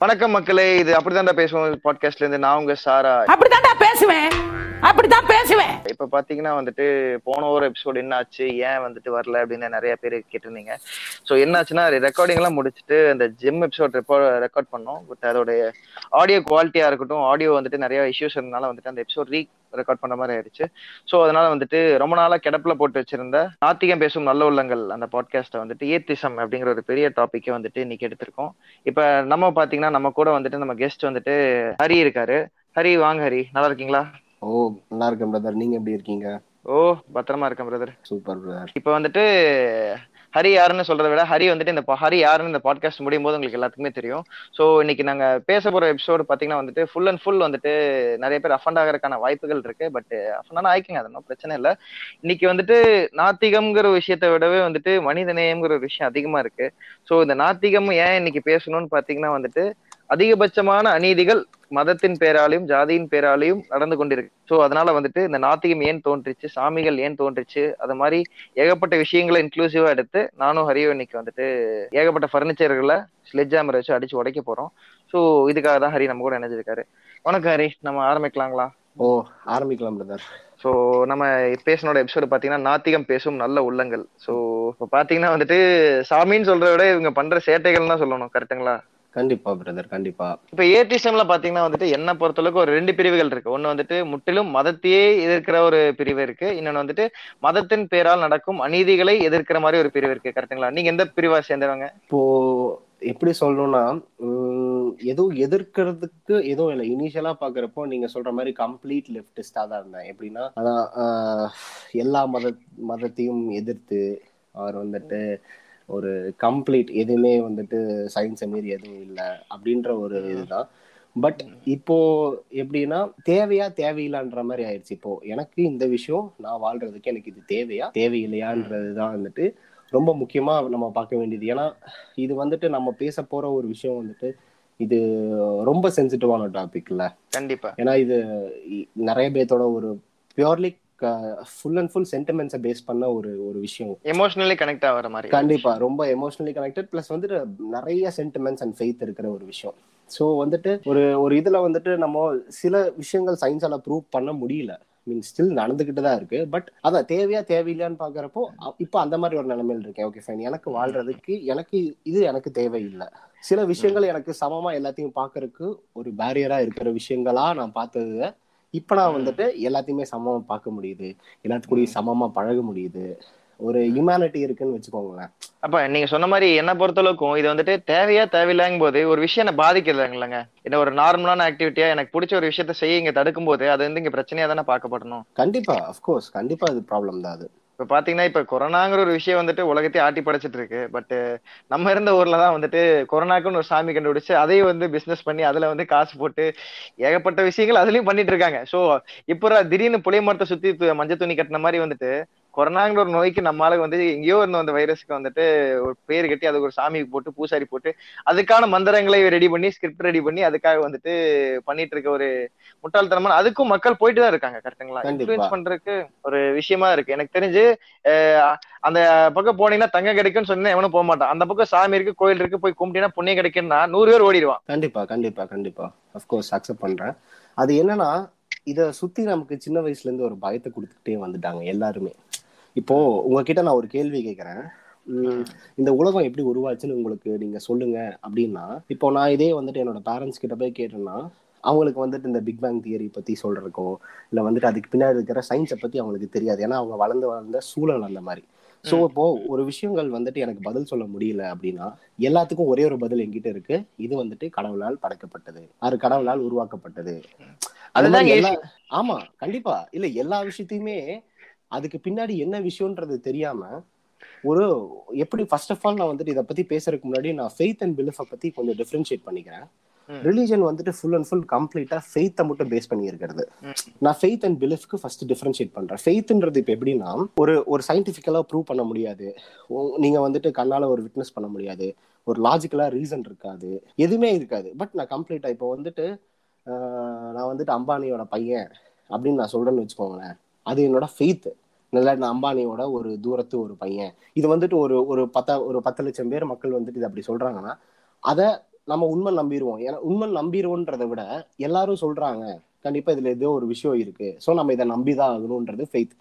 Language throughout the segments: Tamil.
வணக்கம் மக்களே இது அப்படித்தான்டா பேசுவோம் பாட்காஸ்ட்ல இருந்து நான் உங்க சாரா. அப்படித்தான்டா பேசுவேன். அப்படித்தான் பேசுவேன். இப்ப பாத்தீங்கன்னா வந்துட்டு போன ஒரு எபிசோடு என்ன ஆச்சு ஏன் வந்துட்டு வரல அப்படின்னு நிறைய பேர் கேட்டிருந்தீங்க. ஸோ என்னாச்சுன்னா ரெக்கார்டிங் எல்லாம் முடிச்சுட்டு அந்த ஜிம் எபிசோட் ரெக்கார்ட் பண்ணோம். பட் அதோடைய ஆடியோ குவாலிட்டியா இருக்கட்டும் ஆடியோ வந்துட்டு நிறைய இஷ்யூஸ் இருந்தனால வந்துட்டு அந்த எபிசோட் ரீ ரெக்கார்ட் பண்ண மாதிரி ஆயிடுச்சு. ஸோ அதனால வந்துட்டு ரொம்ப நாளா கிடப்புல போட்டு வச்சிருந்த நாத்திகம் பேசும் நல்ல உள்ளங்கள் அந்த பாட்காஸ்ட்டை வந்துட்டு ஏத்திசம் அப்படிங்கிற ஒரு பெரிய டாபிக்கை வந்துட்டு இன்னைக்கு எடுத்திருக்கோம். இப்ப நம்ம பாத்தீங்கன்னா நம்ம கூட வந்துட்டு நம்ம கெஸ்ட் வந்துட்டு ஹரி இருக்காரு. ஹரி வாங்க ஹரி. நல்லா இருக்கீங்களா? ஓ நல்லா இருக்கேன் பிரதர் நீங்க எப்படி இருக்கீங்க? ஓ பத்திரமா இருக்கேன் பிரதர் சூப்பர் பிரதர் இப்போ வந்துட்டு ஹரி யாருன்னு சொல்றதை விட ஹரி வந்துட்டு இந்த ஹரி யாருன்னு இந்த பாட்காஸ்ட் முடியும் போது உங்களுக்கு எல்லாத்துக்குமே தெரியும். ஸோ இன்னைக்கு நாங்க பேச போற எபிசோடு பாத்தீங்கன்னா வந்துட்டு ஃபுல் அண்ட் ஃபுல் வந்துட்டு நிறைய பேர் அஃபண்ட் ஆகிறதுக்கான வாய்ப்புகள் இருக்கு பட் அஃபண்டான ஆயிக்குங்க அது ஒன்றும் பிரச்சனை இல்லை. இன்னைக்கு வந்துட்டு நாத்திகம்ங்கிற விஷயத்தை விடவே வந்துட்டு மனித நேயம்ங்கிற ஒரு விஷயம் அதிகமா இருக்கு. ஸோ இந்த நாத்திகம் ஏன் இன்னைக்கு பேசணும்னு பாத்தீங்கன்னா வந்துட்டு அதிகபட்சமான அநீதிகள் மதத்தின் பேராலையும் ஜாதியின் பேராலையும் நடந்து கொண்டிருக்கு. ஸோ அதனால வந்துட்டு இந்த நாத்திகம் ஏன் தோன்றுச்சு சாமிகள் ஏன் தோன்றுச்சு அது மாதிரி ஏகப்பட்ட விஷயங்களை இன்க்ளூசிவா எடுத்து நானும் ஹரியோ இன்னைக்கு வந்துட்டு ஏகப்பட்ட ஃபர்னிச்சர்களை ஸ்லெட்ஜ் ஹேமர் வச்சு அடிச்சு உடைக்க போறோம். ஸோ இதுக்காக தான் ஹரி நம்ம கூட இணைஞ்சிருக்காரு. வணக்கம் ஹரி நம்ம ஆரம்பிக்கலாங்களா? ஓ ஆரம்பிக்கலாம் பிரதர் ஸோ நம்ம பேசினோட எபிசோடு பார்த்தீங்கன்னா நாத்திகம் பேசும் நல்ல உள்ளங்கள். ஸோ இப்போ பார்த்தீங்கன்னா வந்துட்டு சாமின்னு சொல்றத விட இவங்க பண்ற சேட்டைகள் தான் சொல்லணும் கரெக்ட்டுங்களா கண்டிப்பா பிரதர் கண்டிப்பா. இப்ப ஏடிசம்ல பாத்தீங்கன்னா வந்துட்டு என்ன பொறுத்தளவுக்கு ஒரு ரெண்டு பிரிவுகள் இருக்கு. ஒண்ணு வந்துட்டு முற்றிலும் மதத்தையே எதிர்க்கிற ஒரு பிரிவு இருக்கு. இன்னொன்னு வந்துட்டு மதத்தின் பேரால் நடக்கும் அநீதிகளை எதிர்க்கிற மாதிரி ஒரு பிரிவு இருக்கு. கரெக்ட்டுங்களா நீங்க எந்த பிரிவா சேர்ந்தவங்க? இப்போ எப்படி சொல்லணும்னா எதுவும் எதிர்க்கிறதுக்கு எதுவும் இல்லை. இனிஷியலா பாக்குறப்போ நீங்க சொல்ற மாதிரி கம்ப்ளீட் லெப்டிஸ்டா தான் இருந்தேன். எப்படின்னா அதான் எல்லா மத மதத்தையும் எதிர்த்து அவர் வந்துட்டு ஒரு கம்ப்ளீட் எதுவுமே வந்துட்டு சயின்ஸை மீறி எதுவும் இல்லை அப்படின்ற ஒரு இதுதான். பட் இப்போ எப்படின்னா தேவையா தேவையில்லைன்ற மாதிரி ஆயிடுச்சு. இப்போ எனக்கு இந்த விஷயம் நான் வாழ்றதுக்கு எனக்கு இது தேவையா தேவையில்லையான்றது தான் வந்துட்டு ரொம்ப முக்கியமா நம்ம பார்க்க வேண்டியது. ஏன்னா இது வந்துட்டு நம்ம பேச போற ஒரு விஷயம் வந்துட்டு இது ரொம்ப சென்சிட்டிவான டாபிக் இல்ல கண்டிப்பா. ஏன்னா இது நிறைய பேர்த்தோட ஒரு பியூர்லி ஃபுல் அண்ட் ஃபுல் சென்டிமெண்ட்ஸை பேஸ் பண்ண ஒரு ஒரு விஷயம். எமோஷனலி கனெக்ட் ஆகிற மாதிரி. கண்டிப்பா. ரொம்ப எமோஷனலி கனெக்டட் ப்ளஸ் வந்துட்டு நிறைய சென்டிமெண்ட்ஸ் அண்ட் ஃபெய்த் இருக்கிற ஒரு விஷயம். ஸோ வந்துட்டு ஒரு ஒரு இதுல வந்துட்டு நம்ம சில விஷயங்கள் சயின்ஸால ப்ரூவ் பண்ண முடியல. மீன் ஸ்டில் நடந்துகிட்டு தான் இருக்கு. பட் அதான் தேவையா தேவையில்லையான்னு பாக்குறப்போ இப்போ அந்த மாதிரி ஒரு நிலைமையில் இருக்கேன். ஓகே ஃபைன் எனக்கு வாழ்றதுக்கு எனக்கு இது எனக்கு தேவையில்லை. சில விஷயங்கள் எனக்கு சமமா எல்லாத்தையும் பார்க்கறதுக்கு ஒரு பேரியரா இருக்கிற விஷயங்களா நான் பார்த்தது. இப்ப நான் வந்துட்டு எல்லாத்தையுமே சமமா பார்க்க முடியுது. எல்லாத்துக்கூடயும் சமமா பழக முடியுது. ஒரு ஹியூமனிட்டி இருக்குன்னு வச்சுக்கோங்களேன். அப்ப நீங்க சொன்ன மாதிரி என்ன பொறுத்தளவுக்கும் இது வந்துட்டு தேவையா தேவையில்லைங்கும் போது ஒரு விஷயம் என்ன பாதிக்கிறதுங்களங்க என்ன ஒரு நார்மலான ஆக்டிவிட்டியா எனக்கு பிடிச்ச ஒரு விஷயத்த செய்ய இங்க தடுக்கும் போது அது வந்து இங்க பிரச்சனையா தானே பார்க்கப்படணும். கண்டிப்பா அஃப்கோர்ஸ் கண்டிப்பா அது ப்ராப்ளம் தான் அது. இப்ப பாத்தீங்கன்னா இப்ப கொரோனாங்கிற ஒரு விஷயம் வந்துட்டு உலகத்தையே ஆட்டி படைச்சிட்டு இருக்கு பட் நம்ம இருந்த ஊர்ல தான் வந்துட்டு கொரோனாக்குன்னு ஒரு சாமி கண்டுபிடிச்சு அதையும் வந்து பிசினஸ் பண்ணி அதுல வந்து காசு போட்டு ஏகப்பட்ட விஷயங்கள் அதுலயும் பண்ணிட்டு இருக்காங்க. சோ இப்போ திடீர்னு புளிய மரத்தை சுத்தி து- மஞ்சள் துணி கட்டின மாதிரி வந்துட்டு கொரோனாங்கிற ஒரு நோய்க்கு நம்மளால வந்து எங்கேயோ இருந்த அந்த வைரஸ்க்கு வந்துட்டு ஒரு பேர் கட்டி அதுக்கு ஒரு சாமி போட்டு பூசாரி போட்டு அதுக்கான மந்திரங்களை ரெடி பண்ணி ஸ்கிரிப்ட் ரெடி பண்ணி அதுக்காக வந்துட்டு பண்ணிட்டு இருக்க ஒரு முட்டாள்தனமான அதுக்கும் மக்கள் போயிட்டு தான் இருக்காங்க கரெக்ட்டுங்களா கண்டிப்பா. இன்ஃபுளுன்ஸ் பண்றதுக்கு ஒரு விஷயமா இருக்கு. எனக்கு தெரிஞ்சு அந்த பக்கம் போனீங்கன்னா தங்கம் கிடைக்கும்னு சொன்னா எவனும் போக மாட்டான். அந்த பக்கம் சாமி இருக்கு கோயில் இருக்கு போய் கும்பிட்டீங்கன்னா புண்ணியம் கிடைக்கும்னா நூறு பேர் ஓடிடுவான். கண்டிப்பா கண்டிப்பா கண்டிப்பா. அஃப்கோர்ஸ் அக்செப்ட் பண்றேன். அது என்னன்னா இத சுத்தி நமக்கு சின்ன வயசுல இருந்து ஒரு பயத்தை கொடுத்துக்கிட்டே வந்துட்டாங்க எல்லாருமே. இப்போ உங்ககிட்ட நான் ஒரு கேள்வி கேட்கறேன் இந்த உலகம் எப்படி உருவாச்சுன்னு உங்களுக்கு நீங்க சொல்லுங்க அப்படின்னா இப்போ நான் இதே வந்துட்டு என்னோட பேரண்ட்ஸ் கிட்ட போய் கேட்டேன்னா அவங்களுக்கு வந்துட்டு இந்த பிக் பேங் தியரி பத்தி சொல்றதுக்கோ இல்ல வந்துட்டு அதுக்கு பின்னாடி இருக்கிற சயின்ஸை பத்தி அவங்களுக்கு தெரியாது. ஏன்னா அவங்க வளர்ந்து வளர்ந்த சூழல் அந்த மாதிரி. சோ இப்போ ஒரு விஷயங்கள் வந்துட்டு எனக்கு பதில் சொல்ல முடியல அப்படின்னா எல்லாத்துக்கும் ஒரே ஒரு பதில் என்கிட்ட இருக்கு. இது வந்துட்டு கடவுளால் படைக்கப்பட்டது. அது கடவுளால் உருவாக்கப்பட்டது. அது அதுதான் ஆமா கண்டிப்பா. இல்ல எல்லா விஷயத்தையுமே அதுக்கு பின்னாடி என்ன விஷயம்ன்றது தெரியாம ஒரு எப்படி ஃபர்ஸ்ட் ஆஃப் ஆல் நான் வந்துட்டு இதை பத்தி பேசுறதுக்கு முன்னாடி நான் ஃபெய்த் அண்ட் பிலிஃபை பத்தி கொஞ்சம் டிஃபரன்ஷியேட் பண்ணிக்கிறேன். ரிலீஜன் வந்துட்டு ஃபுல் அண்ட் ஃபுல் கம்ப்ளீட்டா ஃபெய்த்தை மட்டும் பேஸ் பண்ணி இருக்கிறது. நான் ஃபெய்த் அண்ட் பிலிஃப்க்கு ஃபர்ஸ்ட் டிஃபரன்ஷியேட் பண்றேன். ஃபெய்த்ன்றது இப்போ எப்படின்னா ஒரு ஒரு சயின்டிஃபிக்கலா ப்ரூவ் பண்ண முடியாது. நீங்க வந்துட்டு கண்ணால ஒரு விட்னஸ் பண்ண முடியாது. ஒரு லாஜிக்கலா ரீசன் இருக்காது. எதுவுமே இருக்காது. பட் நான் கம்ப்ளீட்டா இப்போ வந்துட்டு நான் வந்துட்டு அம்பானியோட பையன் அப்படின்னு நான் சொல்றேன்னு வச்சுக்கோங்களேன். அது என்னோட ஃபெய்த் நல்லா அம்பானியோட ஒரு தூரத்து ஒரு பையன். இது வந்துட்டு ஒரு ஒரு பத்த ஒரு பத்து லட்சம் பேர் மக்கள் வந்துட்டு இது அப்படி சொல்றாங்கன்னா அதை நம்ம உண்மை நம்பிடுவோம் ஏன்னா உண்மை நம்பிடுவோன்றதை விட எல்லாரும் சொல்றாங்க கண்டிப்பா இதுல ஏதோ ஒரு விஷயம் இருக்கு. ஸோ நம்ம இதை நம்பிதான் ஆகணும்ன்றது ஃபெய்த்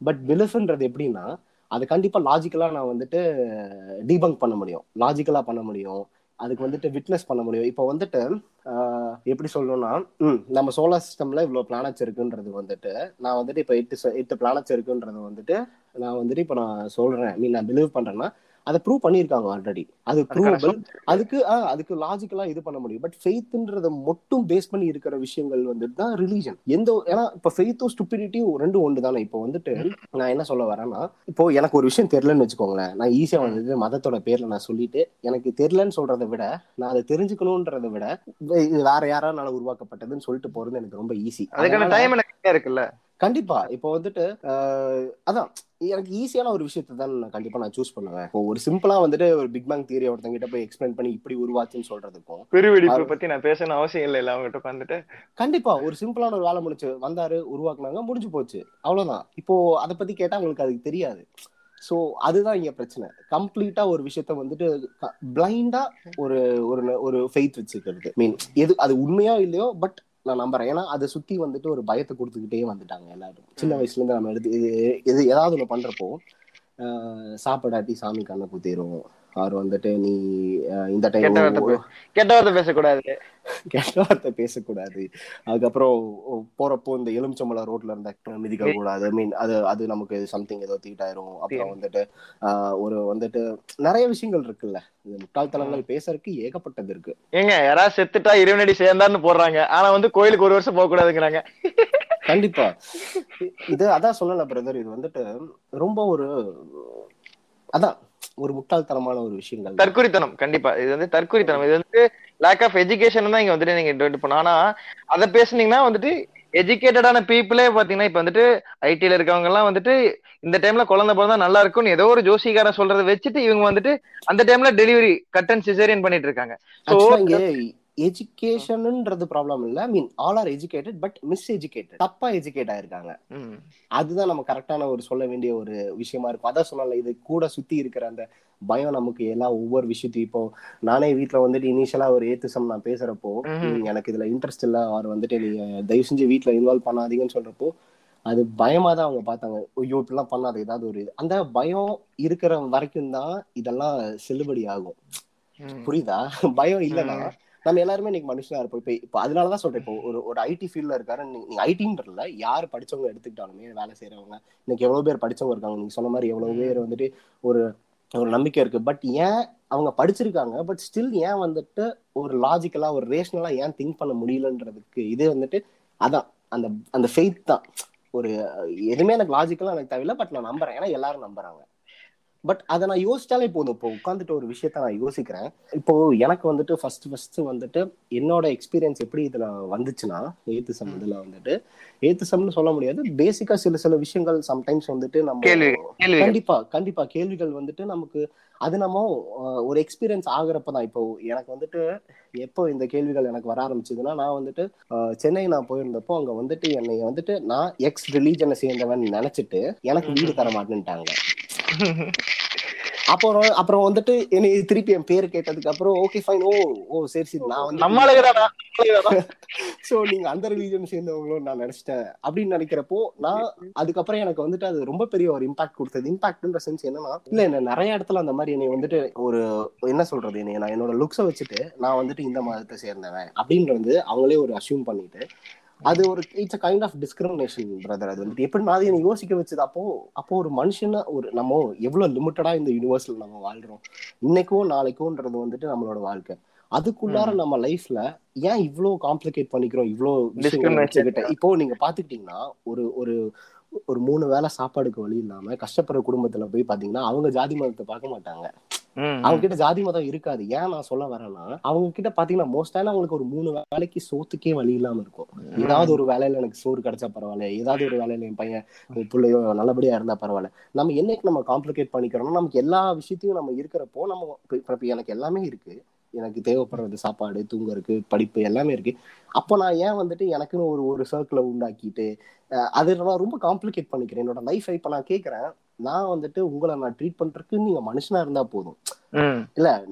பட் பிலிஃப்ன்றது எப்படின்னா அது கண்டிப்பா லாஜிக்கலா நான் வந்துட்டு டீபங்க் பண்ண முடியும். லாஜிக்கலா பண்ண முடியும். அதுக்கு வந்துட்டு விட்னஸ் பண்ண முடியும். இப்போ வந்துட்டு எப்படி சொல்லணும்னா நம்ம சோலார் சிஸ்டம்ல இவ்வளவு பிளானட்ஸ் இருக்குன்றது வந்துட்டு நான் வந்துட்டு இப்போ எட்டு எட்டு பிளானட்ஸ் இருக்குன்றது வந்துட்டு நான் வந்துட்டு இப்போ நான் சொல்றேன். மீன் நான் பிலீவ் பண்றேன்னா அதை ப்ரூவ் பண்ணியிருக்காங்க ஆல்ரெடி அது ப்ரூவபிள் அதுக்கு அதுக்கு லாஜிக்கலா இது பண்ண முடியும். பட் ஃபெய்த்ன்றத மட்டும் பேஸ் பண்ணி இருக்கிற விஷயங்கள் வந்துட்டு தான் ரிலீஜன் எந்த ஏன்னா இப்ப ஃபெய்த்தும் ஸ்டூபிடிட்டியும் ரெண்டும் ஒன்று தானே இப்போ வந்துட்டு நான் என்ன சொல்ல வரேன்னா இப்போ எனக்கு ஒரு விஷயம் தெரியலன்னு வச்சுக்கோங்களேன். நான் ஈஸியா வந்துட்டு மதத்தோட பேர்ல நான் சொல்லிட்டு எனக்கு தெரியலன்னு சொல்றதை விட நான் அதை தெரிஞ்சுக்கணும்ன்றதை விட இது வேற யாரால உருவாக்கப்பட்டதுன்னு சொல்லிட்டு போறது எனக்கு ரொம்ப ஈஸி அதுக்கான டைம் எனக்கு இருக்குல்ல. கண்டிப்பா. இப்போ வந்துட்டு அதான் எனக்கு ஈஸியான ஒரு விஷயத்தை தான் நான் கண்டிப்பா நான் சூஸ் பண்ணுவேன். இப்போ ஒரு சிம்பிளா வந்துட்டு ஒரு பிக் பேங் தியரி ஒருத்தங்கிட்ட போய் எக்ஸ்பிளைன் பண்ணி இப்படி உருவாச்சுன்னு சொல்றதுக்கும் பெருவெடிப்பு பத்தி நான் பேசணும் அவசியம் இல்லை இல்ல அவங்ககிட்ட உட்காந்துட்டு கண்டிப்பா. ஒரு சிம்பிளான ஒரு வேலை முடிச்சு வந்தாரு உருவாக்குனாங்க முடிஞ்சு போச்சு. அவ்வளவுதான். இப்போ அதை பத்தி கேட்டா உங்களுக்கு அதுக்கு தெரியாது. சோ அதுதான் இங்க பிரச்சனை. கம்ப்ளீட்டா ஒரு விஷயத்த வந்துட்டு பிளைண்டா ஒரு ஒரு ஒரு ஃபெய்த் வச்சுக்கிறது. மீன் எது அது உண்மையா இல்லையோ பட் நான் நம்புறேன். ஏன்னா அதை சுத்தி வந்துட்டு ஒரு பயத்தை கொடுத்துக்கிட்டே வந்துட்டாங்க எல்லாரும். சின்ன வயசுல இருந்து நம்ம எடுத்து இது- ஏதாவது ஒண்ணு பண்றப்போ ஆஹ் சாப்பிடாட்டி சாமி கண்ணை குத்திரும் அவர் வந்துட்டு நீ இந்த டைம் கெட்ட வார்த்தை பேசக்கூடாது. கெட்ட வார்த்தை பேசக்கூடாது. அதுக்கப்புறம் போறப்போ இந்த எலுமிச்சம்பழம் ரோட்ல இருந்த மிதிக்க கூடாது. மீன் அது அது நமக்கு சம்திங் ஏதோ தீட்டாயிரும் அப்புறம் வந்துட்டு ஒரு வந்துட்டு நிறைய விஷயங்கள் இருக்குல்ல. முட்டாள்தனங்கள் பேசுறதுக்கு ஏகப்பட்டது இருக்கு. ஏங்க யாராவது செத்துட்டா இறைவனடி சேர்ந்தான்னு போடுறாங்க. ஆனா வந்து கோயிலுக்கு ஒரு வருஷம் போக கூடாதுங்கிறாங்க கண்டிப்பா இது அதான் சொல்லல பிரதர் இது வந்துட்டு ரொம்ப ஒரு அதான் ஒரு முட்டாள்தனமான ஒரு விஷயங்கள் தான். தற்குறித்தனம் கண்டிப்பா. இது வந்து தற்குறித்தனம். இது வந்து லேக் ஆஃப் எஜுகேஷன் தான் இங்க வந்துட்டு நீங்க இது பண்ணணும் ஆனா அதை பேசுனீங்கன்னா வந்துட்டு எஜுகேட்டடான பீப்புளே பாத்தீங்கன்னா இப்ப வந்துட்டு ஐடில இருக்கவங்க எல்லாம் வந்துட்டு இந்த டைம்ல குழந்தை பிறந்தா நல்லா இருக்கும்னு ஏதோ ஒரு ஜோசிகாரன் சொல்றதை வச்சுட்டு இவங்க வந்துட்டு அந்த டைம்ல டெலிவரி கட் அண்ட் சிசேரியன் பண்ணிட்டு இருக்காங்க. எஜுகேஷன்ன்றது ப்ராப்ளம் இல்ல. Mean all are educated but miseducated தப்பா எஜுகேட் ஆயிருக்காங்க. அதுதான் நம்ம கரெக்டான ஒரு சொல்ல வேண்டிய ஒரு விஷயமா இருக்கும். அதான் சொன்னல இது கூட சுத்தி இருக்கிற அந்த பயம் நமக்கு எல்லாம் ஒவ்வொரு விஷயத்தையும். இப்போ நானே வீட்ல வந்துட்டு இனிஷியலா ஒரு ஏத்துசம் நான் பேசுறப்போ ம்ஹும். "ம், எனக்கு இதுல இன்ட்ரெஸ்ட் இல்ல. அவர் வந்துட்டு நீங்க தயவு செஞ்சு வீட்ல இன்வால்வ் பண்ணாதீங்கன்னு சொல்றப்போ அது பயமா தான் அவங்க பார்த்தாங்க. ஐயோ இப்படிலாம் பண்ணாத ஏதாவது ஒரு இது." அந்த பயம் இருக்கிற வரைக்கும் தான் இதெல்லாம் செல்லுபடி ஆகும் புரியுதா? பயம் இல்லைன்னா நம்ம எல்லாருமே இன்னைக்கு மனுஷனா இருப்போம். இப்போ இப்போ அதனாலதான் சொல்றேன். இப்போ ஒரு ஒரு ஐடி ஃபீல்ட்ல இருக்காரு. நீங்க ஐடின்றதுல யார் படிச்சவங்க எடுத்துக்கிட்டாலுமே வேலை செய்யறவங்க இன்னைக்கு எவ்வளவு பேர் படிச்சவங்க இருக்காங்க. நீங்க சொன்ன மாதிரி எவ்வளவு பேர் வந்துட்டு ஒரு ஒரு நம்பிக்கை இருக்கு. பட் ஏன் அவங்க படிச்சிருக்காங்க? பட் ஸ்டில் ஏன் வந்துட்டு ஒரு லாஜிக்கலா ஒரு ரேஷனலா ஏன் திங்க் பண்ண முடியலன்றதுக்கு இது வந்துட்டு அதான். அந்த அந்த ஃபெய்த் தான். ஒரு எதுவுமே எனக்கு லாஜிக்கலா எனக்கு தேவையில்ல. பட் நான் நம்புறேன். ஏன்னா எல்லாரும் நம்புறாங்க. பட் அதை நான் யோசிச்சாலே போதும். இப்போ உட்காந்துட்டு ஒரு விஷயத்த நான் யோசிக்கிறேன். இப்போ எனக்கு வந்துட்டு ஃபர்ஸ்ட் ஃபர்ஸ்ட் வந்துட்டு என்னோட எக்ஸ்பீரியன்ஸ் எப்படி இதுல வந்துச்சுன்னா ஏத்து சம் இதுல வந்துட்டு ஏத்து சம்னு சொல்ல முடியாது. பேசிக்கா சில சில விஷயங்கள் சம்டைம்ஸ் வந்துட்டு நம்ம. கண்டிப்பா கண்டிப்பா கேள்விகள் வந்துட்டு நமக்கு அது நம்ம ஒரு எக்ஸ்பீரியன்ஸ் ஆகுறப்பதான் இப்போ எனக்கு வந்துட்டு எப்போ இந்த கேள்விகள் எனக்கு வர ஆரம்பிச்சதுன்னா நான் வந்துட்டு சென்னை நான் போயிருந்தப்போ அங்க வந்துட்டு என்னை வந்துட்டு நான் எக்ஸ் ரிலீஜனை சேர்ந்தவன் நினைச்சிட்டு எனக்கு வீடு தர மாட்டேன்ட்டாங்க அப்புறம் அப்புறம் வந்துட்டு என்னை திருப்பி என் பேர் கேட்டதுக்கு அப்புறம் ஓகே ஃபைன் ஓ ஓ சரி சரி நான் வந்து சோ நீங்க அந்த ரிலீஜன் சேர்ந்தவங்களும் நான் நினைச்சிட்டேன். அப்படின்னு நினைக்கிறப்போ நான் அதுக்கப்புறம் எனக்கு வந்துட்டு அது ரொம்ப பெரிய ஒரு இம்பாக்ட் கொடுத்தது. இம்பாக்ட்ன்ற சென்ஸ் என்னன்னா இல்ல என்ன நிறைய இடத்துல அந்த மாதிரி என்னை வந்துட்டு ஒரு என்ன சொல்றது என்னை நான் என்னோட லுக்ஸை வச்சுட்டு நான் வந்துட்டு இந்த மதத்தை சேர்ந்தவன் அப்படின்றது அவங்களே ஒரு அசியூம் பண்ணிட்டு அது ஒரு it's a kind of discrimination brother அது வந்துட்டு எப்படி நான் அதை என்னை யோசிக்க வச்சது? அப்போ அப்போ ஒரு மனுஷனா ஒரு நம்ம எவ்வளவு லிமிட்டடா இந்த யூனிவர்ஸ்ல நம்ம வாழ்றோம்? இன்னைக்கும் நாளைக்கும்ன்றது வந்துட்டு நம்மளோட வாழ்க்கை. அதுக்குள்ளார நம்ம லைஃப்ல ஏன் இவ்ளோ காம்ப்ளிகேட் பண்ணிக்கிறோம்? Discrimination. வச்சுக்கிட்டு? இப்போ நீங்க பாத்துக்கிட்டீங்கன்னா ஒரு ஒரு ஒரு மூணு வேளை சாப்பாடுக்கு வழி இல்லாம கஷ்டப்படுற குடும்பத்துல போய் பாத்தீங்கன்னா அவங்க ஜாதி மதத்தை பார்க்க மாட்டாங்க. அவங்க கிட்ட ஜாதி மதம் இருக்காது. ஏன் நான் சொல்ல வரேன்னா அவங்க கிட்ட பாத்தீங்கன்னா மோஸ்டான அவங்களுக்கு ஒரு மூணு வேலைக்கு சோத்துக்கே வழி இல்லாம இருக்கும். ஏதாவது ஒரு வேலையில எனக்கு சோறு கிடைச்சா பரவாயில்ல. ஏதாவது ஒரு வேலையில என் பையன் பிள்ளையோ நல்லபடியா இருந்தா பரவாயில்ல. நம்ம என்னைக்கு நம்ம காம்ப்ளிகேட் பண்ணிக்கிறோம்னா நமக்கு எல்லா விஷயத்தையும் நம்ம இருக்கிறப்போ நம்ம எனக்கு எல்லாமே இருக்கு. எனக்கு தேவைப்படுறது சாப்பாடு தூங்குறதுக்கு படிப்பு எல்லாமே இருக்கு. அப்போ நான் ஏன் வந்துட்டு எனக்குன்னு ஒரு ஒரு சர்க்கிளை உண்டாக்கிட்டு அது நான் ரொம்ப காம்ப்ளிகேட் பண்ணிக்கிறேன். என்னோட லைஃப் இப்ப நான் கேக்குறேன். நான் வந்துட்டு உங்களை நான் ட்ரீட் பண்றதுக்கு நீங்க மனுஷனா இருந்தா போதும். இல்ல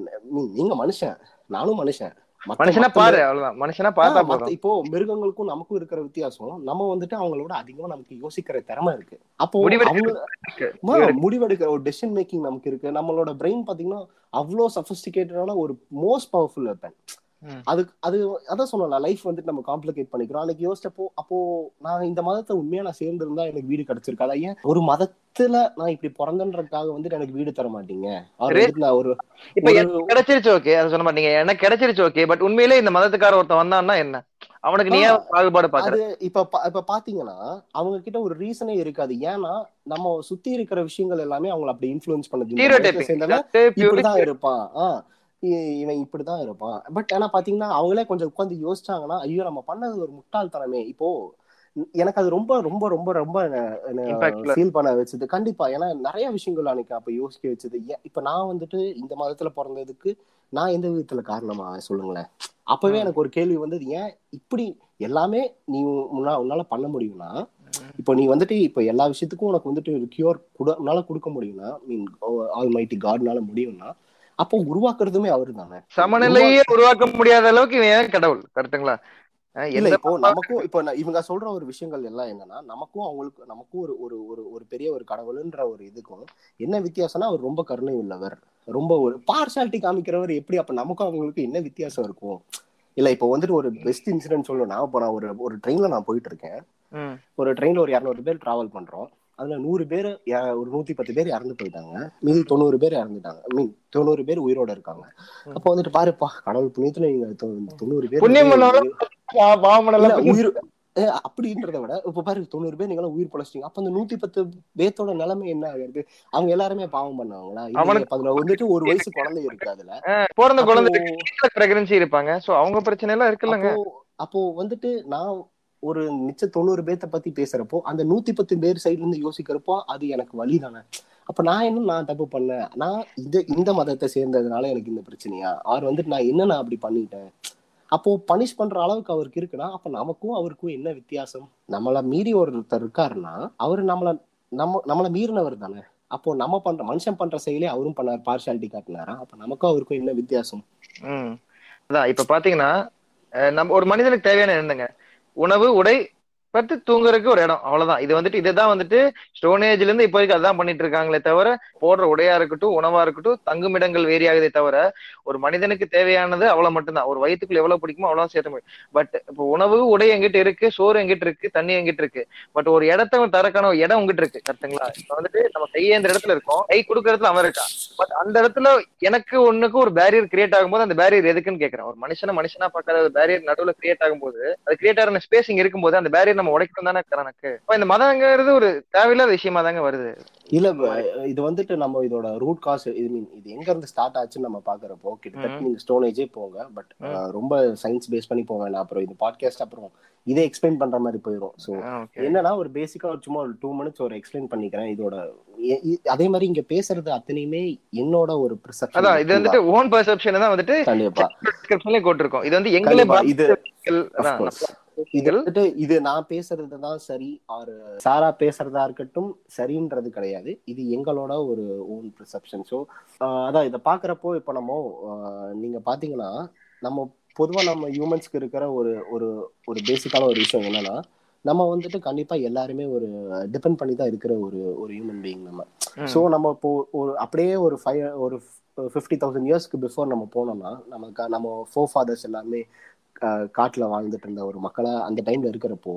நீங்க மனுஷன். நானும் மனுஷன். மனுஷனா பாரு அவ்வளவுதான். மனுஷனா பார்த்தா போதும். இப்போ மிருகங்களுக்கும் நமக்கும் இருக்கிற வித்தியாசம் நம்ம வந்துட்டு அவங்களோட அதிகமா நமக்கு யோசிக்கிற திறமை இருக்கு. அப்போ முடிவெடுக்கிற ஒரு டெசிஷன் மேக்கிங் நமக்கு இருக்கு. நம்மளோட பிரெயின் பாத்தீங்கன்னா அவ்வளோ சஃபிஸ்டிகேட்டடான ஒரு மோஸ்ட் பவர்ஃபுல் வெப்பன். அது அது அதான் சொன்னேன் லைஃப் வந்துட்டு நம்ம காம்ப்ளிகேட் பண்ணிக்கிறோம். அன்னைக்கு யோசிச்சப்போ அப்போ நான் இந்த மதத்தை உண்மையா நான் சேர்ந்திருந்தா எனக்கு வீடு கிடைச்சிருக்காதா ஏன் ஒரு மதத்துல நான் இப்படி பிறந்தன்றதுக்காக வந்துட்டு எனக்கு வீடு தர மாட்டீங்க? நான் ஒரு இப்ப கிடைச்சிருச்சு ஓகே அதை சொன்ன மாட்டீங்க எனக்கு கிடைச்சிருச்சு ஓகே பட் உண்மையிலே இந்த மதத்துக்கார ஒருத்தன் வந்தான்னா என்ன? அவனுக்கு நீ பாகுபாடு பாக்குற? இப்ப இப்ப பாத்தீங்கன்னா அவங்க கிட்ட ஒரு ரீசனே இருக்காது. ஏன்னா நம்ம சுத்தி இருக்கிற விஷயங்கள் எல்லாமே அவங்கள அப்படி இன்ஃபுளுன்ஸ் பண்ணுது. இப்படிதான் இருப்பான். இவன் இப்படிதான் இருப்பான். பட் ஆனா பாத்தீங்கன்னா அவங்களே கொஞ்சம் உட்காந்து யோசிச்சாங்கன்னா ஐயோ நம்ம பண்ணது ஒரு முட்டாள்தனமே இப்போ எனக்கு அது ரொம்ப ரொம்ப ரொம்ப ரொம்ப. ஃபீல் பண்ண வச்சது. கண்டிப்பா. ஏன்னா நிறைய விஷயங்கள் அன்னைக்கு அப்ப யோசிக்க வச்சது. இப்ப நான் வந்துட்டு இந்த மதத்துல பிறந்ததுக்கு நான் எந்த விதத்துல காரணமா? சொல்லுங்களேன். அப்பவே. எனக்கு ஒரு கேள்வி வந்தது. ஏன் இப்படி எல்லாமே நீ முன்னா உன்னால பண்ண முடியும்னா இப்போ நீ வந்துட்டு இப்போ எல்லா விஷயத்துக்கும் உனக்கு வந்துட்டு ஒரு கியூர் கூட உன்னால கொடுக்க முடியும்னா மீன் ஆல் மைட்டி காட்னால முடியும்னா அப்போ உருவாக்குறதுமே அவரு தானே சமநிலையே உருவாக்க முடியாத அளவுக்கு ஏன் கடவுள்? கரெக்ட்டுங்களா? அஹ் இல்ல இப்போ நமக்கும் இப்போ நான் இவங்க சொல்ற ஒரு விஷயங்கள் எல்லாம் என்னன்னா நமக்கும் அவங்களுக்கு நமக்கும் ஒரு ஒரு ஒரு ஒரு பெரிய ஒரு கடவுள்ன்ற ஒரு இதுக்கும் என்ன வித்தியாசம்னா அவர் ரொம்ப கருணை உள்ளவர் ரொம்ப ஒரு பார்ஷாலிட்டி காமிக்கிறவர் எப்படி? அப்ப நமக்கும் அவங்களுக்கும் என்ன வித்தியாசம் இருக்கும்? இல்ல இப்போ வந்துட்டு ஒரு பெஸ்ட் இன்சிடென்ட் சொல்லணும்னா இப்போ நான் ஒரு ஒரு ட்ரெயின்ல நான் போயிட்டு இருக்கேன். ஒரு ட்ரெயின்ல ஒரு இரநூறு பேர் டிராவல் பண்றோம். அதுல நூறு பேர் ஒரு நூத்தி பத்து பேர் இறந்து போயிட்டாங்க. மீதி தொண்ணூறு பேர் இறந்துட்டாங்க. மீன் தொண்ணூறு பேர் உயிரோட இருக்காங்க. அப்போ வந்துட்டு பாருப்பா கடவுள் புண்ணியத்துல நீங்க தொண்ணூறு பேர் உயிர் அப்படின்றத விட இப்ப பாரு தொண்ணூறு பேர் நீங்க ஊர் பொழைச்சிட்டீங்க. அப்ப அந்த நூத்தி பத்து பேத்தோட நிலைமை என்ன ஆகுது அவங்க எல்லாருமே பாவம் பண்ணாங்களா அப்ப அதுல வந்துட்டு ஒரு வயசு குழந்தை இருக்கு அதுல. பிறந்த குழந்தை இருப்பாங்க. சோ அவங்க பிரச்சனை எல்லாம் இருக்குல்லங்க அப்போ வந்துட்டு நான் ஒரு மிச்ச தொண்ணூறு பேர்த்த பத்தி பேசுறப்போ அந்த நூத்தி பத்து பேர் சைட்ல இருந்து யோசிக்கிறப்போ அது எனக்கு வழி தானே. அப்ப நான் என்ன நான் தப்பு பண்ணேன்? நான் இந்த இந்த மதத்தை சேர்ந்ததுனால எனக்கு இந்த பிரச்சனையா? அவர் வந்துட்டு நான் என்ன நான் அப்படி பண்ணிட்டேன்? அப்போ பனிஷ் பண்ற அளவுக்கு அவருக்கு இருக்குன்னா அப்ப நமக்கும் அவருக்கும் என்ன வித்தியாசம்? நம்மள மீறி ஒருத்தர் இருக்காருன்னா அவர் நம்மள நம்ம நம்மள மீறினவர் தானே. அப்போ நம்ம பண்ற மனுஷன் பண்ற செயலே அவரும் பண்ணார் பார்ஷாலிட்டி காட்டினாரா? அப்ப நமக்கும் அவருக்கும் என்ன வித்தியாசம்? ம். அதான் இப்ப பாத்தீங்கன்னா நம்ம ஒரு மனிதனுக்கு தேவையான என்னங்க உணவு உடை பத்து தூங்குறதுக்கு ஒரு இடம். அவ்வளவுதான். இது வந்துட்டு இதுதான் வந்துட்டு ஸ்டோன் ஏஜ்ல இருந்து இப்போ வரைக்கும் அதான் பண்ணிட்டு இருக்காங்களே தவிர போடுற உடையா இருக்கட்டும் உணவா இருக்கட்டும் தங்குமிடங்கள் வேரி ஆகுதே தவிர ஒரு மனிதனுக்கு தேவையானது அவ்வளவு மட்டும்தான். ஒரு வயிற்றுக்குள்ள எவ்வளவு பிடிக்குமோ அவ்வளவு சேர்த்த முடியும் பட் இப்போ உணவு உடை எங்கிட்ட இருக்கு சோறு எங்கிட்ட இருக்கு தண்ணி எங்கிட்ட இருக்கு? பட் ஒரு இடத்த தரக்கான ஒரு இடம் உங்ககிட்ட இருக்கு கரெக்டுங்களா இப்ப வந்துட்டு நம்ம கையேந்த இடத்துல இருக்கோம். கை கொடுக்கறதுல அவன் இருக்கான். பட் அந்த இடத்துல எனக்கு ஒண்ணுக்கு ஒரு பேரியர் கிரியேட் ஆகும்போது அந்த பேரியர் எதுக்குன்னு கேட்கறேன் ஒரு மனுஷனை மனுஷனா பார்க்காத ஒரு பேரியர் நடுவில் கிரியேட் ஆகும்போது அது கிரியேட் ஆகிற ஸ்பேசிங் இருக்கும்போது அந்த பேரியர் நம்ம உடைக்கணும் தானே கணக்கு இந்த மதங்கிறது ஒரு தேவையில்லாத விஷயமா தாங்க வருது. இல்ல இது வந்துட்டு நம்ம இதோட ரூட் காஸ் இது மீன் இது எங்க இருந்து ஸ்டார்ட் ஆச்சுன்னு நம்ம பாக்குறப்போ கிட்டத்தட்ட. நீங்க ஸ்டோன் ஏஜே போங்க பட். ரொம்ப சயின்ஸ் பேஸ் பண்ணி வேண்டாம் அப்புறம் இது பாட்காஸ்ட் அப்புறம் இதே எக்ஸ்பிளைன் பண்ற மாதிரி போயிடும் சோ ஓகே என்னன்னா ஒரு பேசிக்கா சும்மா ஒரு டூ மினிட்ஸ் ஒரு எக்ஸ்பிளைன் பண்ணிக்கிறேன். இதோட அதே மாதிரி இங்க பேசுறது அத்தனையுமே என்னோட ஒரு அதான் இது ப்ரிசெப்ஷன் வந்துட்டு ஓன் பர்செப்ஷன் தான் வந்துட்டு கண்டிப்பா. டிஸ்கிரிப்ஷன்லயே போட்டிருக்கோம் இது வந்து எங்களே இது இது வந்துட்டு இது நான் பேசுறது தான் சரி ஆறு சாரா பேசுறதா இருக்கட்டும் சரின்றது கிடையாது. இது எங்களோட ஒரு ஓன் ப்ரிசெப்ஷன் ஸோ அதான் இதை பாக்குறப்போ இப்போ நம்ம நீங்க பாத்தீங்கன்னா நம்ம பொதுவா நம்ம ஹியூமன்ஸ்க்கு இருக்கிற ஒரு ஒரு ஒரு பேசிக்கான ஒரு விஷயம் என்னன்னா நம்ம வந்துட்டு கண்டிப்பா எல்லாருமே ஒரு டிபெண்ட் பண்ணி தான் இருக்கிற ஒரு ஒரு ஹியூமன் பீயிங் நம்ம. ஸோ நம்ம இப்போ ஒரு அப்படியே ஒரு ஃபைவ் ஒரு ஃபிஃப்டி தௌசண்ட் இயர்ஸ்க்கு பிஃபோர் நம்ம போனோம்னா நமக்கு நம்ம ஃபோர் ஃபாதர்ஸ் எல்லாமே ஆஹ், காட்டுல வாழ்ந்துட்டு இருந்த ஒரு மக்களா அந்த டைம்ல இருக்கிறப்போ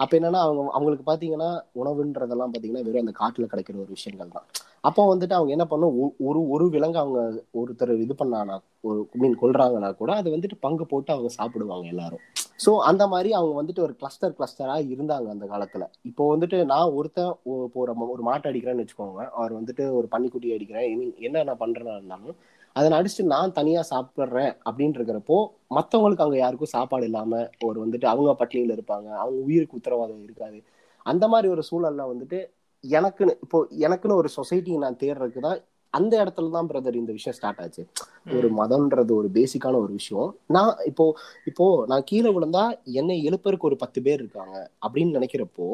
அப்ப என்னன்னா அவங்க அவங்களுக்கு பாத்தீங்கன்னா உணவுன்றதெல்லாம் பாத்தீங்கன்னா வெறும் அந்த காட்டுல கிடைக்கிற ஒரு விஷயங்கள் தான். அப்போ வந்துட்டு அவங்க என்ன பண்ணும் ஒ- ஒரு ஒரு விலங்கு அவங்க ஒருத்தர் இது பண்ணானா ஒரு மீன் கொள்றாங்கன்னா கூட அது வந்துட்டு பங்கு போட்டு அவங்க சாப்பிடுவாங்க எல்லாரும். சோ அந்த மாதிரி அவங்க வந்துட்டு ஒரு கிளஸ்டர் கிளஸ்டரா இருந்தாங்க அந்த காலத்துல. இப்போ வந்துட்டு நான் ஒருத்தன் இப்போ ஒரு மாட்டை அடிக்கிறேன்னு வச்சுக்கோங்க. அவர் வந்துட்டு ஒரு பன்னிக்குட்டி அடிக்கிறேன். என்ன நான் பண்றேன்னா இருந்தாலும் அதை அடிச்சுட்டு நான் தனியா சாப்பிடுறேன் அப்படின்னு இருக்கிறப்போ மத்தவங்களுக்கு அங்க யாருக்கும் சாப்பாடு இல்லாம ஒரு வந்துட்டு அவங்க பட்டினியில இருப்பாங்க. அவங்க உயிருக்கு உத்தரவாதம் இருக்காது. அந்த மாதிரி ஒரு சூழல்ல வந்துட்டு எனக்குன்னு இப்போ எனக்குன்னு ஒரு சொசைட்டி நான் தேடுறதுக்கு தான் அந்த இடத்துல தான் பிரதர் இந்த விஷயம் ஸ்டார்ட் ஆச்சு. ஒரு மதம்ன்றது ஒரு பேசிக்கான ஒரு விஷயம். நான் இப்போ இப்போ நான் கீழே விழுந்தா என்னை எழுப்பறதுக்கு ஒரு பத்து பேர் இருக்காங்க அப்படின்னு நினைக்கிறப்போ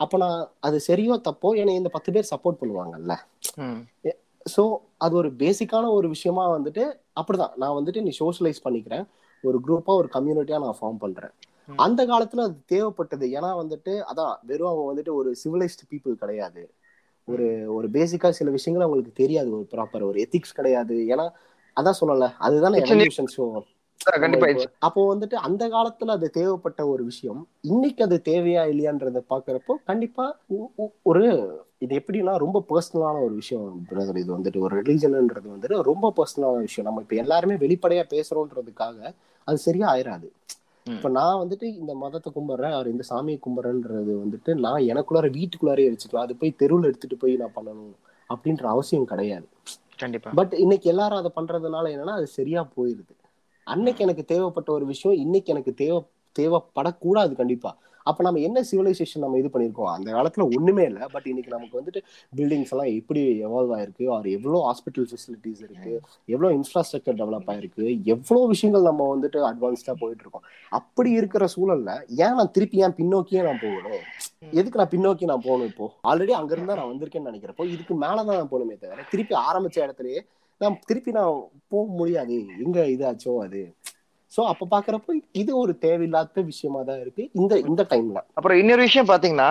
அப்போ நான் அது சரியோ தப்போ என்னை இந்த பத்து பேர் சப்போர்ட் பண்ணுவாங்கல்ல. ஸோ அது ஒரு பேசிக்கான ஒரு விஷயமா வந்துட்டு அப்படிதான். நான் வந்துட்டு நீ சோஷியலைஸ் பண்ணிக்கிறேன். ஒரு குரூப்பா ஒரு கம்யூனிட்டியா நான் ஃபார்ம் பண்றேன். அந்த காலத்துல அது தேவைப்பட்டது. ஏன்னா வந்துட்டு அதான் வெறும் அவங்க வந்துட்டு ஒரு சிவிலைஸ்ட் பீப்புள் கிடையாது. ஒரு ஒரு பேசிக்கா சில விஷயங்கள் அவங்களுக்கு தெரியாது. ஒரு ப்ராப்பர் ஒரு எத்திக்ஸ் கிடையாது. ஏன்னா அதான் சொல்லல அதுதானே It's a அப்போ வந்துட்டு அந்த காலத்துல அது தேவைப்பட்ட ஒரு விஷயம். இன்னைக்கு அது தேவையா இல்லையான்றத பாக்குறப்போ கண்டிப்பா ஒரு இது எப்படின்னா ரொம்ப பர்சனலான ஒரு விஷயம் பிரதர் இது வந்துட்டு ஒரு ரிலீஜன்ன்றது வந்துட்டு ரொம்ப பர்சனலான விஷயம். நம்ம இப்ப எல்லாருமே வெளிப்படையா பேசுறோன்றதுக்காக அது சரியா ஆயிராது. இப்ப நான் வந்துட்டு இந்த மதத்தை கும்பிடுறேன் அவர் இந்த சாமியை கும்பிடுறேன்றது வந்துட்டு நான் எனக்குள்ளார வீட்டுக்குள்ளாரே வச்சுக்கலாம் அது போய் தெருவில் எடுத்துட்டு போய் நான் பண்ணணும் அப்படின்ற அவசியம் கிடையாது. கண்டிப்பா. பட் இன்னைக்கு எல்லாரும் அதை பண்றதுனால என்னன்னா அது சரியா போயிருது. அன்னைக்கு எனக்கு தேவைப்பட்ட ஒரு விஷயம் இன்னைக்கு எனக்கு தேவை தேவைப்படக்கூடாது கண்டிப்பா. அப்ப நம்ம என்ன சிவிலைசேஷன் நம்ம இது பண்ணிருக்கோம் அந்த காலத்துல ஒண்ணுமே இல்லை. பட் இன்னைக்கு நமக்கு வந்துட்டு பில்டிங்ஸ் எல்லாம் எப்படி எவால்வ் ஆயிருக்கு? அவர் எவ்வளவு ஹாஸ்பிட்டல் ஃபெசிலிட்டிஸ் இருக்கு? எவ்வளவு இன்ஃப்ராஸ்ட்ரக்சர் டெவலப் ஆயிருக்கு? எவ்வளவு விஷயங்கள் நம்ம வந்துட்டு அட்வான்ஸ்டா போயிட்டு இருக்கோம் அப்படி இருக்கிற சூழல்ல ஏன் நான் திருப்பி ஏன் பின்னோக்கியே நான் போகணும்? எதுக்கு நான் பின்னோக்கி நான் போகணும் இப்போ? ஆல்ரெடி அங்க இருந்தா நான் வந்திருக்கேன்னு நினைக்கிறப்போ இதுக்கு மேலதான் நான் போகணுமே தவிர திருப்பி ஆரம்பிச்ச இடத்துலயே நான் திருப்பி நான் போக முடியாது. எங்க இதாச்சோ அது. சோ அப்ப பாக்குறப்போ இது ஒரு தேவையில்லாத விஷயமா தான் இருக்கு. இந்த இந்த டைம்ல அப்புறம் இன்னொரு விஷயம் பாத்தீங்கன்னா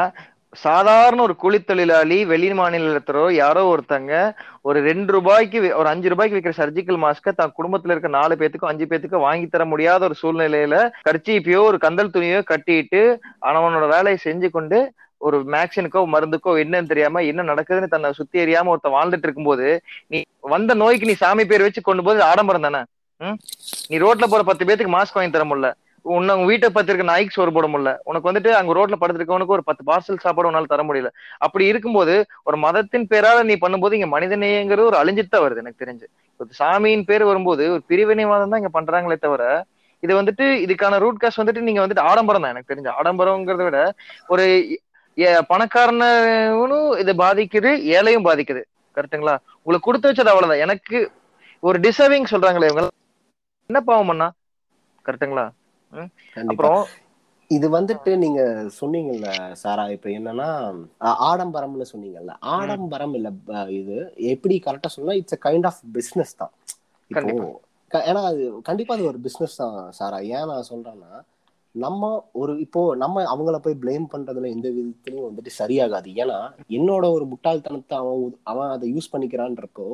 சாதாரண ஒரு கூலித்தொழிலாளி வெளி மாநிலத்தரோ யாரோ ஒருத்தங்க ஒரு ரெண்டு ரூபாய்க்கு ஒரு அஞ்சு ரூபாய்க்கு விற்கிற சர்ஜிக்கல் மாஸ்க தான் குடும்பத்துல இருக்க நாலு பேத்துக்கும் அஞ்சு பேத்துக்கும் வாங்கி தர முடியாத ஒரு சூழ்நிலையில கர்ச்சீப்பையோ ஒரு கந்தல் துணியோ கட்டிட்டு அவனோட வேலையை செஞ்சு கொண்டு ஒரு மேக்சினுக்கோ மருந்துக்கோ என்னன்னு தெரியாம என்ன நடக்குதுன்னு தன்னை சுத்தி எறியாம ஒருத்தன் வாழ்ந்துட்டு இருக்கும்போது நீ வந்த நோய்க்கு நீ சாமி பேர் வச்சு கொண்டு போது ஆடம்பரம் தானே? நீ ரோட்ல போற பத்து பேத்துக்கு மாஸ்க் வாங்கி தர முடியல. உன்னை உங்க வீட்டை பத்தி இருக்க நாய்க்கு சோறு போட முடியல. உனக்கு வந்துட்டு அங்க ரோட்ல படுத்திருக்கவனுக்கு ஒரு பத்து பார்சல் சாப்பாடு உன்னால தர முடியல. அப்படி இருக்கும்போது ஒரு மதத்தின் பேரால நீ பண்ணும்போது இங்க மனிதநேயங்கிறது ஒரு அழிஞ்சிட்டு தான் வருது எனக்கு தெரிஞ்சு. சாமியின் பேர் வரும்போது ஒரு பிரிவினைவாதம் தான் இங்க பண்றாங்களே தவிர இது வந்துட்டு இதுக்கான ரூட் காஸ்ட் வந்துட்டு நீங்க வந்துட்டு ஆடம்பரம் தான் எனக்கு தெரிஞ்ச. ஆடம்பரம்ங்கிறத விட ஒரு பணக்காரனும் இது பாதிக்குது ஏழையும் பாதிக்குது. கரெக்ட்டுங்களா? உங்களுக்கு கொடுத்து வச்சது அவ்வளவுதான். எனக்கு ஒரு டிசர்விங் சொல்றாங்களே இவங்க. என்ன பாவம் பண்ணா கரெக்ட்டுங்களா? கண்டிப்பா. அப்புறம் இது வந்துட்டு நீங்க சொன்னீங்கல்ல சாரா இப்ப என்னன்னா ஆடம்பரம்னு சொன்னீங்கல்ல. ஆடம்பரம் இல்ல இது எப்படி கரெக்டா சொன்னா it's a kind of business தான். ஏன்னா அது கண்டிப்பா அது ஒரு பிசினஸ் தான் சாரா. ஏன் நான் சொல்றேன்னா நம்ம ஒரு இப்போ நம்ம அவங்கள போய் ப்ளேம் பண்றதுல எந்த விதத்துலயும் வந்துட்டு சரியாகாது. ஏன்னா என்னோட ஒரு முட்டாள்தனத்தை அவன் அவன் அதை யூஸ் பண்ணிக்கிறான்றப்போ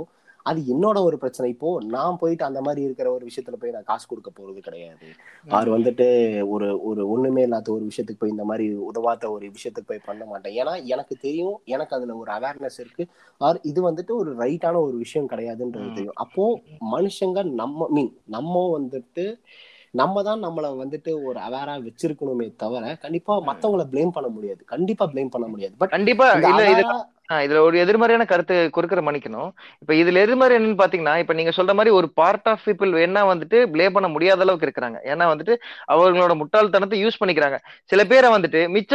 அது என்னோட ஒரு பிரச்சனை. இப்போ நான் போயிட்டு அந்த மாதிரி இருக்கிற ஒரு விஷயத்துல போய் நான் காசு கொடுக்க போறது கிடையாது. அவர் வந்துட்டு ஒரு ஒரு ஒண்ணுமே இல்லாத ஒரு விஷயத்துக்கு போய் இந்த மாதிரி உதவாத ஒரு விஷயத்துக்கு போய் பண்ண மாட்டேன். ஏன்னா எனக்கு தெரியும் எனக்கு அதுல ஒரு அவேர்னஸ் இருக்கு. ஆர் இது வந்துட்டு ஒரு ரைட்டான ஒரு விஷயம் கிடையாதுன்றது. தெரியும். அப்போ மனுஷங்க நம்ம மீன் நம்ம வந்துட்டு நம்ம தான் நம்மள வந்துட்டு ஒரு அவேரா வச்சிருக்கணுமே தவிர கண்டிப்பா மத்தவங்கள ப்ளேம் பண்ண முடியாது. கண்டிப்பா ப்ளேம் பண்ண முடியாது. பட் கண்டிப்பா. இதுல ஒரு எதிர்மறையான கருத்து குறுக்கிற மன்னிக்கணும். இப்ப இதுல எதிர்மறை என்னன்னு பாத்தீங்கன்னா இப்ப நீங்க சொல்ற மாதிரி ஒரு பார்ட் ஆஃப் பீப்புள் வேணா வந்துட்டு ப்ளே பண்ண முடியாத அளவுக்கு இருக்கிறாங்க. ஏன்னா வந்துட்டு அவங்களோட முட்டாள்தனத்தை யூஸ் பண்ணிக்கிறாங்க. சில பேரை வந்துட்டு மிச்ச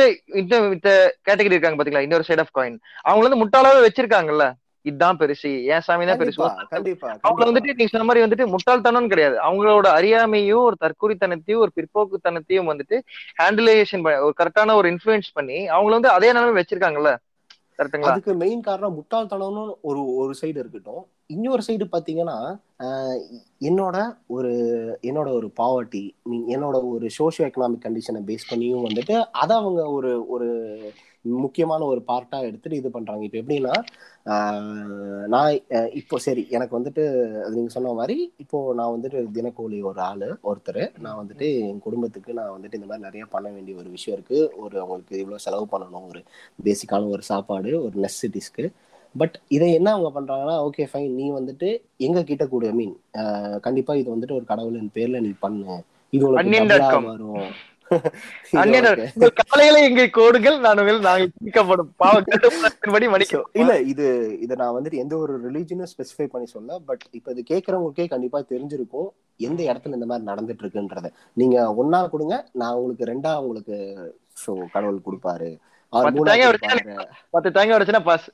மித்த கேட்டகரி இருக்காங்க பாத்தீங்களா? இன்னொரு சைட் ஆஃப் காயின் அவங்க வந்து முட்டாளாவே வச்சிருக்காங்கல்ல. இதுதான் பெருசு ஏன் சாமி தான் பெருசு? அவங்க. வந்துட்டு நீங்க சொன்ன மாதிரி வந்துட்டு முட்டாள்தனம் கிடையாது. அவங்களோட அறியாமையும் ஒரு தற்குறித்தனத்தையும் ஒரு பிற்போக்குத்தனத்தையும் வந்துட்டு ஹேண்டிலேஷன் ஒரு கரெக்டான ஒரு இன்ஃபுளுன்ஸ் பண்ணி அவங்கள வந்து அதே நிலைமை வச்சிருக்காங்கல்ல? கரெக்ட்டுங்களா? அதுக்கு மெயின் காரணம் முட்டாள்தனம்னு ஒரு ஒரு சைடு இருக்கட்டும். இன்னொரு சைடு பாத்தீங்கன்னா ஆஹ் என்னோட ஒரு என்னோட ஒரு பாவர்ட்டி என்னோட ஒரு சோஷியோ எக்கனாமிக் கண்டிஷனை பேஸ் பண்ணியும் வந்துட்டு அதை அவங்க ஒரு ஒரு முக்கியமான ஒரு பார்ட்டா எடுத்துட்டு இது பண்றாங்க. இப்போ எப்படின்னா நான் இப்போ சரி எனக்கு வந்துட்டு அது நீங்க சொன்ன மாதிரி இப்போ நான் வந்துட்டு தினக்கூலி ஒரு ஆளு ஒருத்தர். நான் வந்துட்டு என் குடும்பத்துக்கு நான் வந்துட்டு இந்த மாதிரி நிறைய பண்ண வேண்டிய ஒரு விஷயம் இருக்கு. ஒரு அவங்களுக்கு இவ்வளவு செலவு பண்ணணும். ஒரு பேசிக்கான ஒரு சாப்பாடு ஒரு நெசசிட்டிஸ்க்கு பட் இதை என்ன அவங்க பண்றாங்கன்னா ஓகே ஃபைன் நீ வந்துட்டு எங்க கிட்ட கூட மீன் கண்டிப்பா இது வந்துட்டு ஒரு கடவுளின் பேர்ல நீ பண்ணு. இது உனக்கு. வரும். இது அந்நியர் உனக்கு- உங்கள் காலையில எங்கே கோடுகள் நான் உங்கள் நாங்கள் தீர்க்கப்படும் பாவ கட்டுப்பாட்டின்படி So, மன்னிக்கிறோம் இல்ல இது இத நான் வந்துட்டு எந்த ஒரு ரிலீஜனும் ஸ்பெசிஃபை பண்ணி சொல்ல பட் இப்ப இது கேக்குறவங்களுக்கே கண்டிப்பா தெரிஞ்சிருக்கும் எந்த இடத்துல இந்த மாதிரி நடந்துட்டு இருக்குன்றத நீங்க ஒன்னா கொடுங்க நான் உங்களுக்கு ரெண்டா உங்களுக்கு ஸோ கடவுள் கொடுப்பாரு. பத்து தேங்காய் கொடுப்பாரு பத்து தேங்காய் பாஸ்.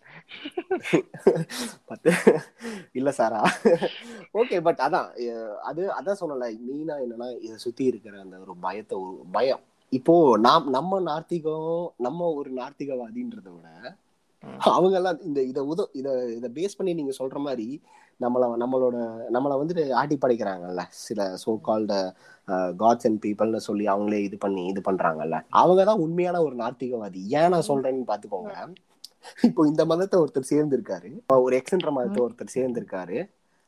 பத்து இல்ல சாரா. ஓகே பட் அதான் அது அதான் சொல்லல மெயினா என்னன்னா இதை சுத்தி இருக்கிற அந்த ஒரு பயத்தை ஒரு பயம். இப்போ நாம் நம்ம நார்த்திகம் நம்ம ஒரு நார்த்திகவாதின்றத விட அவங்க எல்லாம் இந்த இத உத இத இத பேஸ் பண்ணி நீங்க சொல்ற மாதிரி நம்மள நம்மளோட நம்மள வந்துட்டு ஆட்டி படைக்கிறாங்கல்ல. சில சோ கால்டு காட்ஸ் அண்ட் பீப்புள்னு சொல்லி அவங்களே இது பண்ணி இது பண்றாங்கல்ல. அவங்க தான் உண்மையான ஒரு நாத்திகவாதி. ஏன் நான் சொல்றேன்னு பாத்துக்கோங்க இப்போ இந்த மதத்தை ஒருத்தர் சேர்ந்திருக்காரு. ஒரு எக்ஸென்ட்ர மதத்தை ஒருத்தர் சேர்ந்திருக்காரு.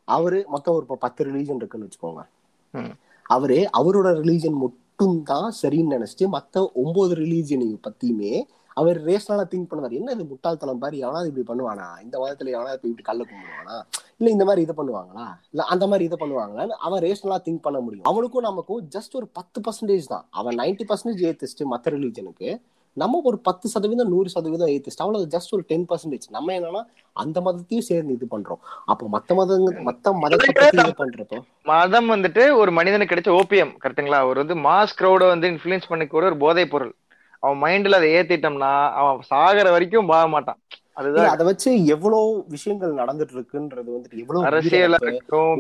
அவரு மொத்தம் ஒரு இப்ப பத்து ரிலீஜன் இருக்குன்னு வச்சுக்கோங்க. அவரு அவரோட ரிலீஜன் மட்டும் தான் சரின்னு நினைச்சிட்டு மத்த ஒன்பது ரிலீஜனையும் பத்தியுமே அவர் ரேஷனலா திங்க் பண்ணுவார். என்ன இது முட்டாள்தனம் பாரு எவனாவது இப்படி பண்ணுவானா? இந்த மதத்துல எவனாவது இப்படி கல்ல கும்பிடுவானா இல்ல இந்த மாதிரி இதை பண்ணுவாங்களா? இல்ல அந்த மாதிரி இதை பண்ணுவாங்களான்னு அவன் ரேஷனலா திங்க் பண்ண முடியும். அவனுக்கும் நமக்கும் ஜஸ்ட் ஒரு பத்து பர்சன்டேஜ் தான். அவன் நைன்டி பர்சன்டேஜ் ஏத்திஸ்ட் மத்த ரிலீஜனுக்கு நம்ம ஒரு பத்து சதவீதம் நூறு சதவீதம் ஏத்திஸ்ட் அவ்வளவு ஜஸ்ட் ஒரு டென் பர்சன்டேஜ் நம்ம என்னன்னா அந்த மதத்தையும் சேர்ந்து இது பண்றோம். அப்போ மத்த மதங்க மத்த மதத்தை பண்றப்போ? மதம் வந்துட்டு ஒரு மனிதனுக்கு கிடைச்ச ஓபியம் கரெக்ட்டுங்களா அவர் வந்து மாஸ் க்ரௌட வந்து இன்ஃபுளுன்ஸ் பண்ணிக்கூட ஒரு போதைப் பொருள். அவன் மைண்ட்ல அதை ஏத்திட்டோம்னா அவன் சாகர வரைக்கும் போக மாட்டான். அதுதான் அதை வச்சு எவ்வளவு விஷயங்கள் நடந்துட்டு இருக்குன்றது வந்துட்டு எவ்வளவு அரசியல்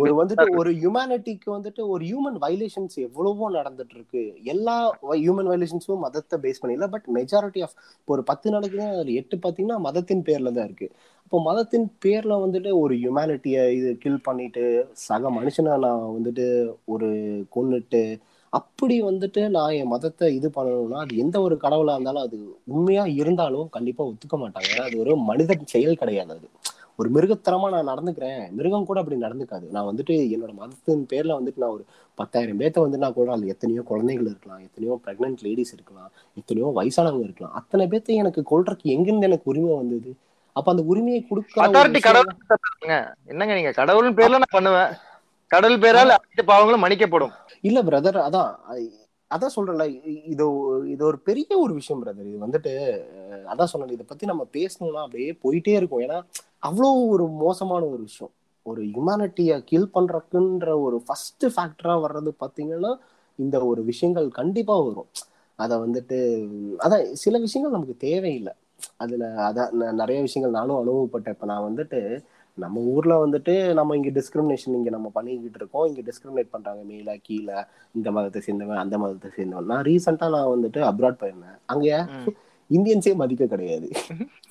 ஒரு வந்துட்டு ஒரு ஹியூமனிட்டிக்கு வந்துட்டு ஒரு ஹியூமன் வைலேஷன்ஸ் எவ்வளவோ நடந்துட்டு இருக்கு. எல்லா ஹியூமன் வைலேஷன்ஸும் மதத்தை பேஸ் பண்ணி இல்ல பட் மெஜாரிட்டி ஆஃப் ஒரு பத்து நடக்குதுன்னா அதுல எட்டு பாத்தீங்கன்னா மதத்தின் பேர்ல தான் இருக்கு. இப்போ மதத்தின் பேர்ல வந்துட்டு ஒரு ஹியூமனிட்டிய இது கில் பண்ணிட்டு சக மனுஷனை நான் வந்துட்டு ஒரு கொன்னுட்டு அப்படி வந்துட்டு நான் என் மதத்தை இது பண்ணணும்னா அது எந்த ஒரு கடவுளா இருந்தாலும் அது உண்மையா இருந்தாலும் கண்டிப்பா ஒத்துக்க மாட்டாங்க. ஏன்னா அது ஒரு மனித செயல் கிடையாது அது. ஒரு மிருகத்தனமா நான் நடந்துக்கிறேன். மிருகம் கூட அப்படி நடந்துக்காது. நான் வந்துட்டு என்னோட மதத்தின் பேர்ல வந்துட்டு நான் ஒரு பத்தாயிரம் பேர்த்த வந்து நான் கூட அதுல எத்தனையோ குழந்தைகள் இருக்கலாம் எத்தனையோ பிரெக்னென்ட் லேடிஸ் இருக்கலாம் எத்தனையோ வயசானவங்க இருக்கலாம். அத்தனை பேர்த்த எனக்கு கொல்றதுக்கு எங்கிருந்து எனக்கு உரிமை வந்தது? அப்ப அந்த உரிமையை கொடுக்க. என்னங்க நீங்க? கடவுள் பேர்ல நான் பண்ணுவேன். கடல் பேரால் அனைத்து பாவங்களும் மன்னிக்கப்படும். இல்ல பிரதர் அதான் அதான் சொல்றேன்ல இது இது ஒரு பெரிய ஒரு விஷயம் பிரதர் இது வந்துட்டு அதான் சொன்னேன் இதை பத்தி நம்ம பேசணும்னா அப்படியே போயிட்டே இருக்கும். ஏன்னா அவ்வளோ ஒரு மோசமான ஒரு விஷயம். ஒரு ஹியூமனிட்டியை கில் பண்றதுக்குன்ற ஒரு ஃபர்ஸ்ட் ஃபேக்டரா வர்றது பாத்தீங்கன்னா இந்த ஒரு விஷயங்கள் கண்டிப்பா வரும். அத வந்துட்டு அதான் சில விஷயங்கள் நமக்கு தேவையில்லை. அதுல அதான் நிறைய விஷயங்கள் நானும் அனுபவப்பட்டேன். இப்ப நான் வந்துட்டு நம்ம ஊர்ல வந்துட்டு நம்ம இங்க டிஸ்கிரிமினேஷன் இங்க நம்ம பண்ணிக்கிட்டு இருக்கோம். இங்க டிஸ்கிரிமினேட் பண்றாங்க. மேல கீழே இந்த மதத்தை சேர்ந்தவன் அந்த மதத்தை சேர்ந்தவன். நான் ரீசெண்டா நான் வந்துட்டு அப்ராட் போயிருந்தேன். அங்க. இந்தியன்ஸே மதிக்க கிடையாது.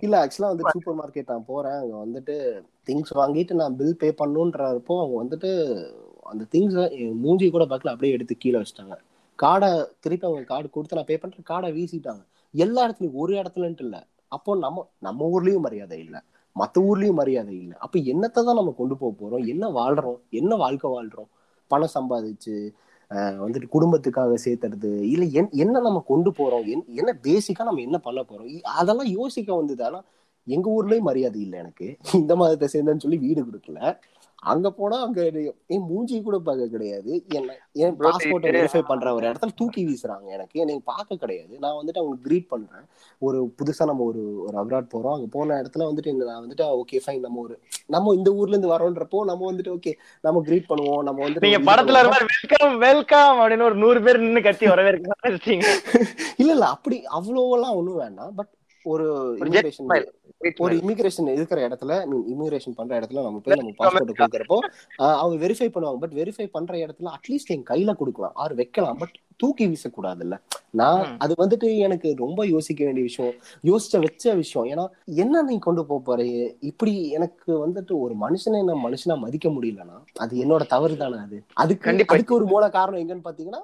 இல்ல ஆக்சுவலா வந்து சூப்பர் மார்க்கெட் நான் போறேன். அங்க வந்துட்டு திங்ஸ் வாங்கிட்டு நான் பில் பே பண்ணுன்றப்போ அவங்க வந்துட்டு அந்த திங்ஸ் மூஞ்சி கூட பார்க்கல. அப்படியே எடுத்து கீழே வச்சிட்டாங்க. கார்டை திருப்பி அவங்க கார்டு கொடுத்து நான் பே பண்றேன் கார்டை வீசிட்டாங்க. எல்லா இடத்துலயும் ஒரு இடத்துலன்ட்டு இல்ல. அப்போ நம்ம நம்ம ஊர்லயும் மரியாதை இல்ல. மத்த ஊர்லயும் மரியாதை இல்ல. அப்ப என்னத்தை தான் நம்ம கொண்டு போக போறோம்? என்ன வாழ்றோம்? என்ன வாழ்க்கை வாழ்றோம்? பணம் சம்பாதிச்சு வந்துட்டு குடும்பத்துக்காக சேர்த்துறது இல்ல என்- என்ன நம்ம கொண்டு போறோம்? என்- என்ன பேசிக்கா நம்ம என்ன பண்ண போறோம்? அதெல்லாம் யோசிக்க வந்தது. ஆனா எங்க ஊர்லயும் மரியாதை இல்லை எனக்கு. இந்த மதத்தை சேர்ந்தேன்னு சொல்லி வீடு கொடுக்கல. அங்க போனா அங்க என் மூஞ்சி கூட பார்க்க கிடையாது. என்ன என் இது- வெரிஃபை பண்ற ஒரு இடத்துல தூக்கி வீசுறாங்க எனக்கு. என்னை பார்க்க கிடையாது. நான் வந்துட்டு அவங்க க்ரீட் பண்றேன். ஒரு புதுசா நம்ம ஒரு ஒரு அப்ராட் போறோம். அங்க போன இடத்துல வந்துட்டு நான் வந்துட்டு ஓகே ஃபைன் நம்ம ஒரு நம்ம இந்த ஊர்ல இருந்து வரோன்றப்போ நம்ம வந்துட்டு ஓகே நம்ம க்ரீட் பண்ணுவோம். நம்ம வந்துட்டு நீங்க படத்துல வெல்கம் வெல்கம் அப்படின்னு ஒரு நூறு பேர் நின்னு கத்தி வரவேற்க இல்ல இல்ல அப்படி அவ்வளோவெல்லாம் ஒண்ணும் வேண்டாம். பட் ஒரு smile. ஒரு இமிகிரேஷன் இருக்கிற இடத்துல மீன் இமிகிரேஷன் பண்ற இடத்துல நம்ம போய் நம்ம பாஸ்போர்ட் கொடுக்குறப்போ அவங்க வெரிஃபை பண்ணுவாங்க. பட் வெரிஃபை பண்ற இடத்துல அட்லீஸ்ட் என் கையில கொடுக்கலாம். ஆர் வைக்கலாம். பட் தூக்கி வீசக்கூடாதுல்ல. நான் ம். அது வந்துட்டு எனக்கு ரொம்ப யோசிக்க வேண்டிய விஷயம். யோசிச்ச வச்ச விஷயம். ஏன்னா என்ன நீ கொண்டு போக போற? இப்படி எனக்கு வந்துட்டு ஒரு மனுஷனை நான் மனுஷனா மதிக்க முடியலன்னா அது என்னோட தவறு தானே அது. அதுக்கு. அதுக்கு ஒரு மூல காரணம் எங்கன்னு பாத்தீங்கன்னா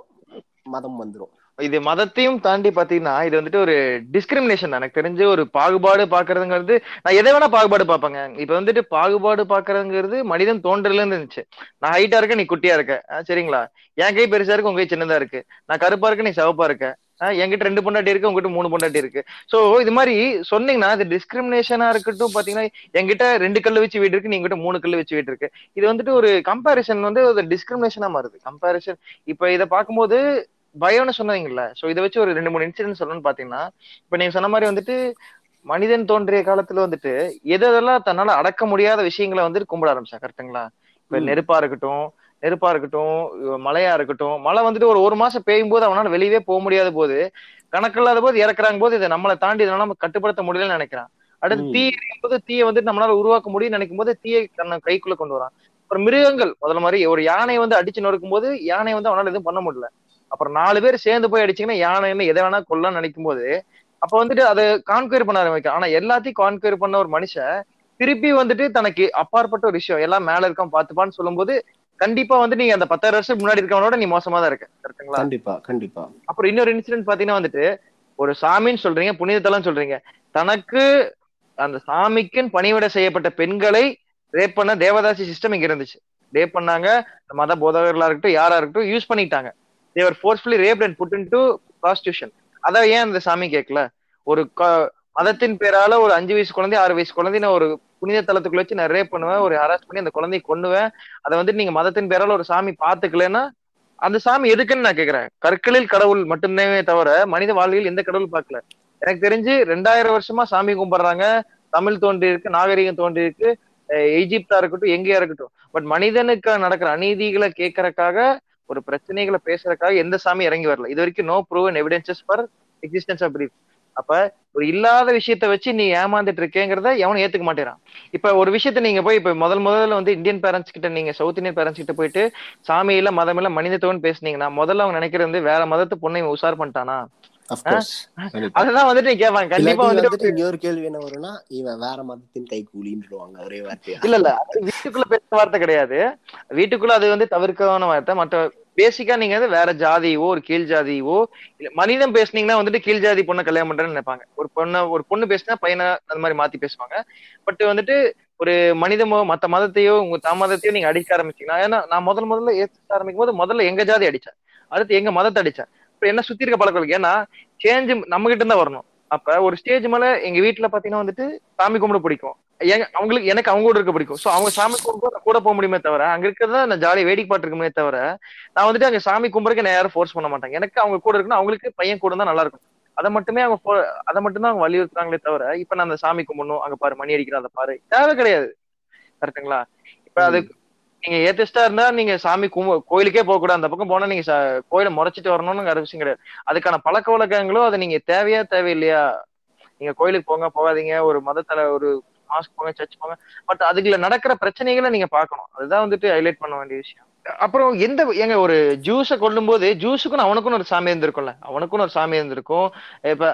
மதம் வந்துரும். இது மதத்தையும் தாண்டி பாத்தீங்கன்னா இது வந்துட்டு ஒரு டிஸ்கிரிமினேஷன் எனக்கு தெரிஞ்சு ஒரு பாகுபாடு பாக்குறதுங்கிறது நான் எதை வேணா பாகுபாடு பாப்பேங்க இப்ப வந்துட்டு பாகுபாடு பாக்குறதுங்கிறது மனிதன் தோன்றல இருந்துச்சு. நான் ஹைட்டா இருக்க நீ குட்டியா இருக்க. ஆ, சரிங்களா? என் கை பெருசா இருக்கு உங்க கை சின்னதா இருக்கு. நான் கருப்பா இருக்க நீ சிவப்பா இருக்க. ஆ, என்கிட்ட ரெண்டு பொண்டாட்டி இருக்கு உங்ககிட்ட மூணு பொண்டாட்டி இருக்கு. சோ இது மாதிரி சொன்னீங்கன்னா இது டிஸ்கிரிமினேஷனா இருக்கட்டும் பாத்தீங்கன்னா என்கிட்ட ரெண்டு கல்லு வச்சு வீடு இருக்கு நீங்க மூணு கல்லு வச்சு வீடு இருக்கு. இது வந்துட்டு ஒரு கம்பாரிசன் வந்து ஒரு டிஸ்கிரிமினேஷனா மாறுது. கம்பாரிசன் இப்ப இதை பார்க்கும்போது பயம்னு சொன்னீங்கல்ல சோ இதை வச்சு ஒரு ரெண்டு மூணு இன்சிடென்ட் சொல்லணும்னு பாத்தீங்கன்னா இப்ப நீங்க சொன்ன மாதிரி வந்துட்டு மனிதன் தோன்றிய காலத்துல வந்துட்டு எது எதெல்லாம் தன்னால அடக்க முடியாத விஷயங்களை வந்துட்டு கும்பிட ஆரம்பிச்சா கரெக்ட்டுங்களா? இப்ப. நெருப்பா இருக்கட்டும் நெருப்பா இருக்கட்டும் மழையா இருக்கட்டும் மழை வந்துட்டு ஒரு ஒரு மாசம் பெய்யும் போது அவனால வெளியவே போக முடியாத போது கணக்கில்லாத போது இறக்குறாங்க போது இதை நம்மளை தாண்டி இதனால நம்ம கட்டுப்படுத்த முடியலன்னு நினைக்கிறான். அடுத்து. தீ போது தீயை வந்துட்டு நம்மளால உருவாக்க முடியும்னு நினைக்கும் போது தீயை தன்னை கைக்குள்ள கொண்டு வரான். அப்புறம் மிருகங்கள் முதல்ல மாதிரி ஒரு யானை வந்து அடிச்சு நொறுக்கும் போது யானை வந்து அவனால எதுவும் பண்ண முடியல. அப்புறம் நாலு பேர் சேர்ந்து போய் அடிச்சீங்கன்னா யானை என்ன எதை வேணா கொல்லலாம்னு நினைக்கும் போது அப்ப வந்துட்டு அதை கான்குயர் பண்ண ஆரம்பிக்கும் ஆனா எல்லாத்தையும் கான்குயர் பண்ண ஒரு மனுஷன் திருப்பி வந்துட்டு தனக்கு அப்பாற்பட்ட ஒரு விஷயம் எல்லாம் மேல இருக்கான் பாத்துப்பான்னு சொல்லும்போது கண்டிப்பா வந்து நீங்க அந்த பத்தாயிரம் வருஷம் முன்னாடி இருக்கவனோட நீ மோசமா தான் இருக்க. கரெக்ட்டுங்களா? கண்டிப்பா கண்டிப்பா. அப்புறம் இன்னொரு இன்சிடென்ட் பாத்தீங்கன்னா வந்துட்டு ஒரு சாமின்னு சொல்றீங்க புனிதத்தலம் சொல்றீங்க. தனக்கு அந்த சாமிக்குன்னு பணிவிடை செய்யப்பட்ட பெண்களை ரேப் பண்ண தேவதாசி சிஸ்டம் இங்க இருந்துச்சு. ரேப் பண்ணாங்க மத போதகர்களா இருக்கட்டும் யாரா இருக்கட்டும் யூஸ் பண்ணிட்டாங்க. They were forcefully rape and put in to constitution அதை ஏன் அந்த சாமி கேட்கல ஒரு க- மதத்தின் பேரால ஒரு அஞ்சு வயசு குழந்தை ஆறு வயசு குழந்தை நான் ஒரு புனித தளத்துக்குள்ள வச்சு நான் ரேப் பண்ணுவேன் ஒரு ஹராஸ் பண்ணி அந்த குழந்தைய கொண்டுவேன் அதை வந்து நீங்க மதத்தின் பேரால ஒரு சாமி பாத்துக்கலன்னா அந்த சாமி எதுக்குன்னு நான் கேக்குறேன்? கற்களில் கடவுள் மட்டும்தானே தவிர மனித வாழ்வில் எந்த கடவுள் பார்க்கல. எனக்கு தெரிஞ்சு ரெண்டாயிரம் வருஷமா சாமி கும்பிடுறாங்க. தமிழ் தோன்றி இருக்கு நாகரிகம் தோன்றி இருக்கு. எகிப்தா இருக்கட்டும் எங்கேயா இருக்கட்டும். பட் மனிதனுக்கு நடக்கிற அநீதிகளை கேட்கறக்காக ஒரு பிரச்சனைகளை பேசுறதுக்காக எந்த சாமி இறங்கி வரல. இது வரைக்கும் no proven evidences for existence of belief அப்ப ஒரு இல்லாத விஷயத்த வச்சு நீ ஏமாந்துட்டு இருக்கேங்கிறத எவனும் ஏத்துக்க மாட்டேறான். இப்ப ஒரு விஷயத்த நீங்க போய் இப்ப முதல் முதல்ல வந்து இந்தியன் பேரண்ட்ஸ் கிட்ட நீங்க சவுத் இந்தியன் பேரண்ட்ஸ் கிட்ட போயிட்டு சாமியில மதம் இல்ல மனிதத்துவம் பேசுனீங்கன்னா முதல்ல அவங்க நினைக்கிறது வந்து வேற மதத்து பொண்ணை உஷார் பண்ணிட்டானா? அதுதான் வந்துட்டு கேட்பாங்க கண்டிப்பா வந்துட்டு இன்னொரு கேள்வி என்ன வரும்னா இவன் வேற மதத்தின் கை கூலின்றுவாங்க ஒரே வார்த்தையா? இல்ல இல்ல. வீட்டுக்குள்ள பேசுற வார்த்தை கிடையாது. வீட்டுக்குள்ள அது வந்து தவிர்க்கமான வார்த்தை. மற்ற பேசிக்கா நீங்க வந்து வேற ஜாதியவோ ஒரு கீழ் ஜாதியவோ இல்ல மனிதன் பேசுனீங்கன்னா வந்துட்டு கீழ் ஜாதி பொண்ணை கல்யாணம் பண்றேன்னு நினைப்பாங்க. ஒரு பொண்ணை ஒரு பொண்ணு பேசினா பையனை அந்த மாதிரி மாத்தி பேசுவாங்க. பட் வந்துட்டு ஒரு மனிதமோ மத்த மதத்தையோ உங்க தம் மதத்தையோ நீங்க அடிக்க ஆரம்பிச்சீங்கன்னா ஏன்னா நான் முதல் முதல்ல ஏற்ற ஆரம்பிக்கும் போது முதல்ல எங்க ஜாதி அடிச்சேன். அடுத்து எங்க மதத்தை அடிச்சேன். என்ன சுத்தி இருக்க பழக்கம் ஏன்னா சேஞ்ச் நம்ம கிட்ட இருந்தா வரணும். அப்ப ஒரு ஸ்டேஜ் மேல எங்க வீட்டுல பாத்தீங்கன்னா வந்துட்டு சாமி கும்பிட பிடிக்கும். அவங்களுக்கு எனக்கு அவங்க கூட இருக்க பிடிக்கும். சோ அவங்க சாமி கும்பிட கூட போக முடியுமே தவிர அங்க இருக்கிறதா நான் ஜாலியா வேடிக்கை பாட்டுருக்குமே தவிர நான் வந்துட்டு அங்க சாமி கும்பிடுறதுக்கு நான் யாரும் ஃபோர்ஸ் பண்ண மாட்டாங்க. எனக்கு அவங்க கூட இருக்கணும் அவங்களுக்கு பையன் கூட தான் நல்லா இருக்கும். அதை மட்டுமே அவங்க fo- அதை மட்டும்தான் அவங்க வலியுறுத்துறாங்களே தவிர இப்ப நான் அந்த சாமி கும்பிடணும் அங்க பாரு மணி அடிக்கிறேன் அதை பாரு தேவை கிடையாது. கரெக்டுங்களா இப்ப அது நீங்க ஏத்திஸ்டா இருந்தா நீங்க சாமி கோயிலுக்கே போக கூடாது. அந்த பக்கம் போனா நீங்க கோயில கோயிலை முறைச்சிட்டு வரணும்னு விஷயம் கிடையாது. அதுக்கான பழக்க வழக்கங்களும் அதை நீங்க தேவையா தேவையில்லையா? நீங்க கோயிலுக்கு போங்க போகாதீங்க. ஒரு மதத்துல ஒரு மாஸ்க் போங்க சர்ச் போங்க. பட் அதுக்குள்ள நடக்கிற பிரச்சனைகளை நீங்க பார்க்கணும். அதுதான் வந்துட்டு ஹைலைட் பண்ண வேண்டிய விஷயம். அப்புறம் எந்த எங்க ஒரு ஜூஸை கொல்லும் போது ஜூஸுக்கும் அவனுக்கும் ஒரு சாமி இருந்திருக்கும்ல. அவனுக்கும் ஒரு சாமி இருந்திருக்கும். இப்ப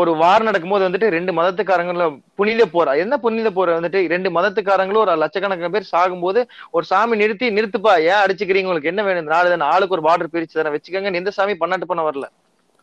ஒரு வார் நடக்கும்போது வந்துட்டு ரெண்டு மதத்துக்காரங்கள புனித போர் என்ன புனித போர் வந்துட்டு ரெண்டு மதத்துக்காரங்களும் ஒரு லட்சக்கணக்கான பேர் சாகும்போது ஒரு சாமி நிறுத்தி நிறுத்துப்பா ஏன் அடிச்சுக்கிறீங்க? உங்களுக்கு என்ன வேணும்? நாலு தானே ஆளுக்கு ஒரு பார்டர் பிரிச்சு தானே வச்சுக்கோங்க. எந்த சாமி பண்ணாட்டு பண்ண வரல.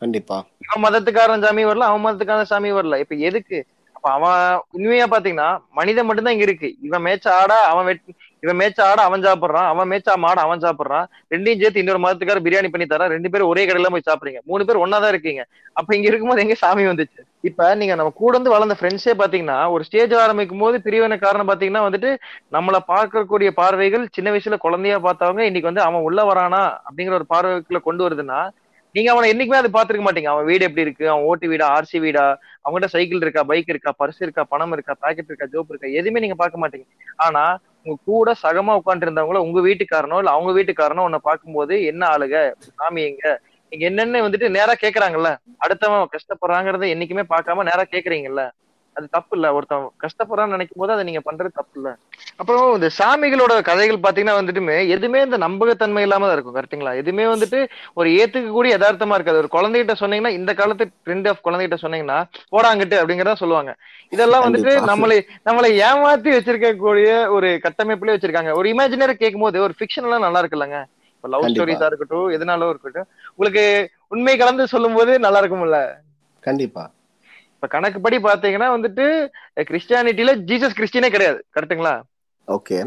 கண்டிப்பா. இவன் மதத்துக்காரன் சாமி வரல அவன் மதத்துக்காரன் சாமி வரல. இப்ப எதுக்கு? அப்ப அவன் உண்மையா பாத்தீங்கன்னா மனிதன் மட்டும்தான் இங்க இருக்கு. இவன் மேய்ச்ச ஆடா அவன் வெட் இவன் மேய்ச்ச ஆட அவன் சாப்பிடுறான் அவன் மேய்ச்சா மாட அவன் சாப்பிடுறான். ரெண்டையும் சேர்த்து இன்னொரு மதத்துக்கார பிரியாணி பண்ணி தரான் ரெண்டு பேரும் ஒரே கடையில போய் சாப்பிடுறீங்க. மூணு பேர் ஒன்னா தான் இருக்கீங்க. அப்ப இங்க இருக்கும்போது எங்க சாமி வந்துச்சு? இப்ப நீங்க நம்ம கூட இருந்து வளர்ந்த ஃப்ரெண்ட்ஸே பாத்தீங்கன்னா ஒரு ஸ்டேஜ் ஆரம்பிக்கும் போது பிரிவின காரணம் பாத்தீங்கன்னா வந்துட்டு நம்மள பார்க்கக்கூடிய பார்வைகள் சின்ன வயசுல குழந்தையா பார்த்தவங்க இன்னைக்கு வந்து அவன் உள்ள வரானா அப்படிங்கிற ஒரு பார்வைக்குள்ள கொண்டு வருதுன்னா நீங்க அவனை என்னைக்குமே அது பாத்துருக்க மாட்டீங்க. அவன் வீடு எப்படி இருக்கு? அவன் ஓட்டு வீடா ஆர்சி வீடா? அவங்ககிட்ட சைக்கிள் இருக்கா பைக் இருக்கா பர்ஸ் இருக்கா பணம் இருக்கா பாக்கெட் இருக்கா ஜோப் இருக்கா எதுவுமே நீங்க பார்க்க மாட்டீங்க. ஆனா உங்க கூட சகமா உட்காந்துட்டு இருந்தவங்கள உங்க வீட்டுக்காரனோ இல்ல அவங்க வீட்டுக்காரனோ உன்னை பார்க்கும்போது என்ன ஆளுக? சாமி எங்க? நீங்க என்னன்னு வந்துட்டு நேரா கேக்குறாங்கல்ல. அடுத்தவன் கஷ்டப்படுறாங்கிறத என்னைக்குமே பாக்காம நேரா கேக்குறீங்கல்ல. அது தப்பு இல்ல ஒருத்தன் கஷ்டப்படுறான்னு நினைக்கும் போது அதை நீங்க பண்றது தப்பு இல்ல அப்புறம் இந்த சாமிகளோட கதைகள் பாத்தீங்கன்னா வந்துட்டுமே எதுவுமே இந்த நம்பகத்தன்மை இல்லாம தான் இருக்கும். கரெக்ட்டுங்களா? எதுவுமே வந்துட்டு ஒரு ஏத்துக்கக்கூடிய யதார்த்தமா இருக்காது. ஒரு குழந்தைகிட்ட சொன்னீங்கன்னா இந்த காலத்து ட்ரெண்ட் ஆஃப் குழந்தைகிட்ட சொன்னீங்கன்னா போடாங்கிட்டு அப்படிங்கறத சொல்லுவாங்க. இதெல்லாம் வந்துட்டு. நம்மளை நம்மளை ஏமாத்தி வச்சிருக்கக்கூடிய ஒரு கட்டமைப்புலயே வச்சிருக்காங்க. ஒரு இமேஜினரி கேட்கும் போது ஒரு ஃபிக்ஷன் எல்லாம் நல்லா இருக்குல்லங்க இப்ப லவ். ஸ்டோரிஸா இருக்கட்டும் எதனாலும் இருக்கட்டும். உங்களுக்கு உண்மை கலந்து சொல்லும் போது நல்லா இருக்கும்ல? கண்டிப்பா. இப்ப கணக்குப்படி பாத்தீங்கன்னா வந்துட்டு கிறிஸ்டியானிட்டில ஜீசஸ் கிறிஸ்டினே கிடையாது. கரெக்ட்டுங்களா? ஓகே.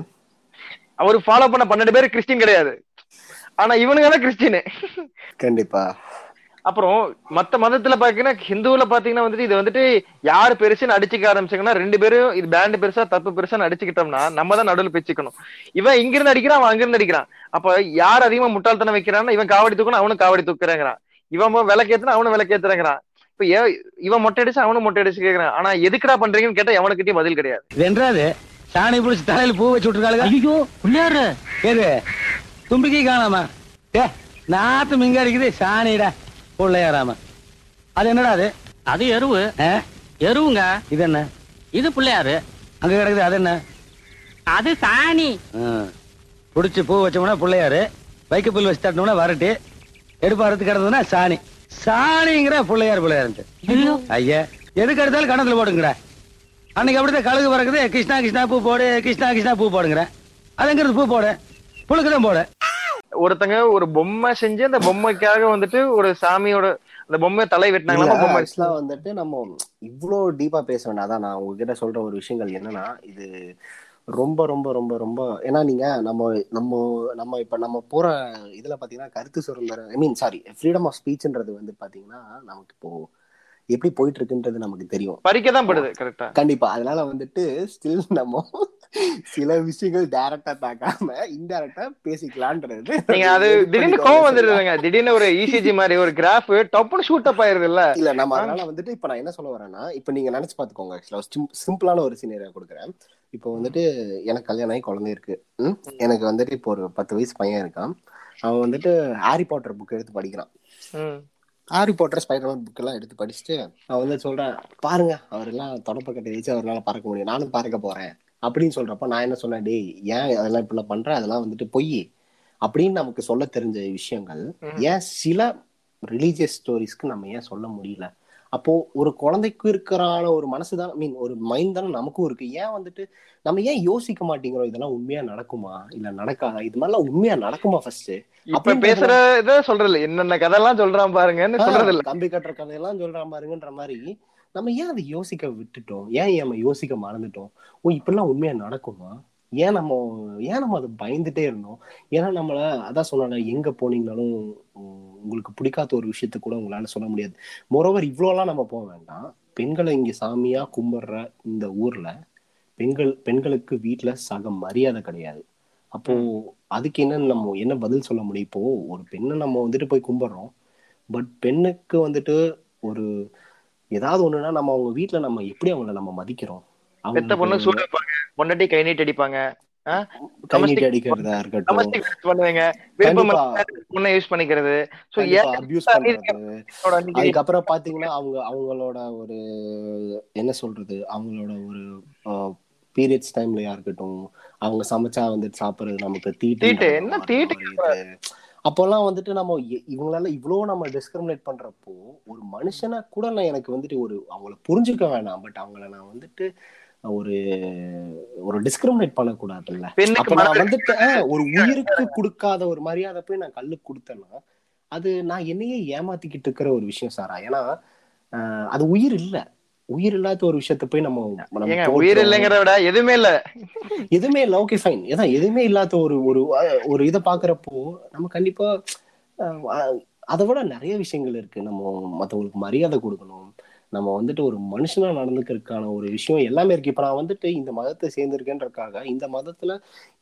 அவர் ஃபாலோ பண்ண பன்னெண்டு பேர் கிறிஸ்டின் கிடையாது. ஆனா இவனுங்க தான் கிறிஸ்டின் கண்டிப்பா. அப்புறம் மத்த மதத்துல பாத்தீங்கன்னா ஹிந்துவுல பாத்தீங்கன்னா வந்துட்டு இது வந்துட்டு யாரு பெருசுன்னு அடிச்சுக்க ஆரம்பிச்சாங்கன்னா ரெண்டு பேரும் இது பேண்ட் பெருசா தப்பு பெருசான்னு அடிச்சுக்கிட்டோம்னா நம்ம தான் நடுவில் பிச்சுக்கணும். இவன் இங்க இருந்து அடிக்கிறான் அவன் அங்கிருந்து அடிக்கிறான். அப்ப யார் அதிகமா முட்டாள்தனம் வைக்கிறான்னா இவன் காவடி தூக்கணும் அவனும் காவடி தூக்குறேங்கிறான். இவன் விளக்கேத்துனா அவனும் விளக்கேத்துறேங்கிறான். இப்ப ஏ- இவன் மொட்டை அடிச்சு அவனும் மொட்டை அடிச்சு கேக்குறான். ஆனா எதுக்குடா பண்றீங்கன்னு கேட்டா எவனுக்கிட்டயும் பதில் கிடையாது. வென்றாது சாணி பிடிச்சி தலையில பூ வச்சு விட்டுருக்காளுங்க ஐயோ பிள்ளையாரு ஏது? தும்பிக்கை காணாம. ஏ நாத்து மிங்க அடிக்குது. சாணிடா. பிள்ளையாராம அது என்னடா அது? அது எருவு? எருவுங்க. இது என்ன? இது பிள்ளையாரு அங்க கிடக்குது அது என்ன? அது சாணி. பிடிச்சி பூ வச்சோம்னா பிள்ளையாரு வைக்க புல் வச்சு தட்டினோம்னா வரட்டு. எடுப்பாரத்து கிடந்ததுன்னா சாணி. சாணிங்கிற பிள்ளையார் பிள்ளையாருன்ட்டு ஐயோ. ஐயா எதுக்கு எடுத்தாலும் கணத்துல போடுங்கடா. அன்னைக்கு அப்படிதான் கழுகு பறக்குது கிருஷ்ணா கிருஷ்ணா பூ போடு கிருஷ்ணா கிருஷ்ணா பூ போடுங்கிறேன் அதுங்கிறது பூ போடு? புழுக்கு தான் போடு. ஒருத்தங்க ஒரு பொம்மை செஞ்சு அந்த பொம்மைக்காக வந்துட்டு ஒரு சாமியோட அந்த பொம்மை தலை வெட்டினாங்களா வந்துட்டு நம்ம இவ்ளோ டீப்பா பேச வேண்டாம். அதான் நான் உங்ககிட்ட சொல்ற ஒரு விஷயங்கள் என்னன்னா இது ரொம்ப ரொம்ப ரொம்ப ரொம்ப ஏன்னா நீங்க நம்ம நம்ம நம்ம இப்ப நம்ம போற இதுல பாத்தீங்கன்னா கருத்து சுதந்திரம் I mean sorry freedom of ஸ்பீச்ன்றது வந்து பாத்தீங்கன்னா நமக்கு இப்போ எப்படி போயிட்டு இருக்குன்றது நமக்கு தெரியும். பறிக்க தான் படுது கரெக்டா கண்டிப்பா. அதனால வந்துட்டு ஸ்டில் நம்ம சில விஷயங்கள் டைரக்டா தாக்காம இன்டைரக்டா பேசிக்கலான்றது. நீங்க அது திடீர்னு கோவம் வந்துருதுங்க. திடீர்னு ஒரு இசிஜி மாதிரி ஒரு கிராஃப் டப்புன்னு ஷூட் அப் ஆயிருது இல்ல இல்ல நம்ம அதனால வந்துட்டு இப்ப நான் என்ன சொல்ல வரேன்னா இப்ப நீங்க நினைச்சு பாத்துக்கோங்க. ஆக்சுவலா சிம்பிளான ஒரு சீனியரா கொடுக்குறேன். இப்போ வந்துட்டு எனக்கு கல்யாணம் ஆகி குழந்தை இருக்கு? எனக்கு வந்துட்டு இப்போ ஒரு பத்து வயசு பையன் இருக்கான். அவன் வந்துட்டு ஹாரி பாட்டர் புக் எடுத்து படிக்கிறான். ஹாரி பாட்டர் ஸ்பைடர்மேன் புக் எல்லாம் எடுத்து படிச்சுட்டு அவன் வந்து சொல்றான் பாருங்க அவர் எல்லாம் தொடப்ப கட்டி வச்சு அவரால் பறக்க முடியும். நானும் பறக்க போறேன். அப்படின்னு சொல்றப்ப நான் என்ன சொன்னேன் டேய் ஏன் அதெல்லாம் இப்படிலாம் பண்ற? அதெல்லாம் வந்துட்டு பொய். அப்படின்னு நமக்கு சொல்ல தெரிஞ்ச விஷயங்கள். ஏன் சில ரிலீஜியஸ் ஸ்டோரிஸ்க்கு நம்ம ஏன் சொல்ல முடியல? அப்போ ஒரு குழந்தைக்கு இருக்கிறான ஒரு மனசுதான் மீன் ஒரு மைண்ட் தானே நமக்கும் இருக்கு. ஏன் வந்துட்டு நம்ம ஏன் யோசிக்க மாட்டேங்கிறோம்? இதெல்லாம் உண்மையா நடக்குமா? இல்ல நடக்காதா? இது மாதிரிலாம் உண்மையா நடக்குமா ஃபர்ஸ்ட் அப்படின்னு பேசுற இத சொல்றது இல்ல என்னென்ன கதையெல்லாம் சொல்றான் பாருங்கன்னு சொல்றது இல்ல கம்பி கட்டுற கதையெல்லாம் சொல்றான் பாருங்கன்ற மாதிரி நம்ம ஏன் அதை யோசிக்க விட்டுட்டோம்? ஏன் நம்ம யோசிக்க மறந்துட்டோம்? ஓ இப்படிலாம் உண்மையா நடக்குமா? ஏன் நம்ம ஏன் நம்ம அதை பயந்துட்டே இருந்தோம்? ஏன்னா நம்மள அதான் சொன்னால எங்க போனீங்கனாலும் உங்களுக்கு பிடிக்காத ஒரு விஷயத்த கூட உங்களால சொல்ல முடியாது. மோரோவர் இவ்வளோலாம் நம்ம போக வேண்டாம். பெண்களை இங்க சாமியா கும்பிடுற இந்த ஊர்ல பெண்கள் பெண்களுக்கு வீட்டுல சக மரியாதை கிடையாது. அப்போ அதுக்கு என்ன நம்ம என்ன பதில் சொல்ல முடியும்? இப்போ ஒரு பெண்ணை நம்ம வந்துட்டு போய் கும்பிடுறோம். பட் பெண்ணுக்கு வந்துட்டு ஒரு ஏதாவது ஒண்ணுன்னா நம்ம அவங்க வீட்ல நம்ம எப்படி அவங்கள நம்ம மதிக்கிறோம்? பெத்த பொண்ணு சூடு வைப்பாங்க பொண்டாட்டி கை நீட்டி அடிப்பாங்க. அதுக்கப்புறம் பாத்தீங்கன்னா அவங்க அவங்களோட ஒரு என்ன சொல்றது? அவங்களோட ஒரு பீரியட்ஸ் டைம்லயா இருக்கட்டும். அவங்க சமைச்சா வந்துட்டு சாப்பிடுறது நமக்கு தீட்டு என்ன தீட்டு? அப்போல்லாம் வந்துட்டு நம்ம இவங்களால இவ்வளவு நம்ம டிஸ்கிரிமினேட் பண்றப்போ ஒரு மனுஷனா கூட நான் எனக்கு வந்துட்டு ஒரு அவங்கள புரிஞ்சுக்க வேணாம். பட் அவங்கள நான் வந்துட்டு ஒரு ஒரு டிஸ்கிரிமினேட் பண்ணக்கூடாதுல்ல. பெண்ணுக்கு அப்ப நான் வந்துட்டு ஒரு உயிருக்கு கொடுக்காத ஒரு மரியாதை போய் நான் கல்லுக்கு கொடுத்தேன்னா அது நான் என்னையே ஏமாத்திக்கிட்டு இருக்கிற ஒரு விஷயம் சாரா. ஏன்னா அது உயிர் இல்ல. உயிர் இல்லாத ஒரு விஷயத்த போய் நம்ம. உயிர் இல்லைங்கிறத விட எதுவுமே இல்ல. எதுவுமே இல்ல. ஓகே ஃபைன் ஏதான் எதுவுமே இல்லாத ஒரு ஒரு ஒரு இதை பாக்குறப்போ நம்ம கண்டிப்பா அதை விட நிறைய விஷயங்கள் இருக்கு. நம்ம மத்தவங்களுக்கு மரியாதை கொடுக்கணும். நம்ம வந்துட்டு ஒரு மனுஷனா நடந்துக்கிறதுக்கான ஒரு விஷயம் எல்லாமே இருக்கு. இப்ப நான் வந்துட்டு இந்த மதத்தை சேர்ந்திருக்கேன்றக்காக இந்த மதத்துல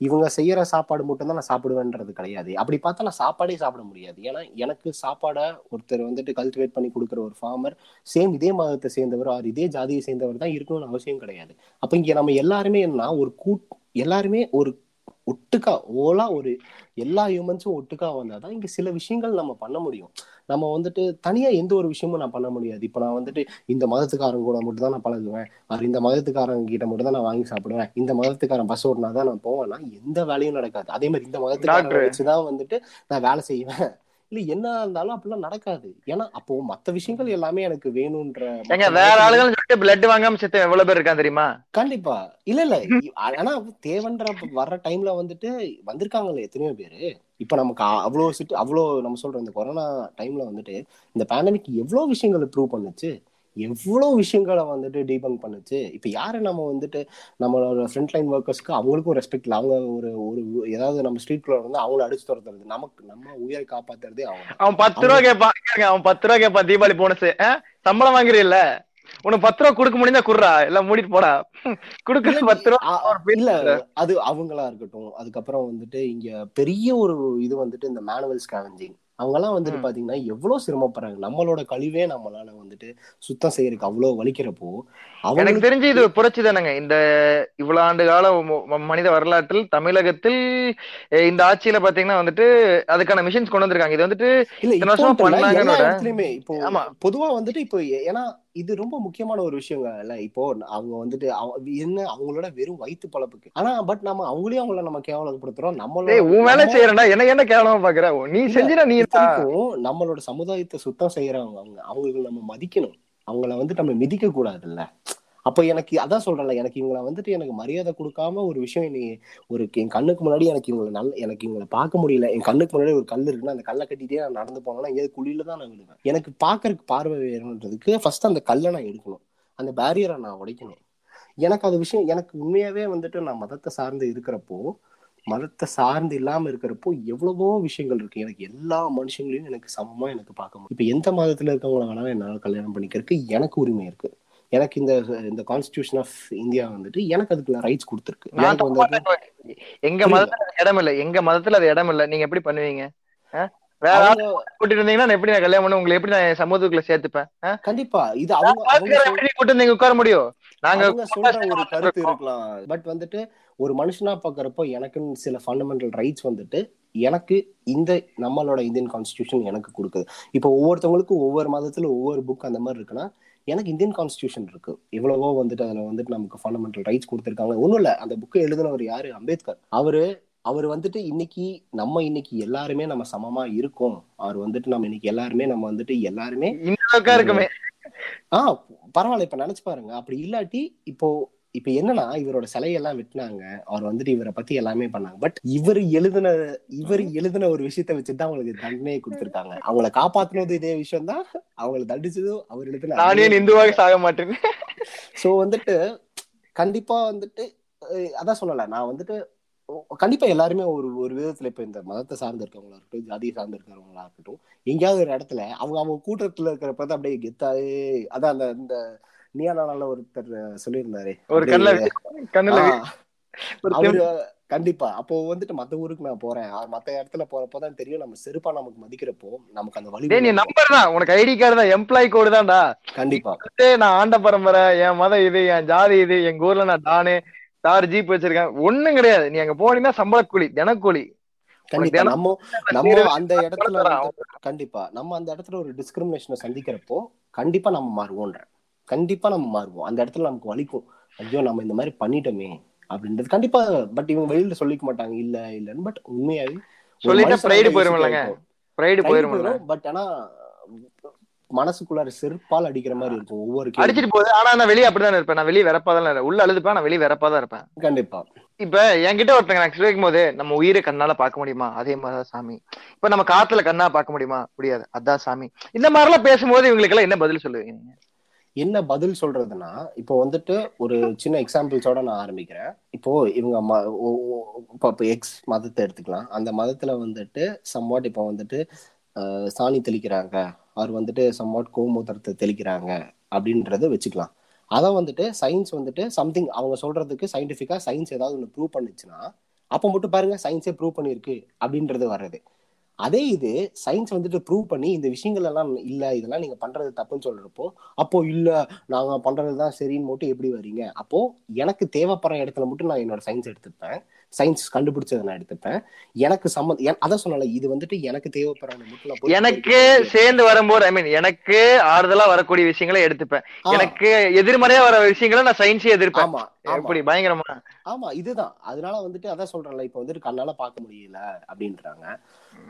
இவங்க செய்யற சாப்பாடு மட்டும் தான் நான் சாப்பிடுவேன்றது கிடையாது. அப்படி பார்த்தா நான் சாப்பாடே சாப்பிட முடியாது. ஏன்னா எனக்கு சாப்பாடை ஒருத்தர் வந்துட்டு கல்டிவேட் பண்ணி கொடுக்குற ஒரு ஃபார்மர் சேம் இதே மதத்தை சேர்ந்தவர் ஆர் இதே ஜாதியை சேர்ந்தவர் தான் இருக்கணும்னு அவசியம் கிடையாது. அப்ப இங்க நம்ம எல்லாருமே என்ன ஒரு கூட் எல்லாருமே ஒரு ஒட்டுக்கா ஓலா ஒரு எல்லா ஹியூமன்ஸும் ஒட்டுக்கா வந்தாதான் இங்க சில விஷயங்கள் நம்ம பண்ண முடியும். நம்ம வந்துட்டு தனியா எந்த ஒரு விஷயமும் நான் பண்ண முடியாது. இப்ப நான் வந்துட்டு இந்த மதத்துக்காரங்க கூட மட்டும் தான் நான் பழகுவேன். அது இந்த மதத்துக்காரங்க கிட்ட மட்டும் தான் நான் வாங்கி சாப்பிடுவேன். இந்த மதத்துக்காரன் பஸ் ஓட்டினா தான் நான் போவேன்னா எந்த வேலையும் நடக்காது. அதே மாதிரி இந்த மதத்துக்காரங்க. வச்சுதான் வந்துட்டு நான் வேலை செய்வேன். இல்ல என்ன இருந்தாலும் அப்படிலாம் நடக்காது. ஏன்னா அப்போ மத்த விஷயங்கள் எல்லாமே எனக்கு வேணும்ன்ற வேற ஆளுகள் சொல்லிட்டு பிளட் வாங்காம செத்து எவ்வளவு பேர் இருக்கான் தெரியுமா? கண்டிப்பா. இல்ல இல்ல. ஆனா தேவன்ற வர்ற டைம்ல வந்துட்டு வந்திருக்காங்களே எத்தனையோ பேரு. இப்ப நமக்கு அவ்வளவு சிட்டு அவ்வளவு நம்ம சொல்றோம் இந்த கொரோனா டைம்ல வந்துட்டு இந்த பேண்டமிக் எவ்வளவு விஷயங்களை ப்ரூவ் பண்ணுச்சு? எவ்வளவு விஷயங்களை வந்துட்டு டீபங்க் பண்ணுச்சு. இப்ப யாரு நம்ம வந்துட்டு நம்மளோட ஃப்ரண்ட் லைன் ஒர்க்கர்ஸ்க்கு அவங்களுக்கும் ரெஸ்பெக்ட் இல்லை. அவங்க ஒரு ஒரு ஏதாவது நம்ம ஸ்ட்ரீட்ல வந்து அவங்கள அடிச்சு துரத்துறது. நமக்கு நம்ம உயிரை காப்பாத்துறதே அவங்க அவன் பத்து ரூபா கேட்பான் அவன் பத்து ரூபா கேட்பான் தீபாவளி போனஸ் சம்பளம் வாங்குறீல்ல உனக்கு பத்து ரூபா கொடுக்க முடிஞ்சா குடுறா. எல்லாம் மூடிட்டு போடா. குடுக்குற பத்து ரூபா இல்ல அது அவங்களா இருக்கட்டும். அதுக்கப்புறம் வந்துட்டு இங்க பெரிய ஒரு இது வந்துட்டு இந்த மேனுவல் ஸ்கேவஞ்சிங் அவங்க எல்லாம் வந்துட்டு. பாத்தீங்கன்னா எவ்வளவு சிரமப்படுறாங்க நம்மளோட கழிவே நம்மளால வந்துட்டு சுத்தம் செய்யறதுக்கு அவ்வளவு வலிக்கிறப்போ எனக்கு தெரிஞ்சு இது புரட்சி தானேங்க இந்த இவ்வளவு ஆண்டு கால மனித வரலாற்றில் தமிழகத்தில் இந்த ஆட்சியில பாத்தீங்கன்னா வந்துட்டு அதுக்கான மிஷின்ஸ் கொண்டு வந்திருக்காங்க இது வந்துட்டு இல்ல இப்போ. பொதுவா வந்துட்டு இப்போ ஏன்னா இது ரொம்ப முக்கியமான ஒரு விஷயங்க. இல்ல இப்போ அவங்க வந்துட்டு என்ன அவங்களோட வெறும் வயிற்று பழப்புக்கு. ஆனா பட் நம்ம அவங்களையும் அவங்கள நம்ம கேவலப்படுத்துறோம். நம்மளோட டேய் உன் வேலை செய்யறா என்ன என்ன கேவலமா பாக்குற? நீ செஞ்சினா நீ நம்மளோட சமுதாயத்தை சுத்தம் செய்யறவங்க அவங்க அவங்களுக்கு நம்ம மதிக்கணும். அவங்கள வந்து நம்ம மிதிக்க கூடாதுல்ல அப்போ எனக்கு அதான் சொல்றேன்ல எனக்கு இவங்களை வந்துட்டு எனக்கு மரியாதை கொடுக்காம ஒரு விஷயம் நீ ஒரு என் கண்ணுக்கு முன்னாடி எனக்கு இவங்களை நல்ல எனக்கு இவங்களை பார்க்க முடியல. என் கண்ணுக்கு முன்னாடி ஒரு கல் இருக்குன்னா அந்த கல்லை கட்டிட்டே நான் நடந்து போனேன்னா எங்கேயாவது குழியில தான் நான் விடுவேன் எனக்கு பார்க்கறதுக்கு பார்வை வேணுன்றதுக்கு ஃபர்ஸ்ட் அந்த கல்லை நான் எடுக்கணும். அந்த பேரியரை நான் உடைக்கணும். எனக்கு அது விஷயம் எனக்கு உண்மையாவே வந்துட்டு நான் மதத்தை சார்ந்து இருக்கிறப்போ மதத்தை சார்ந்து இல்லாமல் இருக்கிறப்போ எவ்வளவோ விஷயங்கள் இருக்கு. எனக்கு எல்லா மனுஷங்களையும் எனக்கு சமமாக எனக்கு பார்க்க முடியும். இப்போ எந்த மதத்தில் இருக்கவங்களை வேணாலும் என்னால் கல்யாணம் பண்ணிக்கிறதுக்கு எனக்கு உரிமை இருக்குது எனக்கு இந்த இந்த கான்ஸ்டியூஷன் ஆஃப் இந்தியா வந்துட்டு எனக்கு அதுக்குள்ள ரைட்ஸ் கொடுத்துருக்கு. எங்க. மதத்துல இடம் இல்ல. எங்க மதத்துல அது இடம் இல்ல. நீங்க எப்படி பண்ணுவீங்க? வேற கூட்டிட்டு இருந்தீங்கன்னா நான் எப்படி நான் கல்யாணம் பண்ண உங்களை எப்படி நான் சமூகத்துக்குள்ள சேர்த்துப்பேன்? கண்டிப்பா. இது அவங்க கூட்டு வந்து இங்க உட்கார முடியும்? நாங்க சொல்ற ஒரு கருத்து இருக்கலாம். பட் வந்துட்டு ஒரு மனுஷனா பாக்குறப்போ எனக்குன்னு சில ஃபண்டமெண்டல் ரைட்ஸ் வந்துட்டு எனக்கு இந்த நம்மளோட இந்தியன் கான்ஸ்டியூஷன் எனக்கு கொடுக்குது. இப்போ ஒவ்வொருத்தவங்களுக்கும் ஒவ்வொரு மதத்துல ஒவ்வொரு புக் அந்த மாதிரி இருக்குன்னா எனக்கு இந்தியன் கான்ஸ்டியூஷன் இருக்கு. எவ்வளவோ வந்துட்டு அதுல வந்துட்டு நமக்கு ஃபண்டமெண்டல் ரைட்ஸ் கொடுத்துருக்காங்க. ஒன்றும் இல்லை அந்த புக்கை எழுதினவர் யாரு? அம்பேத்கர். அவரு அவர் வந்துட்டு இன்னைக்கு நம்ம இன்னைக்கு எல்லாருமே நம்ம சமமா இருக்கோம். அவர் வந்துட்டு நம்ம இன்னைக்கு எல்லாருமே நம்ம வந்துட்டு எல்லாருமே இருக்குமே. ஆ பரவாயில்ல. இப்ப நினைச்சு பாருங்க. அப்படி இல்லாட்டி இப்போ இப்ப என்னன்னா இவரோட சிலையெல்லாம் வெட்டினாங்க. அவர் வந்துட்டு இவரை பத்தி எல்லாமே பண்ணாங்க. பட் இவர் எழுதின இவர் எழுதின ஒரு விஷயத்த வச்சுட்டு தான் அவங்களுக்கு தண்டனையை கொடுத்திருக்காங்க. அவங்கள காப்பாத்துனது இதே விஷயம் தான். அவங்களை தண்டிச்சதும் அவர் எழுதின நானே இந்துவாக சாக மாட்டேன். சோ வந்துட்டு கண்டிப்பா வந்துட்டு அதான் சொல்லல. நான் வந்துட்டு கண்டிப்பா எல்லாருமே ஒரு ஒரு விதத்துல இப்ப இந்த மதத்தை சார்ந்து இருக்கவங்களா இருக்கட்டும் ஜாதியை சார்ந்து இருக்கிறவங்களா இருக்கட்டும் எங்கேயாவது ஒரு இடத்துல அவங்க அவங்க கூட்டத்துல இருக்கிறப்ப தான் அப்படியே கெத்தாவே அதான் அந்த இந்த நியா நாளால ஒருத்தர் சொல்லியிருந்தாரு. ஒரு கண்ணுல அவரு கண்டிப்பா. அப்போ வந்துட்டு மத்த ஊருக்கு நான் போறேன். மத்த இடத்துல போறப்போதான் தெரியும். நம்ம செருப்பா நமக்கு மதிக்கிறப்போ நமக்கு அந்த வழி நீ நம்பர் தான். உனக்கு ஐடி கார்டு தான். எம்ப்ளாயி கோடு தான்டா. கண்டிப்பா. நான் ஆண்ட பரம்பரை என் மதம் இது என் ஜாதி இது எங்க ஊர்ல நான் டானு தார் ஜீப் வச்சிருக்கேன். ஒண்ணும் கிடையாது. நீ அங்க போனீங்கன்னா சம்பள கூலி தினக்கூலி கண்டிப்பா. நம்ம நம்ம அந்த இடத்துல கண்டிப்பா. நம்ம அந்த இடத்துல ஒரு டிஸ்கிரிமினேஷனை சந்திக்கிறப்போ கண்டிப்பா நம்ம மாறுவோன்ற. கண்டிப்பா நம்ம மாறுவோம். அந்த இடத்துல நமக்கு வலிக்கும். ஐயோ நம்ம இந்த மாதிரி பண்ணிட்டோமே அப்படின்றது கண்டிப்பா பட் இவங்க வெளியில சொல்லிக்க மாட்டாங்க. இல்ல இல்லன்னு பட் உண்மையாவே பட் ஆனா மனசுக்குள்ளார செருப்பால் அடிக்கிற மாதிரி இருக்கும் ஒவ்வொரு. அடிச்சிட்டு போகுது. ஆனா நான் வெளியே அப்படிதான் இருப்பேன். நான் வெளியே வரப்பா தான் உள்ள அழுதுப்பேன் நான் வெளியே வரப்பா தான் இருப்பேன். கண்டிப்பா. இப்ப என்கிட்ட ஒருத்தங்க நான் கேட்கும் போது நம்ம உயிரை கண்ணால பார்க்க முடியுமா? அதே மாதிரிதான் சாமி. இப்ப நம்ம காத்துல கண்ணா பார்க்க முடியுமா? முடியாது. அதான் சாமி. இந்த மாதிரி எல்லாம் பேசும்போது இவங்களுக்கு எல்லாம் என்ன பதில் சொல்லுவீங்க? என்ன பதில் சொல்றதுன்னா இப்போ வந்துட்டு ஒரு சின்ன எக்ஸாம்பிள்ஸோட நான் ஆரம்பிக்கிறேன். இப்போ இவங்க இப்போ எக்ஸ் மதத்தை எடுத்துக்கலாம். அந்த மதத்துல வந்துட்டு சம்வாட் இப்போ வந்துட்டு சாணி தெளிக்கிறாங்க. அவர் வந்துட்டு சம்வாட் கோமூத்திரத்தை தெளிக்கிறாங்க அப்படின்றத வச்சுக்கலாம். அதை வந்துட்டு சயின்ஸ் வந்துட்டு சம்திங் அவங்க சொல்றதுக்கு சயின்டிஃபிக்கா சயின்ஸ் ஏதாவது ஒன்று ப்ரூவ் பண்ணுச்சுன்னா அப்போ மட்டும் பாருங்க சயின்ஸே ப்ரூவ் பண்ணியிருக்கு அப்படின்றது வர்றது. அதே இது சயின்ஸ் வந்துட்டு ப்ரூவ் பண்ணி இந்த விஷயங்கள் எல்லாம் இல்லை இதெல்லாம் நீங்கள் பண்ணுறது தப்புன்னு சொல்கிறப்போ அப்போ நாங்கள் பண்ணுறது தான் சரின்னு மட்டும் எப்படி வரீங்க? அப்போது எனக்கு தேவைப்படுற இடத்துல மட்டும் நான் என்னோட சயின்ஸ் எடுத்துப்பேன். சயின்ஸ் கண்டுபிடிச்சதை நான் எடுத்துப்பேன். எனக்கு சம்மந்த அதான் சொன்னல இது வந்துட்டு எனக்கு போய் எனக்கு சேர்ந்து வரும்போது ஐ மீன் எனக்கு ஆறுதலா வரக்கூடிய விஷயங்களை எடுத்துப்பேன். எனக்கு எதிர்மறையா வர விஷயங்களை நான் சயின்ஸே எதிர்ப்பேன். ஆமா எப்படி பயங்கரமா? ஆமா இதுதான். அதனால வந்துட்டு அதான் சொல்றேன்ல இப்ப வந்துட்டு கண்ணால பார்க்க முடியல அப்படின்றாங்க.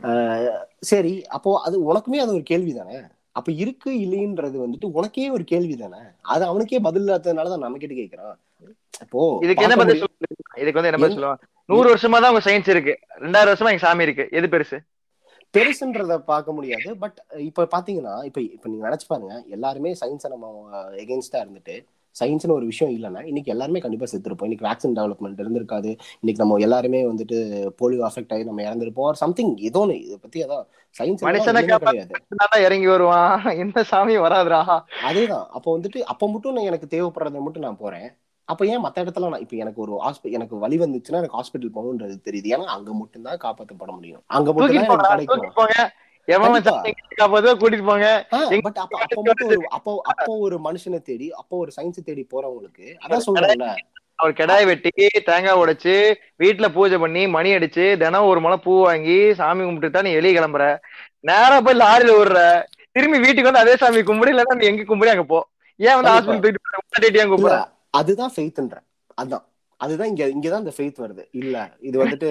ஆஹ் சரி அப்போ அது உனக்குமே அது ஒரு கேள்வி தானே அப்ப இருக்கு இல்லைன்றது வந்துட்டு உனக்கே ஒரு கேள்வி தானே அது அவனுக்கே பதில் இல்லாததுனாலதான் நம்ம கிட்ட கேக்குறான். இப்போ இதுக்கு என்ன பதில் இதுக்கு வந்து என்ன பதில் சொல்லுவாங்க நூறு வருஷமா தான் உங்க சயின்ஸ் இருக்கு. ரெண்டாயிரம் வருஷமா எங்க சாமி இருக்கு. எது பெருசு? பெருசுன்றத பார்க்க முடியாது. பட் இப்ப பாத்தீங்கன்னா இப்ப இப்ப நீங்க நினைச்சு பாருங்க. எல்லாருமே சயின்ஸை நம்ம எகென்ஸ்டா இருந்துட்டு சயின்ஸ்னு ஒரு விஷயம் இல்லைன்னா இன்னைக்கு எல்லாருமே கண்டிப்பா செத்துருப்போம். இன்னைக்கு வேக்சின் டெவலப்மெண்ட் இருந்திருக்காது. இன்னைக்கு நம்ம எல்லாருமே வந்துட்டு போலியோ அஃபெக்ட் ஆகி நம்ம இறந்திருப்போம். சம்திங் ஏதோ ஒன்று இதை பத்தி அதான் சயின்ஸ் கிடையாது. இறங்கி வருவான். எந்த சாமியும் வராதுடா. அதேதான். அப்போ வந்துட்டு அப்போ மட்டும் நான் எனக்கு தேவைப்படுறத மட்டும் நான் போறேன். அப்ப ஏன் மத்த இடத்துல நான் இப்ப எனக்கு ஒரு ஹாஸ்பி எனக்கு வலி வந்துச்சுன்னா எனக்கு ஹாஸ்பிட்டல் போகணுன்றது தெரியுது. ஏன்னா அங்க மட்டும் தான் காப்பாற்றப்பட முடியும். அங்க மட்டும் தூக்கிட்டு தான் போங்க. எனக்கு கிடைக்கும் கூட்டிட்டு போங்க. பட் அப்ப அப்ப மட்டும் ஒரு அப்போ அப்போ ஒரு மனுஷனை தேடி அப்போ ஒரு சயின்ஸ் தேடி போறவங்களுக்கு அதான் சொல்றேன்ல. அவர் கிடாய் வெட்டி தேங்காய் உடைச்சு வீட்டுல பூஜை பண்ணி மணி அடிச்சு தினம் ஒரு முளை பூ வாங்கி சாமி கும்பிட்டு தான் நீ வெளியே கிளம்புற. நேரா போய் லாரியில விடுற திரும்பி வீட்டுக்கு வந்து அதே சாமி கும்பிடு இல்லன்னா நீ எங்க கும்பிடு அங்க போ. ஏன் வந்து. ஹாஸ்பிட்டல் தூக்கிட்டு கூப்பிடுற? அதுதான் ஃபெய்த்ன்ற அதான். அதுதான் இங்க இங்கதான் இந்த ஃபெய்த் வருது. இல்ல இது வந்துட்டு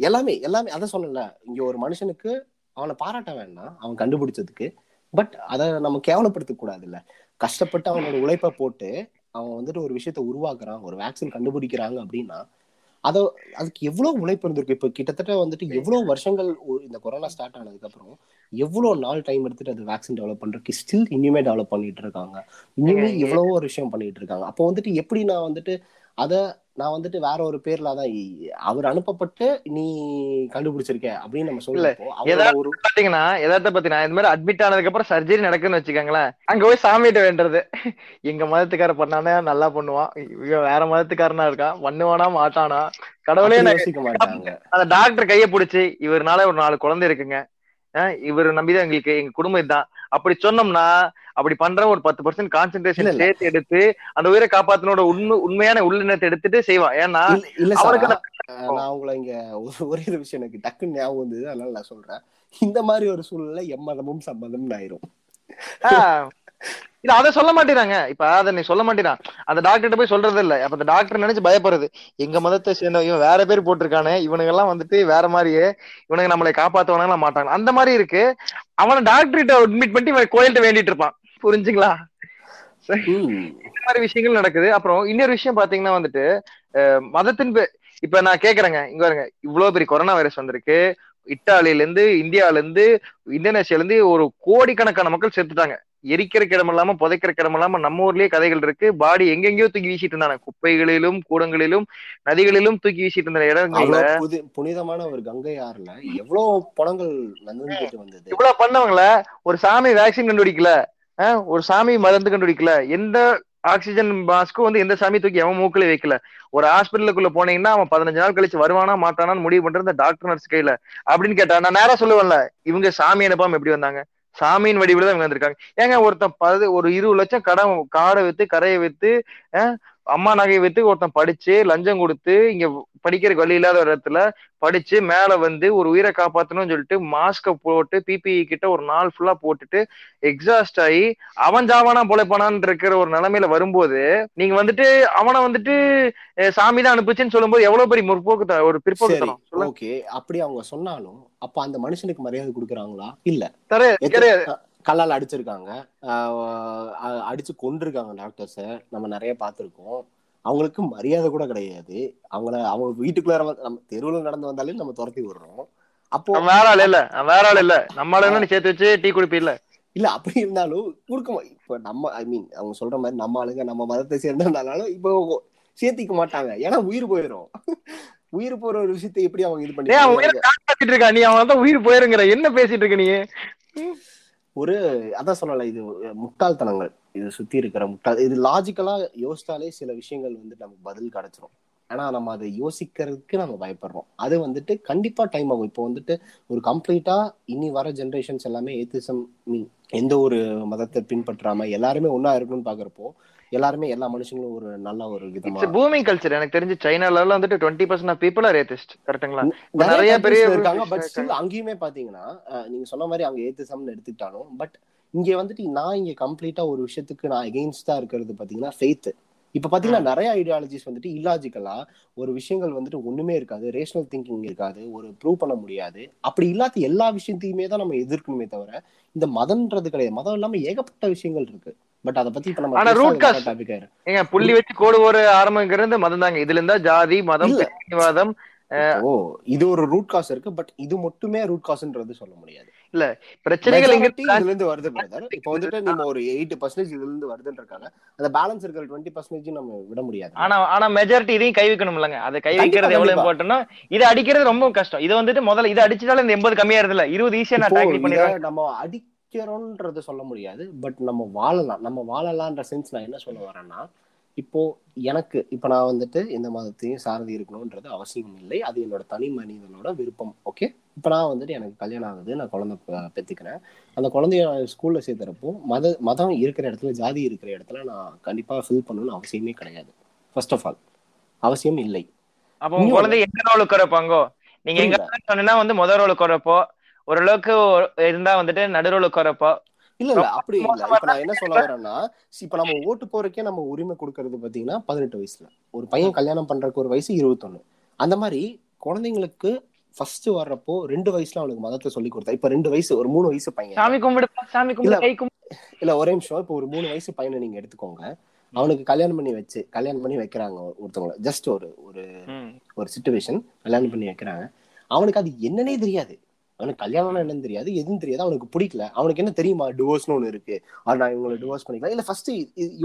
எல்லாமே எல்லாமே அதான் சொல்லல. இங்க ஒரு மனுஷனுக்கு அவனை பாராட்ட வேண்டாம். அவன் கண்டுபிடிச்சதுக்கு. பட் அதை நம்ம கேவலப்படுத்த கூடாது இல்ல கஷ்டப்பட்டு அவனோட உழைப்பை போட்டு அவன் வந்துட்டு ஒரு விஷயத்த உருவாக்குறான் ஒரு வேக்சின் கண்டுபிடிக்கிறாங்க அப்படின்னா அதோ அதுக்கு எவ்வளவு உழைப்பு இருந்திருக்கு? இப்ப கிட்டத்தட்ட வந்துட்டு எவ்வளவு வருஷங்கள் இந்த கொரோனா ஸ்டார்ட் ஆனதுக்கு அப்புறம் எவ்வளவு நாள் டைம் எடுத்துட்டு அது வேக்சின் டெவலப் பண்றதுக்கு ஸ்டில் இனிமே டெவலப் பண்ணிட்டு இருக்காங்க. இனிமே ஏங்க, எவ்வளவோ ஒரு விஷயம் பண்ணிட்டு இருக்காங்க. அப்போ வந்துட்டு எப்படி நான் வந்துட்டு அத நான் வந்துட்டு வேற ஒரு பேர்ல அதான் இ- அவர் அனுப்பப்பட்டு நீ கண்டுபிடிச்சிருக்க அப்படின்னு நம்ம ஒரு பாத்தீங்கன்னா எதார்த்த பாத்தீங்கன்னா இந்த மாதிரி அட்மிட் ஆனதுக்கு அப்புறம் சர்ஜரி நடக்குன்னு வச்சுக்கோங்களேன். அங்க போய் சாமிகிட்ட வேண்டது எங்க மதத்துக்கார பண்ணானே நல்லா பண்ணுவான். வேற மதத்துக்காரனா இருக்கான் பண்ணுவானா மாட்டானா? கடவுளே யோசிக்க மாட்டாங்க. அந்த டாக்டர் கைய பிடிச்சி இவர்னால ஒரு நாலு குழந்தை இருக்குங்க. இவர் நம்பிதான் எங்களுக்கு எங்க குடும்பம் இதுதான். அப்படி சொன்னோம்னா அப்படி பண்ற ஒரு பத்து பர்சன்ட் கான்சென்ட்ரேஷன். சேர்த்து எடுத்து அந்த உயிரை காப்பாத்தினோட உண்மை உண்மையான உள்ளினத்தை எடுத்துட்டு செய்வான். ஏன்னா நான் உங்களை இங்க ஒரு- ஒரே ஒரு விஷயம் எனக்கு டக்குன்னு ஞாபகம் வந்தது அதனால நான் சொல்றேன். இந்த மாதிரி ஒரு சூழ்நிலை எம்மதமும் சம்மதம்னு ஆயிரும். ஆஹ் இல்ல அத சொல்ல மாட்டேறாங்க. இப்ப அத நீ சொல்ல மாட்டேறான். அந்த டாக்டர்கிட்ட போய் சொல்றது இல்ல. அப்ப அந்த டாக்டர் நினைச்சு பயப்படுறது எங்க மதத்தை சேர்ந்த இவன் வேற பேர் போட்டிருக்கானே. இவனுங்க எல்லாம் வந்துட்டு வேற மாதிரியே இவனுங்க நம்மளை காப்பாத்துவானுங்களா மாட்டாங்க. அந்த மாதிரி இருக்கு. அவனை டாக்டர்கிட்ட அட்மிட் பண்ணி இவன் கோயில்கிட்ட வேண்டிட்டு இருப்பான். புரிஞ்சுங்களா. இந்த மாதிரி விஷயங்கள் நடக்குது. அப்புறம் இன்னொரு விஷயம் பாத்தீங்கன்னா வந்துட்டு மதத்தின் இப்ப நான் கேக்குறேங்க. இங்க பாருங்க. இவ்வளவு பெரிய கொரோனா வைரஸ் வந்திருக்கு. இத்தாலியில இருந்து இந்தியால இருந்து இந்தோனேஷியால இருந்து ஒரு கோடிக்கணக்கான மக்கள் செத்துட்டாங்க. எரிக்கிற இடம் இல்லாம புதைக்கிற இடம் இல்லாம நம்ம ஊர்லயே கதைகள் இருக்கு. பாடி எங்கெங்கயோ தூக்கி வீசிட்டு இருந்தாங்க. குப்பைகளிலும் கூடங்களிலும் நதிகளிலும் தூக்கி வீசிட்டு இருந்த இடங்கள்ல புனிதமான ஒரு கங்கை ஆறுல எவ்வளவு பணங்கள் வந்தது? இவ்வளவு பண்ணவங்கள ஒரு சாமி வேக்சின் கண்டுபிடிக்கல. ஒரு சாமி மருந்து கண்டுபிடிக்கல. எந்த ஆக்சிஜன் மாஸ்க்கும் வந்து எந்த சாமி தூக்கி அவன் மூக்குல வைக்கல. ஒரு ஹாஸ்பிட்டலுக்குள்ள போனீங்கன்னா அவன் பதினஞ்சு நாள் கழிச்சு வருவானா மாட்டானான்னு முடிவு பண்றது டாக்டர் நர்ஸ் கையில. அப்படின்னு கேட்டா நான் நேரா சொல்லுவேன்ல இவங்க சாமி அனுப்பாம எப்படி வந்தாங்க? சாமியின் வடிவில் தான் இவங்க வந்திருக்காங்க ஏங்க ஒருத்தன் பது ஒரு இருபது லட்சம் கடன் காடை வித்து கரையை வித்து அம்மா நகையை வித்து ஒருத்தன் படிச்சு லஞ்சம் கொடுத்து இங்க படிக்கிறதுக்கு வழி இல்லாத ஒரு இடத்துல படிச்சு மேல வந்து ஒரு உயிரை காப்பாத்தணும்னு சொல்லிட்டு மாஸ்க போட்டு பிபிஇ கிட்ட ஒரு நாள் ஃபுல்லா போட்டுட்டு எக்ஸாஸ்ட் ஆகி அவன் ஜாவானா பொழைப்பானான்னு இருக்கிற ஒரு நிலைமையில வரும்போது நீங்க வந்துட்டு அவனை வந்துட்டு சாமி தான் அனுப்புச்சுன்னு சொல்லும்போது எவ்வளவு பெரிய முற்போக்கு ஒரு சொல்லுங்க. ஓகே அப்படி அவங்க சொன்னாலும் அப்ப அந்த மனுஷனுக்கு மரியாதை கொடுக்குறாங்களா? இல்ல. கல்லால் அடிச்சிருக்காங்க. அடிச்சு கொண்டிருக்காங்க டாக்டர்ஸ நம்ம நிறைய பார்த்திருக்கோம். அவங்களுக்கு மரியாதை கூட கிடையாது. அவங்கள அவங்க வீட்டுக்குள்ளார வந்து- நம்ம தெருவுல நடந்து வந்தாலே நம்ம துரத்தி விடுறோம். அப்போ வேற ஆள் இல்ல. வேற ஆள் இல்ல. நம்மளால சேர்த்து வச்சு டீ குடிப்பீல்ல இல்ல. அப்படி இருந்தாலும் கொடுக்க இப்ப நம்ம ஐ மீன் அவங்க சொல்ற மாதிரி நம்ம ஆளுங்க நம்ம மதத்தை சேர்ந்தனாலும் இப்போ சேர்த்திக்க மாட்டாங்க. ஏன்னா உயிர் போயிடும் உயிர் போற ஒரு விஷயத்தை எப்படி அவங்க இது பண்ணி உயிரை காப்பாத்திட்டு இருக்கா நீ? அவன் உயிர் போயிருங்கிற. என்ன பேசிட்டு இருக்க நீ? ஒரு அதான் சொல்லலாம் இது முட்டாள்தனங்கள். இது சுத்தி இருக்கிற முட்டாள் இது லாஜிக்கலா யோசிச்சாலே சில விஷயங்கள் வந்து நமக்கு பதில் கிடைச்சிரும். ஆனா நம்ம அதை யோசிக்கிறதுக்கு நம்ம பயப்படுறோம். அது வந்துட்டு கண்டிப்பா டைம் ஆகும். இப்போ வந்துட்டு ஒரு கம்ப்ளீட்டா இனி வர ஜென்ரேஷன்ஸ் எல்லாமே ஏத்திசம் மீன் எந்த ஒரு மதத்தை பின்பற்றாம எல்லாருமே ஒன்னா இருக்கணும்னு பாக்குறப்போ எல்லாருமே எல்லா மனுஷங்களும் ஒரு நல்ல ஒரு விதமா பூமிங் கல்ச்சர் எனக்கு தெரிஞ்சு சைனால எல்லாம் வந்துட்டு twenty percent of people are atheist கரெக்ட்டுங்களா நிறைய பெரிய இருக்காங்க பட். ஸ்டில் அங்கேயுமே பாத்தீங்கன்னா நீங்க சொன்ன மாதிரி அங்க ஏத்திசம்னு எடுத்துக்கிட்டாலும் பட் இங்க வந்துட்டு நான் இங்க கம்ப்ளீட்டா ஒரு விஷயத்துக்கு நான் எகெயின்ஸ்டா இருக்கிறது பாத்தீங்கன்னா ஃபெய்த் இப்ப பாத்தீங்கன்னா நிறைய ஐடியாலஜிஸ் வந்துட்டு இல்லாஜிக்கலா ஒரு விஷயங்கள் வந்துட்டு ஒண்ணுமே இருக்காது ரேஷனல் திங்கிங் இருக்காது ஒரு ப்ரூவ் பண்ண முடியாது. அப்படி இல்லாத எல்லா விஷயத்தையுமே தான் நம்ம எதிர்க்கணுமே தவிர இந்த மதம்ன்றது கிடையாது. மதம் இல்லாம ஏகப்பட்ட விஷயங்கள் இருக்கு. பட் அதை பத்தி இப்ப ஆனா root நம்ம cause- டாபிக் ஏங்க புள்ளி வச்சு கோடு ஒரு ஆரம்பிக்கிறது மதம் தாங்க இதுல இருந்தா ஜாதி மதம் இல்ல. பிரிவினைவாதம் ஓ இது ஒரு ரூட் காஸ் இருக்கு பட் இது மட்டுமே ரூட் காஸ்ன்றது சொல்ல முடியாது. பிரச்சனைகள் எங்க இதுல இருந்து வருது பிரதர் இப்போ வந்துட்டு நம்ம ஒரு எயிட் பர்சன்டேஜ் இதுல இருந்து வருதுன்றாங்க அந்த பேலன்ஸ் இருக்கிற டுவெண்ட்டி பர்சன்டேஜ் நம்ம விட முடியாது. ஆனா ஆனா மெஜாரிட்டி இதையும் கை வைக்கணும் இல்லங்க. அதை கை வைக்கிறது எவ்வளவு. இம்பார்ட்டன்ட்னா இதை அடிக்கிறது ரொம்ப கஷ்டம். இது வந்துட்டு முதல்ல இதை அடிச்சிட்டாலும் இந்த எண்பது கம்மியா இருந்தல இருபது ஈஸியா நான் டேக்கிள் இத பண்ணிடுவேன். நம்ம அடிக்கிறோம்ன்றது சொல்ல முடியாது. பட் நம்ம வாழலாம். நம்ம வாழலாம்ன்ற சென்ஸ் நான் என்ன சொல்ல வரேன்னா இப்போ எனக்கு இப்போ நான் வந்துட்டு இந்த மதத்தையும் சார்ந்து இருக்கணும்ன்றது அவசியம் இல்லை. அது என்னோட தனி மனிதனோட விருப்பம். ஓகே இப்போ நான் வந்துட்டு எனக்கு கல்யாணம் ஆகுது. நான் குழந்தை பெ- பெத்துக்கிறேன் அந்த குழந்தைய ஸ்கூல்ல சேர்த்துறப்போ மத மதம் இருக்கிற இடத்துல ஜாதி இருக்கிற இடத்துல நான் கண்டிப்பா ஃபில் பண்ணணும்னு அவசியமே கிடையாது. ஃபர்ஸ்ட் ஆஃப் ஆல் அவசியம் இல்லை. அப்ப குழந்தை எங்க ரோல் உட்காரப்பாங்கோ நீங்க எங்க வந்து முதல் ரோல் உட்காரப்போ ஓரளவுக்கு இருந்தா வந்துட்டு நடு ரோல் உட்காரப்போ இல்ல இல்ல அப்படி இல்ல. இப்ப நான் என்ன சொல்ல வரேன்னா இப்ப நம்ம ஓட்டு போறக்கே நம்ம உரிமை கொடுக்கறது பாத்தீங்கன்னா பதினெட்டு வயசுல. ஒரு பையன் கல்யாணம் பண்றதுக்கு ஒரு வயசு இருபத்தொன்னு. அந்த மாதிரி குழந்தைங்களுக்கு ஃபர்ஸ்ட் வர்றப்போ ரெண்டு வயசுல அவனுக்கு மதத்தை சொல்லி கொடுத்தா இப்ப ரெண்டு வயசு ஒரு மூணு வயசு பையன். சாமி கும்பிடு சாமி கும்பிடு இல்ல. கை கும்பிடு. இல்ல ஒரே நிமிஷம். இப்போ ஒரு மூணு வயசு பையனை நீங்க எடுத்துக்கோங்க. அவனுக்கு கல்யாணம் பண்ணி வச்சு கல்யாணம் பண்ணி வைக்கிறாங்க ஒருத்தவங்கள ஜஸ்ட் ஒரு ஒரு. ஒரு சுச்சுவேஷன் கல்யாணம் பண்ணி வைக்கிறாங்க. அவனுக்கு அது என்னன்னே தெரியாது. அவனுக்கு கல்யாணம்னா என்னன்னு தெரியாது எதுவும் தெரியாது அவனுக்கு பிடிக்கல. அவனுக்கு என்ன தெரியுமா? டிவோர்ஸ்னு ஒன்று இருக்கு. ஆனா நான் இவங்களை டிவோர்ஸ் பண்ணிக்கலாம். இல்லை ஃபர்ஸ்ட்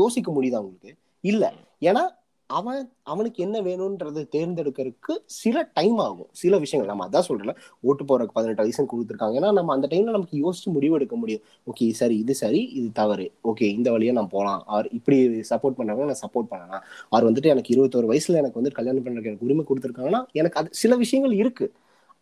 யோசிக்க முடியுது அவங்களுக்கு இல்லை. ஏன்னா அவன் அவனுக்கு என்ன வேணும்ன்றதை தேர்ந்தெடுக்கிறதுக்கு சில டைம் ஆகும். சில விஷயங்கள். நம்ம அதான் சொல்றேன் ஓட்டு போறதுக்கு பதினெட்டு வயசு கொடுத்துருக்காங்க. ஏன்னா நம்ம அந்த டைம்ல நமக்கு யோசிச்சு முடிவு எடுக்க முடியும். ஓகே சரி இது சரி இது தவறு. ஓகே இந்த வழியா நான் போகலாம் அவர் இப்படி சப்போர்ட் பண்றாங்க நான் சப்போர்ட் பண்ணலாம். அவர் வந்துட்டு எனக்கு இருபத்தோரு வயசுல எனக்கு வந்து கல்யாணம் பண்றதுக்கு எனக்கு உரிமை கொடுத்துருக்காங்கன்னா எனக்கு அது சில விஷயங்கள் இருக்கு.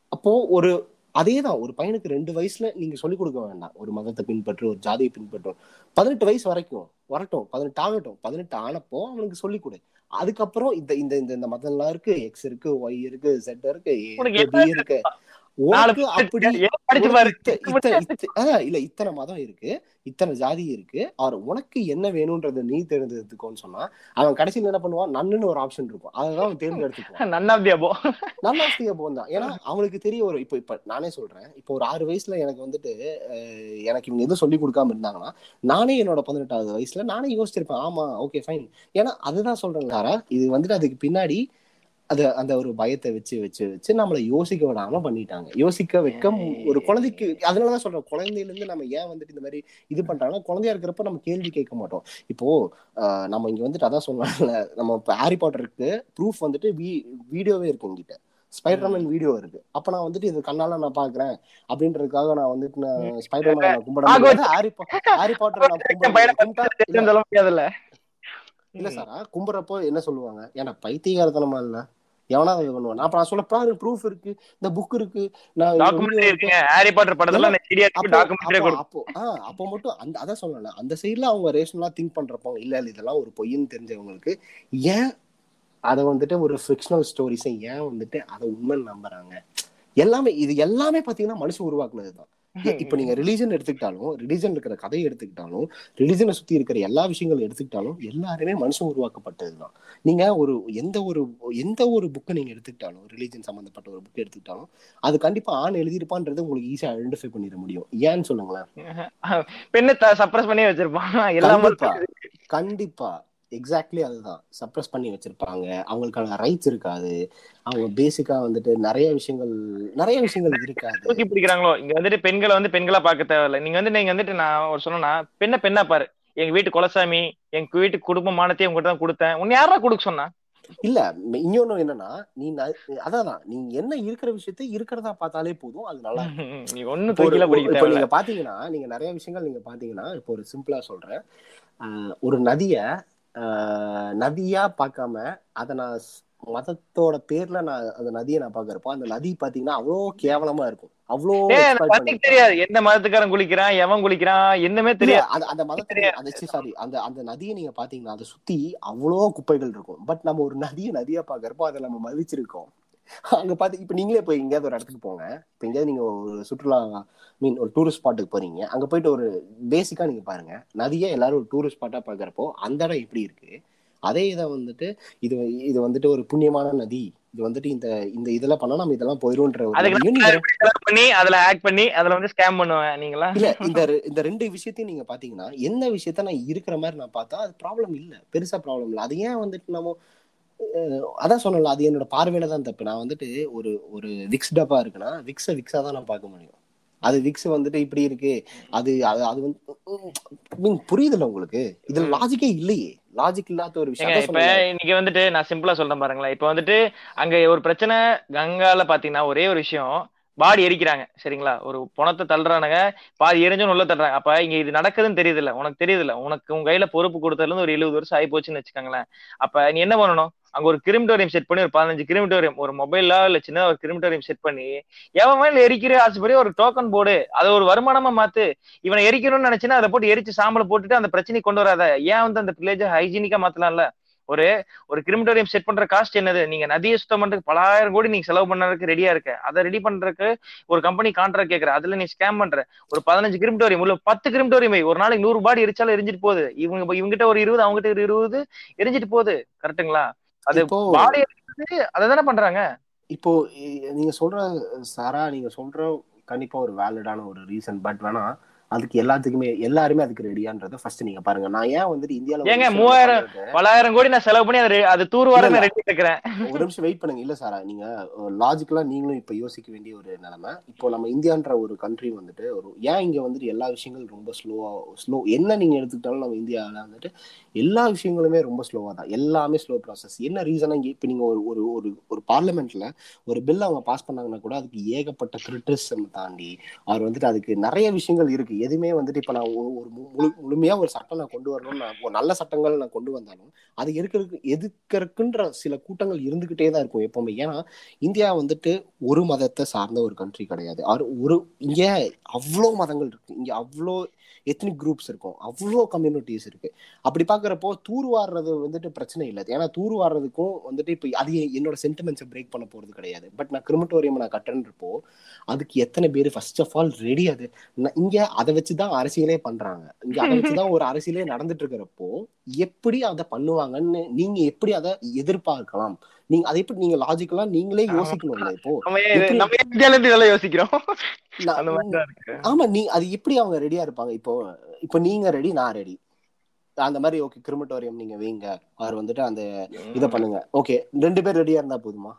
அப்போ ஒரு அதேதான் ஒரு பையனுக்கு ரெண்டு வயசுல நீங்க சொல்லிக் கொடுக்க வேண்டாம். ஒரு மதத்தை பின்பற்று ஒரு ஜாதியை பின்பற்றும். பதினெட்டு வயசு வரைக்கும் வரட்டும் பதினெட்டு ஆகட்டும். பதினெட்டு ஆனப்போ அவனுக்கு சொல்லிக் கொடு. அதுக்கப்புறம் இந்த இந்த இந்த இந்த மதம்லாம் இருக்கு. எக்ஸ் இருக்கு ஒய் இருக்கு செட் இருக்கு இருக்கு, இல்ல இத்தனை மதம் இருக்கு இத்தனை ஜாதி இருக்கு அவர் உனக்கு என்ன வேணும்ன்றத நீ தேர்ந்தெடுத்துக்கோன்னு சொன்னா அவன் கடைசியில் என்ன பண்ணுவான்? நன்னுன்னு ஒரு ஆப்ஷன் இருக்கும். அதான் அவன் தேர்ந்தெடுத்துக்குவான். நன் ஆஃப் தி அபோ நல்ல ஆஸ்தியா போந்தான். ஏன்னா அவனுக்கு தெரிய ஒரு இப்போ இப்ப நானே சொல்றேன். இப்போ ஒரு ஆறு வயசுல எனக்கு வந்துட்டு எனக்கு இவங்க எதுவும் சொல்லி கொடுக்காம இருந்தாங்கன்னா நானே என்னோட பதினெட்டாவது வயசுல நானே யோசிச்சிருப்பேன். ஆமா ஓகே ஃபைன் ஏன்னா அதுதான் சொல்றேன் இது வந்துட்டு அதுக்கு பின்னாடி அது அந்த ஒரு பயத்தை வச்சு வச்சு வச்சு நம்மளை யோசிக்க விடாம பண்ணிட்டாங்க. யோசிக்க வைக்க ஒரு குழந்தைக்கு அதனாலதான் சொல்றேன். குழந்தையில இருந்து நம்ம ஏன் வந்துட்டு இந்த மாதிரி இது பண்றாங்கன்னா குழந்தையா இருக்கிறப்ப நம்ம கேள்வி கேட்க மாட்டோம். இப்போ நம்ம இங்க வந்துட்டு அதான் சொன்னாங்கல்ல நம்ம இப்போ ஹாரி பாட்டருக்கு ப்ரூஃப் வந்துட்டு வீ வீடியோவே இருக்கு எங்கிட்ட ஸ்பைடர்மேன் வீடியோ இருக்கு. அப்ப நான் வந்துட்டு இது கண்ணால நான் பாக்குறேன் அப்படின்றதுக்காக நான் வந்துட்டு நான் ஸ்பைடர்மேன் நான் கும்பிட ஹாரி பாட்டர் நான் கும்பிட இல்ல, சொல்ல முடியாதுல்ல. இல்ல சாரா கும்புறப்போ என்ன சொல்லுவாங்க? ஏன்னா பைத்தியகாரத்தனமா இல்ல. எவனா இது பண்ணுவான்? அப்ப நான் சொல்ல பாரு ப்ரூஃப் இருக்கு இந்த புக் இருக்கு. நான் ஹாரி பாட்டர் படத்துல அப்போ அப்போ மட்டும் அந்த அதான் சொல்லல. அந்த சைடுல அவங்க ரேஷனலா திங்க் பண்றப்போ இல்ல இல்ல இதெல்லாம் ஒரு பொய்ன்னு தெரிஞ்சவங்களுக்கு ஏன் அதை வந்துட்டு ஒரு ஃபிக்ஷனல் ஸ்டோரிஸை ஏன் வந்துட்டு அதை உண்மை நம்புறாங்க? எல்லாமே இது எல்லாமே பாத்தீங்கன்னா மனுஷன் உருவாக்குனதுதான். இப்ப நீங்க ரிலீஜன் எடுத்துக்கிட்டாலும் ரிலீஜன் இருக்கிற கதையை எடுத்துக்கிட்டாலும் ரிலீஜனை சுத்தி இருக்கிற எல்லா விஷயங்களும் எடுத்துக்கிட்டாலும் எல்லாருமே மனுஷன் உருவாக்கப்பட்டதுதான். நீங்க ஒரு எந்த ஒரு எந்த ஒரு புக்கை நீங்க எடுத்துக்கிட்டாலும் ரிலீஜன் சம்பந்தப்பட்ட ஒரு புக் எடுத்துக்கிட்டாலும் அது கண்டிப்பா ஆண் எழுதியிருப்பான்றது உங்களுக்கு ஈஸியா ஐடென்டிஃபை பண்ணிட முடியும். ஏன்னு சொல்லுங்களேன். பெண்ணை சப்ரஸ் பண்ணி வச்சிருப்பான். கண்டிப்பா. எக்ஸாக்ட்லி அதுதான். சப்ரஸ் பண்ணி வச்சிருப்பாங்க. அவங்களுக்கான ரைட்ஸ் இருக்காது. அவங்க பேசிக்கா வந்துட்டு நிறைய விஷயங்கள் நிறைய விஷயங்கள் இருக்காது. தூக்கி பிடிக்கிறாங்களோ? இங்க வந்துட்டு பெண்களை வந்து பெண்களா பார்க்க தேவையில்ல. நீங்க வந்து நீங்க வந்துட்டு நான் ஒரு சொன்னா பெண்ணை பெண்ணா பாரு. எங்க வீட்டு குலசாமி எங்க வீட்டு குடும்ப மானத்தையும் உங்ககிட்ட தான் கொடுத்தேன். உன்னை யாரா கொடுக்க சொன்னா? இல்ல இன்னொன்னு என்னன்னா நீ அதான் நீ என்ன இருக்கிற விஷயத்த இருக்கிறதா பார்த்தாலே போதும். அது நல்லா. நீ ஒண்ணும் இப்போ நீங்க பாத்தீங்கன்னா நீங்க நிறைய விஷயங்கள் நீங்க பாத்தீங்கன்னா இப்போ ஒரு சிம்பிளா சொல்றேன். ஒரு நதிய நதியா பார்க்காம அத நான் மதத்தோட பேர்ல நான் அந்த நதியை நான் பாக்குறப்போ அந்த நதி பாத்தீங்கன்னா அவ்வளோ கேவலமா இருக்கும். அவ்வளோ. தெரியாது. எந்த மதத்துக்காரன் குளிக்கிறான் எவன் குளிக்கிறான் என்னமே தெரியாது. அந்த அந்த மதத்துல அந்த சாரி அந்த அந்த நதியை நீங்க பாத்தீங்கன்னா அதை சுத்தி அவ்வளோ குப்பைகள் இருக்கும். பட் நம்ம ஒரு நதியை நதியா பாக்குறப்போ அதை நம்ம மதிச்சிருக்கோம். அங்க பாத்து இப்ப நீங்களே போய் எங்கேயாவது ஒரு இடத்துக்கு போங்க. இப்ப எங்கேயாவது நீங்க ஒரு சுற்றுலா மீன் ஒரு டூரிஸ்ட் ஸ்பாட்டுக்கு போறீங்க. அங்க போயிட்டு ஒரு பேசிக்கா நீங்க பாருங்க. நதியை எல்லாரும் ஒரு டூரிஸ்ட் ஸ்பாட்டா பாக்குறப்போ அந்த இடம் எப்படி இருக்கு? அதே இதை வந்துட்டு இது இது வந்துட்டு ஒரு புண்ணியமான நதி. இது வந்துட்டு இந்த இந்த இதெல்லாம் பண்ணா நம்ம இதெல்லாம் போயிரும்ன்ற பண்ணி அதுல ஆக்ட் பண்ணி அதுல வந்து ஸ்கேம் பண்ணுவேன் நீங்களா? இல்ல இந்த இந்த ரெண்டு விஷயத்தையும் நீங்க பாத்தீங்கன்னா என்ன விஷயத்த நான் இருக்கிற மாதிரி நான் பார்த்தா அது ப்ராப்ளம் இல்ல. பெருசா ப்ராப்ளம் இல்ல. அது ஏன் வந்துட்டு நம்ம அதான் சொன்னல அது என்னோட பார்வையில தான் தப்பு. நான் வந்துட்டு ஒரு ஒரு விக்ஸ் டப்பா இருக்குன்னா விக்ஸ விக்ஸா தான் நான் பார்க்க முடியும். அது விக்ஸ் வந்துட்டு இப்படி இருக்கு. அது அது அது வந்து மீன் புரியுதுல்ல உங்களுக்கு? இதுல. லாஜிக்கே இல்லையே. லாஜிக் இல்லாத ஒரு விஷயம். இப்ப. இன்னைக்கு வந்துட்டு நான் சிம்பிளா சொல்றேன் பாருங்களேன். இப்ப வந்துட்டு அங்க ஒரு பிரச்சனை கங்கால பாத்தீங்கன்னா ஒரே ஒரு விஷயம். பாடி எரிக்கிறாங்க சரிங்களா? ஒரு பணத்தை தள்ளுறானுங்க பாதி எரிஞ்சும் உள்ள தள்ளுறாங்க. அப்ப இங்க இது நடக்குதுன்னு தெரியுதுல்ல உனக்கு தெரியுதுல்ல. உனக்கு உன் கையில பொறுப்பு கொடுத்ததுல இருந்து ஒரு எழுபது வருஷம் ஆகி போச்சுன்னு வச்சுக்கோங்களேன். அப்ப நீ என்ன பண்ணணும்? அங்க ஒரு கிரிமிட்டோரியம் செட் பண்ணி ஒரு பதினஞ்சு கிரிமிட்டோரியம் ஒரு மொபைலா இல்ல சின்ன ஒரு கிரிமிட்டோரியம் செட் பண்ணி எவன் மேல எரிக்கிற ஆசைப்படி ஒரு டோக்கன் போடு. அதை ஒரு வருமானமா மாத்து. இவனை எரிக்கணும்னு நினைச்சுன்னா அதை போட்டு எரிச்சு சாம்பலை போட்டுட்டு அந்த பிரச்சனை கொண்டு வராத. ஏன் வந்து அந்த வில்லேஜ் ஹைஜீனிக்கா மாத்தலாம்ல? ஒரு ஒரு கிரிமிட்டோரியம் செட் பண்ற காஸ்ட் என்னது? நீங்க நதியை சுத்தம் பண்றதுக்கு பலாயிரம் கோடி நீங்க செலவு பண்றதுக்கு ரெடியா இருக்க. அதை ரெடி பண்றதுக்கு ஒரு கம்பெனி கான்ட்ராக்ட் கேக்குற. அதுல நீ ஸ்கேம் பண்ற. ஒரு பதினஞ்சு கிரிமிட்டோரியம் உள்ள பத்து கிரிமிட்டோரியம் ஒரு நாளைக்கு நூறு பாடி எரிச்சாலும் எரிஞ்சிட்டு போகுது. இவங்க இவங்கிட்ட ஒரு இருபது அவங்ககிட்ட ஒரு இருபது எரிஞ்சிட்டு போகுது. கரெக்ட்டுங்களா அது பாடி அதை தானே பண்றாங்க? இப்போ நீங்க சொல்ற சாரா நீங்க சொல்ற கண்டிப்பா ஒரு வேலிடான ஒரு ரீசன் பட் வேணா அதுக்கு எல்லாத்துக்குமே எல்லாருமே அதுக்கு ரெடியான்றத ஃபர்ஸ்ட் நீங்க பாருங்க. நான் ஏன் வந்துட்டு இந்தியால ஏங்க, மூவாயிரம் பலாயிரம் கோடி நான் செலவு பண்ணி அது அது தூர் வாரமே ரெடி இருக்கிறேன் ஒரு நிமிஷம் வெயிட் பண்ணுங்க. இல்ல சாரா நீங்க லாஜிக்கலா நீங்களும் இப்ப யோசிக்க வேண்டிய ஒரு நிலைமை. இப்போ நம்ம இந்தியான்ற ஒரு கண்ட்ரி வந்துட்டு ஒரு ஏன் இங்க வந்துட்டு எல்லா விஷயங்களும் ரொம்ப ஸ்லோவா ஸ்லோ என்ன நீங்க எடுத்துக்கிட்டாலும் நம்ம இந்தியாவில் வந்துட்டு எல்லா விஷயங்களுமே ரொம்ப ஸ்லோவா தான். எல்லாமே ஸ்லோ ப்ராசஸ் என்ன ரீசனா இங்க இப்ப நீங்க ஒரு ஒரு ஒரு ஒரு பார்லிமெண்ட்ல ஒரு பில் அவங்க பாஸ் பண்ணாங்கன்னா கூட அதுக்கு ஏகப்பட்ட கிரிட்டிசிசம் தாண்டி அவர் வந்துட்டு அதுக்கு நிறைய விஷயங்கள் இருக்கு. எதுவுமே வந்துட்டு இப்போ நான் ஒரு ஒரு மு- முழு முழுமையாக ஒரு சட்டம் நான் கொண்டு வரணும்னு நான் ஒரு நல்ல சட்டங்கள் நான் கொண்டு வந்தாலும் அது எதுக்கு எதுக்கிறதுக்குன்ற சில கூட்டங்கள் இருந்துக்கிட்டே தான் இருக்கும் எப்பவுமே. ஏன்னா இந்தியா வந்துட்டு ஒரு மதத்தை சார்ந்த ஒரு கண்ட்ரி கிடையாது. அது ஒரு இங்கே அவ்வளோ மதங்கள் இருக்கு. இங்கே அவ்வளோ எத்தனிக் குரூப்ஸ் இருக்கும். அவ்வளோ கம்யூனிட்டிஸ் இருக்கு. அப்படி பார்க்குறப்போ தூர்வாடுறது வந்துட்டு பிரச்சனை இல்லை. ஏன்னா தூர்வாடுறதுக்கும் வந்துட்டு இப்போ அது என்னோட சென்டிமெண்ட்ஸை பிரேக் பண்ண போகிறது கிடையாது. பட் நான் கிரிமட்டோரியம் நான் கட்டுறப்போ அதுக்கு எத்தனை பேர் ஃபர்ஸ்ட் ஆஃப் ஆல் ரெடி அது? நான் அதை வச்சுதான் அரசியலே பண்றாங்க. இங்க அதை வச்சுதான் ஒரு அரசியலே நடந்துட்டு இருக்கிறப்போ எப்படி அதை பண்ணுவாங்கன்னு நீங்க எப்படி அதை எதிர்பார்க்கலாம்? நீங்க அதை எப்படி நீங்க லாஜிக்கலா நீங்களே யோசிக்கணும்ல இப்போ. யோசிக்கிறோம். ஆமா நீ அது எப்படி அவங்க ரெடியா இருப்பாங்க? இப்போ இப்போ நீங்க ரெடி நான் ரெடி அந்த மாதிரி ஓகே கிரிமட்டோரியம் நீங்க வைங்க. அவர் வந்துட்டு அந்த இதை பண்ணுங்க. ஓகே ரெண்டு பேர் ரெடியா இருந்தா போதுமா?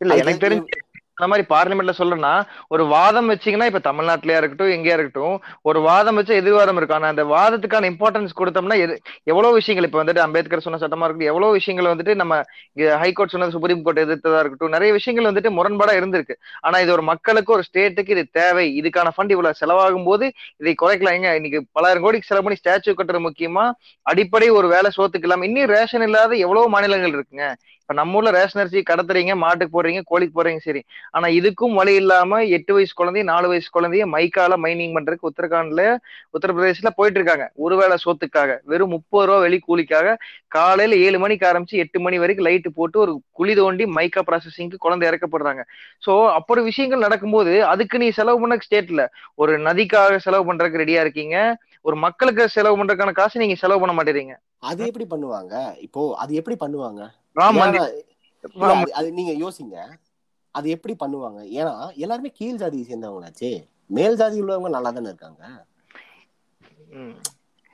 இல்ல எனக்கு தெரிஞ்சு அந்த மாதிரி பார்லிமெண்ட்ல சொல்றேன்னா ஒரு வாதம் வச்சீங்கன்னா இப்ப தமிழ்நாட்டிலயா இருக்கட்டும் எங்கேயா இருக்கட்டும் ஒரு வாதம் வச்சு எதிர்வாதம் இருக்கும். ஆனா அந்த வாதத்துக்கான இம்பார்ட்டன்ஸ் கொடுத்தோம்னா எது- எவ்வளவு விஷயங்கள் இப்ப வந்துட்டு அம்பேத்கர் சொன்ன சட்டமா இருக்கட்டும் எவ்வளவு விஷயங்கள் வந்துட்டு நம்ம ஹைகோர்ட் சொன்னது சுப்ரீம் கோர்ட் எதிர்த்ததா இருக்கட்டும் நிறைய விஷயங்கள் வந்துட்டு முரண்பாடா இருந்திருக்கு. ஆனா இது ஒரு மக்களுக்கு ஒரு ஸ்டேட்டுக்கு இது தேவை. இதுக்கான ஃபண்ட் இவ்வளவு செலவாகும் போது இதை குறைக்கலாம். எங்க இன்னைக்கு பலாயிரம் கோடிக்கு செலவு பண்ணி ஸ்டாச்சு கட்டுறது முக்கியமா? அடிப்படை ஒரு வேலை சோத்துக்கு இல்லாம இன்னும் ரேஷன் இல்லாத எவ்வளவு மாநிலங்கள் இருக்குங்க. இப்ப நம்ம ஊர்ல ரேஷன் அரிசி கடத்துறீங்க மாட்டுக்கு போடுறீங்க கோழிக்கு போடுறீங்க சரி. ஆனா இதுக்கும் வழி இல்லாம எட்டு வயசு குழந்தைய நாலு வயசு குழந்தைய மைக்கால மைனிங் பண்றதுக்கு உத்தரகாண்ட்ல உத்தரப்பிரதேசல போயிட்டு இருக்காங்க ஒருவேளை சொத்துக்காக. வெறும் முப்பது ரூபா வெளி கூலிக்காக காலையில ஏழு மணிக்கு ஆரம்பிச்சு எட்டு மணி வரைக்கும் லைட்டு போட்டு ஒரு குழி தோண்டி மைக்கா ப்ராசஸிங்க்கு குழந்தை இறக்கப்படுறாங்க. சோ அப்படி விஷயங்கள் நடக்கும்போது அதுக்கு நீ செலவு பண்ண ஸ்டேட்ல ஒரு நதிக்காக செலவு பண்றதுக்கு ரெடியா இருக்கீங்க. ஒரு மக்களுக்கு செலவு பண்றதுக்கான காசு நீங்க செலவு பண்ண மாட்டேறீங்க. அது எப்படி பண்ணுவாங்க? இப்போ அது எப்படி பண்ணுவாங்க? அது- நீங்க யோசிங்க. அது எப்படி பண்ணுவாங்க? ஏன்னா எல்லாருமே கீழ் ஜாதியை சேர்ந்தவங்களாச்சே. மேல் ஜாதி உள்ளவங்க நல்லா தானே இருக்காங்க.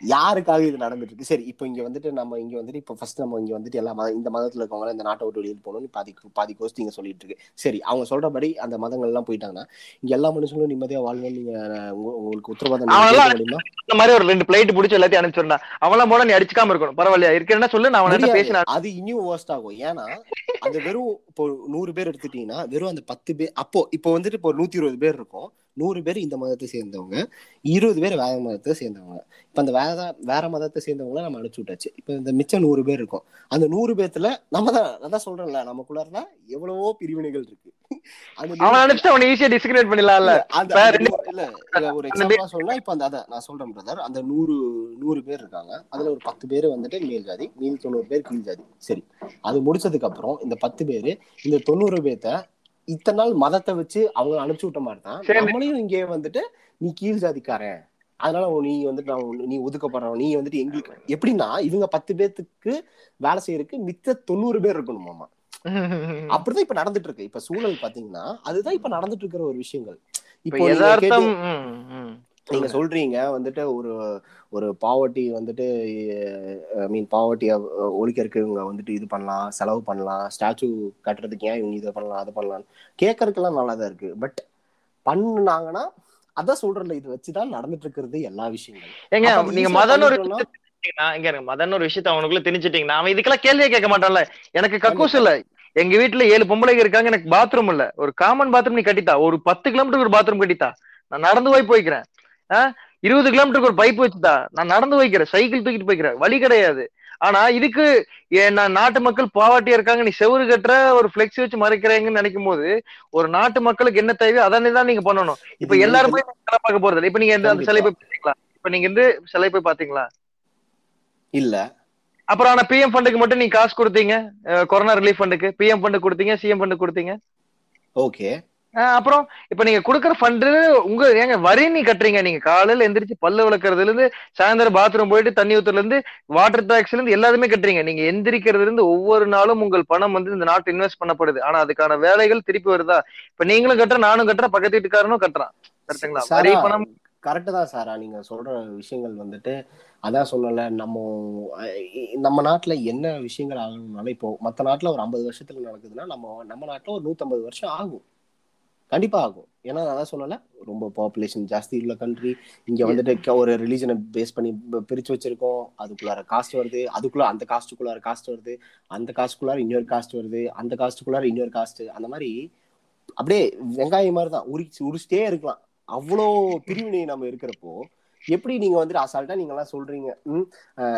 யாருக்காக இது நடந்துட்டு இருக்கு? சரி இப்போ இங்க வந்துட்டு நம்ம இங்க வந்துட்டு இப்போ ஃபர்ஸ்ட் நம்ம இங்க வந்துட்டு எல்லா மத இந்த மதத்துல இருக்கவங்க இந்த நாட்டை விட்டு வெளியில் போகணும்னு பாதி பாதி கோஸ்ட் இங்க சொல்லிட்டு இருக்கு. சரி அவங்க சொல்றபடி அந்த மதங்கள் எல்லாம் போயிட்டாங்கன்னா இங்க எல்லா மனுஷங்களும் நிம்மதியா வாழணும் நீங்க உங்க- உங்களுக்கு உத்தரவாதம் இந்த மாதிரி ஒரு ரெண்டு பிளைட் பிடிச்சி எல்லாத்தையும் அனுப்பிச்சிருந்தா அவெல்லாம் போட நீ அடிச்சுக்காம இருக்கணும். பரவாயில்லையா? இருக்கேன்னா சொல்லு நான் முடியாது. பேசினேன் அது இன்னும் worst ஆகும். ஏன்னா அது வெறும் இப்போ நூறு பேர் எடுத்துட்டீங்கன்னா வெறும் அந்த பத்து பேர் அப்போ இப்போ வந்துட்டு இப்போ நூத்தி இருபது பேர் இருக்கும். நூறு பேர் இந்த மதத்தை சேர்ந்தவங்க இருபது பேர் வேற மதத்தை சேர்ந்தவங்க. இப்ப அந்த வேற வேற மதத்தை சேர்ந்தவங்கள நம்ம அனுப்பிச்சு விட்டாச்சு. இப்ப இந்த மிச்சம் நூறு பேர் இருக்கும். அந்த நூறு பேர்த்துல நம்ம தான் அதான் சொல்றேன்ல நமக்குள்ளார எவ்வளவோ பிரிவினைகள் இருக்கு. அவன் அனுப்பிச்சு அவனை ஈஸியா டிஸ்கிரேட் பண்ணிடலாம்ல. இல்ல, ஒரு எக்ஸாம்பிளா சொல்லலாம் இப்ப அந்த அதான் நான் சொல்றேன் பிரதர் அந்த நூறு நூறு பேர் இருக்காங்க. அதுல ஒரு பத்து பேர் வந்துட்டு மேல் ஜாதி மீதி தொண்ணூறு பேர் கீழ் ஜாதி. சரி. அது முடிச்சதுக்கு அப்புறம் இந்த பத்து பேரு இந்த தொண்ணூறு பேர்த்த இத்தனை நாள் மதத்தை வச்சு அவங்க அனுப்பிச்சு விட்ட மாதிரி தான். நம்மளையும் இங்கே வந்துட்டு நீ கீழ் ஜாதிக்காரன். அதனால நீ வந்துட்டு நான் நீ ஒதுக்கப்படுறவன் நீ வந்துட்டு எங்களுக்கு எப்படின்னா இவங்க பத்து பேர்த்துக்கு வேலை செய்யறதுக்கு மிச்ச தொண்ணூறு பேர் இருக்கணுமாமா. அப்படிதான் இப்ப நடந்துட்டு இருக்கு இப்ப சூழல் பாத்தீங்கன்னா அதுதான் இப்ப நடந்துட்டு இருக்கிற ஒரு விஷயங்கள். இப்ப இப்போ நீங்க சொல்றீங்க வந்துட்டு ஒரு ஒரு பாவர்ட்டி வந்துட்டு ஐ மீன் பாவர்ட்டிய ஒழிக்கிறதுக்கு இவங்க வந்துட்டு இது பண்ணலாம் செலவு பண்ணலாம் ஸ்டாச்சு கட்டுறதுக்கு ஏன் இவங்க இதை பண்ணலாம் அதை பண்ணலாம் கேட்கறதுக்கெல்லாம் நல்லா தான் இருக்கு. பட் பண்ணுனாங்கன்னா அதான் சொல்றேன்ல இது வச்சுதான் நடந்துட்டு இருக்கிறது எல்லா விஷயங்களும். ஏங்க நீங்க மதன் ஒரு இங்க மதன் ஒரு விஷயத்த அவனுக்குள்ள திணிச்சிட்டீங்கன்னா அவன் இதுக்கெல்லாம் கேள்வியே கேட்க மாட்டான்ல. எனக்கு கக்கூஸ் இல்ல. எங்க வீட்டுல ஏழு பொம்பளைங்க இருக்காங்க எனக்கு பாத்ரூம் இல்ல. ஒரு காமன் பாத்ரூம் நீ கட்டித்தா. ஒரு பத்து கிலோமீட்டருக்கு ஒரு பாத்ரூம் கட்டித்தா. நான் நடந்து போய் போய்க்கிறேன். இருபது கிலோமீட்டருக்கு ஒரு பைப் வச்சுதா. நான் நடந்து போய்க்கிறேன். சைக்கிள் தூக்கிட்டு போய்க்கிறேன். வழி கிடையாது. ஆனா இதுக்கு நான் நாட்டு மக்கள் பாவாட்டியா இருக்காங்க. நீ செவுரு கட்டுற ஒரு ஃபிளெக்ஸ் வச்சு மறைக்கிறீங்கன்னு நினைக்கும் போது ஒரு நாட்டு மக்களுக்கு என்ன தேவையோ அதானே தான் நீங்க பண்ணணும். இப்ப எல்லாருமே சிலை பார்க்க போறது இப்ப நீங்க அந்த சிலை. போய் பாத்தீங்களா? இப்ப நீங்க இந்த சிலை போய் பாத்தீங்களா? இல்ல. அப்புறம் ஆனா பிஎம் ஃபண்டுக்கு மட்டும் நீங்க காசு கொடுத்தீங்க. கொரோனா ரிலீஃப் ஃபண்டுக்கு பிஎம் ஃபண்டு கொடுத்தீங்க சிஎம் ஃபண்டு கொடுத்தீங்க. ஓகே. அப்புறம் இப்ப நீங்க கொடுக்குற ஃபண்டு உங்க ஏங்க வரி நீ கட்டுறீங்க. நீங்க காலையில எந்திரிச்சு பல்லு விளக்குறதுல இருந்து சாயந்தரம் பாத்ரூம் போயிட்டு தண்ணி ஊத்துறதுல இருந்து வாட்டர் டாக்ஸ்ல இருந்து எல்லாருமே கட்டுறீங்க. நீங்க எந்திரிக்கிறதுல இருந்து ஒவ்வொரு நாளும் உங்கள் பணம் வந்து இந்த நாட்டு இன்வெஸ்ட் பண்ணப்படுது. ஆனா அதுக்கான வேலைகள் திருப்பி வருதா? இப்ப நீங்களும் கட்டுற நானும் கட்டுற பக்கத்து வீட்டுக்காரனும் கட்டுறான். கரெக்டுங்களா சாரா, வரி பணம். கரெக்டு தான் சாரா. நீங்க சொல்ற விஷயங்கள் வந்துட்டு அதான் சொன்னல நம்ம நம்ம நாட்டுல என்ன விஷயங்கள் ஆகணும்னாலும் இப்போ மத்த நாட்டுல ஒரு ஐம்பது வருஷத்துல நடக்குதுன்னா நம்ம நம்ம நாட்டுல ஒரு நூத்தம்பது வருஷம் ஆகும். கண்டிப்பா ஆகும். ஏன்னா நான் அதான் சொன்னல ரொம்ப பாப்புலேஷன் ஜாஸ்தி உள்ள கண்ட்ரி இங்க வந்துட்டு ஒரு ரிலீஜனை பேஸ் பண்ணி ப- பிரிச்சு வச்சிருக்கோம். அதுக்குள்ளார காஸ்ட் வருது. அதுக்குள்ள அந்த காஸ்ட்டுக்குள்ளார காஸ்ட் வருது. அந்த காஸ்ட்டுக்குள்ளார இன்னொரு காஸ்ட் வருது. அந்த காஸ்ட்டுக்குள்ளார இன்னொரு காஸ்ட் அந்த மாதிரி அப்படியே வெங்காயம் மாதிரி தான். உரிச்சு உரிச்சிட்டே இருக்கலாம். அவ்வளோ பிரிவினை நம்ம இருக்கிறப்போ எப்படி நீங்க வந்துட்டு அசால்ட்டா நீங்க எல்லாம் சொல்றீங்க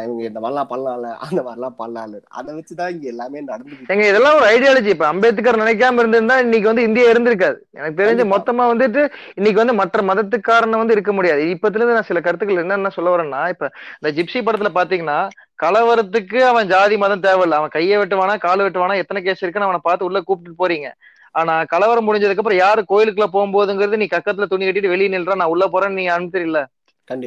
இவங்க இந்த மாதிரிலாம் பண்ணலாம்ல அந்த மாதிரிலாம் பண்ணலாம்ல அதை வச்சுதான் இங்க எல்லாமே எங்க இதெல்லாம் ஒரு ஐடியாலஜி இப்ப அம்பேத்கர் நினைக்காம இருந்திருந்தா இன்னைக்கு வந்து இந்தியா இருந்திருக்காது. எனக்கு தெரிஞ்சு. மொத்தமா வந்துட்டு இன்னைக்கு வந்து மற்ற மதத்துக்காரன வந்து இருக்க முடியாது. இப்பத்துல இருந்து நான் சில கருத்துக்கள் என்னென்ன சொல்ல வரேன்னா இப்ப இந்த ஜிப்சி படத்துல பாத்தீங்கன்னா கலவரத்துக்கு அவன் ஜாதி மதம் தேவையில்ல. அவன் கையை வெட்டுவானா கால் வெட்டுவானா எத்தனை கேஸ் இருக்குன்னு அவனை பார்த்து உள்ள கூப்பிட்டு போறீங்க. ஆனா கலவரம் முடிஞ்சதுக்கு அப்புறம் யாரு கோயிலுக்குள்ள போகும்போதுங்கிறது நீ கக்கத்துல துணி கட்டிட்டு வெளியே நில்ற நான் உள்ள போறேன்னு நீ அனுப்பிச்சிடல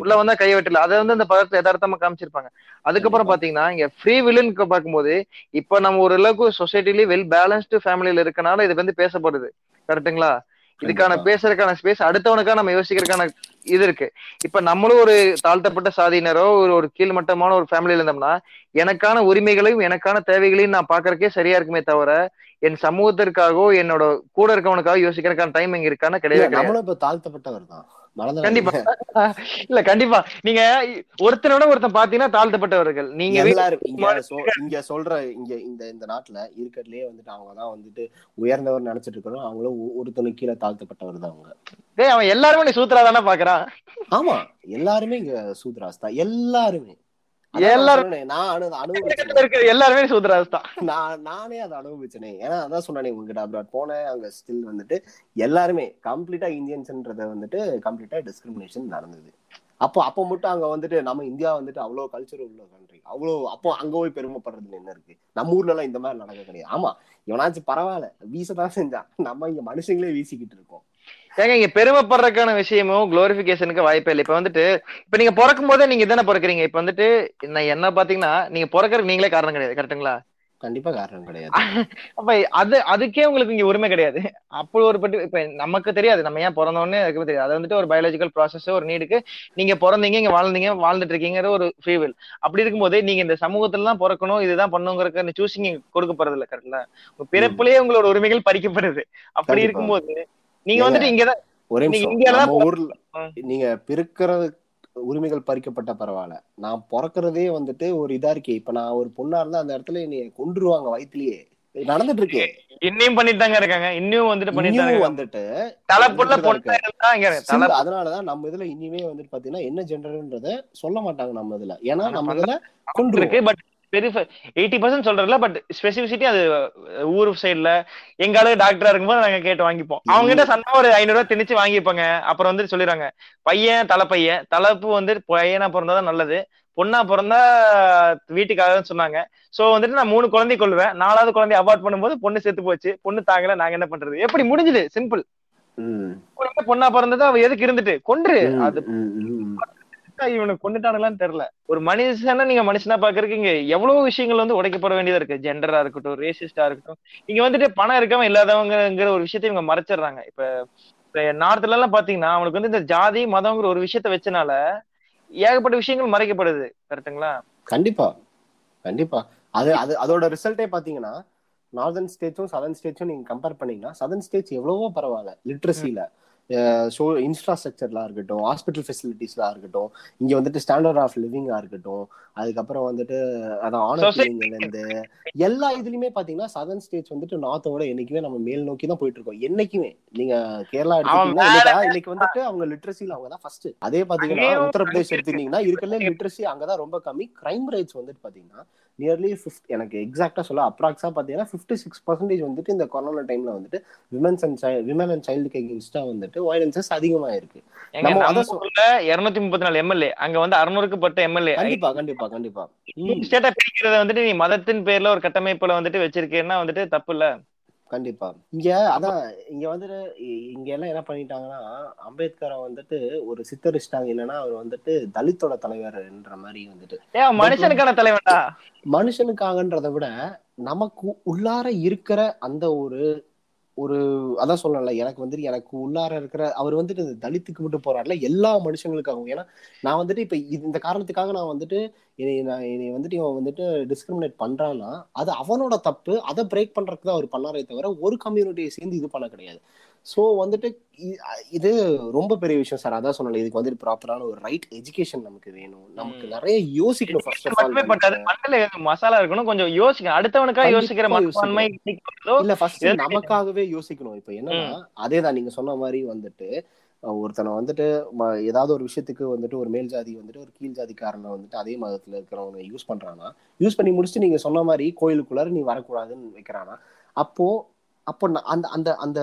உள்ள வந்தா கை வெட்டல. அதை வந்து அந்த படத்துல யதார்த்தமா காமிச்சிருப்பாங்க. அதுக்கப்புறம். பாத்தீங்கன்னா இங்க ஃப்ரீ வில்லுன்னு பார்க்கும்போது இப்ப நம்ம ஒரு அளவுக்கு சொசைட்டிலேயே வெல் பேலன்ஸ்டு ஃபேமிலியில இருக்கனால இது வந்து பேசப்படுது. கரெக்ட்டுங்களா? இதுக்கான. பேசுறதுக்கான ஸ்பேஸ் அடுத்தவனுக்கா நம்ம யோசிக்கிறதுக்கான இது இருக்கு. இப்ப நம்மளும் ஒரு தாழ்த்தப்பட்ட சாதியினரோ ஒரு ஒரு கீழ்மட்டமான ஒரு ஃபேமிலியில இருந்தோம்னா எனக்கான உரிமைகளையும் எனக்கான தேவைகளையும் நான் பாக்குறதுக்கே சரியா இருக்குமே தவிர என் சமூகத்திற்காகவோ என்னோட கூட இருக்கவனுக்காக யோசிக்கிறதுக்கான டைம் இங்க இருக்கான்னு கிடையாது. நம்மளும் இப்ப தாழ்த்தப்பட்டவர் தான். கண்டிப்பா. இல்ல கண்டிப்பா. நீங்க ஒருத்தனோட ஒருத்தன் பாத்தீங்கன்னா தாழ்த்தப்பட்டவர்கள். நீங்க இங்க சொல்ற இங்க இந்த இந்த நாட்டுல இருக்கிறதுலயே வந்துட்டு அவங்க தான் வந்துட்டு உயர்ந்தவர் நினைச்சிட்டு இருக்கிறோம். அவங்களும் ஒ- ஒருத்தனுக்கு கீழே தாழ்த்தப்பட்டவர் தான் அவங்க. டேய் அவன் எல்லாருமே நீ சூத்ரா தானே பாக்குறான்? ஆமா. எல்லாருமே இங்க சூத்ராஸ் தான். எல்லாருமே. எல்லாரும் சூத்ராஸ் தான் நான் நானே அதை அனுபவிச்சேனே ஏன்னா அதான் சொன்னானே உங்ககிட்ட அப்ராட் போனேன் அங்க ஸ்டில் வந்துட்டு எல்லாருமே கம்ப்ளீட்டா இந்தியன்ஸ்ன்றத வந்துட்டு கம்ப்ளீட்டா டிஸ்கிரிமினேஷன் நடந்தது. அப்போ அப்போ மட்டும் அங்க வந்துட்டு நம்ம இந்தியா வந்துட்டு அவ்வளவு கல்ச்சர் உள்ள கண்ட்ரி அவ்வளோ அப்போ அங்க போய் பெருமைப்படுறதுல என்ன இருக்கு? நம்ம ஊர்ல எல்லாம் இந்த மாதிரி நடக்க கிடையாது. ஆமா இவனாச்சும் பரவாயில்ல வீசதான் செஞ்சான் நம்ம இங்க மனுஷங்களே வீசிக்கிட்டு இருக்கோம். ஏங்க இங்க பெருமைப்படுறதுக்கான விஷயமும் குளோரிபிகேஷனுக்கு வாய்ப்பே இல்லை. இப்ப வந்துட்டு இப்ப நீங்க பிறக்கும் போதே நீங்க தானே பிறக்குறீங்க? இப்ப வந்துட்டு நான் என்ன பாத்தீங்கன்னா நீங்க பிறக்கறதுக்கு நீங்களே காரணம் கிடையாது கரெக்ட்டுங்களா கண்டிப்பா காரணம் கிடையாது. அப்ப அது அதுக்கே உங்களுக்கு இங்க உரிமை கிடையாது. அப்போ ஒரு பட்டு இப்ப நமக்கு தெரியாது. நம்ம ஏன் பிறந்தோன்னு அதுக்கு தெரியாது. அது வந்துட்டு ஒரு பயாலஜிக்கல் ப்ராசஸ் ஒரு நீடுக்கு நீங்க பிறந்தீங்க இங்க வாழ்ந்தீங்க வாழ்ந்துட்டு இருக்கீங்கிற ஒரு ஃப்ரீ வில் அப்படி இருக்கும்போது நீங்க இந்த சமூகத்துல தான் பிறக்கணும் இதுதான் பண்ணுங்கிறக்க சூசிங் கொடுக்க போறது இல்ல கரெக்ட்ல உங்க பிறப்புலயே உங்களோட உரிமைகள் பறிக்கப்படுது. அப்படி. இருக்கும்போது நீங்க வந்துட்டு இங்கதான் ஒரே நிமிஷம். ஊர்ல. நீங்க பிறக்கிறது உரிமைகள் பறிக்கப்பட்ட பரவாயில்ல. நான் பிறக்கிறதே வந்துட்டு ஒரு இதா இருக்கே. இப்ப நான் ஒரு பொண்ணா இருந்தா அந்த இடத்துல என்னைய கொன்றுவாங்க வயித்துலயே. இது நடந்துட்டு இருக்கே இன்னும் பண்ணிட்டு தாங்க இருக்காங்க. இன்னும் வந்துட்டு பண்ணிட்டு. வந்துட்டு தலைப்புள்ள பொண்ணா இருக்கு. அதனாலதான் நம்ம இதுல இனிமே வந்துட்டு பாத்தீங்கன்னா என்ன ஜெண்டர்ன்றத சொல்ல மாட்டாங்க நம்ம இதுல. ஏன்னா நம்ம இதுல இருக்கு கொன்றுவோம் பட் பெரிய எயிட்டி பர்சன்ட் சொல்றதுல பட் ஸ்பெசிபிசிட்டி அது ஊர் சைடுல எங்க ஆளு டாக்டரா இருக்கும்போது நாங்க கேட்டு வாங்கிப்போம். அவங்க கிட்ட சண்டை ஒரு ஐநூறு ரூபாய் திணிச்சு வாங்கிப்பாங்க. அப்புறம் வந்து சொல்லிடுறாங்க பையன் தலை பையன் தலைப்பு வந்து பையனா பிறந்தாதான் நல்லது பொண்ணா பிறந்தா வீட்டுக்காக சொன்னாங்க. சோ வந்துட்டு நான் மூணு குழந்தை கொள்வேன் நாலாவது குழந்தை அவாய்ட் பண்ணும்போது பொண்ணு செத்து போச்சு. பொண்ணு தாங்கல நாங்க என்ன பண்றது? எப்படி முடிஞ்சுது? சிம்பிள். பொண்ணா பிறந்தது அவ எதுக்கு இருந்துட்டு? கொன்று. அது ம், ம். கொண்டுட்டானுங்களான்னு தெரியல. ஒரு மனுஷனா நீங்க மனுஷனா பாக்குறதுக்கு இங்க எவ்வளவு விஷயங்கள் வந்து உடைக்கப்பட வேண்டியதா இருக்கு. ஜெண்டரா இருக்கட்டும் ரேசிஸ்டா இருக்கட்டும். இங்க வந்துட்டு பணம் இருக்காம இல்லாதவங்கிற ஒரு விஷயத்தை இவங்க மறைச்சிடுறாங்க. இப்ப நார்த்ல எல்லாம் பாத்தீங்கன்னா அவனுக்கு வந்து இந்த ஜாதி மதம்ங்கிற ஒரு விஷயத்த வச்சனால ஏகப்பட்ட விஷயங்கள் மறைக்கப்படுது. கரெக்ட்டுங்களா? கண்டிப்பா. கண்டிப்பா. அது அது அதோட ரிசல்ட்டே பாத்தீங்கன்னா நார்தர்ன் ஸ்டேட்ஸும் சதர்ன் ஸ்டேட்ஸும் நீங்க கம்பேர் பண்ணீங்கன்னா சதர்ன் ஸ்டேட்ஸ் எவ்வளவோ பரவாயில்ல. லிட்ரஸில ஷோ இன்ஃப்ராஸ்ட்ரக்சர்லாம் இருக்கட்டும் ஹாஸ்பிட்டல் ஃபெசிலிட்டிஸ்லாம் இருக்கட்டும் இங்க வந்துட்டு ஸ்டாண்டர்ட் ஆஃப் லிவிங்கா இருக்கட்டும் அதுக்கப்புறம் வந்துட்டு அதான் ஆனர் Society. இருந்து எல்லா இதுலயுமே பாத்தீங்கன்னா சதர்ன் ஸ்டேட்ஸ் வந்துட்டு நார்த்தோட என்னைக்குமே நம்ம மேல் நோக்கி தான் போயிட்டு இருக்கோம் என்னைக்குமே நீங்க கேரளா எடுத்துக்கிட்டீங்கன்னா மேல- இன்னைக்கு- வந்துட்டு அவங்க லிட்ரஸில அவங்க தான் ஃபர்ஸ்ட் அதே பாத்தீங்கன்னா உத்தரப்பிரதேஷ் இருக்கு. எடுத்துக்கிட்டீங்கன்னா இருக்கல லிட்ரஸி அங்கதான் ரொம்ப கம்மி கிரைம் ரேட்ஸ் வந்துட்டு பாத்தீங்கன்னா நியர்லி ஃபிஃப்ட் எனக்கு எக்ஸாக்டா சொல்ல அப்ராக்ஸா பாத்தீங்கன்னா ஃபிஃப்டி சிக்ஸ் பர்சன்டேஜ் வந்துட்டு இந்த கொரோனா டைம்ல வந்துட்டு women's and child women and சைல்டுக்கு எகென்ஸ்டா வந்துட்டு வயலன்சஸ் அதிகமா இருக்கு இருநூத்தி முப்பத்தி நாலு எம்எல்ஏ அங்க வந்து அறுநூறுக்கு பட்ட எம்எல்ஏ கண்டிப்பா கண்டிப்பா கண்டிப்பா. ஸ்டேட்டா பிரிக்கிறத வந்துட்டு நீ மதத்தின் பேர்ல ஒரு கட்டமைப்புல வந்துட்டு வச்சிருக்கேன்னா வந்துட்டு தப்பு இல்ல. கண்டிப்பா. இங்க அதான் இங்க வந்துட்டு இங்க எல்லாம் என்ன பண்ணிட்டாங்கன்னா அம்பேத்கரை வந்துட்டு ஒரு சித்தரிச்சிட்டாங்க என்னன்னா அவர் வந்துட்டு தலித்தோட தலைவர்ன்ற மாதிரி வந்துட்டு. மனுஷனுக்கான தலைவன்டா? மனுஷனுக்காகன்றதை விட நமக்கு உள்ளார இருக்கிற அந்த ஒரு ஒரு அதான் சொல்லல எனக்கு வந்துட்டு எனக்கு உள்ளார இருக்கிற அவர் வந்துட்டு இந்த தலித்துக்கு மட்டும் போறாருல எல்லா மனுஷங்களுக்காகவும். ஏன்னா நான் வந்துட்டு இப்ப இது- இந்த காரணத்துக்காக நான் வந்துட்டு என்னை நான் என்னை வந்துட்டு இவன் வந்துட்டு டிஸ்கிரிமினேட் பண்றான்னா அது அவனோட தப்பு. அதை பிரேக் பண்றதுக்கு தான் அவர் பண்ணாரே தவிர ஒரு கம்யூனிட்டியை சேர்ந்து இது பண்ண கிடையாது. ஸோ வந்துட்டு இது ரொம்ப பெரிய விஷயம் சார் அதான் சொன்னல இதுக்கு வந்துட்டு ப்ராப்பரான ஒரு ரைட் எஜுகேஷன் நமக்கு வேணும். நமக்கு. நிறைய யோசிக்கணும் ஃபர்ஸ்ட் ஆஃப் பட்டாது ஆல் மண்டல மசாலா இருக்கணும். கொஞ்சம் யோசிக்க அடுத்தவனுக்கா கண்டிப்பா யோசிக்கிற மனப்பான்மை இல்ல ஃபர்ஸ்ட் நமக்காகவே யோசிக்கணும். இப்ப என்னன்னா அதேதான் நீங்க சொன்ன மாதிரி வந்துட்டு ஒருத்தனை வந்துட்டு ஏதாவது ஒரு விஷயத்துக்கு வந்துட்டு ஒரு மேல் ஜாதி வந்துட்டு ஒரு கீழ் ஜாதிக்காரனை வந்துட்டு அதே மதத்துல இருக்கிறவங்க யூஸ் பண்றானா? யூஸ் பண்ணி முடிச்சுட்டு நீங்க சொன்ன மாதிரி கோயிலுக்குள்ளார நீ வரக்கூடாதுன்னு வைக்கிறானா? அப்போ அப்போ அந்த அந்த அந்த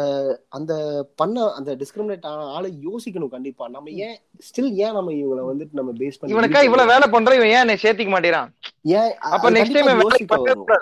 அந்த பண்ண அந்த டிஸ்கிரிமினேட் ஆன ஆளை யோசிக்கணும் கண்டிப்பா. நம்ம ஏன் ஸ்டில் ஏன் நம்ம இவங்களை வந்துட்டு நம்ம பேஸ் பண்ணி இவனுக்கா இவ்வளவு வேலை பண்றோம் இவன் ஏன் என்னை சேர்த்திக்க மாட்டேறான் ஏன் அப்ப நெக்ஸ்ட் டைம் யோசிக்க.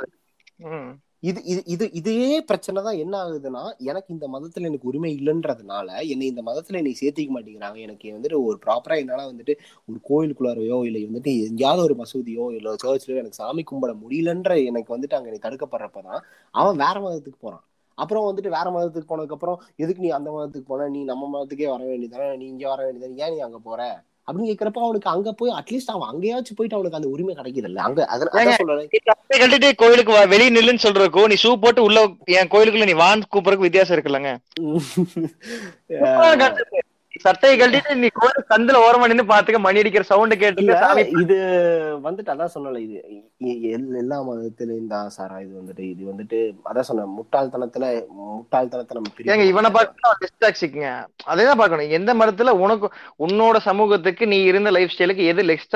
இது இது இது இதே பிரச்சனை தான் என்ன ஆகுதுன்னா எனக்கு இந்த மதத்துல எனக்கு உரிமை இல்லைன்றதுனால என்னை இந்த மதத்துல என்னை சேர்த்திக்க மாட்டேங்கிறாங்க. எனக்கு வந்துட்டு ஒரு ப்ராப்பரா என்னால வந்துட்டு ஒரு கோயிலுக்குள்ளாரையோ இல்லை வந்துட்டு எங்கேயாவது ஒரு மசூதியோ இல்லை சர்ச்லயோ எனக்கு சாமி கும்பிட முடியலன்ற எனக்கு வந்துட்டு அங்க நீ தடுக்கப்படுறப்பதான் அவன் வேற மதத்துக்கு போறான். அப்புறம் வந்துட்டு வேற மதத்துக்கு போனதுக்கு அப்புறம் எதுக்கு நீ அந்த மதத்துக்கு போன? நீ நம்ம மதத்துக்கே வர வேண்டியதானே நீ இங்க வர வேண்டியதானே ஏன் நீ அங்க போற? அப்படின்னு கேக்குறப்ப அவனுக்கு அங்க போய் அட்லீஸ்ட் அவன் அங்கேயாச்சும் போயிட்டு அவனுக்கு அந்த உரிமை கிடைக்குது இல்ல அங்க கழட்டிட்டு கோயிலுக்கு வெளிய நில்லுன்னு சொல்றதுக்கோ நீ ஷூ போட்டு உள்ள என் கோயிலுக்குள்ள நீ வான் கூப்பிடறதுக்கு வித்தியாசம் இருக்குல்லங்க. சட்டையை கழட்டிட்டு நீ கோயில் சந்தில ஓரமா நின்னு பாத்துக்க மணி அடிக்கிற சவுண்ட் கேட்டு இது வந்துட்டு அதான் சொன்னல இது எல்லா மதத்திலையும் தான் சாரா இது வந்துட்டு இது வந்துட்டு அதான் சொன்னேன் முட்டாள்தனத்துல முட்டாள்தனத்தை நம்ம ஏங்க இவனை பார்க்கணும் லெஸ்டாக்சிக்குங்க அதேதான் பார்க்கணும். எந்த மதத்துல உனக்கு உன்னோட சமூகத்துக்கு நீ இருந்த லைஃப் ஸ்டைலுக்கு எது லெக்ஸ்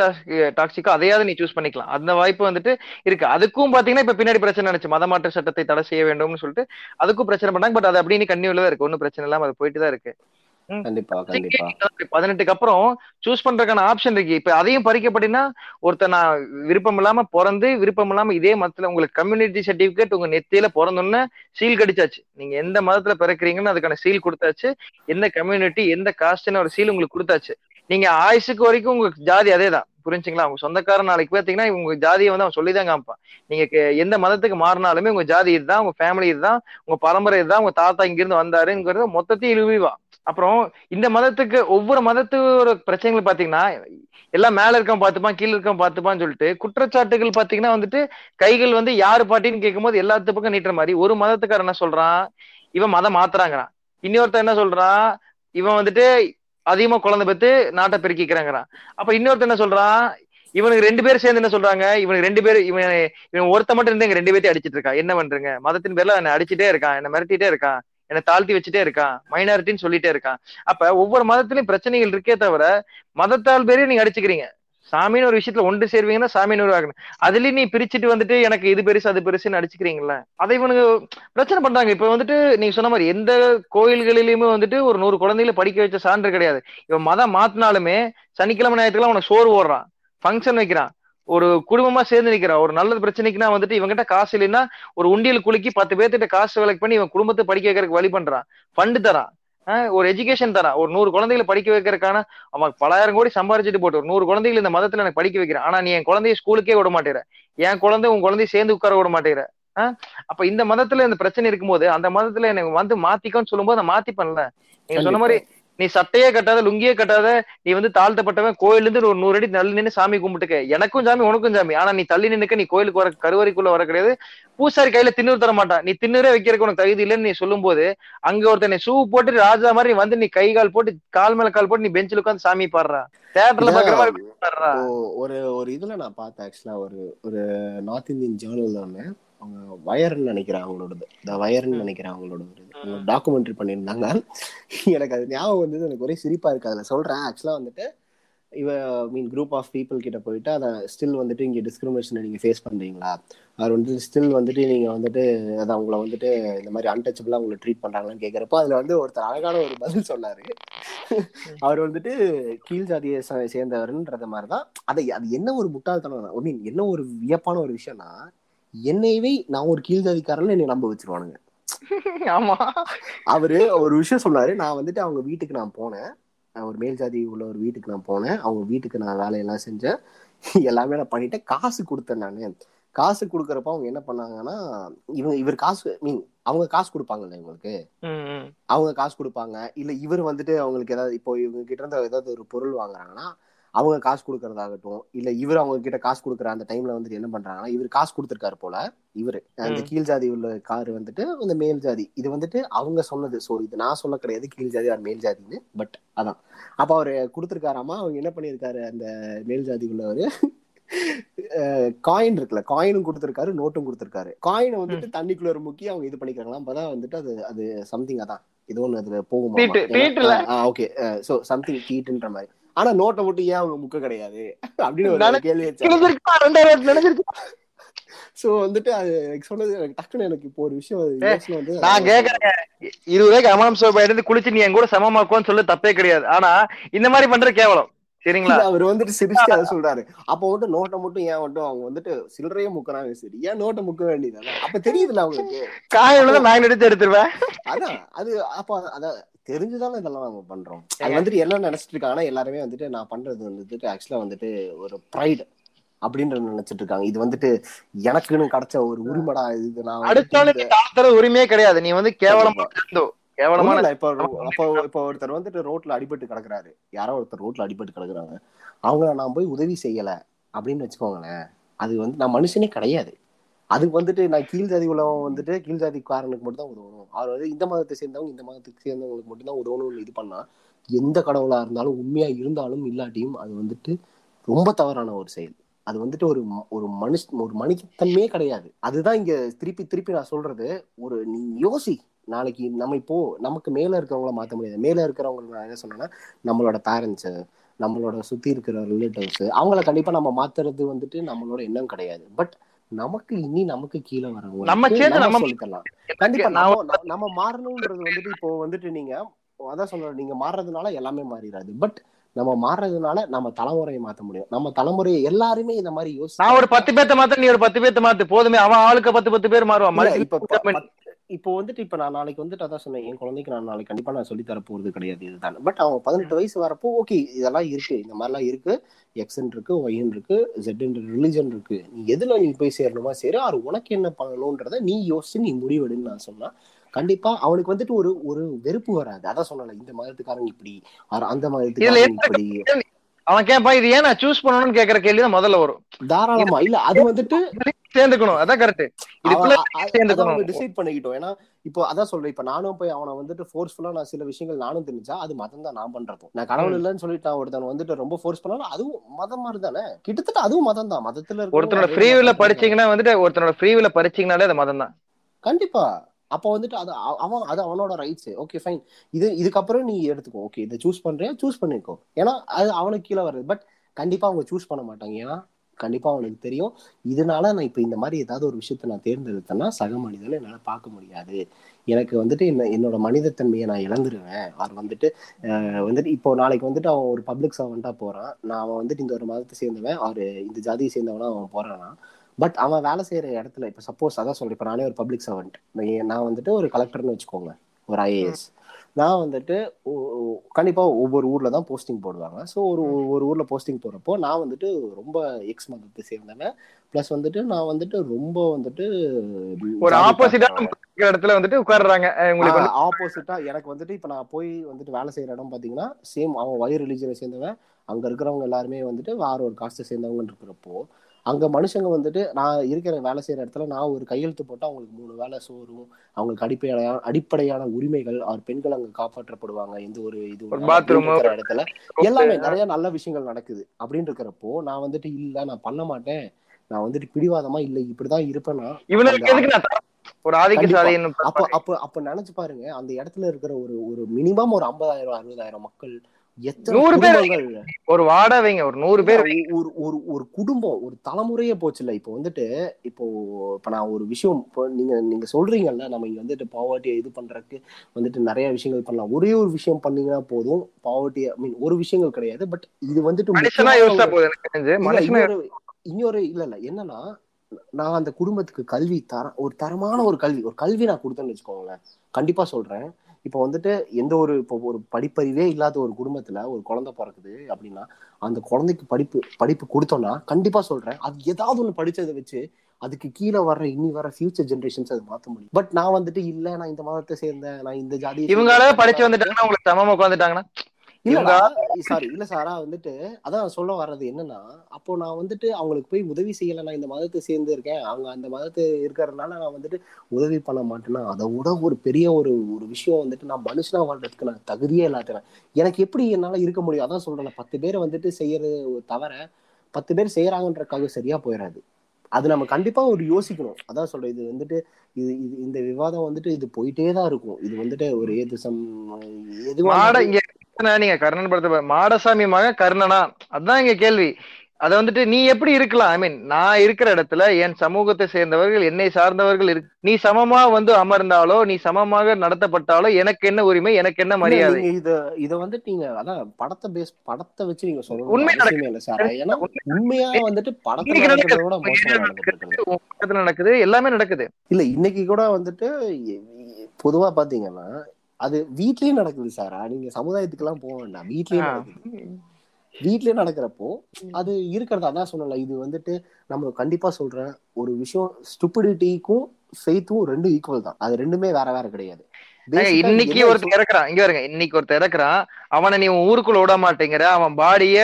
டாக்ஸிக்கோ அதையாவது நீ சூஸ் பண்ணிக்கலாம். அந்த வாய்ப்பு வந்துட்டு இருக்கு. அதுக்கும் பாத்தீங்கன்னா இப்ப பின்னாடி பிரச்சனை நினைச்சு மதமாற்ற சட்டத்தை தடை செய்ய வேண்டும்னு சொல்லிட்டு அதுக்கும் பிரச்சனை பண்ணாங்க. பட் அது அப்படியே நீ கன்னியூல தான் இருக்கு. ஒன்னும் பிரச்சனை இல்லாம அது போயிட்டு தான் இருக்கு. கண்டிப்பா கண்டிப்பா. பதினெட்டுக்கு அப்புறம் சூஸ் பண்றதுக்கான ஆப்ஷன் இருக்கு. இப்ப அதையும் பறிக்கப்படினா ஒருத்தர் நான் விருப்பம் இல்லாம பிறந்து விருப்பம் இல்லாம இதே மதத்துல உங்களுக்கு கம்யூனிட்டி சர்டிபிகேட் உங்க நெத்தியில பிறந்தோன்னே சீல் கடிச்சாச்சு. நீங்க எந்த மதத்துல பிறக்கிறீங்கன்னு அதுக்கான சீல் கொடுத்தாச்சு. எந்த கம்யூனிட்டி எந்த காஸ்ட்னு ஒரு சீல் உங்களுக்கு கொடுத்தாச்சு. நீங்க ஆயுசுக்கு வரைக்கும் உங்க ஜாதி அதேதான். புரிஞ்சுங்களா? உங்க சொந்தக்காரன் நாளைக்கு பார்த்தீங்கன்னா உங்க ஜாதியை வந்து அவன் சொல்லிதான் காமிப்பான். நீங்க எந்த மதத்துக்கு மாறினாலுமே உங்க ஜாதி இதுதான் உங்க ஃபேமிலி இதுதான் உங்க பரம்பரை இதுதான் உங்க தாத்தா இங்கிருந்து வந்தாருங்கிறது மொத்தத்தையும் இழுவிவா. அப்புறம் இந்த மதத்துக்கு ஒவ்வொரு மதத்தோட பிரச்சனைகள் பாத்தீங்கன்னா எல்லாம் மேல இருக்க பார்த்துப்பான் கீழ இருக்க பார்த்துப்பான்னு சொல்லிட்டு குற்றச்சாட்டுகள் பாத்தீங்கன்னா வந்துட்டு கைகள் வந்து யாரு பாட்டின்னு கேட்கும்போது எல்லாத்து பக்கம் நீட்டுற மாதிரி ஒரு மதத்துக்காரன் என்ன சொல்றான்? இவன் மதம் மாத்துறாங்கிறான். இன்னொருத்தன் என்ன சொல்றான்? இவன் வந்துட்டு அதிகமா குழந்தை பெத்து நாட்டை பெருக்கிக்கிறாங்கிறான். அப்ப இன்னொருத்தன் என்ன சொல்றான்? இவனுக்கு ரெண்டு பேரும் சேர்ந்து என்ன சொல்றாங்க? இவனுக்கு ரெண்டு பேரும் இவன் இவன் ஒருத்த மட்டும் இருந்து எங்க ரெண்டு பேர்த்தையும் அடிச்சிட்டு இருக்கான். என்ன பண்றீங்க? மதத்தின் பேர்ல என்ன அடிச்சுட்டே இருக்கான் என்ன மிரட்டிட்டே இருக்கான். என்னை தாழ்த்தி வச்சுட்டே இருக்கான். மைனாரிட்டின்னு சொல்லிட்டே இருக்கான். அப்ப ஒவ்வொரு மதத்திலயும் பிரச்சனைகள் இருக்கே தவிர மதத்தால் பேரையும் நீங்க அடிச்சுக்கிறீங்க. சாமின்னு ஒரு விஷயத்துல ஒன்று சேர்வீங்கன்னா சாமின்னு உருவாக்கணும் அதுலயும் நீ பிரிச்சுட்டு வந்துட்டு எனக்கு இது பெருசு அது பெருசுன்னு அடிச்சுக்கிறீங்களா அதை இவனுக்கு பிரச்சனை பண்றாங்க. இப்ப வந்துட்டு நீங்க சொன்ன மாதிரி எந்த கோயில்களிலுமே வந்துட்டு ஒரு நூறு குழந்தைகளை படிக்க வச்ச சான்று கிடையாது. இவன் மதம் மாத்தினாலுமே சனிக்கிழமை ஞாயிற்றுக்கிழமை உனக்கு சோறு ஓடுறான் ஃபங்க்ஷன் வைக்கிறான். ஒரு குடும்பமா சேர்ந்து நிக்கிறான் ஒரு நல்ல பிரச்சனைக்குன்னா வந்துட்டு இவங்கிட்ட காசு இல்லைன்னா ஒரு உண்டியல் குலுக்கி பத்து பேர்த்திட்ட காசு வேலைக்கு பண்ணி இவன் குடும்பத்தை படிக்க வைக்கிறதுக்கு வழி பண்றான் ஃபண்டு தரான் ஒரு எஜுகேஷன் தரான் ஒரு நூறு குழந்தைகளை படிக்க வைக்கிறதுக்கான அவன் பலாயிரம் கோடி சம்பாரிச்சுட்டு போட்டு ஒரு நூறு குழந்தைகள் இந்த மதத்துல எனக்கு படிக்க வைக்கிறேன் ஆனா நீ என் குழந்தைய ஸ்கூலுக்கே விட மாட்டேற. என் குழந்தை உன் குழந்தைய சேர்ந்து உட்கார விட மாட்டேற. அப்ப இந்த மதத்துல இந்த பிரச்சனை இருக்கும்போது அந்த மதத்துல எனக்கு வந்து மாத்திக்கோன்னு சொல்லும்போது நான் மாத்திப்பேன்ல. நீங்க சொன்ன மாதிரி நீ சட்டையே கட்டாத லுங்கியே கட்டாத நீ வந்து தாழ்த்தப்பட்டவன் கோயில்ல இருந்து ஒரு நூறு அடி தள்ளி நின்று சாமி கும்பிட்டுக்க. எனக்கும் சாமி உனக்கும் சாமி. ஆனா நீ தள்ளி நின்னுக்க நீ கோயிலுக்கு வர கருவறைக்குள்ள வர கிடையாது. பூசாரி கையில திண்ணூறு தர மாட்டான் நீ திண்ணூரே வைக்கிறதுக்கு உனக்கு தகுதி இல்லைன்னு நீ சொல்லும் போது அங்க ஒருத்தனை ஷூ போட்டு ராஜா மாதிரி வந்து நீ கை கால் போட்டு கால் மேல கால் போட்டு நீ பெஞ்சில் உட்காந்து சாமி பாடுறா. தேட்டர்ல பாக்குற மாதிரி ஒரு ஒரு இதுல நான் பார்த்தேன் ஆக்சுவலா ஒரு ஒரு நார்த் இந்தியன் ஜேர்னல் ஒன்று அவங்க வயர்னு நினைக்கிறேன் அவங்களோடது. த வயர்னு நினைக்கிறேன் அவங்களோட ஒரு டாக்குமெண்ட்ரி பண்ணியிருந்தாங்க எனக்கு அது ஞாபகம் வந்தது. எனக்கு ஒரே சிரிப்பா இருக்கு. அதுல சொல்றேன். ஆக்சுவலா வந்துட்டு இவ மீன் குரூப் ஆஃப் பீப்புள் கிட்ட போயிட்டு அதை ஸ்டில் வந்துட்டு இங்க டிஸ்கிரிமினேஷனை நீங்க ஃபேஸ் பண்றீங்களா? அவர் வந்து ஸ்டில் வந்துட்டு நீங்க வந்துட்டு அதை உங்களை வந்துட்டு இந்த மாதிரி அன்டச்சபிளா உங்களை ட்ரீட் பண்றாங்களான்னு கேக்குறப்போ அதுல வந்து ஒருத்தர் அழகான ஒரு பதில் சொன்னாரு. அவர் வந்துட்டு கீழ் ஜாதியை சே- சேர்ந்தவர்ன்றத மாதிரிதான். அதை அது என்ன ஒரு முட்டாள்தனம் ஐ மீன் என்ன ஒரு வியப்பான ஒரு விஷயம்னா என்னையவே நான் ஒரு கீழ் ஜாதிக்காரன் என்னை நம்ப வச்சிருவானுங்க. ஆமா. அவரு ஒரு விஷயம் சொன்னாரு. நான் வந்துட்டு அவங்க வீட்டுக்கு நான் போனேன். ஒரு மேல் ஜாதி உள்ள ஒரு வீட்டுக்கு நான் போனேன். அவங்க வீட்டுக்கு நான் வேலையெல்லாம் செஞ்சேன். எல்லாமே நான் பண்ணிட்டேன். காசு கொடுத்தேன் நான். காசு கொடுக்கறப்ப அவங்க என்ன பண்ணாங்கன்னா இவங்க இவர் காசு மீன் அவங்க காசு கொடுப்பாங்கல்ல இவங்களுக்கு. அவங்க காசு கொடுப்பாங்க. இல்ல இவர் வந்துட்டு அவங்களுக்கு ஏதாவது இப்போ இவங்க கிட்ட இருந்து ஏதாவது ஒரு பொருள் வாங்குறாங்கன்னா அவங்க காசு கொடுக்கறதாகட்டும் இல்ல இவர் அவங்க கிட்ட காசு கொடுக்குற அந்த டைம்ல வந்துட்டு என்ன பண்றாங்கன்னா இவர் காசு கொடுத்துருக்காரு போல இவரு. அந்த. கீழ் ஜாதி உள்ள கார் வந்துட்டு இந்த மேல் ஜாதி. இது வந்துட்டு அவங்க சொன்னது. சோ இது நான் சொல்ல கிடையாது. கீழ் ஜாதி ஆர் மேல் ஜாதின்னு. பட் அதான். அப்ப அவரு கொடுத்துருக்காராமா? அவங்க என்ன பண்ணிருக்காரு அந்த மேல் ஜாதி உள்ளவரு? காயின் இருக்குல்ல காயினும் கொடுத்துருக்காரு நோட்டும் கொடுத்துருக்காரு. காயினை வந்துட்டு தண்ணிக்குள்ள முக்கி அவங்க இது பண்ணிக்கிறாங்களாம் அப்பதான் வந்துட்டு அது அது சம்திங் அதான். இது ஒண்ணு அதுல போகுமா. ஓகே சோ சம்திங் தீட்டுன்ற மாதிரி. ஆனா நோட்டை மட்டும் ஏன் அவங்க முக்க கிடையாது? அப்படின்னு ஒரு கேள்வி. சோ வந்துட்டு அது சொன்னது எனக்கு டக்குன்னு எனக்கு இப்போ ஒரு விஷயம் வந்து நான் கேக்குறேன் இருபது ரூபாய்க்கு அமலம் சோப்பை எடுத்து குளிச்சு நீ என் கூட சமமாக்குவோன்னு சொல்ல தப்பே கிடையாது. ஆனா இந்த மாதிரி பண்றது கேவலம். சரிங்களா? அவர் வந்துட்டு சிரிச்சு அதை சொல்றாரு. அப்ப வந்துட்டு நோட்டை மட்டும் ஏன் மட்டும் அவங்க வந்துட்டு சில்லறையே முக்கறாங்க. சரி ஏன் நோட்டை முக்க வேண்டியதானே அப்ப தெரியுதுல்ல அவங்களுக்கு. காயில நான் எடுத்து எடுத்துருவேன். அதான் அது அப்ப அத தெரிஞ்சுதானே இதெல்லாம் நம்ம பண்றோம். அது வந்துட்டு என்ன நினைச்சிட்டு இருக்காங்கன்னா எல்லாருமே வந்துட்டு நான் பண்றது வந்துட்டு ஆக்சுவலா வந்துட்டு ஒரு ப்ரைடு அப்படின்ற நினைச்சிட்டு இருக்காங்க. இது வந்துட்டு எனக்குன்னு கிடைச்ச ஒரு உரிமடா இது நான் தாழ்த்தர உரிமையே கிடையாது. நீ வந்து கேவலமா கேவலமான இப்ப அப்போ இப்போ ஒருத்தர் வந்துட்டு ரோட்ல அடிபட்டு கிடக்குறாரு. யாரோ ஒருத்தர் ரோட்ல அடிபட்டு கிடக்குறாங்க. அவங்கள நான் போய் உதவி செய்யல அப்படின்னு வச்சுக்கோங்களேன். அது வந்து நான் மனுஷனே கிடையாது. அதுக்கு வந்துட்டு நான் கீழ் ஜாதி உள்ளவன் வந்துட்டு கீழ் ஜாதிக்காரனுக்கு மட்டும் தான் உதவணும். அவர் வந்து இந்த மதத்தை சேர்ந்தவங்க இந்த மதத்துக்கு சேர்ந்தவங்களுக்கு மட்டும் தான் உதவணும்னு இது பண்ணா எந்த கடவுளா இருந்தாலும் உண்மையா இருந்தாலும் இல்லாட்டியும் அது வந்துட்டு ரொம்ப தவறான ஒரு செயல். அது வந்துட்டு ஒரு ஒரு மனுஷ ஒரு மனிதத்தன்மையே கிடையாது. அதுதான் இங்க திருப்பி திருப்பி நான் சொல்றது. ஒரு நீ யோசி. நாளைக்கு நம்ம இப்போ நமக்கு மேல இருக்கிறவங்கள மாத்த முடியாது. மேல இருக்கிறவங்க நான் என்ன சொன்னேன்னா நம்மளோட பேரண்ட்ஸு நம்மளோட சுத்தி இருக்கிற ரிலேட்டிவ்ஸ் அவங்கள கண்டிப்பா நம்ம மாத்துறது வந்துட்டு நம்மளோட எண்ணம் கிடையாது. பட் நமக்கு இனி நமக்கு கீழே வரவங்க நம்ம சேர்ந்து நம்ம- சொல்லிக்கலாம் கண்டிப்பா நம்ம மாறணும்ன்றது வந்துட்டு இப்போ வந்துட்டு நீங்க அதான் சொல்றேன் நீங்க மாறுறதுனால எல்லாமே மாறிடாது பட் நம்ம மாறுறதுனால நம்ம தலைமுறையை மாத்த முடியும். நம்ம தலைமுறையை எல்லாருமே இந்த மாதிரி யோசி நான் ஒரு பத்து பேர்த்த மாத்த நீ ஒரு பத்து பேர்த்த மாத்து. போதுமே அவன் ஆளுக்கு பத்து பத்து பேர் மாறுவான். இப்ப இப்போ வந்துட்டு இப்ப நான் நாளைக்கு வந்துட்டு அதான் சொன்னேன் என் குழந்தைக்கு நான் நாளைக்கு கண்டிப்பா நான் சொல்லி தர போறது கிடையாது இதுதான். பட் அவன் பதினெட்டு வயசு வரப்போ ஓகே இதெல்லாம் இருக்கு. இந்த மாதிரிலாம் இருக்கு. எக்ஸ்என் இருக்கு ஒய்என் இருக்கு ஜெட்என் ரிலிஜன் இருக்கு. நீ எதுல நீ போய் சேரணுமா? சரி. அது உனக்கு என்ன பண்ணணும்ன்றத நீ யோசிச்சு நீ முடிவெடுன்னு நான் சொன்னா கண்டிப்பா அவனுக்கு வந்துட்டு ஒரு ஒரு வெறுப்பு வராது. அதான் சொன்னல இந்த மதத்துக்காரங்க இப்படி அந்த மதத்துக்காரங்க இப்படி. அவன் கேட்பான் இது ஏன் நான் சூஸ் பண்ணணும்னு கேக்குற கேள்வி தான் முதல்ல வரும். தாராளமா. இல்ல அது வந்துட்டு சேர்ந்துக்கணும். அதான் கரெக்ட் சேர்ந்துக்கணும். டிசைட் பண்ணிக்கிட்டோம். ஏன்னா இப்போ அதான் சொல்றேன். இப்ப நானும் போய் அவனை வந்துட்டு ஃபோர்ஸ்ஃபுல்லா நான் சில விஷயங்கள் நானும் தெரிஞ்சா அது மதம் தான் நான் பண்றதும் நான் கடவுள் இல்லைன்னு சொல்லிட்டு ஒருத்தன் வந்துட்டு ரொம்ப ஃபோர்ஸ் பண்ணாலும் அதுவும் மதம் மாதிரி தானே? கிட்டத்தட்ட அதுவும் மதம் தான். மதத்துல ஒருத்தனோட ஃப்ரீவில. படிச்சீங்கன்னா வந்துட்டு ஒருத்தனோட ஃப்ரீவில படிச்சீங்கனாலே அது மதம் தான். கண்டிப்பா. அப்போ வந்துட்டு அது அவன் அது அவனோட ரைட்ஸ் ஓகே ஃபைன் இது இதுக்கப்புறம் நீ எடுத்துக்கோ. ஓகே இதை சூஸ் பண்றியா? சூஸ் பண்ணிக்கோ. ஏன்னா அது அவனுக்கு கீழே வருது பட் கண்டிப்பா அவங்க சூஸ் பண்ண மாட்டாங்க. ஏன்னா கண்டிப்பா அவனுக்கு தெரியும். இதனால நான் இப்ப இந்த மாதிரி ஏதாவது ஒரு விஷயத்த நான் தேர்ந்தெடுத்தேன்னா சக மனிதனை என்னால பார்க்க முடியாது. எனக்கு வந்துட்டு என்ன என்னோட மனிதத்தன்மையை நான் இழந்துருவேன். அவர் வந்துட்டு வந்துட்டு இப்போ நாளைக்கு வந்துட்டு அவன் ஒரு பப்ளிக் சர்வெண்டா போறான். நான் அவன் வந்துட்டு இந்த ஒரு மதத்தை சேர்ந்தவன். அவரு இந்த ஜாதியை சேர்ந்தவனா அவன் போறானா? பட் அவன் வேலை செய்யற இடத்துல இப்ப சப்போஸ் அதான் சொல்றேன் இப்ப நானே ஒரு பப்ளிக் சர்வெண்ட் நான் வந்துட்டு ஒரு கலெக்டர்னு வச்சுக்கோங்க ஒரு ஐஏஎஸ் நான் வந்துட்டு கண்டிப்பா ஒவ்வொரு ஊர்ல தான் போஸ்டிங் போடுவாங்க. ஸோ ஒரு ஒரு ஊர்ல போஸ்டிங் போடுறப்போ நான் வந்துட்டு ரொம்ப எக்ஸ் மதத்தை சேர்ந்தவன். ப்ளஸ் வந்துட்டு நான் வந்துட்டு ரொம்ப வந்துட்டு ஒரு ஆப்போசிட்டா இடத்துல வந்துட்டு உட்கார்றாங்க. உங்களுக்கு ஆப்போசிட்டா எனக்கு வந்துட்டு இப்ப நான் போய் வந்துட்டு வேலை செய்யற இடம் பாத்தீங்கன்னா சேம் அவன் வயிறு ரிலிஜனை சேர்ந்தவன். அங்க இருக்கிறவங்க எல்லாருமே வந்துட்டு வேற ஒரு காஸ்ட்டை சேர்ந்தவங்க இருக்கிறப்போ அங்க மனுஷங்க வந்துட்டு நான் இருக்கிற வேலை செய்யற இடத்துல நான் ஒரு கையெழுத்து போட்டு அவங்களுக்கு மூணு வேலை சோறும் அவங்களுக்கு அடிப்படையான அடிப்படையான உரிமைகள் அவர் பெண்கள் அங்க காப்பாற்றப்படுவாங்க எந்த ஒரு இது இடத்துல. எல்லாமே நிறைய நல்ல விஷயங்கள் நடக்குது. அப்படின்னு இருக்கிறப்போ நான் வந்துட்டு இல்ல நான் பண்ண மாட்டேன். நான் வந்துட்டு பிடிவாதமா இல்ல இப்படிதான் இருப்பேன்னா? ஒரு அப்ப அப்ப அப்ப நினைச்சு பாருங்க அந்த இடத்துல இருக்கிற ஒரு ஒரு மினிமம் ஒரு ஐம்பதாயிரம் அறுபதாயிரம் மக்கள் நூறு பேர் ஒரு வாடகை வைங்க ஒரு நூறு பேர். ஒரு- ஒரு ஒரு குடும்பம் ஒரு தலைமுறையே போச்சுல்ல. இப்போ வந்துட்டு இப்போ இப்ப நான் ஒரு விஷயம் இப்போ நீங்க நீங்க சொல்றீங்கல்ல நம்ம இங்க வந்துட்டு பாவர்ட்டியை இது பண்றதுக்கு வந்துட்டு நிறைய விஷயங்கள் பண்ணலாம். ஒரே ஒரு விஷயம் பண்ணீங்கன்னா போதும் பாவர்ட்டி ஐ மீன் ஒரு விஷயங்கள் கிடையாது. பட் இது வந்துட்டு இன்னொரு இல்ல இல்ல. என்னன்னா நான் அந்த குடும்பத்துக்கு கல்வி தர ஒரு தரமான ஒரு கல்வி ஒரு கல்வி நான் கொடுத்தேன்னு வச்சுக்கோங்களேன். கண்டிப்பா சொல்றேன். இப்போ வந்துட்டு எந்த ஒரு இப்போ ஒரு படிப்பறிவே இல்லாத ஒரு குடும்பத்துல ஒரு குழந்தை பிறக்குது அப்படின்னா அந்த குழந்தைக்கு படிப்பு படிப்பு கொடுத்தோம்னா கண்டிப்பா சொல்றேன். அது ஏதாவது ஒண்ணு படிச்சதை வச்சு அதுக்கு கீழே வர்ற இனி வர ஃபியூச்சர் ஜென்ரேஷன்ஸ் அது மாத்த முடியும். பட் நான் வந்துட்டு இல்ல நான் இந்த மதத்தை சேர்ந்தேன் நான் இந்த ஜாதி இவங்களே படிச்சு வந்துட்டாங்கன்னா உங்களுக்கு சமமா உட்காந்துட்டாங்கன்னா இல்லடா. சாரி இல்ல சாரா வந்துட்டு அதான் சொல்ல வர்றது என்னன்னா அப்போ நான் வந்துட்டு அவங்களுக்கு போய் உதவி செய்யல நான் இந்த மதத்தை சேர்ந்து இருக்கேன். அவங்க அந்த மதத்தை இருக்கிறதுனால நான் வந்துட்டு உதவி பண்ண மாட்டேன்னா அதை விட ஒரு பெரிய ஒரு ஒரு விஷயம் வந்துட்டு நான் மனுஷனா வாழ்றதுக்கு நான் தகுதியே இல்லாதவன் எனக்கு எப்படி என்னால இருக்க முடியும்? அதான் சொல்றேன் பத்து பேரை வந்துட்டு செய்யறது தவிர பத்து பேர் செய்யறாங்கன்றக்காக சரியா போயிடாது அது நம்ம கண்டிப்பா ஒரு யோசிக்கணும். அதான் சொல்றேன் இது வந்துட்டு இது இது இந்த விவாதம் வந்துட்டு இது போயிட்டே தான் இருக்கும். இது வந்துட்டு ஒரு ஏதுசம் எதுவா மாட இங்க என்ன நீங்க கர்ணன் படத்தை மாடசாமி மகன் கர்ணனா? அதுதான் இங்க கேள்வி. அத வந்துட்டு நீ எப்படி இருக்கலாம்? ஐ மீன் நான் இருக்கிற இடத்துல என் சமூகத்தை சேர்ந்தவர்கள் என்னை சார்ந்தவர்கள் இருக்கு நீ சமமா வந்து அமர்ந்தாலோ நீ சமமாக நடத்தப்பட்டாலோ எனக்கு என்ன உரிமை எனக்கு என்ன மரியாதை? இத இத வந்துட்டு நீங்க அதான் படத்தை பேஸ் படத்தை வச்சு நீங்க சொல்லணும் உண்மை இல்ல சார். ஏன்னா உண்மையா வந்துட்டு படத்துல நடக்குது. எல்லாமே நடக்குது. இல்ல இன்னைக்கு கூட வந்துட்டு பொதுவா பாத்தீங்கன்னா அது வீட்லயே நடக்குது சாரா. நீங்க சமுதாயத்துக்கு எல்லாம் போக வேண்டாம். வீட்லயே. நடக்குது. வீட்லயே நடக்கிறப்போ அது இருக்கிறது? அதான் சொன்னல இது வந்துட்டு நம்ம கண்டிப்பா சொல்றேன். ஒரு விஷயம் ஸ்டூபிடிட்டிக்கும் ஃபெய்த்தும் ரெண்டும் ஈக்குவல் தான். அது ரெண்டுமே வேற வேற கிடையாது. இன்னைக்கு ஒருத்தர் இறக்குறான். இங்க வருங்க. இன்னைக்கு ஒருத்தர் இறக்குறான். அவனை நீ ஊருக்குள்ள விட மாட்டேங்கிற. அவன் பாடிய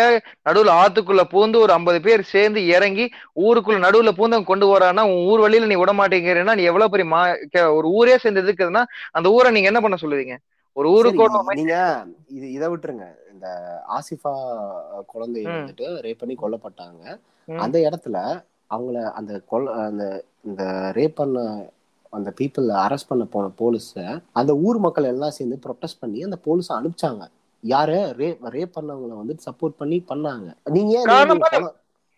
நடுவுல ஆத்துக்குள்ள பூந்து ஒரு ஐம்பது பேர் சேர்ந்து இறங்கி ஊருக்குள்ள நடுவுல பூந்து அவன் கொண்டு வரான்னா உன் ஊர் வழியில நீ விட மாட்டேங்கிறேன்னா நீ எவ்வளவு பெரிய மா ஒரு ஊரே சேர்ந்து எதுக்குதுன்னா அந்த ஊரை நீங்க என்ன பண்ண சொல்லுவீங்க? ஒரு ஊருக்கோட சரி, நீங்க இது இதை விட்டுருங்க. இந்த ஆசிஃபா குழந்தைய ம். வந்துட்டு ரேப் பண்ணி கொல்லப்பட்டாங்க. அந்த இடத்துல அவங்கள அந்த கொல் அந்த இந்த ரேப் பண்ண அந்த பீப்புள் அரெஸ்ட் பண்ண போன போலீஸ அந்த ஊர் மக்கள் எல்லாம் சேர்ந்து ப்ரொட்டஸ்ட் பண்ணி அந்த போலீஸ அனுப்பிச்சாங்க. யார? ரேப் ரேப் பண்ணவங்கள வந்து சப்போர்ட் பண்ணி பண்ணாங்க. நீங்க ஏன்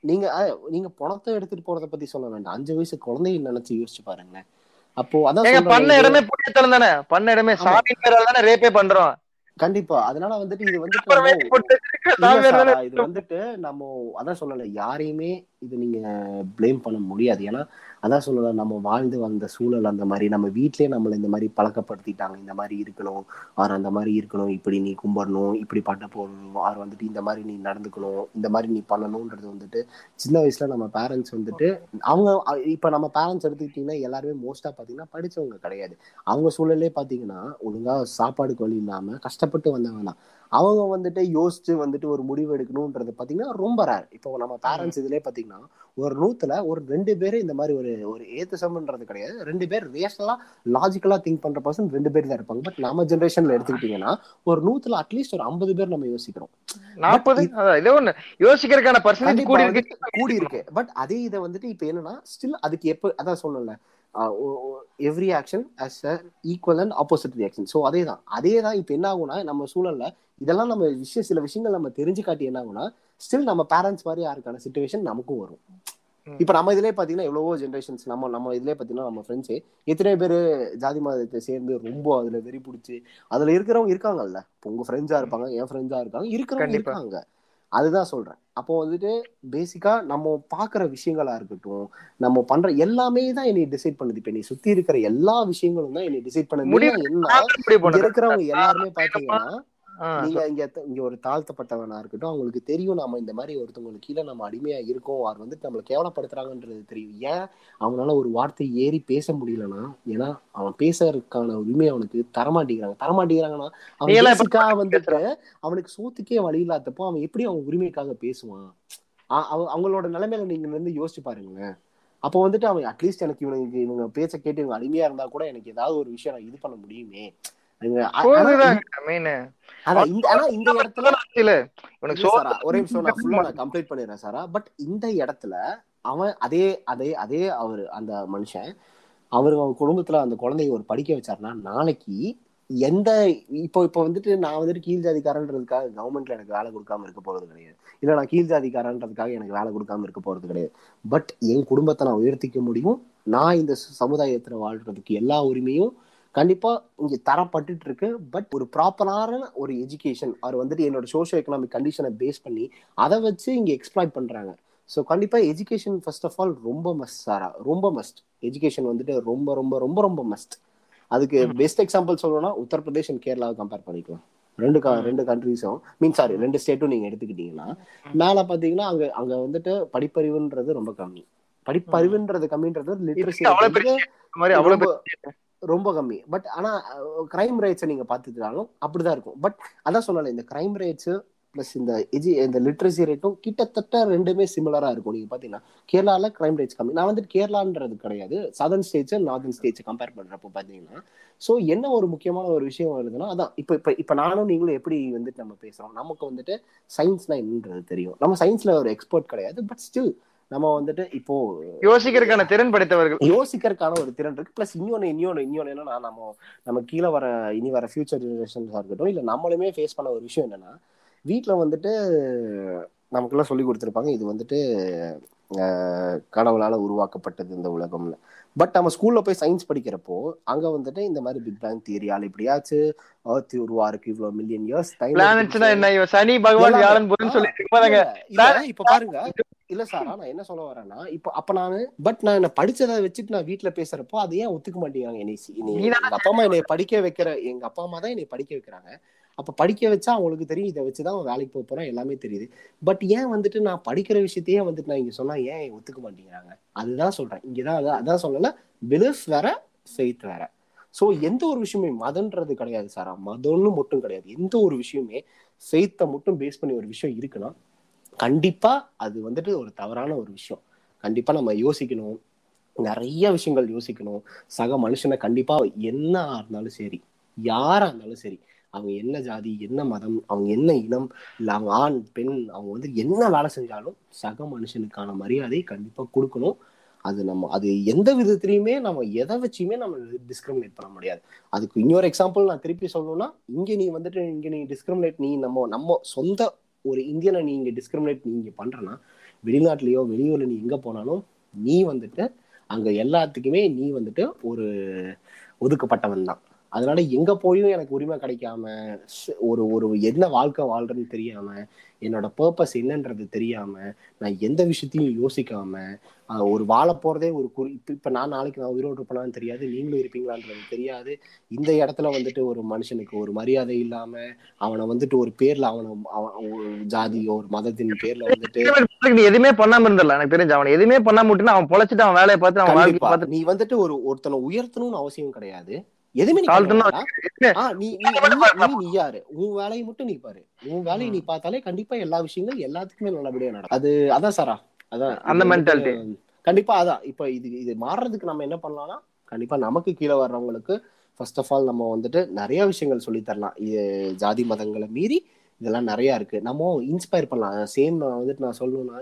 நீங்க நீங்க பணத்தை எடுத்துட்டு போறத பத்தி சொல்ல வேண்டாம். அஞ்சு வயசு குழந்தைய நினைச்சு யோசிச்சு பாருங்களேன். அப்போ அதான் பண்ண இடமே புண்ணியத்தலம் தானே? பண்ண இடமே. சாமி பேரால தானே ரேப்பே பண்றோம். கண்டிப்பா. அதனால வந்துட்டு இது வந்துட்டு இது வந்துட்டு நம்ம அதான் சொல்லல. யாரையுமே இது நீங்க ப்ளேம் பண்ண முடியாது. ஏன்னா அதான் சொல்லலாம் நம்ம வாழ்ந்து வந்த சூழல் அந்த மாதிரி நம்ம வீட்லேயே நம்மளை இந்த மாதிரி பழக்கப்படுத்திட்டாங்க. இந்த மாதிரி இருக்கணும். ஆர் அந்த மாதிரி இருக்கணும். இப்படி நீ கும்பிடணும். இப்படி பட்ட போடணும். ஆர் வந்துட்டு இந்த மாதிரி நீ நடந்துக்கணும். இந்த மாதிரி நீ பண்ணணுன்றது வந்துட்டு சின்ன வயசுல நம்ம பேரண்ட்ஸ் வந்துட்டு அவங்க இப்போ நம்ம பேரண்ட்ஸ் எடுத்துக்கிட்டீங்கன்னா எல்லாருமே மோஸ்ட்டாக பாத்தீங்கன்னா படிச்சவங்க கிடையாது. அவங்க சூழலே பார்த்தீங்கன்னா ஒழுங்கா சாப்பாடுக்கு வழி இல்லாம கஷ்டப்பட்டு வந்தவங்க தான். அவங்க வந்துட்டு யோசிச்சு வந்துட்டு ஒரு முடிவு எடுக்கணும்ன்றது பாத்தீங்கன்னா ரொம்ப ரேர் இப்போ நம்ம பேரண்ட்ஸ் இதுலயே பாத்தீங்கன்னா ஒரு நூத்துல ஒரு ரெண்டு பேரு இந்த மாதிரி ஒரு ஒரு ஏத்துசம்ன்றது கிடையாது. ரெண்டு பேர் ரேஷனலா லாஜிக்கலா திங்க் பண்ற பர்சன் ரெண்டு பேர் தான் இருப்பாங்க. பட் நம்ம ஜென்ரேஷன்ல எடுத்துக்கிட்டீங்கன்னா ஒரு நூத்துல அட்லீஸ்ட் ஒரு ஐம்பது பேர் நம்ம யோசிக்கிறோம். நாற்பது? ஒண்ணு. யோசிக்கிறதுக்கான பர்சன்டேஜ் கூடி இருக்கு. கூடி இருக்கு. பட் அதே இதை வந்துட்டு இப்ப என்னன்னா ஸ்டில் அதுக்கு எப்ப அதான் சொன்னல every action as a equal and opposite reaction so அதே தான் அதே தான் இப்போ என்ன ஆகும்னா நம்ம சூழல்ல இதெல்லாம் நம்ம விஷயம் சில விஷயங்கள் நம்ம தெரிஞ்சு காட்டி என்ன ஆகும்னா ஸ்டில் நம்ம பேரண்ட்ஸ் மாதிரி யாருக்கான சுச்சுவேஷன் நமக்கும் வரும். இப்ப நம்ம இதுலயே பாத்தீங்கன்னா எவ்வளவோ ஜென்ரேஷன்ஸ் நம்ம நம்ம இதுலயே பாத்தீங்கன்னா நம்ம ஃப்ரெண்ட்ஸே எத்தனை பேர் ஜாதி மதத்தை சேர்ந்து ரொம்ப அதுல வெறி பிடிச்சி அதுல இருக்கிறவங்க இருக்காங்கல்ல. இப்ப உங்க ஃப்ரெண்ட்ஸா இருப்பாங்க என் ஃப்ரெண்ட்ஸா இருக்காங்க இருக்கிறவங்க. இருக்காங்க. அதுதான் சொல்றேன். அப்போ வந்துட்டு பேசிக்கா நம்ம பாக்குற விஷயங்களா இருக்கட்டும் நம்ம பண்ற எல்லாமே தான் என்னை டிசைட் பண்ணுது. இப்ப என்னை சுத்தி இருக்கிற எல்லா விஷயங்களும் தான் என்னை டிசைட் பண்ணுது. இங்க பண்றேன் இருக்கிறவங்க எல்லாருமே பாத்தீங்கன்னா நீங்க இங்க இங்க ஒரு தாழ்த்தப்பட்டவனா இருக்கட்டும் அவங்களுக்கு தெரியும் நம்ம இந்த மாதிரி ஒருத்தவங்களுக்கு கீழே நம்ம அடிமையா இருக்கோம் அவர் வந்துட்டு நம்மளை கேவலப்படுத்துறாங்கன்றது தெரியும். ஏன்? அவனால ஒரு வார்த்தை ஏறி பேச முடியலன்னா ஏன்னா அவன் பேசுறதுக்கான உரிமை அவனுக்கு தரமாட்டேங்கிறாங்க. தரமாட்டேங்கிறாங்கன்னா அவன் வந்துட்டு அவனுக்கு சோத்துக்கே வழி இல்லாதப்போ அவன் எப்படி அவன் உரிமைக்காக பேசுவான்? அவங்களோட நிலைமையில நீங்க வந்து யோசிச்சு பாருங்களேன். அப்போ வந்துட்டு அவன் அட்லீஸ்ட் எனக்கு இவனுக்கு இவங்க பேச்ச கேட்டு இவங்க அடிமையா இருந்தா கூட எனக்கு ஏதாவது ஒரு விஷயம் நான் இது பண்ண முடியுமே? கம்ப்ளீட் பண்ணிடுறேன் சாரா. பட் இந்த இடத்துல அவன் அதே அதே அதே அவர் அந்த மனுஷன் அவர் அவங்க குடும்பத்துல அந்த குழந்தைய ஒரு படிக்க வச்சாருன்னா நாளைக்கு எந்த இப்போ இப்போ வந்துட்டு நான் வந்துட்டு கீழ் ஜாதிக்காரன்றதுக்காக கவர்மெண்ட்ல எனக்கு வேலை கொடுக்காம இருக்க போறது கிடையாது. இல்ல நான் கீழ் ஜாதிக்காரன்றதுக்காக எனக்கு வேலை கொடுக்காம இருக்க போறது கிடையாது. பட் என் குடும்பத்தை நான் உயர்த்திக்க முடியும். நான் இந்த சமுதாயத்துல வாழ்றதுக்கு எல்லா உரிமையும் கண்டிப்பா இங்க தரப்பட்டுட்டு இருக்கு பட் ஒரு ப்ராப்பரான ஒரு எஜுகேஷன் அவர் வந்துட்டு என்னோட சோஷியோ எக்கனாமிக் கண்டிஷனை பேஸ் பண்ணி அதை வச்சு இங்க எக்ஸ்ப்ளாய்ட் பண்றாங்க. ஸோ கண்டிப்பா எஜுகேஷன் ஃபர்ஸ்ட் ஆஃப் ஆல் ரொம்ப மஸ்ட் சாரா. ரொம்ப மஸ்ட் எஜுகேஷன் வந்துட்டு ரொம்ப ரொம்ப ரொம்ப ரொம்ப மஸ்ட் அதுக்கு பெஸ்ட் எக்ஸாம்பிள் சொல்லணும்னா உத்தரப்பிரதேஷ் அண்ட் கேரளாவை கம்பேர் பண்ணிக்கலாம். ரெண்டு ரெண்டு கண்ட்ரிஸும் மீன் சாரி ரெண்டு ஸ்டேட்டும் நீங்க எடுத்துக்கிட்டீங்கன்னா மேல பாத்தீங்கன்னா அங்க அங்க வந்துட்டு படிப்பறிவுன்றது ரொம்ப கம்மி. படிப்பறிவுன்றது கம்மின்றது லிட்ரஸி ரொம்ப ரொம்ப கம்மி. பட் ஆனா கிரைம் ரேட்ஸை நீங்க பாத்துட்டாலும் அப்படிதான் இருக்கும். பட் அதான் சொன்னல இந்த கிரைம் ரேட்ஸ் பிளஸ் இந்த எஜி இந்த லிட்ரஸி ரேட்டும் கிட்டத்தட்ட ரெண்டுமே சிமிலரா இருக்கும். நீங்க பாத்தீங்கன்னா கேரளால கிரைம் ரேட்ஸ் கம்மி. நான் வந்துட்டு கேரளான்றது கிடையாது. Southern states northern states compare பண்றப்போ பாத்தீங்கன்னா சோ என்ன ஒரு முக்கியமான ஒரு விஷயம் வருதுன்னா அதான் இப்ப இப்ப இப்ப நானும் நீங்களும் எப்படி வந்துட்டு நம்ம பேசுறோம்? நமக்கு வந்துட்டு சயின்ஸ்னா என்னன்றது தெரியும். நம்ம சயின்ஸ்ல ஒரு எக்ஸ்பர்ட் கிடையாது. பட் ஸ்டில் நம்ம வந்துட்டு இப்போ யோசிக்கிறதுக்கான திறன் படைத்தவர்கள். யோசிக்கிறதுக்கான ஒரு திறன் இருக்கு. பிளஸ் இன்னொன்னு இன்னொன்னு இன்னொன்னு என்னன்னா நம்ம நம்ம கீழே வர இனி வர ஃபியூச்சர் ஜெனரேஷன்ஸா இருக்கட்டும் இல்ல நம்மளுமே ஃபேஸ் பண்ண ஒரு விஷயம் என்னன்னா வீட்ல வந்துட்டு நமக்கெல்லாம் சொல்லி கொடுத்துருப்பாங்க இது வந்துட்டு கடவுளால உருவாக்கப்பட்டது இந்த உலகம்னு. பட் நம்ம ஸ்கூல்ல போய் சயின்ஸ் படிக்கிறப்போ அங்க வந்துட்டு இந்த மாதிரி பிக் பேங் தியரியால் இப்படியாச்சு earth உருவாருக்கு இவ்வளவு மில்லியன் இயர்ஸ் இவன் சனி பகவான் இப்ப பாருங்க. இல்ல சார் நான் என்ன சொல்ல வரேன்னா இப்ப அப்ப நானு பட் நான் என்ன படிச்சதை வச்சுட்டு நான் வீட்ல பேசுறப்போ அதை ஏன் ஒத்துக்க மாட்டேங்கிறாங்க என்னை எங்க அப்பா அம்மா என்னை படிக்க வைக்கிற எங்க அப்பா அம்மா தான் என்னை படிக்க வைக்கிறாங்க. அப்ப படிக்க வச்சா அவங்களுக்கு தெரியும் இதை வச்சுதான் அவன் வேலைக்கு போக போறான் எல்லாமே தெரியுது. பட் ஏன் வந்துட்டு நான் படிக்கிற விஷயத்தையே வந்துட்டு நான் இங்க சொன்னா ஏன் ஒத்துக்க மாட்டேங்கிறாங்க? அதுதான் சொல்றேன். இங்கதான் அதான் அதான் சொல்லல பிலிஃப் வேற ஃபெய்த் வேற. சோ எந்த ஒரு விஷயமே மதன்றது கிடையாது சாரா மதம்னு மட்டும் கிடையாது. எந்த ஒரு விஷயமே ஃபெய்த்தை மட்டும் பேஸ் பண்ணி ஒரு விஷயம் இருக்குன்னா கண்டிப்பா அது வந்துட்டு ஒரு தவறான ஒரு விஷயம். கண்டிப்பா நம்ம யோசிக்கணும். நிறைய விஷயங்கள் யோசிக்கணும். சக மனுஷனை கண்டிப்பா என்ன இருந்தாலும் சரி யாரா இருந்தாலும் சரி அவங்க என்ன ஜாதி என்ன மதம் அவங்க என்ன இனம் இல்லை அவங்க ஆண் பெண் அவங்க வந்து என்ன வேலை செஞ்சாலும் சக மனுஷனுக்கான மரியாதையை கண்டிப்பாக கொடுக்கணும். அது நம்ம அது எந்த விதத்துலையுமே நம்ம எதை வச்சுமே நம்ம டிஸ்கிரிமினேட் பண்ண முடியாது. அதுக்கு இன்னொரு எக்ஸாம்பிள் நான் திருப்பி சொல்லணும்னா இங்கே நீ வந்துட்டு இங்கே நீ டிஸ்கிரிமினேட் நீ நம்ம நம்ம சொந்த ஒரு இந்தியனை நீ இங்கே டிஸ்கிரிமினேட் நீ பண்றேன்னா பண்றனா வெளிநாட்டுலயோ வெளியூர்ல நீ எங்க போனாலும் நீ வந்துட்டு அங்க எல்லாத்துக்குமே நீ வந்துட்டு ஒரு ஒதுக்கப்பட்டவன் தான் அதனால எங்க போயும் எனக்கு உரிமை கிடைக்காம ஒரு ஒரு என்ன வாழ்க்கை வாழ்றேன்னு தெரியாம என்னோட பர்பஸ் என்னன்றது தெரியாம நான் எந்த விஷயத்தையும் யோசிக்காம ஒரு வாழ போறதே ஒரு குறி இப்ப இப்ப நான் நாளைக்கு நான் உயிரோடு இருப்பேனான்னு தெரியாது நீங்களும் இருப்பீங்களான்றது தெரியாது. இந்த இடத்துல வந்துட்டு ஒரு மனுஷனுக்கு ஒரு மரியாதை இல்லாம அவனை வந்துட்டு ஒரு பேர்ல அவனை ஜாதியோ ஒரு மதத்தின் பேர்ல வந்துட்டு நீ எதுவுமே பண்ணாம இருந்தல எனக்கு தெரிஞ்சு அவன் எதுவுமே பண்ணாம விட்டுனா அவன் பொழைச்சிட்டு அவன் வேலையை பார்த்து அவன் நீ வந்துட்டு ஒரு ஒருத்தனை உயர்த்தணும்னு அவசியம் கிடையாது. எதுவுமே நீ யாரு? உன் வேலையை மட்டும் நீ பாரு. உன் வேலையை நீ பார்த்தாலே கண்டிப்பா எல்லா விஷயங்கள் எல்லாத்துக்குமே நல்லபடியா நடக்கும். அது அதான் சாரா. அதான் அந்த. கண்டிப்பா அதான். இப்ப இது இது மாறுறதுக்கு நம்ம என்ன பண்ணலாம்னா கண்டிப்பா நமக்கு கீழே வர்றவங்களுக்கு ஃபர்ஸ்ட் ஆஃப் ஆல் நம்ம வந்துட்டு நிறைய விஷயங்கள் சொல்லி தரலாம். இது ஜாதி மதங்களை மீறி இதெல்லாம் நிறைய இருக்கு. நம்ம இன்ஸ்பயர் பண்ணலாம். சேம் நான் வந்துட்டு நான் சொல்லணும்னா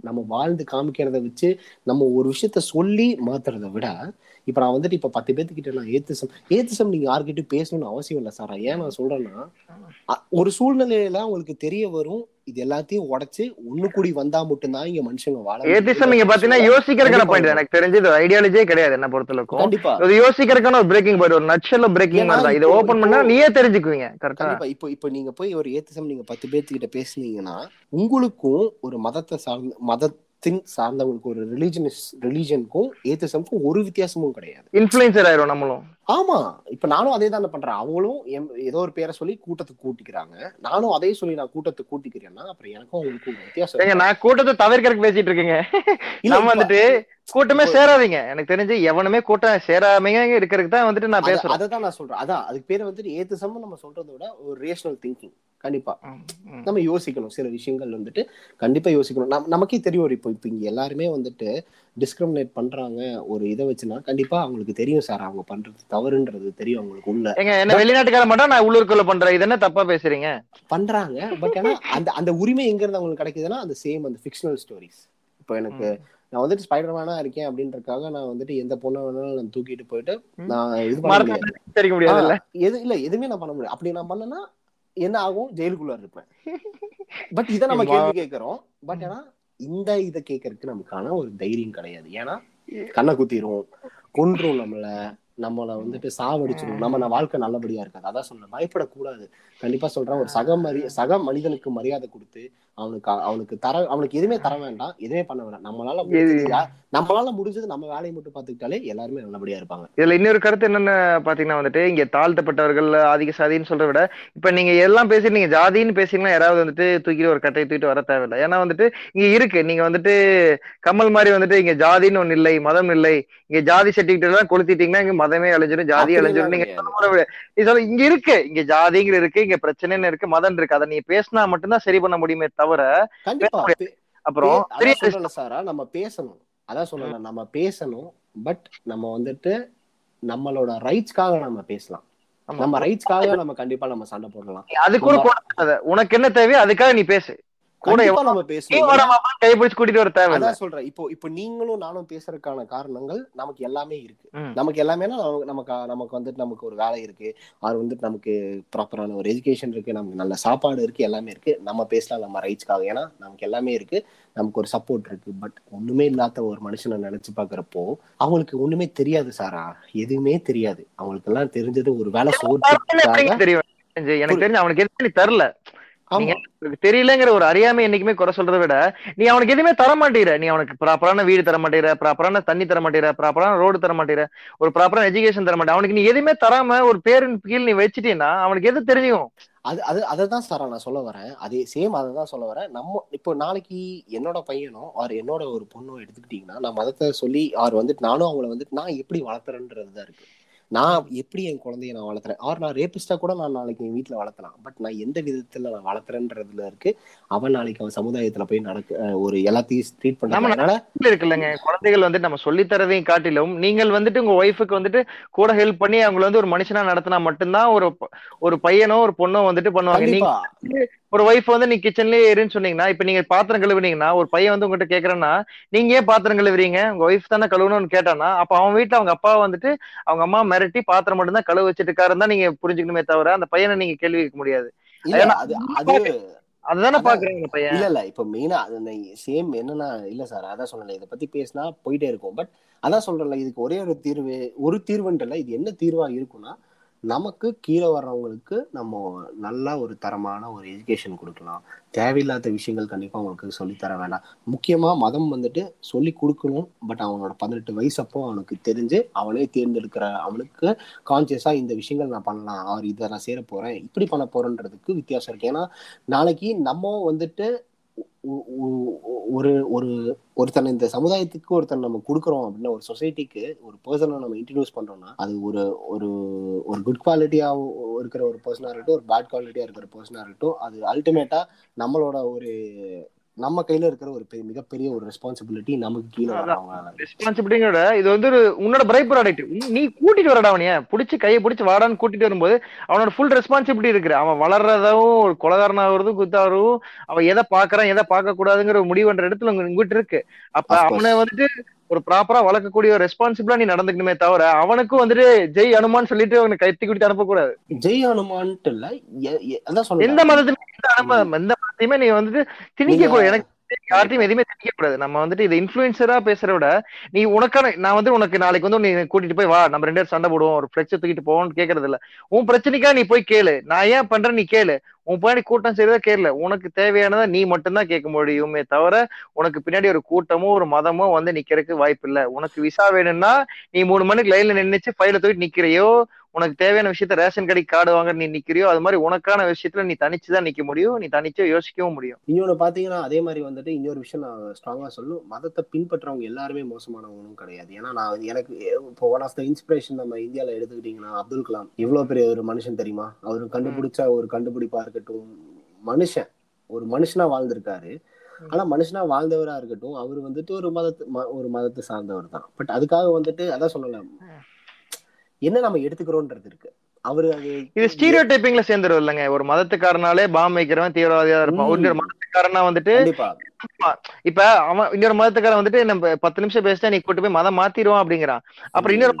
நம்ம வாழ்ந்து காமிக்கிறத வச்சு நம்ம ஒரு விஷயத்த சொல்லி மாத்துறதை விட இப்ப நான் வந்துட்டு இப்ப பத்து பேத்துக்கிட்ட நான் ஏத்திசம் ஏத்திசம் நீங்க யார்கிட்டயும் பேசணும்னு அவசியம் இல்லை சாரா. ஏன் நான் சொல்றேன்னா ஒரு சூழ்நிலையில உங்களுக்கு தெரிய வரும் இது எல்லாத்தையும் உடைச்சு ஒண்ணு கூடி வந்தா மட்டும்தான் இங்க மனுஷங்க வாழ. ஏத்திசம் நீங்க பாத்தீங்கன்னா யோசிக்கிறதுக்கான. பாயிண்ட் எனக்கு தெரிஞ்சு இது ஐடியாலஜியே கிடையாது என்ன பொறுத்தளவுக்கும் கண்டிப்பா. இது யோசிக்கிறதுக்கான ஒரு பிரேக்கிங் பாயிண்ட் ஒரு நட்சல்ல பிரேக்கிங் மாதிரி தான். இதை ஓபன் பண்ணா நீயே தெரிஞ்சுக்குவீங்க கரெக்டா கண்டிப்பா. இப்போ இப்போ நீங்க போய் ஒரு ஏத்திசம் நீங்க பத்து பேர்த்துக்கிட்ட பேசுனீங்கன்னா உங்களுக்கும் ஒரு மதத்தை சார்ந்த மதத்தின் சார்ந்தவங்களுக்கு ஒரு ரிலீஜியஸ் ரிலீஜனுக்கும் ஏத்திசம்க்கும் ஒரு வித்தியாசமும் கிடையாது. இன்ஃபுளுசர் ஆயிரும் நம்மளும். ஆமா. இப்ப நானும் அதே தானே பண்றேன். அவங்களும் ஏதோ ஒரு பேரை சொல்லி கூட்டத்துக்கு கூட்டிக்கிறாங்க. நானும் அதே சொல்லி நான் கூட்டத்துக்கு கூட்டிக்கிறேன்னா அப்புறம் எனக்கும் அவங்களுக்கும் வித்தியாசம் நான் கூட்டத்தை தவிர்க்கறதுக்கு பேசிட்டு இருக்கேங்க. இல்ல, நம்ம வந்துட்டு கூட்டமே சேராதீங்க. எனக்கு தெரிஞ்சு எவனுமே கூட்டம் சேராமங்க இருக்கிறதுக்கு தான் வந்துட்டு நான் அத- பேசுறேன் அததான் நான் சொல்றேன். அதான் அதுக்கு பேர் வந்துட்டு ஏத்திசம் நம்ம சொல்றதை விட ஒரு ரேஷனல் திங்கிங் கண்டிப்பா. நம்ம யோசிக்கணும். சில விஷயங்கள் வந்துட்டு கண்டிப்பா யோசிக்கணும். நம் நமக்கே தெரியும் ஒரு இப்போ இப்போ இங்க எல்லாருமே வந்துட்டு டிஸ்கிரிமினேட் பண்றாங்க. ஒரு இதை வச்சுன்னா கண்டிப்பா அவங்களுக்கு தெரியும் சார். அவங்க பண்றது தவறுன்றது தெரியும் அவங்களுக்கு உள்ள. என்ன வெளிநாட்டுக்கார மாட்டா நான் உள்ளூருக்குள்ள பண்றேன். இது என்ன தப்பா பேசுறீங்க? பண்றாங்க. பட் ஆனா அந்த அந்த உரிமை எங்க இருந்து அவங்களுக்கு கிடைக்குதுன்னா அந்த சேம் அந்த ஃபிக்ஷனல் ஸ்டோரிஸ் இப்போ எனக்கு நான் வந்துட்டு ஸ்பைடர் மேனா இருக்கேன் அப்படின்றதுக்காக நான் வந்துட்டு எந்த பொண்ணை வேணாலும் நான் தூக்கிட்டு போயிட்டு நான் இது பண்ண முடியாது. எது இல்ல எதுவுமே நான் பண்ண முடியாது. அப்படி நான் பண்ணனா என்ன ஆகும் ஜெயிலுக்குள்ள இருப்பேன். பட் இதை நம்ம. கேள்வி கேட்கிறோம். பட் ஆனா இந்த இதை கேட்கறதுக்கு நமக்கான ஒரு தைரியம் கிடையாது. ஏன்னா கண்ணை குத்திரும் கொன்றும் நம்மள. நம்மள வந்துட்டு சாவடிச்சிடும். நம்ம வாழ்க்கை நல்லபடியா இருக்காது. அதான் சொல்றேன். பயப்படக்கூடாது. கண்டிப்பா சொல்றேன். ஒரு சக மரி சக மனிதனுக்கு மரியாதை கொடுத்து அவனுக்கு அவனுக்கு தர அவனுக்கு எதுவுமே தர வேண்டாம். எதுவுமே பண்ண வேண்டாம். நம்மளால நம்மளால முடிஞ்சது நம்ம வேலையை மட்டும் பார்த்துக்கிட்டாலே எல்லாருமே நல்லபடியா இருப்பாங்க. இதுல இன்னொரு கருத்து என்னன்னு பாத்தீங்கன்னா வந்துட்டு இங்க தாழ்த்தப்பட்டவர்கள் அதிக சாதின்னு சொல்றத விட இப்ப நீங்க எல்லாம் பேசி நீங்க ஜாதின்னு பேசிங்கன்னா யாராவது வந்துட்டு தூக்கிட்டு ஒரு கட்டையை தூக்கிட்டு வர தேவையில்லை. ஏன்னா வந்துட்டு இங்க இருக்கு. நீங்க வந்துட்டு கமல் மாதிரி வந்துட்டு இங்க ஜாதின்னு ஒண்ணு இல்லை மதம் இல்லை. இங்க ஜாதி சர்டிபிகேட் எல்லாம் கொளுத்திட்டீங்கன்னா இங்க மதமே அழிஞ்சிடும் ஜாதி அழிஞ்சிடும் நீங்க. சொல்ல இங்க இருக்கு இங்க ஜாதிங்கிற இருக்கு இங்க பிரச்சனைன்னு இருக்கு மதம் இருக்கு. அதை நீங்க பேசினா மட்டும்தான் சரி பண்ண முடியுமே தவிர அப்புறம் சாரா நம்ம பேசணும். அதான் சொல்லல நம்ம பேசணும் பட் நம்ம வந்துட்டு நம்மளோட ரைட்ஸ்க்காக நம்ம பேசலாம். நம்ம ரைட்ஸ்க்காக நம்ம கண்டிப்பா நம்ம சண்டை போடலாம். அது கூட கூட தேவை. உனக்கு என்ன தேவையோ அதுக்காக நீ பேசு. கூட நம்ம பேசணும் கைப்பிடிச்சு கூட்டிட்டு வர தேவையில்ல. அதான் சொல்றேன். இப்போ இப்போ நீங்களும் நானும் பேசுறதுக்கான காரணங்கள் நமக்கு எல்லாமே இருக்கு. நமக்கு எல்லாமே நமக்கு நமக்கு வந்துட்டு நமக்கு ஒரு வேலை இருக்கு. அது வந்துட்டு நமக்கு ப்ராப்பரான ஒரு எஜுகேஷன் இருக்கு. நமக்கு நல்ல சாப்பாடு இருக்கு. எல்லாமே இருக்கு. நம்ம பேசலாம் நம்ம ரைட்ஸ்க்காக ஏன்னா நமக்கு எல்லாமே இருக்கு. நமக்கு ஒரு சப்போர்ட் இருக்கு. பட் ஒண்ணுமே இல்லாத ஒரு மனுஷனை நினைச்சு பாக்குறப்போ அவங்களுக்கு ஒண்ணுமே தெரியாது சாரா. எதுவுமே தெரியாது. அவங்களுக்கு எல்லாம் தெரிஞ்சது ஒரு வேலை சோற்றுக்காக எனக்கு தெரியும். தெரிஞ்சு அவனுக்கு எதுவுமே தரல உனக்கு தெரியலங்கிற ஒரு அறியாமை என்னைக்குமே குறை சொல்றதை விட நீ அவனுக்கு எதுவுமே தர மாட்டேங்கிற நீ அவனுக்கு ப்ராப்பரான வீடு தர மாட்டேங்கிற ப்ராப்பரான தண்ணி தர மாட்டேங்கிற ப்ராப்பரான ரோடு தர மாட்டேங்கிற ஒரு ப்ராப்பரான எஜுகேஷன் தர மாட்டேன் அவனுக்கு நீ எதுவுமே தராம ஒரு பேரின் கீழ் நீ வச்சிட்டீன்னா அவனுக்கு எது தெரியும்? அது அது அதை தான் சார் நான் சொல்ல வரேன். அதே சேம் அதை தான் சொல்ல வரேன். நம்ம இப்போ நாளைக்கு என்னோட பையனோ ஆர் என்னோட ஒரு பொண்ணோ எடுத்துக்கிட்டிங்கன்னா நான் மதத்தை சொல்லி ஆர் வந்துட்டு நானும் அவங்கள வந்துட்டு நான் எப்படி வளர்த்துறேன்றது தான் இருக்கு. நான் எப்படி என் குழந்தைய நான் வளர்த்துறேன்? ஆர் நான் ரேபிஸ்டா கூட நான் நாளைக்கு என் வீட்டில் வளர்த்தலாம். பட் நான் எந்த விதத்துல நான் வளர்த்துறேன்றதுல இருக்கு. அவன் நாளைக்கு அவன் சமுதாயத்துல போய் நடக்க ஒரு எல்லாத்தையும் ட்ரீட். பண்ண இருக்குல்லங்க. குழந்தைகள் வந்து நம்ம சொல்லி தரதையும் காட்டிலும் நீங்கள் வந்துட்டு உங்க ஒய்ஃபுக்கு வந்துட்டு கூட ஹெல்ப் பண்ணி அவங்கள வந்து ஒரு மனுஷனா நடத்தினா மட்டும்தான் ஒரு ஒரு பையனோ ஒரு பொண்ணோ வந்துட்டு பண்ணுவாங்க. ஒரு ஒய்ஃப் வந்து நீ கிச்சன்லயே இருன்னு சொன்னீங்கன்னா இப்ப நீங்க பாத்திரம் கழுவுனீங்கன்னா ஒரு பையன் வந்து உங்ககிட்ட கேக்குறேன்னா நீங்க ஏன் பாத்திரம் கழுவுறீங்க? உங்க ஒய்ஃப் தானே கழுவணும்னு கேட்டானா அப்ப அவன் வீட்டுல அவங்க அப்பா வந்துட்டு அவங்க அம்மா மிரட்டி பாத்திரம் மட்டும் தான் கழுவ வச்சிட்டு இருக்காருன்னு தான் நீங்க புரிஞ்சுக்கணுமே தவிர அந்த பையனை நீங்க கேள்வி கேட்க முடியாது. அதுதானே. பாக்குறேன் பையன். இல்ல இல்ல இப்ப மெயினா அது சேம் என்னன்னா இல்ல சார் அதான் சொல்லல இதை பத்தி பேசினா போயிட்டே இருக்கும். பட் அதான் சொல்றேன்ல இதுக்கு ஒரே ஒரு தீர்வு ஒரு தீர்வுன்றல இது என்ன தீர்வா இருக்கும்னா நமக்கு கீழே வர்றவங்களுக்கு நம்ம நல்ல ஒரு தரமான ஒரு எஜுகேஷன் கொடுக்கலாம். தேவையில்லாத விஷயங்கள் கண்டிப்பாக அவங்களுக்கு சொல்லித் தர வேண்டாம் முக்கியமாக மதம் வந்துட்டு சொல்லி கொடுக்கணும். பட் அவனோட பதினெட்டு வயசு அப்போ அவனுக்கு தெரிஞ்சு அவனே தேர்ந்தெடுக்கிற அவனுக்கு கான்சியஸாக இந்த விஷயங்கள் நான் பண்ணலாம். அவர் இதை நான் சேர போகிறேன் இப்படி பண்ண போகிறேன்றதுக்கு வித்தியாசம் இருக்கு. ஏன்னா நாளைக்கு நம்ம வந்துட்டு ஒரு ஒரு ஒருத்தனை இந்த சமுதாயத்துக்கு ஒருத்தன் நம்ம கொடுக்குறோம் அப்படின்னா ஒரு சொசைட்டிக்கு ஒரு பர்சனை நம்ம இன்ட்ரடியூஸ் பண்ணுறோம்னா அது ஒரு ஒரு ஒரு குட் குவாலிட்டியாக இருக்கிற ஒரு பர்சனாக இருக்கட்டும் ஒரு பேட் குவாலிட்டியாக இருக்கிற பர்சனாக இருக்கட்டும் அது அல்டிமேட்டாக நம்மளோட ஒரு நம்ம கையில இருக்கிற ஒரு பெரிய- மிகப்பெரிய ஒரு ரெஸ்பான்சிபிலிட்டி நமக்கு கீழே வரவங்க ரெஸ்பான்சிபிலிட்டியோட இது வந்து ஒரு உன்னோட பிரைப் ப்ராடக்ட் நீ கூட்டிட்டு வரடா அவனைய. புடிச்சு கையை பிடிச்சி வாடான்னு கூட்டிட்டு வரும்போது அவனோட ஃபுல் ரெஸ்பான்சிபிலிட்டி இருக்கு. அவன் வளர்றதும் ஒரு கொலகாரனாகிறதும் குத்தாகிறதும் அவன் எதை பாக்குறான் எதை பார்க்க கூடாதுங்கிற முடிவுன்ற இடத்துல உங்க- உங்ககிட்ட இருக்கு. அப்ப. அவனை வந்துட்டு ஒரு ப்ராப்பரா வளர்க்கக்கூடிய ரெஸ்பான்சிபிளா நீ நடந்துக்கணுமே தவிர அவனுக்கும் வந்துட்டு ஜெய் அனுமான் சொல்லிட்டு அவனை கைத்தி குடித்து அனுப்பக்கூடாது. ஜெய் ஹனுமான்ட்டு இல்ல அதான் எந்த மதத்துமே எந்த மதத்தையுமே நீ வந்துட்டு திணிக்க கூடாது எனக்கு யார்ட்டையும் எதுவுமே திணிக்க கூடாது நம்ம வந்துட்டு இது இன்ஃபுளுசரா பேசுறத விட நீ உனக்கான நான் வந்து உனக்கு நாளைக்கு வந்து நீ கூட்டிட்டு போய் வா நம்ம ரெண்டு பேரும் சண்டை போடுவோம் ஒரு ஃபிளெக்ஸ் தூக்கிட்டு போவோம்னு கேக்குறது இல்ல. உன் பிரச்சனைக்கா நீ போய் கேளு. நான் ஏன் பண்றேன் நீ கேளு. உன் பின்னாடி கூட்டம் செய்யறத கேளு. உனக்கு தேவையானதை நீ மட்டும்தான் கேட்க முடியுமே தவிர உனக்கு பின்னாடி ஒரு கூட்டமோ ஒரு மதமோ வந்து நிக்கிறதுக்கு வாய்ப்பு இல்ல உனக்கு விசா வேணும்னா நீ மூணு மணிக்கு லைன்ல நின்னுச்சு ஃபைல தூக்கிட்டு நிக்கிறையோ உனக்கு தேவையான விஷயத்த ரேஷன் கடைக்கு கார்டு வாங்க நீ நிக்கிறியோ அது மாதிரி உனக்கான விஷயத்துல நீ தனிச்சுதான் நிக்க முடியும் நீ தனிச்சு யோசிக்கவும் முடியும். இன்னொன்னு பாத்தீங்கன்னா அதே மாதிரி வந்துட்டு இன்னொரு விஷயம் நான் ஸ்ட்ராங்கா சொல்லணும். மதத்தை பின்பற்றவங்க எல்லாருமே மோசமானவங்களும் கிடையாது. ஏன்னா நான் எனக்கு இப்போ ஒன் ஆஃப் த இன்ஸ்பிரேஷன் நம்ம இந்தியால எடுத்துக்கிட்டீங்கன்னா அப்துல் கலாம். இவ்வளவு பெரிய ஒரு மனுஷன் தெரியுமா? அவர் கண்டுபிடிச்ச ஒரு கண்டுபிடிப்பா இருக்கட்டும் மனுஷன். ஒரு மனுஷனா வாழ்ந்திருக்காரு. ஆனா மனுஷனா வாழ்ந்தவரா இருக்கட்டும் அவர் வந்துட்டு ஒரு மதத்து ஒரு மதத்தை சார்ந்தவர் தான். பட் அதுக்காக வந்துட்டு அதான் சொல்லலாம் என்ன நம்ம எடுத்துக்கிறோன்றது இருக்கு. அவரு இது ஸ்டீரியோ டைப்பிங்ல சேர்ந்துரும் இல்லைங்க ஒரு மதத்துக்காரனாலே பாம் வைக்கிறவன் தீவிரவாதியா இருப்பான். இன்னொரு மதத்துக்காரனா வந்துட்டு இப்ப அவன் இன்னொரு மதத்துக்காரன் வந்துட்டு நம்ம பத்து நிமிஷம் பேசிட்டா நீ கூட்டு போய் மதம் மாத்திடுவான் அப்படிங்கிறான். அப்புறம் இன்னொரு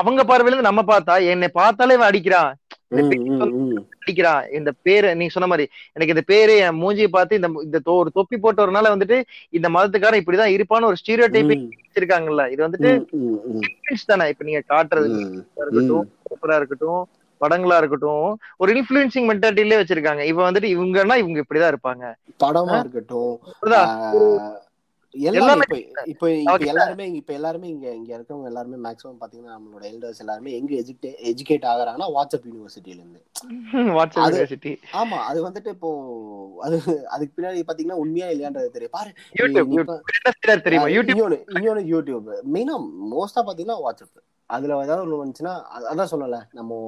அவங்க பார்வையில இருந்து நம்ம பார்த்தா என்னை பார்த்தாலே இவன் அடிக்கிறான். அடிக்கிறான் இந்த பேரு நீங்க சொன்ன மாதிரி எனக்கு இந்த பேரு என் மூஞ்சியை பார்த்து இந்த இந்த ஒரு தொப்பி போட்டவரனால வந்துட்டு இந்த மதத்துக்காரன் இப்படிதான் இருப்பான்னு ஒரு ஸ்டீரியோ ம், வச்சிருக்காங்கல்ல. இது வந்துட்டு தானே. இப்ப நீங்க காட்டுறது இருக்கட்டும் இருக்கட்டும் படங்களா இருக்கட்டும் ஒரு இன்ஃபுளுன்சிங் மென்டாலிட்டிலே வச்சிருக்காங்க. இப்ப வந்துட்டு இவங்கன்னா இவங்க இப்படிதான் இருப்பாங்க. படமா இருக்கட்டும் எல்லாமே இப்ப இப்ப. எல்லாருமே இப்ப எல்லாருமே இங்க இங்க இருக்கவங்க எல்லாருமே மேக்ஸிமம் பாத்தீங்கன்னா நம்மளோட எல்டர்ஸ் எல்லாருமே எங்க எஜுகே எஜுகேட் ஆகுறாங்கன்னா வாட்ஸ்அப் யூனிவர்சிட்டில இருந்து. வாட்ஸ்அப் அது- யூனிவர்சிட்டி ஆமா அது வந்துட்டு இப்போ அது அதுக்கு பின்னாடி பாத்தீங்கன்னா உண்மையா இல்லையான்றது தெரியும். பாரு யூடியூப் தெரியுமா? யூடியூப் இன்னொன்னு யூடியூப் மெயினா மோஸ்டா பாத்தீங்கன்னா வாட்ஸ்அப் அதுல ஏதாவது ஒண்ணு வந்துச்சுன்னா அதான் சொல்லல நம்ம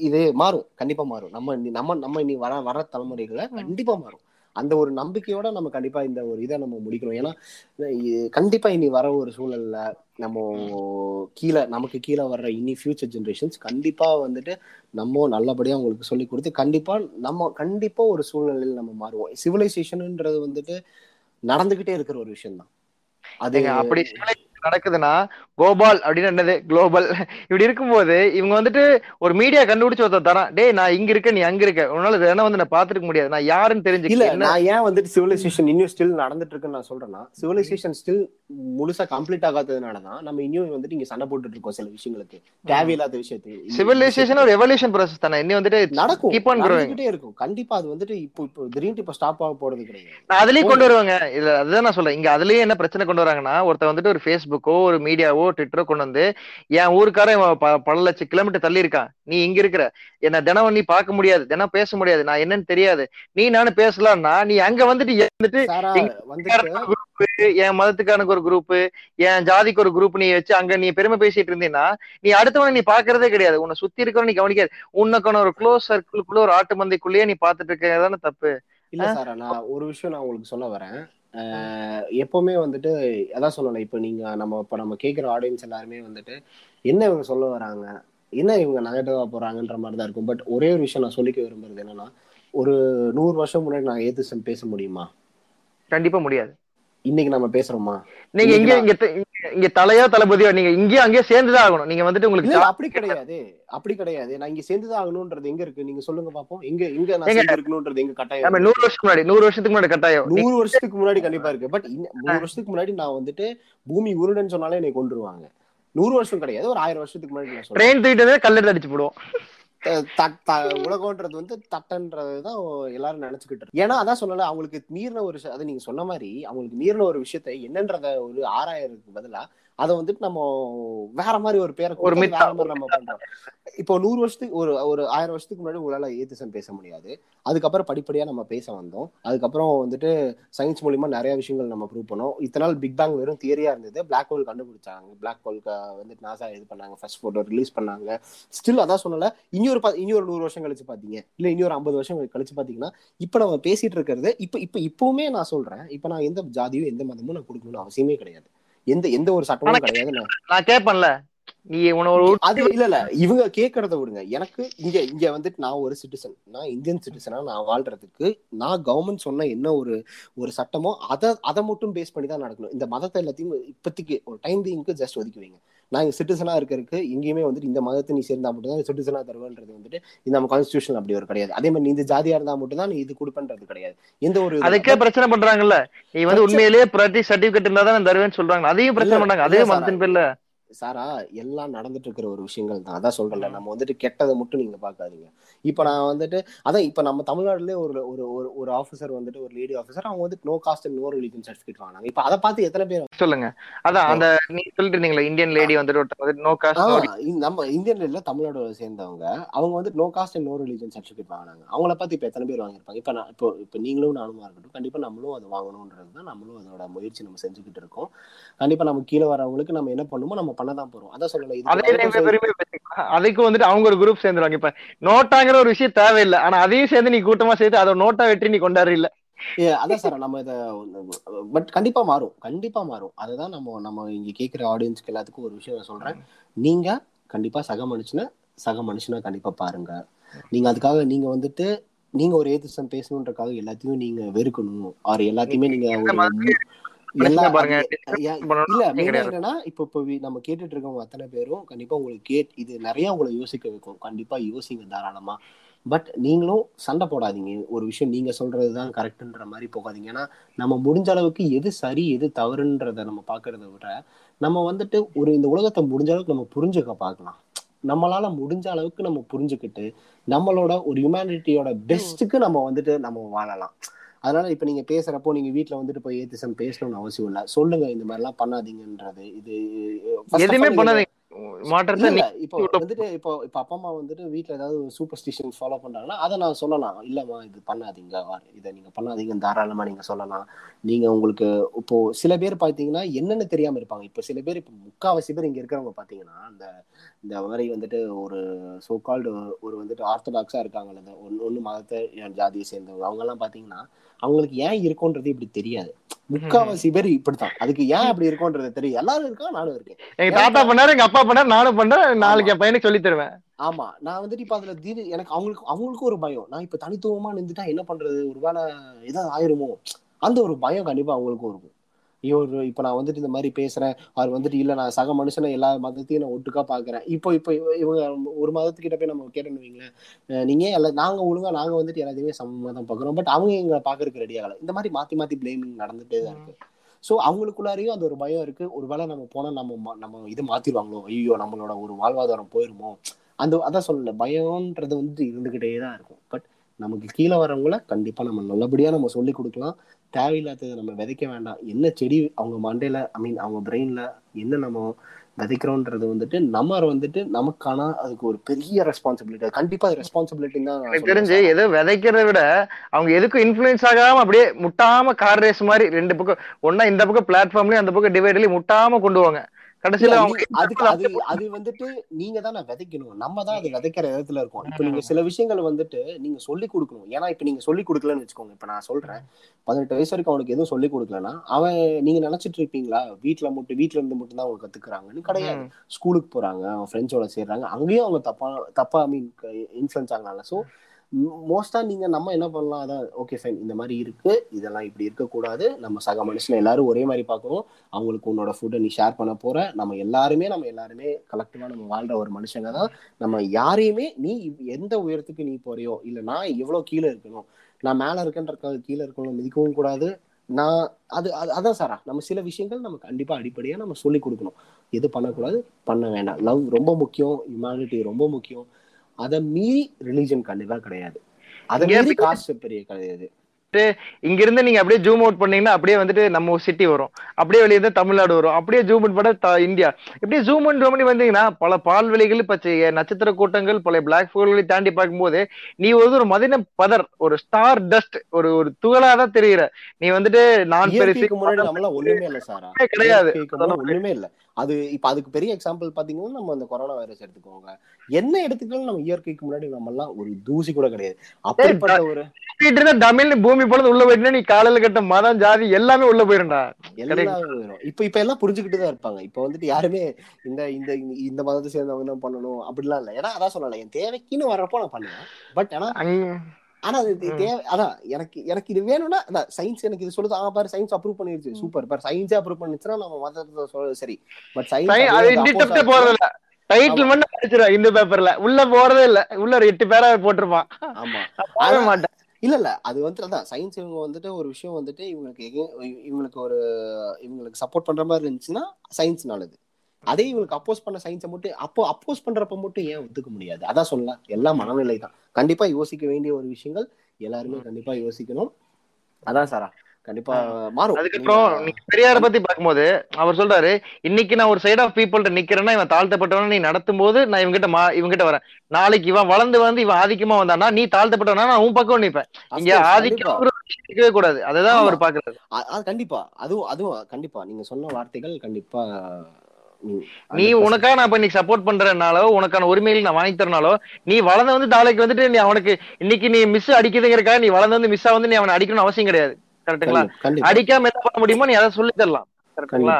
இது மாறும். கண்டிப்பா மாறும். நம்ம நம்ம நம்ம இனி வர வர தலைமுறைகளை கண்டிப்பா மாறும். அந்த ஒரு நம்பிக்கையோட நம்ம கண்டிப்பா இந்த ஒரு இதை நம்ம முடிக்கணும். ஏன்னா கண்டிப்பா இனி வர ஒரு சூழல்ல நம்ம கீழே நமக்கு கீழே வர்ற இனி ஃபியூச்சர் ஜென்ரேஷன்ஸ் கண்டிப்பா வந்துட்டு நம்ம நல்லபடியா அவங்களுக்கு சொல்லி கொடுத்து கண்டிப்பா நம்ம கண்டிப்பா ஒரு சூழ்நிலையில் நம்ம மாறுவோம். சிவிலைசேஷன்ன்றது வந்துட்டு நடந்துகிட்டே இருக்கிற ஒரு விஷயம் தான் அது அப்படி நடக்குதுன்னா கோபால் அப்படின்னு என்னது? குளோபல் இப்படி இருக்கும்போது இவங்க வந்துட்டு ஒரு மீடியா கண்டுபிடிச்சு ஒருத்தர் தரான். டேய் நான் இங்க இருக்க நீ அங்க இருக்க. உன்னால வேணா வந்து நான் பாத்துருக்க முடியாது. நான் யாருன்னு இல்ல என்ன நான் ஏன் வந்துட்டு சிவிலைசேஷன் இன்னும் ஸ்டில் நடந்துட்டு இருக்குன்னு நான் சொல்றேன்னா சிவிலைசேஷன் ஸ்டில் முழுசா கம்ப்ளீட் ஆகாததுனாலதான் நம்ம இன்னும் வந்துட்டு இங்க சண்டை போட்டுட்டு இருக்கோம் சில விஷயங்களுக்கு. தேவையில்லாத விஷயத்துக்கு சிவிலைசேஷன் ஒரு எவல்யூஷன் ப்ராசஸ் தானே. இன்னும் வந்துட்டு நடக்கும். growing. நடந்துகிட்டே இருக்கும். கண்டிப்பா அது வந்துட்டு இப்போ இப்போ திடீர்னு இப்ப ஸ்டாப் ஆக போறது கிடையாது. நான் அதுலயே கொண்டு வருவாங்க. இதுல அதுதான் நான் சொல்றேன். இங்க அதுலயே என்ன பிரச்சனை கொண்டு வராங்கன்னா ஒருத்தர் வந்துட்டு ஒரு ஃபேஸ்புக்கோ ஒரு மீடியாவோ ட்விட்டரோ கொண்டு வந்து என் ஊருக்காரன் பல லட்சம் கிலோமீட்டர் தள்ளி இருக்கான். நீ இங்க இருக்கிற. என்ன தினம் நீ பார்க்க முடியாது. தினம் பேச முடியாது. நான் என்னன்னு தெரியாது. நீ நானும் பேசலாம்னா நீ அங்க வந்துட்டு என் வந்துட்டு என் மதத்துக்கானுக்கு ஒரு குரூப் என் ஜாதிக்கு ஒரு குரூப் நீ வச்சு அங்க நீ பெருமை பேசிட்டு இருந்தீன்னா நீ அடுத்தவனை நீ பாக்குறதே கிடையாது. உன்னை சுத்தி இருக்கிறவன் நீ கவனிக்காது. உனக்கான ஒரு க்ளோஸ் சர்க்கிள்குள்ள ஒரு ஆட்டு மந்தைக்குள்ளேயே நீ பாத்துட்டு இருக்கிறதானே தப்பு. இல்ல சாரா நான் ஒரு விஷயம் நான் உங்களுக்கு சொல்ல வரேன். எப்பவுமே வந்துட்டு அதான் சொல்லலை இப்போ நீங்க நம்ம இப்போ நம்ம கேட்குற ஆடியன்ஸ் எல்லாருமே வந்துட்டு என்ன இவங்க சொல்ல வராங்க? என்ன இவங்க நெகட்டிவாக போகிறாங்கன்ற மாதிரி தான் இருக்கும். பட் ஒரே ஒரு விஷயம் நான் சொல்லிக்க விரும்புறது என்னன்னா ஒரு நூறு வருஷம் முன்னாடி நான் ஏத்துசம் பேச முடியுமா? கண்டிப்பாக முடியாது. இன்னைக்கு நம்ம பேசுறோமா? நீங்க இங்க இங்க இங்க- இங்க தலையோ தளபதியோ நீங்க இங்கேயும் அங்கேயும் சேர்ந்துதான் ஆகணும். நீங்க வந்துட்டு உங்களுக்கு அப்படி கிடையாது. அப்படி கிடையாது. நான் இங்க சேர்ந்துதான் ஆகணும்ன்றது எங்க இருக்கு? நீங்க சொல்லுங்க பாப்போம். எங்க எங்க நான் இருக்கணும்ன்றது எங்க கட்டாயம் நூறு வருஷத்துக்கு முன்னாடி நூறு வருஷத்துக்கு முன்னாடி கட்டாயம். நூறு வருஷத்துக்கு முன்னாடி கண்டிப்பா இருக்கு. பட் நூறு வருஷத்துக்கு முன்னாடி நான் வந்துட்டு பூமி உருண்டன்னு சொன்னாலே என்னை கொண்டுருவாங்க நூறு வருஷம் கிடையாது. ஒரு ஆயிரம் வருஷத்துக்கு முன்னாடி ட்ரெயின் தூக்கிட்டு கல்லெடுத்து அடிச்சு போடுவோம். உலகம்ன்றது வந்து தட்டன்றதுதான் எல்லாரும் நினைச்சுக்கிட்டு ஏன்னா அதான் சொல்லல அவங்களுக்கு மீறின ஒரு அதை நீங்க சொன்ன மாதிரி அவங்களுக்கு மீறின ஒரு விஷயத்தை என்னன்றத ஒரு ஆறாயிரத்துக்கு பதிலா அதை வந்துட்டு நம்ம வேற மாதிரி ஒரு பேரை ஒரு வேற மாதிரி நம்ம பண்றோம். இப்போ நூறு வருஷத்துக்கு ஒரு ஒரு ஆயிரம் வருஷத்துக்கு முன்னாடி உங்களால ஏத்திசம் பேச முடியாது. அதுக்கப்புறம் படிப்படியா நம்ம பேச வந்தோம். அதுக்கப்புறம் வந்துட்டு சயின்ஸ் மூலியமா நிறைய விஷயங்கள் நம்ம ப்ரூவ் பண்ணோம். இத்தனை நாள் பிக் பேங் வெறும் தியரியா இருந்தது. பிளாக் ஹோல் கண்டுபிடிச்சாங்க. பிளாக் ஹோல்க்கு வந்துட்டு நாசா இது பண்ணாங்க. ஃபர்ஸ்ட் போட்டோ ரிலீஸ் பண்ணாங்க. ஸ்டில் அதான் சொன்னல இன்னொரு இன்னொரு நூறு வருஷம் கழிச்சு பாத்தீங்க. இல்ல இன்னொரு ஐம்பது வருஷம் கழிச்சு பாத்தீங்கன்னா இப்ப நம்ம பேசிட்டு இருக்கிறது இப்ப இப்ப இப்பவுமே நான் சொல்றேன். இப்ப நான் எந்த ஜாதியும் எந்த மதமும் நான் கொடுக்கணும்னு அவசியமே கிடையாது. எந்த எந்த ஒரு சட்டமும் கிடையாது நான். கேட்பேன்ல நீ அது இல்ல இல்ல இவங்க கேக்குறத விடுங்க. எனக்கு இங்க இங்க வந்துட்டு நான் ஒரு சிட்டிசன் நான் இந்தியன் சிட்டிசனா நான் வாழ்றதுக்கு நான் கவர்மெண்ட் சொன்ன என்ன ஒரு ஒரு சட்டமோ அதை அதை மட்டும் பேஸ் பண்ணி தான் நடக்கணும். இந்த மதத்தை எல்லாத்தையும் இப்போதைக்கு ஒரு டைம் பீங்க்கு ஜஸ்ட் ஒதுக்கி வைங்க. நான் இங்க சிட்டிசனா இருக்கிறதுக்கு எங்கேயுமே வந்துட்டு இந்த மதத்தை நீ சேர்ந்தா மட்டும் தான் சிட்டிசனா தருவேன்றது வந்துட்டு இந்த நம்ம கான்ஸ்டியூஷன் அப்படி ஒரு கிடையாது. அதே மாதிரி நீ இந்த ஜாதியா இருந்தா மட்டும் தான் நீ இது கொடுப்பன்றது கிடையாது. எந்த ஒரு அதுக்கே பிரச்சனை பண்றாங்கல்ல. நீ வந்து உண்மையிலேயே பிரதி சர்டிபிகேட் இருந்தா தான் தருவேன்னு சொல்றாங்க. அதையும் பிரச்சனை பண்றாங்க அதே. மதத்தின் பேர்ல. சாரா எல்லாம் நடந்துட்டு இருக்கிற ஒரு விஷயங்கள் தான் அதான் சொல்றேன்ல நம்ம வந்துட்டு கெட்டதை மட்டும் நீங்க பாக்காதீங்க இப்ப நான் வந்துட்டு அதான் இப்ப நம்ம தமிழ்நாடுல ஒரு ஒரு ஒரு ஆஃபீஸர் வந்துட்டு ஒரு லேடி ஆஃபீஸர் அவங்க வந்துட்டு no caste no religion certificate வாங்கினாங்க இப்ப அதை பார்த்து எத்தனை பேர் சொல்லுங்க. அதான் அந்த நீங்க சொல்லிட்டு இருந்தீங்களா இந்தியன் லேடி வந்துட்டு நோ காஸ்ட் நம்ம இந்தியன்ல இல்ல தமிழ்நாடு சேர்ந்தவங்க அவங்க வந்து no caste no religion certificate வாங்கினாங்க அவங்கள பார்த்து இப்ப எத்தனை பேர் வாங்கியிருப்பாங்க? இப்ப நான் இப்போ இப்ப நீங்களும் நானுமா இருக்கட்டும் கண்டிப்பா நம்மளும் அது வாங்கணும்ன்றது தான் நம்மளும் அதோட முயற்சி நம்ம செஞ்சுக்கிட்டு இருக்கோம். கண்டிப்பா நம்ம கீழே வரவங்களுக்கு நம்ம என்ன பண்ணுமோ நம்ம பண்ணதான் போறோம். அதான் சொல்லல அதுக்கு வந்துட்டு அவங்க ஒரு குரூப் சேர்ந்துருவாங்க. இப்ப நோட்டாங்கிற ஒரு விஷயம் தேவையில்லை. ஆனா அதையும் சேர்ந்து நீ கூட்டமா சேர்த்து அதை நோட்டா வெற்றி நீ கொண்டாடு இல்ல அதான் சார் நம்ம இத பட் கண்டிப்பா மாறும். கண்டிப்பா மாறும். அதுதான் நம்ம நம்ம இங்க கேக்குற ஆடியன்ஸ்க்கு எல்லாத்துக்கும் ஒரு விஷயம் சொல்றேன். நீங்க கண்டிப்பா சக மனுஷனை சக மனுஷனை கண்டிப்பா பாருங்க. நீங்க அதுக்காக நீங்க வந்துட்டு நீங்க ஒரு ஏத்திசம் பேசணுன்றக்காக எல்லாத்தையும் நீங்க வெறுக்கணும். ஆர் எல்லாத்தையுமே நீங்க என்னன்னா இப்போ இப்போ நம்ம கேட்டுட்டு இருக்கவங்க அத்தனை பேரும் கண்டிப்பா உங்களுக்கு கேட் இது நிறைய உங்களை யோசிக்க வைக்கும். கண்டிப்பா யோசிங்க தாராளமா. பட் நீங்களும் சண்டை போடாதீங்க. ஒரு விஷயம் நீங்க சொல்றதுதான் கரெக்ட்ன்ற மாதிரி போகாதீங்க. ஏன்னா நம்ம முடிஞ்ச அளவுக்கு எது சரி எது தவறுன்றத நம்ம பாக்குறத விட நம்ம வந்துட்டு ஒரு இந்த உலகத்தை முடிஞ்ச அளவுக்கு நம்ம புரிஞ்சுக்க பார்க்கலாம். நம்மளால முடிஞ்ச அளவுக்கு நம்ம புரிஞ்சுக்கிட்டு நம்மளோட ஒரு ஹியூமனிட்டியோட பெஸ்ட்டுக்கு நம்ம வந்துட்டு நம்ம வாழலாம். அதனால இப்ப நீங்க பேசுறப்போ நீங்க வீட்ல வந்துட்டு போய் ஏத்திசம் பேசணும்னு அவசியம் இல்ல. சொல்லுங்க இந்த மாதிரி எல்லாம் பண்ணாதீங்கன்றது. இது எதுவுமே பண்ணாதீங்க. மாற்றத்தை இப்போ வந்துட்டு இப்போ இப்போ அப்பா அம்மா வந்துட்டு வீட்ல ஏதாவது சூப்பர்ஸ்டிஷன் ஃபாலோ பண்றாங்கன்னா அதை நான் சொல்லலாம். இல்லம்மா இது பண்ணாதீங்க இதை நீங்க பண்ணாதீங்க தாராளமா நீங்க சொல்லலாம். நீங்க உங்களுக்கு இப்போ சில பேர் பாத்தீங்கன்னா என்னன்னு தெரியாம இருப்பாங்க. இப்போ சில பேர் இப்போ முக்காவாசி பேர் இங்க இருக்கிறவங்க பாத்தீங்கன்னா அந்த இந்த மாதிரி வந்துட்டு ஒரு சோ கால்டு ஒரு வந்துட்டு ஆர்த்தடாக்ஸா இருக்காங்கல்ல இந்த ஒன்னு ஒன்னு மதத்தை ஜாதியை சேர்ந்தவங்க அவங்க எல்லாம் பாத்தீங்கன்னா அவங்களுக்கு ஏன் இருக்கும்ன்றது இப்படி தெரியாது. முக்காவாசி பேர் இப்படித்தான். அதுக்கு ஏன் அப்படி இருக்கும்ன்றது தெரியும் எல்லாரும் இருக்கா? நானும் இருக்கேன். எங்க தாத்தா பண்ணாரு எங்க அப்பா பண்ணாரு நானும் பண்றேன் நாளைக்கு என் பையனுக்கு சொல்லி தருவேன். ஆமா. நான் வந்துட்டு இப்ப அதுல தீடு எனக்கு அவங்களுக்கு அவங்களுக்கும் ஒரு பயம். நான் இப்ப தனித்துவமா நின்றுட்டா என்ன பண்றது? ஒருவேளை ஏதாவது ஆயிருமோ? அந்த ஒரு பயம் கண்டிப்பா அவங்களுக்கும் இருக்கும். ஐயோ இப்ப நான் வந்துட்டு இந்த மாதிரி பேசுறேன். அவர் வந்துட்டு இல்ல நான் சக மனுஷனை எல்லா மதத்தையும் நான் ஒட்டுக்கா பாக்குறேன். இப்போ இப்போ இவ- இவங்க ஒரு மதத்துக்கிட்ட போய் நம்ம கேட்டோம்னு வைங்களேன் நீங்க எல்லா நாங்க ஒழுங்கா நாங்க வந்துட்டு எல்லாத்தையுமே சமமா தான் பாக்குறோம். பட் அவங்க எங்களை பாக்குறதுக்கு ரெடி ஆகல. இந்த மாதிரி மாத்தி மாத்தி பிளேமிங் நடந்துட்டே தான் இருக்கு. சோ அவங்களுக்குள்ளாரையும் அந்த ஒரு பயம் இருக்கு. ஒருவேளை நம்ம போனா நம்ம நம்ம இது மாத்திடுவாங்களோ? ஐயோ நம்மளோட ஒரு வாழ்வாதாரம் போயிருமோ? அந்த அதான் சொல்லல. பயம்ன்றது வந்துட்டு இருந்துகிட்டே தான் இருக்கும். பட் நமக்கு கீழே வரவங்கள கண்டிப்பா நம்ம நல்லபடியா நம்ம சொல்லி கொடுக்கலாம். தேவையில்லாததை நம்ம விதைக்க வேண்டாம். என்ன செடி அவங்க மண்டையில ஐ மீன் அவங்க பிரெயின்ல என்ன நம்ம விதைக்கிறோன்றது வந்துட்டு நம்ம வந்துட்டு நமக்கான அதுக்கு ஒரு பெரிய ரெஸ்பான்சிபிலிட்டி கண்டிப்பா அது ரெஸ்பான்சிபிலிட்டி தான் எனக்கு தெரிஞ்சு. எதோ விதைக்கிறத விட அவங்க எதுக்கும் இன்ஃபுளுன்ஸ் ஆகாம அப்படியே முட்டாம கார் ரேஸ் மாதிரி ரெண்டு பக்கம் ஒன்னா இந்த பக்கம் பிளாட்ஃபார்ம்லயும் அந்த பக்கம் டிவைட்லயும் முட்டாம கொண்டு வாங்க கடைசியில அதுக்கு அது அது வந்துட்டு நீங்க தான் விதைக்கணும். நம்ம தான் அது விதைக்கிற இடத்துல இருக்கோம். இப்ப நீங்க சில விஷயங்கள் வந்துட்டு நீங்க சொல்லி கொடுக்கணும். ஏன்னா இப்ப நீங்க சொல்லி கொடுக்கலன்னு வச்சுக்கோங்க. இப்ப நான் சொல்றேன். பதினெட்டு வயசு வரைக்கும் அவனுக்கு எதுவும் சொல்லி கொடுக்கலன்னா அவன் நீங்க நினைச்சிட்டு இருப்பீங்களா? வீட்ல மட்டும் வீட்ல இருந்து மட்டும் தான் அவங்க கத்துக்கிறாங்கன்னு கிடையாது. ஸ்கூலுக்கு போறாங்க அவன் ஃப்ரெண்ட்ஸோட சேர்றாங்க. அங்கேயும் அவங்க தப்பா தப்பா ஐ மீன் இன்ஃபுளுன்ஸ் ஆகலாம் ஸோ மோஸ்டா நீங்க நம்ம என்ன பண்ணலாம்? அதான் ஓகே ஃபைன் இந்த மாதிரி இருக்கு. இதெல்லாம் இப்படி இருக்கக்கூடாது. நம்ம சக மனுஷனை எல்லாரும் ஒரே மாதிரி பார்க்கணும். அவங்களுக்கு உன்னோட ஃபுட்டை நீ ஷேர் பண்ண போற. நம்ம எல்லாருமே நம்ம எல்லாருமே கலெக்டிவா நம்ம வாழ்ற ஒரு மனுஷங்க தான். நம்ம யாரையுமே நீ எந்த உயரத்துக்கு நீ போறியோ இல்ல நான் எவ்வளோ கீழே இருக்கணும் நான் மேல இருக்கேன்றதுக்காக கீழே இருக்கணும் மிதிக்கவும் கூடாது. நான் அது அது- அதான் சாரா. நம்ம சில விஷயங்கள் நம்ம கண்டிப்பா அடிப்படையா நம்ம சொல்லி கொடுக்கணும். எது பண்ணக்கூடாது? பண்ண வேண்டாம். லவ் ரொம்ப முக்கியம். ஹியூமானிட்டி ரொம்ப முக்கியம். அதை மீறி ரிலீஜன் கண்டிப்பா கிடையாது. அதை மீறி காஸ்ட் பெரிய கிடையாது. இங்க இருந்து நீங்க அப்படியே ஜூம் அவுட் பண்ணீங்கன்னா அப்படியே வந்துட்டு நம்ம சிட்டி வரும். அப்படியே வெளியே இருந்து தமிழ்நாடு வரும். அப்படியே ஜூம் அவுட் பண்ண இந்தியா. இப்படியே ஜூம் அவுட் பண்ணி வந்தீங்கன்னா பல பால்வெளிகள் பச்சை நட்சத்திர கூட்டங்கள் பல பிளாக் ஹோல்களை தாண்டி பார்க்கும்போது நீ வந்து ஒரு மதின பதர் ஒரு ஸ்டார் டஸ்ட் ஒரு ஒரு துகளாதான் தெரியுற நீ வந்துட்டு நான் பெருசு ஒண்ணுமே இல்ல சாரா. கிடையாது. ஒண்ணுமே இல்ல. அது இப்ப அதுக்கு பெரிய எக்ஸாம்பிள் பாத்தீங்கன்னா நம்ம அந்த கொரோனா வைரஸ் எடுத்துக்கோங்க. என்ன எடுத்துக்கலாம் நம்ம இயற்கைக்கு முன்னாடி நம்ம எல்லாம் ஒரு தூசி கூட கிடையாது. அப்படிப்பட்ட ஒரு தமிழ்னு பூமி பொழுது உள்ள போயிட்டுனா நீ காலையில கட்ட மதம் ஜாதி எல்லாமே உள்ள போயிருண்டா எல்லாமே வரும் இப்ப இப்ப எல்லாம் புரிஞ்சுக்கிட்டு தான் இருப்பாங்க. இப்ப வந்துட்டு யாருமே இந்த இந்த இந்த மதத்தை சேர்ந்தவங்க தான் பண்ணணும் அப்படிலாம் இல்ல. ஏன்னா அதான் சொல்லல என் தேவைக்குன்னு வர்றப்போ நான் பண்ணுவேன். பட் ஆனா ஆனா அது தேவை அதான் எனக்கு எனக்கு இது வேணும்னா அதான் சயின்ஸ் எனக்கு இது சொல்லுது ஆ பாரு சயின்ஸ் அப்ரூவ் பண்ணிருச்சு சூப்பர் பாரு சயின்ஸே அப்ரூவ் பண்ணிச்சுன்னா நம்ம மதத்தை சொல்றது சரி பட் சயின்ஸ் போறது இல்ல டைட்டில் மட்டும் படிச்சிருவேன் இந்த பேப்பர்ல உள்ள போறதே இல்ல. உள்ள ஒரு எட்டு பேரா போட்டிருப்பான். ஆமா. மாட்டேன். இல்ல இல்ல அது வந்து அதான் சயின்ஸ் இவங்க வந்துட்டு ஒரு விஷயம் வந்துட்டு இவங்களுக்கு இவங்களுக்கு ஒரு இவங்களுக்கு சப்போர்ட் பண்ற மாதிரி இருந்துச்சுன்னா சயின்ஸ் நல்லது அதே இவங்களுக்கு அப்போஸ் பண்ண சயின்ஸை மட்டும் அப்போ அப்போஸ் பண்றப்ப மட்டும் ஏன் ஒத்துக்க முடியாது? அதான் சொல்லலாம். எல்லாம் மனநிலை தான் கண்டிப்பா யோசிக்க வேண்டிய ஒரு விஷயங்கள் எல்லாருமே கண்டிப்பா யோசிக்கணும். அதான் சாரா. கண்டிப்பா மாறும். அதுக்கப்புறம் பெரியார பத்தி பார்க்கும்போது அவர் சொல்றாரு இன்னைக்கு நான் ஒரு சைட் ஆஃப் பீப்புள்கிட்ட நிக்கிறேன்னா இவன் தாழ்த்தப்பட்டவன நீ நடத்தும் போது நான் இவங்கிட்ட மா இவங்கிட்ட வரேன். நாளைக்கு இவன் வளர்ந்து வந்து இவன் ஆதிக்கமா வந்தானா நீ தாழ்த்தப்பட்டவனா நான் உன் பக்கம் நிப்பேன். இங்க ஆதிக்கம் கூடாது. அதுதான். அவர் பாக்குறாரு கண்டிப்பா. அதுவும் அதுவும் கண்டிப்பா. நீங்க சொன்ன வார்த்தைகள் கண்டிப்பா நீ- நீ 100% உனக்காக நான் இப்ப இன்னைக்கு சப்போர்ட் பண்றனாலோ உனக்கான உரிமைகள் நான் வாங்கி தரனாலோ நீ வளர்ந்து வந்து நாளைக்கு வந்துட்டு நீ அவனுக்கு இன்னைக்கு நீ மிஸ் அடிக்குதுங்கிறக்காக நீ வளர்ந்து வந்து மிஸ் வந்து நீ அவனை அடிக்கணும்னு அவசியம் கிடையாது. கரெக்ட்டுங்களா அடிக்காம என்ன பண்ண முடியுமோ நீ அதை சொல்லி தரலாம். கரெக்ட்டுங்களா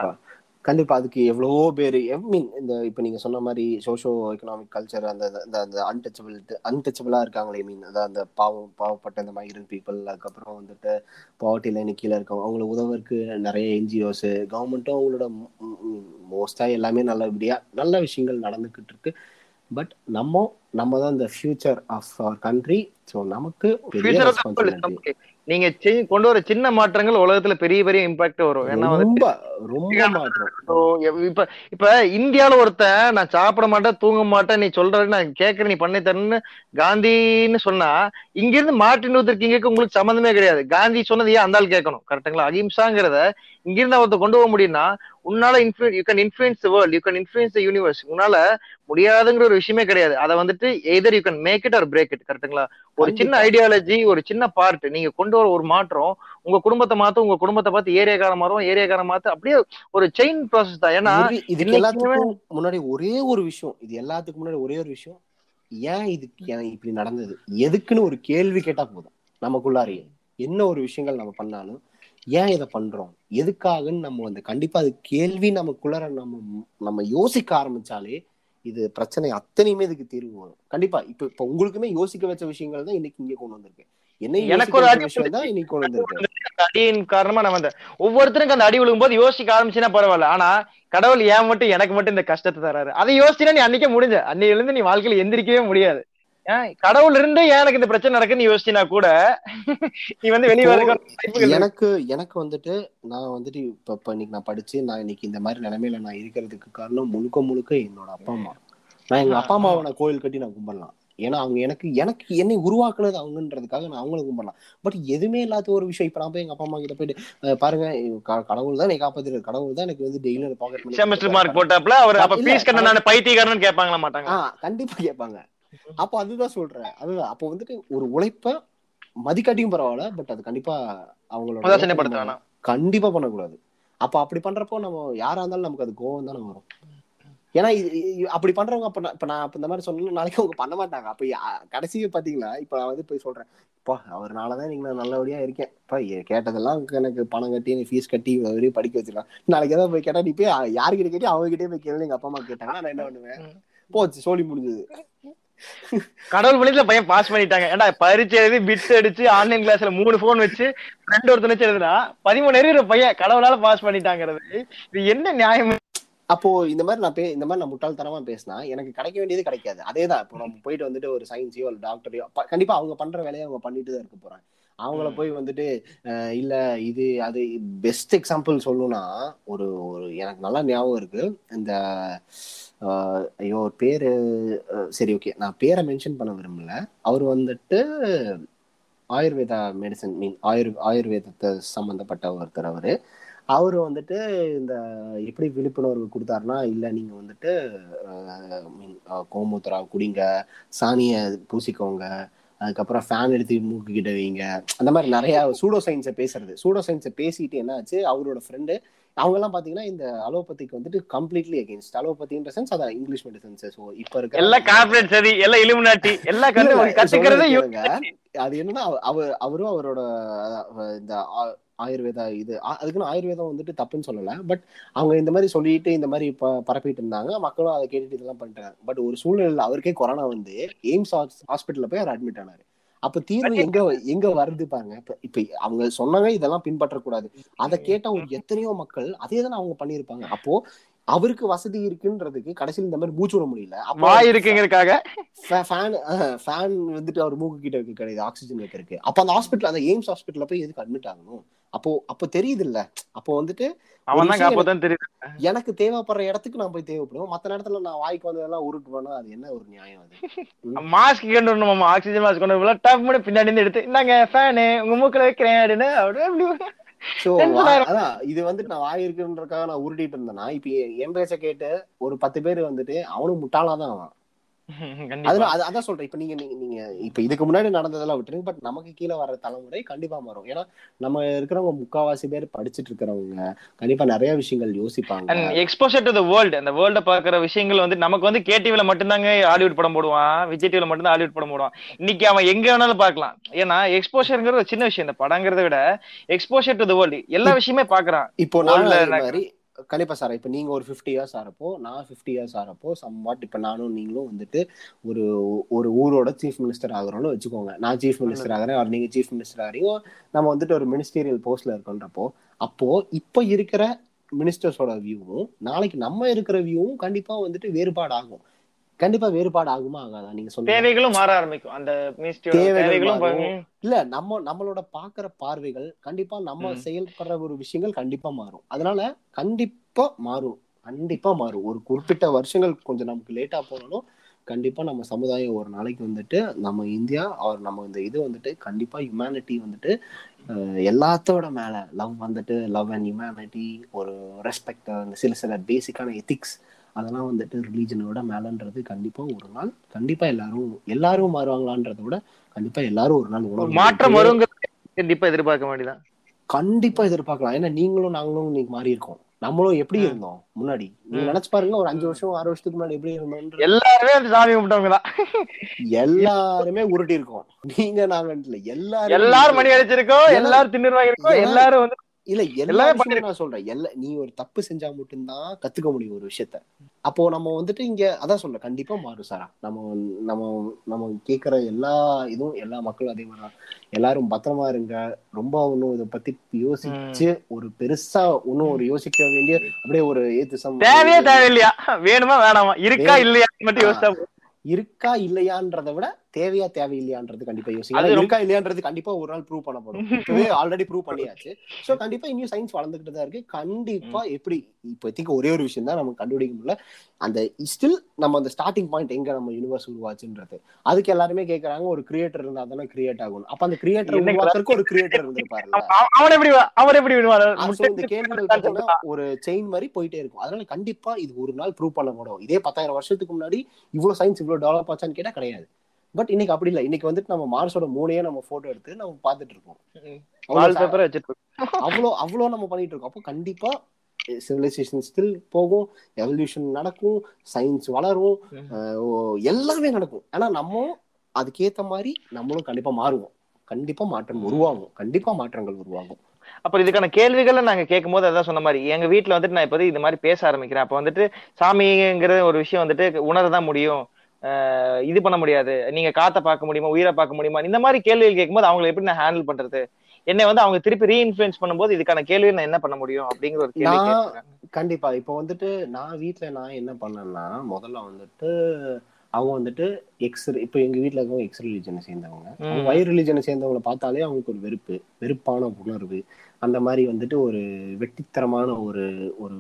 கண்டிப்பா அதுக்கு எவ்வளவோ பேர் ஐ மீன் இந்த இப்ப நீங்க சொன்ன மாதிரி சோஷோ எக்கனாமிக் கல்ச்சர் அந்த அந்த அந்த அன்டச்சபிள் அன்டச்சபிளா இருக்காங்களே மீன் அந்த பாவம் பாவப்பட்ட இந்த மைக்ரண்ட் பீப்புள் அதுக்கப்புறம் வந்துட்டு பாவர்ட்டி லைன் கீழே இருக்கவங்க அவங்களுக்கு உதவுறதுக்கு நிறைய என்ஜிஓஸ் கவர்மெண்ட்டும் அவங்களோட மோஸ்டா எல்லாமே நல்லபடியா நல்ல விஷயங்கள் நடந்துகிட்டு இருக்கு. பட் நம்ம நம்ம தான் இந்த future of our country so நமக்கு பெரிய நீங்க கொண்டு வர சின்ன மாற்றங்கள் உலகத்துல பெரிய பெரிய இம்பாக்ட் வரும். ஏன்னா ரொம்ப ரொம்ப மாற்றம். இப்ப இப்ப இந்தியால ஒருத்தன் நான் சாப்பிட மாட்டேன் தூங்க மாட்டேன் நீ சொல்ற நான் கேக்குறேன் நீ பண்ணி தரேன்னு காந்தின்னு சொன்னா இங்க இருந்து மார்ட்டின் லூத்தர் கிங்குக்கு உங்களுக்கு சம்மந்தமே கிடையாது. காந்தி சொன்னது ஏன் அந்த ஆள் கேட்கணும்? கரெக்ட்டுங்களா அகிம்சாங்கிறத இங்க இருந்து ஒருத்த கொண்டு போக முடியும்னா உன்னால influence you can influence world you can influence universe உன்னால முடியாதுங்கிற ஒரு விஷயமே கிடையாது. அதை வந்துட்டு either you can make it or break it கரெக்ட்டுங்களா ஒரு சின்ன. ஐடியாலஜி ஒரு சின்ன பார்ட் நீங்க கொண்டு வர ஒரு மாற்றம் உங்க குடும்பத்தை மாத்தும் உங்க குடும்பத்தை பார்த்து ஏரியாக்கார மாறும் ஏரியாக்கார மாத்து அப்படியே ஒரு செயின் ப்ராசஸ் தான். ஏன்னா இன்னைக்குமே- எல்லாத்துக்கும் முன்னாடி ஒரே ஒரு விஷயம். இது எல்லாத்துக்கும் முன்னாடி ஒரே ஒரு விஷயம். ஏன் இதுக்கு இப்படி நடந்தது? எதுக்குன்னு ஒரு கேள்வி கேட்டா போதும். நமக்குள்ளாரியே. என்ன ஒரு விஷயங்கள் நம்ம பண்ணாலும் ஏன் இதை பண்றோம்? எதுக்காகன்னு நம்ம வந்து கண்டிப்பா அது கேள்வி நமக்குள்ளார நம்ம நம்ம யோசிக்க ஆரம்பிச்சாலே இது பிரச்சனை அத்தனையுமே இதுக்கு தீர்வு வரும். கண்டிப்பா இப்ப இப்ப உங்களுக்குமே யோசிக்க வச்ச விஷயங்கள் தான் இன்னைக்கு இங்கே கொண்டு வந்திருக்கு. என்ன எனக்கு ஒரு அடி அந்த அடியின் காரணமா நான் வந்தேன் ஒவ்வொருத்தருக்கும் அந்த அடி விழும்போது யோசிக்க ஆரம்பிச்சுன்னா பரவாயில்ல. ஆனா கடவுள் ஏன் மட்டும் எனக்கு மட்டும் இந்த கஷ்டத்தை தராரு? அதை யோசிச்சுனா நீ அன்னைக்கே முடிஞ்ச அன்னையில இருந்து நீ வாழ்க்கையில எந்திரிக்கவே முடியாது. கடவுள் இருந்து எனக்கு இந்த பிரச்சனை நடக்குன்னு யோசிச்சினா கூட நீ வந்து வெளியே. எனக்கு எனக்கு வந்துட்டு நான் வந்துட்டு இப்ப இப்ப இன்னைக்கு நான் படிச்சு நான் இன்னைக்கு இந்த மாதிரி நிலைமையில நான் இருக்கிறதுக்கு காரணம் முழுக்க முழுக்க என்னோட அப்பா அம்மா. நான் எங்க அப்பா அம்மாவை நான் கோயில் கட்டி நான் கும்பிடலாம். ஏன்னா அவங்க எனக்கு எனக்கு என்னை உருவாக்குனது அவங்கன்றதுக்காக நான் அவங்கள கும்பிடலாம். பட் எதுவுமே இல்லாத ஒரு விஷயம். இப்ப நான் போய் எங்க அப்பா அம்மா கிட்ட போயிட்டு "அஹ் பாருங்க கடவுள் தான் என்னை காப்பாத்திரு கடவுள் தான் எனக்கு வந்து டெய்லி பாக்கெட் செமஸ்டர் மார்க் போட்டாப்ல அவர் அப்ப பீஸ் கண்ண நான் பைத்தியக்காரன்னு கேட்பாங்களா மாட்டாங்க கண்டிப்பா கேட்பாங்க. அப்போ அதுதான் சொல்றேன். அதுதான். அப்போ வந்துட்டு ஒரு உழைப்ப மதிக்காட்டியும் பரவாயில்ல பட் அது கண்டிப்பா அவங்களோட கண்டிப்பா பண்ணக்கூடாது. அப்ப அப்படி பண்றப்போ நம்ம யாரா இருந்தாலும் நமக்கு அது கோவம் தானே வரும். ஏன்னா அப்படி பண்றவங்க அப்ப நான் இப்ப நான் இந்த மாதிரி சொன்னா நாளைக்கு அவங்க பண்ண மாட்டாங்க. அப்ப கடைசியே பாத்தீங்களா இப்ப நான் வந்து போய் சொல்றேன் இப்போ அவர்னாலதான் நீங்க நான் நல்லபடியா இருக்கேன். இப்ப கேட்டதெல்லாம் எனக்கு பணம் கட்டி நீ ஃபீஸ் கட்டி வரையும் படிக்க வச்சிடலாம் நாளைக்கு ஏதாவது போய் கேட்டா நீ போய் யாருக்கிட்ட கேட்டி அவங்க கிட்டே போய் கேள்வி எங்க அப்பா அம்மா கேட்டாங்கன்னா நான் என்ன பண்ணுவேன்? போச்சு சோழி முடிஞ்சது. கடவுள் பண்ணிட்டுல பையன் பாஸ் பண்ணிட்டாங்க. ஏன்டா பரீட்சை எழுதி பிட்ஸ் அடிச்சு ஆன்லைன் கிளாஸ்ல மூணு போன் வச்சு ரெண்டு ஒருத்தர் வச்சு எழுதுனா பதிமூணு பையன். கடவுளால பாஸ் பண்ணிட்டாங்கிறது. இது என்ன நியாயம்? அப்போ இந்த மாதிரி நான் பே இந்த மாதிரி நான் முட்டாள்தனமா பேசினா எனக்கு கிடைக்க வேண்டியது கிடைக்காது. அதேதான். இப்போ நம்ம போயிட்டு வந்துட்டு ஒரு சயின்ஸையோ ஒரு டாக்டரையோ கண்டிப்பா அவங்க பண்ற வேலையை அவங்க பண்ணிட்டு தான் இருக்க போறாங்க. அவங்கள போய் வந்துட்டு இல்ல இது அது பெஸ்ட் எக்ஸாம்பிள் சொல்லணும்னா ஒரு ஒரு எனக்கு நல்லா ஞாபகம் இருக்கு. இந்த ஐயோ ஒரு பேரு சரி ஓகே நான் பேரை மென்ஷன் பண்ண விரும்பல. அவர் வந்துட்டு ஆயுர்வேதா மெடிசன் மீன் ஆயுர் ஆயுர்வேதத்தை சம்மந்தப்பட்ட ஒருத்தர் அவர். அவர் வந்துட்டு இந்த எப்படி விழிப்புணர்வு கொடுத்தாருன்னா இல்லை நீங்கள் வந்துட்டு மீன் கோமுத்திரா குடிங்க சாணியை பூசிக்கோங்க அதுக்கப்புறம் ஃபேன் எடுத்து மூக்கு கிட்ட வைங்க. அந்த மாதிரி நிறையா சூடோ சயின்ஸை பேசுறது. சூடோ சயின்ஸை பேசிட்டு என்ன ஆச்சு அவரோட ஃப்ரெண்டு அவங்க எல்லாம் பாத்தீங்கன்னா இந்த அலோபதிக்கு வந்துட்டு கம்ப்ளீட்லி அகேன்ஸ்ட் அலோபதின்ற சென்ஸ் அதான் இங்கிலீஷ் மெடிசன்ஸ் ஸோ இப்போ இருக்க எல்லாம் கார்பரேட் சரி எல்லாம் இலுமினாட்டி இல்ல, கத்துக்கிறதே. அது என்னன்னா அவ- அவ அவரும் அவரோட இந்த ஆயுர்வேதா இது அதுக்குன்னு ஆயுர்வேதம் வந்துட்டு தப்புன்னு சொல்லல. பட் அவங்க இந்த மாதிரி சொல்லிட்டு இந்த மாதிரி ப- பரப்பிட்டு இருந்தாங்க. மக்களும் அதை கேட்டுட்டு இதெல்லாம் பண்ணிட்டாங்க. பட் ஒரு சூழ்நிலையில அவருக்கே கொரோனா வந்து எய்ம்ஸ் ஹாஸ்பிட்டல்ல போய் அவர் அட்மிட் ஆனாரு. அப்ப தீர்வு எங்க எங்க வருது பாருங்க. இப்ப இப்ப அவங்க சொன்னாங்க இதெல்லாம் பின்பற்றக்கூடாது. அதை கேட்ட ஒரு எத்தனையோ மக்கள் அதே தானே அவங்க பண்ணியிருப்பாங்க. அப்போ அவருக்கு வசதி இருக்குன்றதுக்கு கடைசியில் இந்த மாதிரி மூச்சு விட முடியல. அப்போ வாய் இருக்குங்கிறதுக்காக? ஃபேன் ஃபேன் வந்துட்டு அவர் மூக்கு கிட்ட வைக்க கிடையாது ஆக்சிஜன் வைக்கிறதுக்கு. அப்ப அந்த ஹாஸ்பிட்டல் அந்த எய்ம்ஸ் ஹாஸ்பிட்டல்ல போய் எதுக்கு அட்மிட் ஆகணும்? அப்போ அப்போ தெரியுது இல்ல அப்போ வந்துட்டு எனக்கு தேவைப்படுற இடத்துக்கு நான் போய் தேவைப்படுவேன் மத்த நேரத்துல நான் வாய்க்கு வந்ததெல்லாம் உருட்டுவேன்னா அது என்ன ஒரு நியாயம் அது? மாஸ்க் கொண்டு வரணும் மாமா. ஆக்சிஜன் மாஸ்க் கொண்டு வரணும். டப் பண்ணி பின்னாடி இருந்து எடுத்து இந்தாங்க ஃபேனு உங்க மூக்குல வைக்கிறேன் அப்படின்னு அப்படியே இது வந்துட்டு நான் வாய் நான் உருட்டிட்டு இருந்தேன்னா இப்ப என் பேச்ச கேட்டு ஒரு பத்து பேர் வந்துட்டு அவனும் முட்டாளாதான் அவன். கண்டிப்பா. அதுல அது- அதான் சொல்றேன். இப்ப நீங்க நீங்க இப்ப இதுக்கு முன்னாடி நடந்ததெல்லாம் விட்டுருங்க. பட் நமக்கு கீழே வர தலைமுறை கண்டிப்பா மாறும். ஏன்னா நம்ம இருக்கிறவங்க முக்காவாசி பேர் படிச்சிட்டு இருக்கிறவங்க கண்டிப்பா நிறைய விஷயங்கள் யோசிப்பாங்க. எக்ஸ்போசர் டு த வேர்ல்டு அந்த வேர்ல்ட பாக்குற விஷயங்கள் வந்து நமக்கு வந்து கேடிவில மட்டும்தாங்க ஹாலிவுட் படம் போடுவான். விஜய் டிவில மட்டும்தான் ஹாலிவுட் படம் போடுவான். இன்னைக்கு அவன் எங்க வேணாலும் பார்க்கலாம். ஏன்னா எக்ஸ்போஷர்ங்கிறது ஒரு சின்ன விஷயம். இந்த படங்கிறத விட எக்ஸ்போஷர் டு த வேர்ல்டு எல்லா விஷயமே பாக்குறான் இப்போ நான் world ல அதே மாதிரி கண்டிப்பா சார். இப்ப நீங்க ஒரு ஃபிஃப்டி இயர்ஸ் ஆறப்போ நான் ஃபிஃப்டி இயர்ஸ் ஆறப்போ சம் வாட் இப்ப நானும் நீங்களும் வந்துட்டு ஒரு ஒரு ஊரோட சீஃப் மினிஸ்டர் ஆகுறோம்னு வச்சுக்கோங்க. நான் சீஃப் மினிஸ்டர் ஆகிறேன் அவர் நீங்க சீஃப் மினிஸ்டர் ஆகிறீங்க. நம்ம வந்துட்டு ஒரு மினிஸ்டீரியல் போஸ்ட்ல இருக்கோன்றப்போ அப்போ இப்ப இருக்கிற மினிஸ்டர்ஸோட வியூவும் நாளைக்கு நம்ம இருக்கிற வியூவும் கண்டிப்பா வந்துட்டு வேறுபாடு ஆகும் கண்டிப்பா வேறுபாடு ஆகுமா ஆகாதா? நீங்க சொல்லுங்க தேவைகளும் மாற ஆரம்பிக்கும். அந்த தேவைகளும். இல்ல நம்ம நம்மளோட பாக்குற பார்வைகள் கண்டிப்பா நம்ம. செயல்படுற ஒரு விஷயங்கள் கண்டிப்பா மாறும். அதனால கண்டிப்பா மாறும். கண்டிப்பா மாறும். ஒரு குறிப்பிட்ட வருஷங்கள் கொஞ்சம் நமக்கு லேட்டா போனாலும் கண்டிப்பா நம்ம சமுதாயம் ஒரு நாளைக்கு வந்துட்டு நம்ம இந்தியா அவர் நம்ம இந்த இது வந்துட்டு கண்டிப்பா ஹியூமனிட்டி வந்துட்டு எல்லாத்தோட மேல லவ் வந்துட்டு லவ் அண்ட் ஹியூமனிட்டி ஒரு ரெஸ்பெக்ட் அந்த சில சில பேசிக்கான எத்திக்ஸ் அதெல்லாம் வந்துட்டு ரிலீஜனோட மேலன்றது கண்டிப்பா ஒரு நாள் கண்டிப்பா எல்லாரும் எல்லாரும் மாறுவாங்களான்றத விட கண்டிப்பா எல்லாரும் ஒரு நாள் உணவு மாற்றம் வருங்கிறது கண்டிப்பா எதிர்பார்க்க வேண்டியதான் கண்டிப்பா எதிர்பார்க்கலாம். ஏன்னா நீங்களும் நாங்களும் இன்னைக்கு மாறி இருக்கோம். நம்மளும் எப்படி. இருந்தோம்? முன்னாடி. நீங்க. நினைச்சு பாருங்க ஒரு அஞ்சு வருஷம் ஆறு வருஷத்துக்கு முன்னாடி எப்படி இருந்தோம் எல்லாருமே அந்த சாமி கும்பிட்டவங்க எல்லாருமே உருட்டி இருக்கோம் நீங்க நாங்க எல்லாரும் எல்லாரும் மணி அடிச்சிருக்கோம் எல்லாரும் எல்லாரும் எல்லாரும் வந்து இல்ல எல்லா நான் சொல்றேன். எல்லா நீ ஒரு தப்பு செஞ்சா மட்டும்தான் கத்துக்க முடியும் ஒரு விஷயத்த. அப்போ நம்ம வந்துட்டு இங்க அதான் சொல்றேன். கண்டிப்பா மாறும் சாரா. நம்ம நம்ம நம்ம கேக்குற எல்லா இதுவும் எல்லா மக்களும் அதே மாதிரி எல்லாரும் பத்திரமா இருங்க. ரொம்ப ஒன்னும் இதை பத்தி யோசிச்சு ஒரு பெருசா ஒன்னும் ஒரு யோசிக்க வேண்டிய அப்படியே ஒரு ஏத்துசம் தேவையே தேவையில்லையா? வேணுமா வேணாமா? இருக்கா இல்லையா மட்டும் யோசிச்சா. இருக்கா இல்லையான்றதை விட தேவையா தேவையில்லையான்றது கண்டிப்பா அது ரொம்ப- இருக்கா இல்லையான்றது கண்டிப்பா ஒரு நாள் ப்ரூவ் பண்ணப்படும் இப்பவே ஆல்ரெடி ப்ரூவ் பண்ணியாச்சு. சோ கண்டிப்பா இன்னும் சயின்ஸ் வளர்ந்துகிட்டு தான் இருக்கு. கண்டிப்பா எப்படி இப்போதைக்கு ஒரே ஒரு விஷயம் தான் நமக்கு கண்டுபிடிக்க முடியல. அந்த ஸ்டில் நம்ம அந்த ஸ்டார்டிங் பாயிண்ட் எங்க நம்ம யூனிவர்ஸ் உருவாச்சுன்றது. அதுக்கு எல்லாருமே கேக்குறாங்க ஒரு கிரியேட்டர் இருந்தா தானே கிரியேட் ஆகும் அப்ப அந்த கிரியேட்டர் உருவாக்குறதுக்கு ஒரு கிரியேட்டர் இருந்திருப்பாருல்ல. அவ- அவன் எப்படி அவர் எப்படி இந்த கேள்விகள் பாத்தீங்கன்னா ஒரு செயின் மாதிரி போயிட்டே இருக்கும். அதனால கண்டிப்பா இது ஒரு நாள் ப்ரூவ் பண்ண முடியும் இதே பத்தாயிரம் வருஷத்துக்கு முன்னாடி இவ்வளவு சயின்ஸ் இவ்வளவு டெவலப் ஆச்சான்னு கேட்டா கிடையாது. பட் இன்னைக்கு அப்படி இல்ல. இன்னைக்கு வந்துட்டு நம்ம மார்ஸோட மூணையே நம்ம போட்டோ எடுத்து நம்ம பாத்துட்டு இருக்கோம். அவ்வளோ அவ்வளோ நம்ம பண்ணிட்டு இருக்கோம். அப்போ கண்டிப்பா சிவிலைசேஷன் ஸ்டில் போகும். எவல்யூஷன் நடக்கும். சயின்ஸ் வளரும். எல்லாமே நடக்கும். ஆனா நம்ம அதுக்கேத்த மாதிரி நம்மளும் கண்டிப்பா மாறுவோம். கண்டிப்பா மாற்றம் உருவாகும். கண்டிப்பா மாற்றங்கள் உருவாகும். அப்புறம் இதுக்கான கேள்விகளை நாங்க கேட்கும் போது அதான் சொன்ன மாதிரி எங்க வீட்ல வந்துட்டு நான் இப்போதைக்கு இது மாதிரி பேச ஆரம்பிக்கிறேன். அப்ப வந்துட்டு சாமிங்கிற ஒரு விஷயம் வந்துட்டு உணரதான் முடியும். இது பண்ண முடியாது. நீங்க காத்த பார்க்க முடியுமா உயிரை பார்க்க முடியுமா? இந்த மாதிரி கேள்விகள் கேட்கும்போது அவங்களை எப்படி நான் ஹேண்டில் பண்றது? என்னை வந்து அவங்க திருப்பி ரீஇன்ஃபுளுன்ஸ் பண்ணும்போது இதுக்கான கேள்வி நான் என்ன பண்ண முடியும் அப்படிங்கிற ஒரு கேள்வி கண்டிப்பா இப்போ வந்துட்டு நான் வீட்ல நான் என்ன பண்ணேன்னா முதல்ல வந்துட்டு அவங்க வந்துட்டு எக்ஸ் இப்போ எங்க வீட்ல இருக்கவங்க எக்ஸ் ரிலிஜனை சேர்ந்தவங்க. அவங்க. வயிறு ரிலிஜனை சேர்ந்தவங்களை பார்த்தாலே அவங்களுக்கு ஒரு வெறுப்பு வெறுப்பான உணர்வு. அந்த மாதிரி வந்துட்டு ஒரு வெட்டித்தரமான ஒரு ஒரு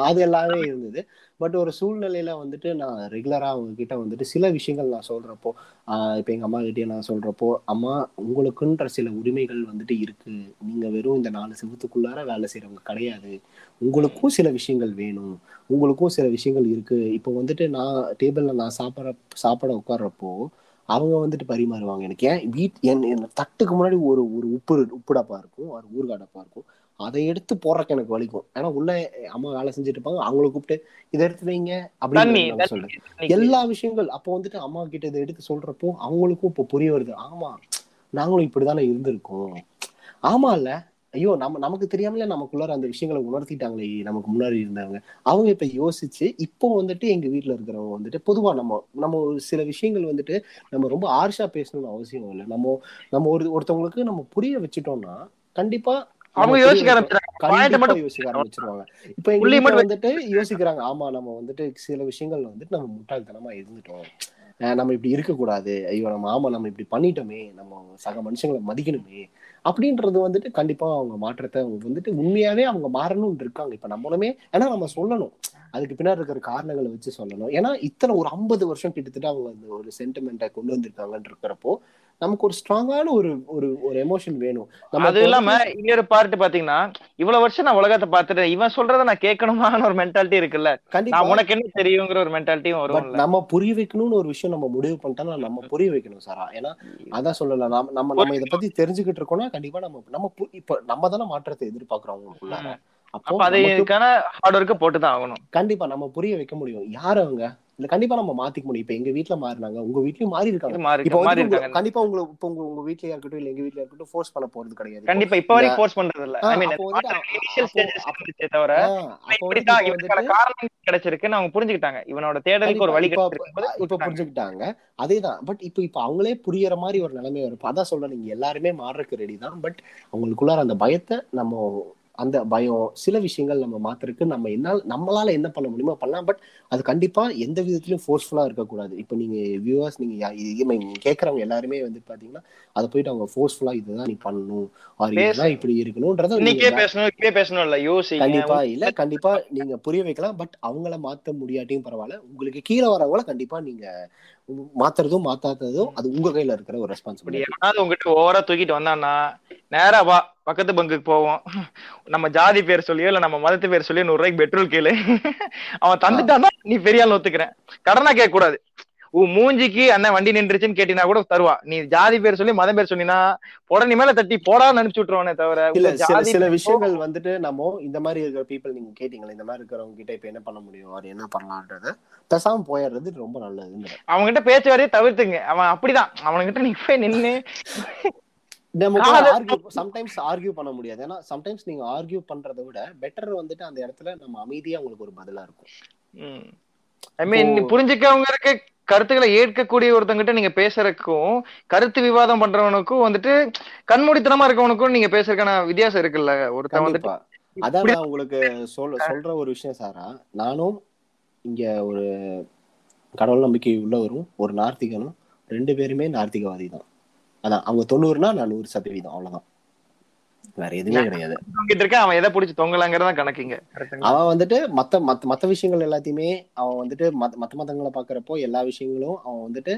அது எல்லாமே இருந்தது. பட் ஒரு சூழ்நிலையில வந்துட்டு நான் ரெகுலரா அவங்க கிட்ட வந்துட்டு சில விஷயங்கள் நான் சொல்றப்போ ஆஹ் இப்ப எங்க அம்மா கிட்டே நான் சொல்றப்போ அம்மா உங்களுக்குன்ற சில உரிமைகள் வந்துட்டு இருக்கு. நீங்க வெறும் இந்த நாலு செவத்துக்குள்ளார வேலை செய்யறவங்க கிடையாது. உங்களுக்கும் சில விஷயங்கள் வேணும். உங்களுக்கும் சில விஷயங்கள் இருக்கு. இப்போ வந்துட்டு நான் டேபிள்ல நான் சாப்பிட்ற சாப்பிட உட்கார்றப்போ அவங்க வந்துட்டு பரிமாறுவாங்க. எனக்கு ஏன் வீட் என் தட்டுக்கு முன்னாடி ஒரு ஒரு உப்பு உப்பு டப்பா இருக்கும் ஒரு ஊறுகாய் டப்பா இருக்கும். அதை எடுத்து போடுறக்கு எனக்கு வலிக்கும். ஏன்னா உள்ள அம்மா வேலை செஞ்சுட்டு இருப்பாங்க. அவங்கள கூப்பிட்டு இதை எடுத்து வைங்க அப்படின்னு சொல்றேன். எல்லா விஷயங்கள் அப்போ வந்துட்டு அம்மா கிட்ட இதை எடுத்து சொல்றப்போ அவங்களுக்கும் இப்போ புரிய வருது. ஆமா நாங்களும் இப்படிதானே இருந்திருக்கோம். ஆமா இல்ல ஐயோ நம்ம நமக்கு தெரியாமலே நமக்குள்ளார அந்த விஷயங்களை உணர்த்திட்டாங்களே நமக்கு முன்னாடி இருந்தவங்க. அவங்க இப்ப யோசிச்சு இப்போ வந்துட்டு எங்க வீட்ல இருக்கிறவங்க வந்துட்டு பொதுவா நம்ம நம்ம சில விஷயங்கள் வந்துட்டு நம்ம ரொம்ப ஆர்ஷா பேசணும்னு அவசியம் இல்லை. நம்ம நம்ம ஒரு ஒருத்தவங்களுக்கு நம்ம புரிய வச்சுட்டோம்னா கண்டிப்பா அவங்க யோசிக்க ஆரம்பிச்சிருவாங்க. இப்ப எங்க வந்துட்டு யோசிக்கிறாங்க ஆமா நம்ம வந்துட்டு சில விஷயங்கள் வந்துட்டு நம்ம முட்டாள்தனமா இருந்துட்டோம். நம்ம இப்படி இருக்கக்கூடாது. ஐயோ நம்ம ஆமா நம்ம இப்படி பண்ணிட்டோமே. நம்ம சக மனுஷங்களை மதிக்கணுமே. அப்படின்றது வந்துட்டு கண்டிப்பா அவங்க மாற்றத்தை அவங்க வந்துட்டு உண்மையாவே அவங்க மாறணும்னு இருக்காங்க. இப்ப நம்மளுமே ஏன்னா நம்ம சொல்லணும். அதுக்கு பின்னாடி இருக்கிற காரணங்களை வச்சு சொல்லணும். ஏன்னா இத்தனை ஒரு ஐம்பது வருஷம் கிட்டத்தட்ட அவங்க அந்த ஒரு சென்டிமெண்ட்டை கொண்டு வந்திருக்காங்கன்னு இருக்கிறப்போ நமக்கு ஒரு ஸ்ட்ராங்கான ஒரு ஒரு ஒரு எமோஷன் வேணும். நம்ம அது இல்லாம இன்னொரு பார்ட் பாத்தீங்கன்னா இவ்வளவு வருஷம் நான் உலகத்தை பார்த்துட்டேன் இவன் சொல்றத நான் கேட்கணுமான ஒரு மென்டாலிட்டி இருக்குல்ல. கண்டிப்பா. உனக்கு என்ன தெரியுங்கிற ஒரு மென்டாலிட்டியும் பட் வரும்ல. நம்ம புரிய வைக்கணும்னு ஒரு விஷயம் நம்ம முடிவு பண்ணிட்டோம்னா நம்ம புரிய வைக்கணும் சாரா. ஏன்னா அதான் சொல்லல. நம்ம நம்ம நம்ம இத பத்தி தெரிஞ்சுக்கிட்டு இருக்கோம்னா கண்டிப்பா நம்ம நம்ம இப்ப நம்ம தானே மாற்றத்தை எதிர்பார்க்கிறோம் அவங்களுக்குள்ளார அப்போ அதுக்கான ஹார்ட் ஒர்க்கு போட்டுதான் ஆகணும். கண்டிப்பா நம்ம புரிய வைக்க முடியும். யார் அவங்க? இல்ல கண்டிப்பா நம்ம மாத்திக்க முடியும். இப்ப எங்க வீட்ல மாறினாங்க. உங்க வீட்லயும் மாறி இருக்காங்க. இப்ப வந்து உங்க- கண்டிப்பா உங்களுக்கு இப்ப உங்க உங்க வீட்லயா இருக்கட்டும் இல்ல எங்க வீட்லயா இருக்கட்டும் ஃபோர்ஸ் பண்ண போறது கிடையாது. கண்டிப்பா இப்ப வரைக்கும் ஃபோர்ஸ் பண்றது இல்ல. ஐ மீன் இனிஷியல் ஸ்டேஜஸ் தவிர ஆ, அப்போ வந்துட்டு இப்படித்தான் இப்ப இவனுக்கான வந்துட்டு காரணம் கிடைச்சிருக்குன்னு அவங்க புரிஞ்சுக்கிட்டாங்க. இவனோட தேடலுக்கு ஒரு வழி இப்ப. புரிஞ்சுக்கிட்டாங்க. அதேதான். பட் இப்ப இப்ப அவங்களே புரியற மாதிரி ஒரு நிலைமை வரும். அதான் சொல்றேன். நீங்க எல்லாருமே மாறுறதுக்கு ரெடி தான். பட் அவங்களுக்குள்ளார அந்த பயத்தை நம்ம அந்த பயம் சில விஷயங்கள் நம்ம மாத்துறதுக்கு நம்ம என்னால் நம்மளால என்ன பண்ண முடியுமோ பண்ணலாம். பட் அது கண்டிப்பா எந்த விதத்திலயும் ஃபோர்ஸ்ஃபுல்லா இருக்கக்கூடாது. இப்ப நீங்க வியூவர்ஸ் நீங்க கேக்குறவங்க எல்லாருமே வந்து பாத்தீங்கன்னா அதை போயிட்டு அவங்க ஃபோர்ஸ்ஃபுல்லா இதுதான் நீ பண்ணணும். ஆர். இதுதான் இப்படி இருக்கணும்ன்றத பேசணும் இல்ல. யோசிங்க. கண்டிப்பா இல்ல கண்டிப்பா நீங்க புரிய வைக்கலாம். பட் அவங்கள மாத்த முடியாட்டியும் பரவாயில்ல. உங்களுக்கு கீழே வரவங்கள கண்டிப்பா நீங்க மாத்துறதும் மாத்தாததும் அது உங்க கையில இருக்கிற ஒரு ரெஸ்பான்சிபிலிட்டி எவனாவது உங்ககிட்ட ஓவரா தூக்கிட்டு வந்தான்னா நேரா வா பக்கத்து பங்குக்கு போவோம். நம்ம ஜாதி பேர் சொல்லியோ இல்ல நம்ம மதத்து பேர் சொல்லியோ நூறு ரூபாய்க்கு பெட்ரோல் கேளு. அவன் தந்துட்டான்னா நீ பெரிய ஆள் ஒத்துக்கிறேன். கடனா கேட்க கூடாது உன் மூஞ்சிக்கு அண்ணன் வண்டி நின்றுச்சுன்னு கேட்டினா கூட தருவா. நீ ஜாதி பேர் சொல்லி மதம் பேர் சொன்னீங்கன்னா உடனே மேல தட்டி போடான்னு அனுப்பிச்சு விட்டுருவானே தவிர இல்ல சில சில விஷயங்கள் வந்துட்டு நம்ம இந்த மாதிரி இருக்கிற பீப்புள் நீங்க கேட்டீங்களா இந்த மாதிரி இருக்கிறவங்க கிட்ட இப்ப என்ன பண்ண முடியும்? அவர் என்ன பண்ணலான்றத பேசாம போயிடுறது ரொம்ப நல்லதுங்கிற. அவன்கிட்ட பேச்சுவார்த்தையே தவிர்த்துங்க. அவன் அப்படிதான். அவன்கிட்ட நீ போய் நின்னு சம்டைம்ஸ் ஆர்கியூ பண்ண முடியாது. ஏன்னா சம்டைம்ஸ் நீங்க ஆர்கியூ பண்றதை விட பெட்டர் வந்துட்டு அந்த இடத்துல நம்ம அமைதியா உங்களுக்கு ஒரு பதிலா இருக்கும். ஐ மீன் புரிஞ்சுக்கவங்க இருக்க கருத்துக்களை ஏற்கக்கூடிய ஒருத்தங்கிட்ட நீங்க பேசுறதுக்கும் கருத்து விவாதம் பண்றவனுக்கும் வந்துட்டு கண்மூடித்தனமா இருக்கவனுக்கும் நீங்க பேசுறதுக்கான வித்தியாசம் இருக்குல்ல? ஒருத்தன் வந்துட்டு அதான் நான் உங்களுக்கு சொல்ல சொல்ற ஒரு விஷயம் சாரா நானும் இங்க ஒரு கடவுள் நம்பிக்கை உள்ளவரும் ஒரு நார்த்திகனும் ரெண்டு பேருமே நார்த்திகவாதி தான் அதான் அவங்க தொண்ணூறுனா நான் நூறு சதவீதம் அவ்வளவுதான். வேற எதுவுமே கிடையாது. இருக்க அவன் எதை பிடிச்சி தொங்கலாங்கிறதா கணக்குங்க? அவன் வந்துட்டு மத்த மத்த மத்த விஷயங்கள் எல்லாத்தையுமே அவன் வந்துட்டு மத்த மத்த மதங்களை பாக்குறப்போ எல்லா விஷயங்களும் அவன் வந்துட்டு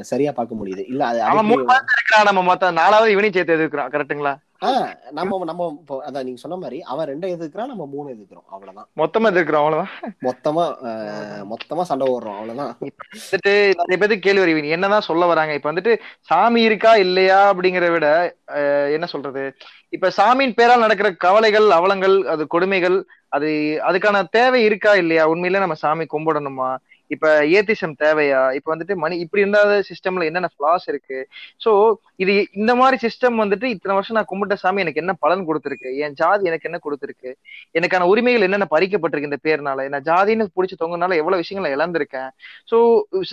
சரியா பார்க்க முடியுது. இல்ல அது அவன் மூணு நம்ம மொத்த நாலாவது இவனையும் சேர்த்து எதிர்க்கிறான் கரெக்ட்டுங்களா? ஆஹ் நம்ம நம்ம இப்போ அதான் நீங்க சொன்ன மாதிரி அவன் ரெண்டை எதுக்குறான் நம்ம மூணு எதுக்குறோம் அவ்வளவுதான். மொத்தமா எதிர்க்கிறோம் அவ்வளவுதான்? மொத்தமா மொத்தமா சண்டை ஓடுறோம் அவ்வளவுதான். வந்துட்டு நிறைய பேருக்கு கேள்வி வருவீங்க என்னதான் சொல்ல வராங்க? இப்ப வந்துட்டு சாமி இருக்கா இல்லையா அப்படிங்கறத விட அஹ், என்ன சொல்றது? இப்ப சாமியின் பேரால் நடக்கிற கவலைகள் அவலங்கள் அது கொடுமைகள் அது அதுக்கான தேவை இருக்கா இல்லையா? உண்மையில நம்ம சாமி கும்பிடணுமா? இப்ப ஏத்திசம் தேவையா? இப்ப வந்துட்டு மணி இப்படி இருந்தாத சிஸ்டம்ல என்னென்ன ஃபிளாஸ் இருக்கு? சோ இது இந்த மாதிரி சிஸ்டம் வந்துட்டு இத்தனை வருஷம் நான் கும்பிட்ட சாமி எனக்கு என்ன பலன் கொடுத்துருக்கு? என் ஜாதி எனக்கு என்ன கொடுத்துருக்கு? எனக்கான உரிமைகள் என்னென்ன பறிக்கப்பட்டிருக்கு இந்த பேர்னால? நான் ஜாதின்னு பிடிச்சி தொங்குனால எவ்வளவு விஷயங்களை இழந்திருக்கேன்? சோ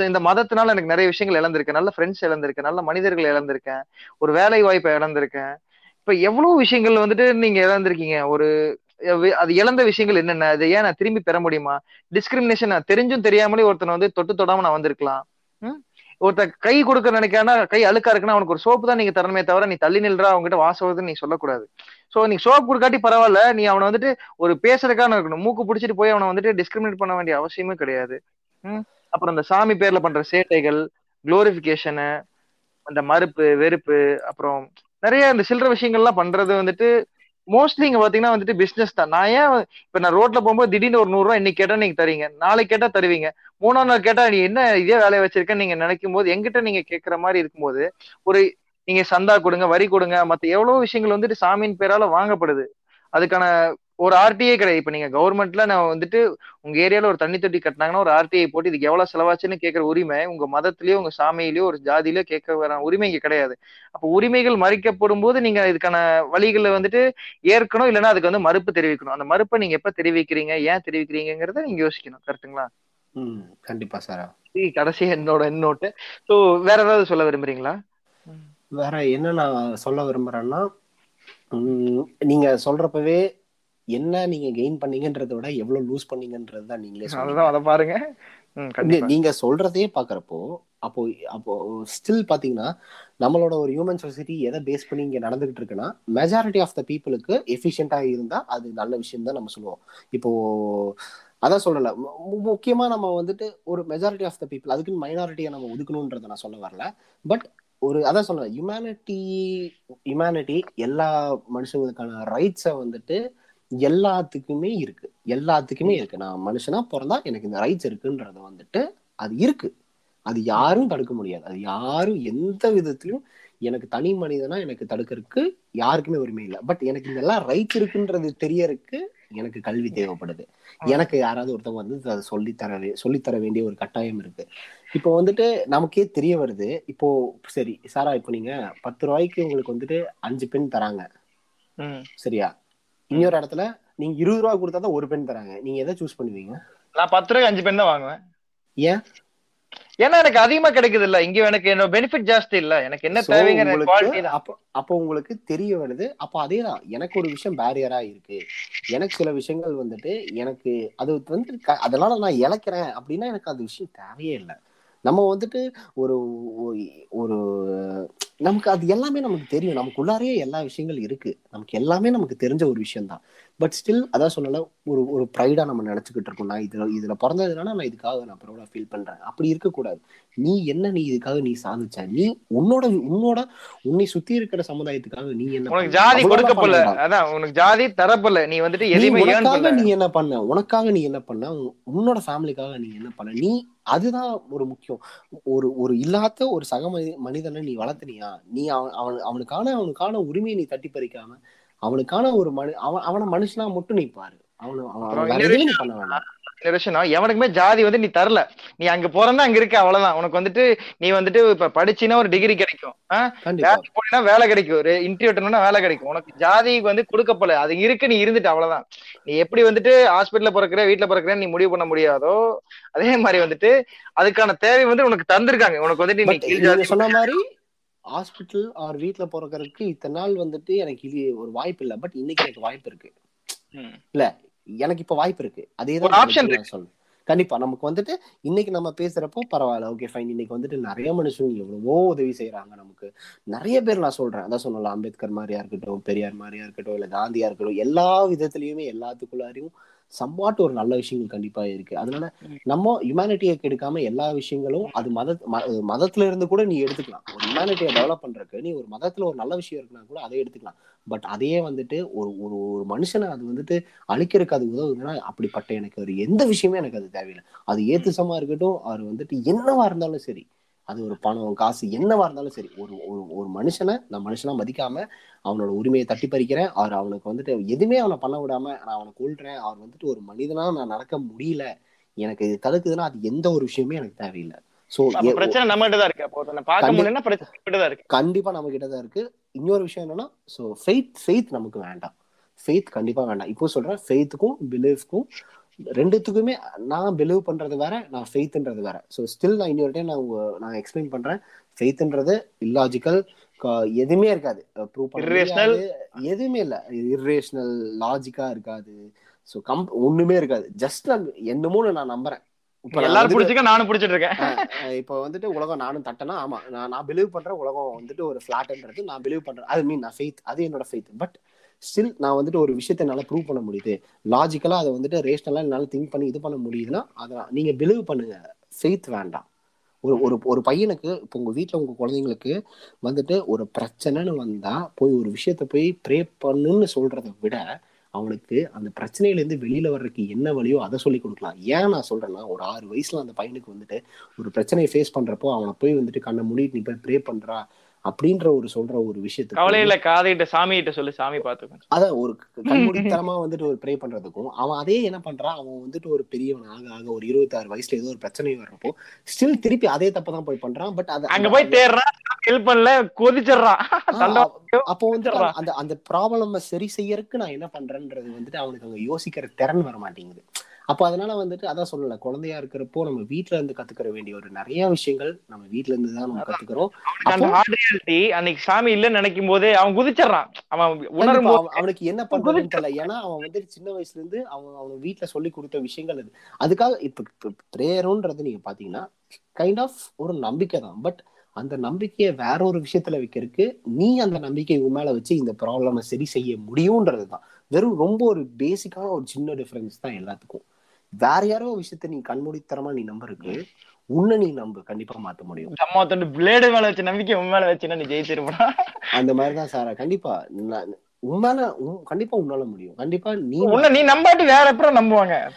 இந்த மதத்தினால எனக்கு நிறைய விஷயங்கள் இழந்திருக்கேன். நல்ல ஃப்ரெண்ட்ஸ் இழந்திருக்கேன். நல்ல மனிதர்கள் இழந்திருக்கேன். ஒரு வேலை வாய்ப்பை இழந்திருக்கேன். இப்ப எவ்வளவு விஷயங்கள் வந்துட்டு நீங்க இழந்திருக்கீங்க? ஒரு அது இழந்த விஷயங்கள் என்னென்ன? அதை ஏன் நான் திரும்பி பெற முடியுமா? டிஸ்கிரிமினேஷன் நான் தெரிஞ்சும் தெரியாமலே ஒருத்தனை வந்து தொட்டு தொடாம நான் வந்திருக்கலாம். ம்? ஒருத்தன் கை கொடுக்க நினைக்கானா கை அழுக்கா இருக்குன்னா அவனுக்கு ஒரு சோப்பு தான் நீங்க தரணுமே தவிர நீ தள்ளி நில்றா அவங்ககிட்ட வாசம் நீ சொல்லக்கூடாது. சோ நீ சோப் கொடுக்காட்டி பரவாயில்ல நீ அவனை வந்துட்டு ஒரு பேசுறதுக்கான இருக்கணும். மூக்கு பிடிச்சிட்டு போய் அவனை வந்துட்டு டிஸ்கிரிமினேட் பண்ண வேண்டிய அவசியமே கிடையாது? அப்புறம் இந்த சாமி பேர்ல பண்ற சேட்டைகள் குளோரிபிகேஷனு அந்த மறுப்பு வெறுப்பு அப்புறம் நிறைய இந்த சில்லற விஷயங்கள்லாம் பண்றது வந்துட்டு மோஸ்ட்லி இங்க பாத்தீங்கன்னா வந்துட்டு பிசினஸ் தான். நான் ஏன் இப்ப நான் ரோட்ல போகும்போது திடீர்னு ஒரு நூறு ரூபாய் இன்னைக்கு கேட்டா நீங்க தரீங்க நாளைக்கு கேட்டா தருவீங்க. மூணாம் நாள் கேட்டா நீ என்ன இதே வேலையை வச்சிருக்கேன்னு நீங்க நினைக்கும் போது எங்கிட்ட நீங்க கேட்கற மாதிரி இருக்கும்போது ஒரு நீங்க சந்தா கொடுங்க வரி கொடுங்க மத்த எவ்வளவு விஷயங்கள் வந்துட்டு சாமியின் பேரால வாங்கப்படுது. அதுக்கான ஒரு ஆர்டிஏ கிடையாது இப்ப நீங்க கவர்மெண்ட்ல நான் வந்துட்டு உங்க ஏரியால ஒரு தண்ணி தொட்டி கட்டினாங்கன்னா ஒரு ஆர்டிஐ போட்டு இதுக்கு எவ்வளவு செலவாச்சுன்னு கேட்கற உரிமை உங்க மதத்திலயோ உங்க சாமியிலயோ ஒரு ஜாதியிலயோ கேட்க வர உரிமை இங்க கிடையாது. அப்ப உரிமைகள் மறிக்கப்படும் போது நீங்க இதுக்கான வழிகளை வந்துட்டு ஏற்கணும் இல்லைன்னா அதுக்கு வந்து மறுப்பு தெரிவிக்கணும். அந்த மறுப்பை நீங்க எப்ப தெரிவிக்கிறீங்க ஏன் தெரிவிக்கிறீங்கிறத நீங்க யோசிக்கணும். கரெக்ட்டுங்களா? ம் கண்டிப்பா சாரா. கடைசி என்னோட நோட்டு ஸோ வேற ஏதாவது சொல்ல விரும்புறீங்களா? வேற என்ன நான் சொல்ல விரும்புறேன்னா நீங்க சொல்றப்பவே என்ன நீங்க கெயின் பண்ணீங்கன்றத விட எவ்வளவு லூஸ் பண்ணீங்கன்றது தான் நீங்களே அதுதான் அதை பாருங்க. நீங்க சொல்றதே பாக்குறப்போ அப்போ அப்போ ஸ்டில் பாத்தீங்கன்னா நம்மளோட ஒரு ஹியூமன் சொசைட்டி எதை பேஸ் பண்ணி இங்க நடந்துகிட்டு இருக்குன்னா மெஜாரிட்டி ஆஃப் த பீப்புளுக்கு எஃபிஷியண்டா இருந்தா அது நல்ல விஷயம் தான் நம்ம சொல்லுவோம். இப்போ அதான் சொல்லல. முக்கியமா நம்ம வந்துட்டு ஒரு மெஜாரிட்டி ஆஃப் த பீப்புள் அதுக்குன்னு மைனாரிட்டியை நம்ம ஒதுக்கணுன்றதை நான் சொல்ல வரல. பட் ஒரு அதான் சொல்றேன் ஹியூமனிட்டி ஹியூமனிட்டி எல்லா மனுஷங்களுக்கான ரைட்ஸை வந்துட்டு எல்லாத்துக்குமே இருக்கு. எல்லாத்துக்குமே இருக்கு. நான் மனுஷனா பிறந்தா எனக்கு இந்த ரைட்ஸ் இருக்குன்றது வந்துட்டு அது இருக்கு. அது யாரும் தடுக்க முடியாது. அது யாரும் எந்த விதத்திலும் எனக்கு தனி மனிதனா எனக்கு தடுக்கிறதுக்கு யாருக்குமே உரிமை இல்லை. பட் எனக்கு இதெல்லாம் ரைட்ஸ் இருக்குன்றது தெரியறதுக்கு எனக்கு கல்வி தேவைப்படுது. எனக்கு யாராவது ஒருத்தவங்க வந்து அதை சொல்லித்தர சொல்லித்தர வேண்டிய ஒரு கட்டாயம் இருக்கு. இப்போ வந்துட்டு நமக்கே தெரிய வருது. இப்போ சரி சாரா இப்போ நீங்க பத்து ரூபாய்க்கு உங்களுக்கு வந்துட்டு அஞ்சு பெண் தராங்க. சரியா? இன்னொரு இடத்துல நீங்க இருபது ரூபா கொடுத்தா தான் ஒரு பெண் தராங்க. நீங்க எதை சூஸ் பண்ணுவீங்க? நான் பத்து ரூபாய்க்கு அஞ்சு பெண் தான் வாங்குவேன். ஏன்? ஏன்னா எனக்கு அதிகமா கிடைக்குது இல்ல. இங்க எனக்கு என்னோட பெனிஃபிட் ஜாஸ்தி இல்ல. எனக்கு என்ன தேவைங்கிற உங்களுக்கு குவாலிட்டி அப்போ அப்போ உங்களுக்கு தெரிய வருது. அப்போ அதேதான் எனக்கு ஒரு விஷயம் பேரியரா இருக்கு. எனக்கு சில விஷயங்கள் வந்துட்டு எனக்கு அது வந்து அதனால நான் இழக்கிறேன் அப்படின்னா எனக்கு அது விஷயம் தேவையே இல்லை. நம்ம வந்துட்டு ஒரு ஒரு- நமக்கு அது எல்லாமே நமக்கு தெரியும். நமக்குள்ளாரே எல்லா விஷயங்கள் இருக்கு. நமக்கு எல்லாமே நமக்கு தெரிஞ்ச ஒரு விஷயம்தான். பட் ஸ்டில் அதான் சொன்னல ஒரு ஒரு ப்ரைடா நம்ம நினைச்சுக்கிட்டு இருக்கோம் நான் இதுல இதுல பிறந்ததுனால நான் இதுக்காக நான் ப்ரௌடா ஃபீல் பண்றேன். அப்படி இருக்கக்கூடாது. நீ என்ன நீ இதுக்காக நீ சாதிச்ச? நீ உன்னோட உன்னோட உன்னை சுத்தி இருக்கிற சமுதாயத்துக்காக நீ என்ன உனக்கு? ஜாதி கொடுக்கப்படல. அதான் உனக்கு ஜாதி தரப்படல நீ வந்துட்டு ஏர்ன் உனக்காக நீ என்ன பண்ண? உனக்காக நீ என்ன பண்ண? உன்- உன்னோட ஃபேமிலிக்காக நீ என்ன பண்ண? நீ அதுதான் ஒரு முக்கியம். ஒரு ஒரு இல்லாத ஒரு சக மனி- மனிதனை நீ வளர்த்துனியா? நீ அவன் அவன் அவனுக்கான அவனுக்கான உரிமையை நீ தட்டி பறிக்காம அவனுக்கான ஒரு மனு அவன் அவனை மனுஷனா மட்டும் நீ பாரு. அவனு பண்ண வேண்டாம் எவனுக்குமே ஜாதி வந்து நீ தரல. நீ அங்க பிறந்தா அங்க இருக்க அவ்வளவுதான். உனக்கு வந்துட்டு நீ வந்துட்டு இப்ப படிச்சினா ஒரு டிகிரி கிடைக்கும். வேலைக்கு போனா வேலை கிடைக்கும். ஒரு இன்டர்வியூ வேலை கிடைக்கும். உனக்கு ஜாதிக்கு வந்து கொடுக்கப்படல அது இருக்கு நீ இருந்துட்டு அவ்வளவுதான். நீ எப்படி வந்துட்டு ஹாஸ்பிட்டல்ல பிறக்கிற வீட்டுல பிறக்கிற நீ முடிவு பண்ண முடியாதோ அதே மாதிரி வந்துட்டு அதுக்கான தேவை வந்து உனக்கு தந்திருக்காங்க. உனக்கு வந்துட்டு நீ சொன்ன மாதிரி ஹாஸ்பிட்டல் ஆர் வீட்ல பிறக்கறதுக்கு இத்தனை நாள் வந்துட்டு எனக்கு இது ஒரு வாய்ப்பு இல்லை. பட் இன்னைக்கு எனக்கு வாய்ப்பு இருக்கு. இல்ல எனக்கு இப்ப வாய்ப்பு இருக்கு. அதே தான் சொல்றேன். கண்டிப்பா நமக்கு வந்துட்டு இன்னைக்கு நம்ம பேசுறப்போ பரவாயில்ல ஓகே ஃபைன் இன்னைக்கு வந்துட்டு நிறைய மனுஷங்க எவ்வளவோ உதவி செய்யறாங்க நமக்கு. நிறைய பேர் நான் சொல்றேன். அதான் சொன்னல அம்பேத்கர் மாதிரியா இருக்கட்டும் பெரியார் மாதிரியா இருக்கட்டும் இல்ல காந்தியா இருக்கட்டும் எல்லா விதத்திலயுமே எல்லாத்துக்குள்ளாரையும் சம்பாட்டு ஒரு நல்ல விஷயங்கள் கண்டிப்பா இருக்கு. அதனால நம்ம ஹியூமனிட்டியை கெடுக்காம எல்லா விஷயங்களும் அது மத மதத்துல இருந்து கூட நீ எடுத்துக்கலாம். ஒரு ஹியூமனிட்டியை டெவலப் பண்றதுக்கு நீ ஒரு மதத்துல ஒரு நல்ல விஷயம் இருக்குன்னா கூட அதை எடுத்துக்கலாம். பட் அதையே வந்துட்டு ஒரு ஒரு ஒரு மனுஷனை அது வந்துட்டு அழிக்கிறதுக்கு அது உதவுதுன்னா அப்படிப்பட்ட எனக்கு ஒரு எந்த விஷயமே எனக்கு அது தேவையில்லை. அது ஏத்துசமா இருக்கட்டும் அவர் வந்துட்டு என்னவா இருந்தாலும் சரி. அது ஒரு பணம் காசு என்னவா இருந்தாலும் சரி ஒரு ஒரு ஒரு மனுஷனை நான் மனுஷனா மதிக்காம அவனோட உரிமையை தட்டி பறிக்கிறேன். அவர் அவனுக்கு வந்துட்டு எதுவுமே அவனை பண்ண விடாம நான் அவனை கொள்றேன் அவர் வந்துட்டு ஒரு மனிதனா நான் நடக்க முடியல. எனக்கு இது தடுக்குதுன்னா அது எந்த ஒரு விஷயமே எனக்கு தேவையில்லை. சோ பிரச்சனை நம்ம நம்மகிட்ட தான் இருக்கு. கண்டிப்பா நம்ம கிட்ட தான் இருக்கு. இன்னொரு விஷயம் என்னன்னா ஸோ ஃபெய்த் ஃபெய்த் நமக்கு வேண்டாம். ஃபெய்த் கண்டிப்பா வேண்டாம். இப்போ சொல்றேன் ஃபெய்த்துக்கும் பிலீஃப்க்கும் ரெண்டுத்துக்குமே நான் பிலீவ் பண்றது வேற நான் ஃபெய்த்ன்றது வேற. ஸோ ஸ்டில் நான் இன்னொரு டைம் நான் நான் எக்ஸ்பிளைன் பண்றேன். ஃபெய்த்ன்றது இல்லாஜிக்கல் எதுவுமே இருக்காது. ப்ரூவ் பண்ண எதுவுமே இல்ல. இர்ரேஷனல் லாஜிக்கா இருக்காது. ஸோ கம் ஒண்ணுமே இருக்காது. ஜஸ்ட் நான் என்னமோன்னு நான் நம்புறேன். இப்ப எல்லாரும் பிடிச்சிக்க நானும் பிடிச்சிட்டு இருக்கேன். அஹ் இப்போ வந்துட்டு உலகம் நானும் தட்டனா ஆமா. நான் நான் பிலீவ் பண்றேன் உலகம் வந்துட்டு ஒரு ஃபிளாட்ன்றது நான் பிலீவ் பண்றேன் அது மீன் நான் ஃபெய்த் அது என்னோட ஃபெய்த் பட் ஸ்டில் நான் வந்துட்டு ஒரு விஷயத்த என்னால ப்ரூவ் பண்ண முடியுது. லாஜிக்கலா அதை வந்துட்டு ரேஷனலா என்னால திங்க் பண்ணி இது பண்ண முடியுதுன்னா அதை நீங்க பிலீவ் பண்ணுங்க. ஃபெய்த் வேண்டாம். ஒரு ஒரு ஒரு பையனுக்கு இப்போ உங்க வீட்டில் உங்க குழந்தைங்களுக்கு வந்துட்டு ஒரு பிரச்சனைன்னு வந்தா போய் ஒரு விஷயத்த போய் ப்ரே பண்ணுன்னு சொல்றதை விட அவனுக்கு அந்த பிரச்சனையில இருந்து வெளியில வர்றதுக்கு என்ன வழியோ அதை சொல்லி கொடுக்கலாம். ஏன் நான் சொல்றேன்னா ஒரு ஆறு வயசுல அந்த பையனுக்கு வந்துட்டு ஒரு பிரச்சனையை ஃபேஸ் பண்றப்போ அவனை போய் வந்துட்டு கண்ணை மூடிட்டு நீ போய் ப்ரே பண்ணுறா அப்படின்ற ஒரு சொல்ற ஒரு விஷயத்துக்கு கவலை இல்ல காதைகிட்ட சாமி கிட்ட சொல்லு சாமி பாத்துக்கோ அதான் ஒரு கண்மூடித்தனமா வந்துட்டு ஒரு ப்ரே பண்றதுக்கும் அவன் அதே என்ன பண்றான் அவன் வந்துட்டு ஒரு பெரியவன் ஆக ஆக ஒரு இருபத்தாறு வயசுல ஏதோ ஒரு பிரச்சனை வர்றப்போ ஸ்டில் திருப்பி அதே தப்பு தான் போய் பண்றான் பட் அது அங்க போய் தேடுறான் ஹெல்ப் பண்ணல கொதிச்சிடுறான். அப்போ வந்து அந்த- அந்த அந்த ப்ராப்ளம் சரி செய்யறதுக்கு நான் என்ன பண்றேன்றது வந்துட்டு அவனுக்கு அங்க யோசிக்கிற திறன் வர மாட்டேங்குது அப்போ அதனால வந்துட்டு அதான் சொல்லல குழந்தையா இருக்கிறப்போ நம்ம வீட்ல இருந்து கத்துக்கிற வேண்டிய ஒரு நிறைய விஷயங்கள் நம்ம வீட்ல இருந்து தான் நம்ம கத்துக்கிறோம். அன்னைக்கு சாமி இல்லன்னு நினைக்கும் போதே அவன் குதிச்சிடுறான். அவன் உணரும் அவனுக்கு என்ன பண்றதுன்னு தெரியல. ஏன்னா அவன் வந்துட்டு சின்ன வயசுல இருந்து அவன் அவன் வீட்ல சொல்லி கொடுத்த விஷயங்கள் அது. அதுக்காக இப்ப ப்ரேயருன்றது நீங்க பாத்தீங்கன்னா கைண்ட் ஆஃப் ஒரு நம்பிக்கை தான். பட் அந்த நம்பிக்கையை வேற ஒரு விஷயத்துல வைக்கிறதுக்கு நீ அந்த நம்பிக்கை உன் மேல வச்சு இந்த ப்ராப்ளமை சரி செய்ய முடியும்ன்றது தான். வெறும் ரொம்ப ஒரு பேசிக்கான ஒரு சின்ன டிஃபரன்ஸ் தான் எல்லாத்துக்கும். வேற யாரோ விஷயத்த நீ கண்மூடித்தனமா நீ நம்பருக்கு உன்னை நீ நம்பு. கண்டிப்பா மாத்த முடியும். அம்மா தொண்டு பிளேடு மேல வச்ச நம்பிக்கை உன் மேல வச்சுன்னா நீ ஜெயிச்சிருப்பா அந்த மாதிரிதான் சாரா. கண்டிப்பா உன்னால உன்- கண்டிப்பா உன்னால முடியும். கண்டிப்பா நீ உன்ன நீ நம்பாட்டி வேற எப்பறம் நம்புவாங்க.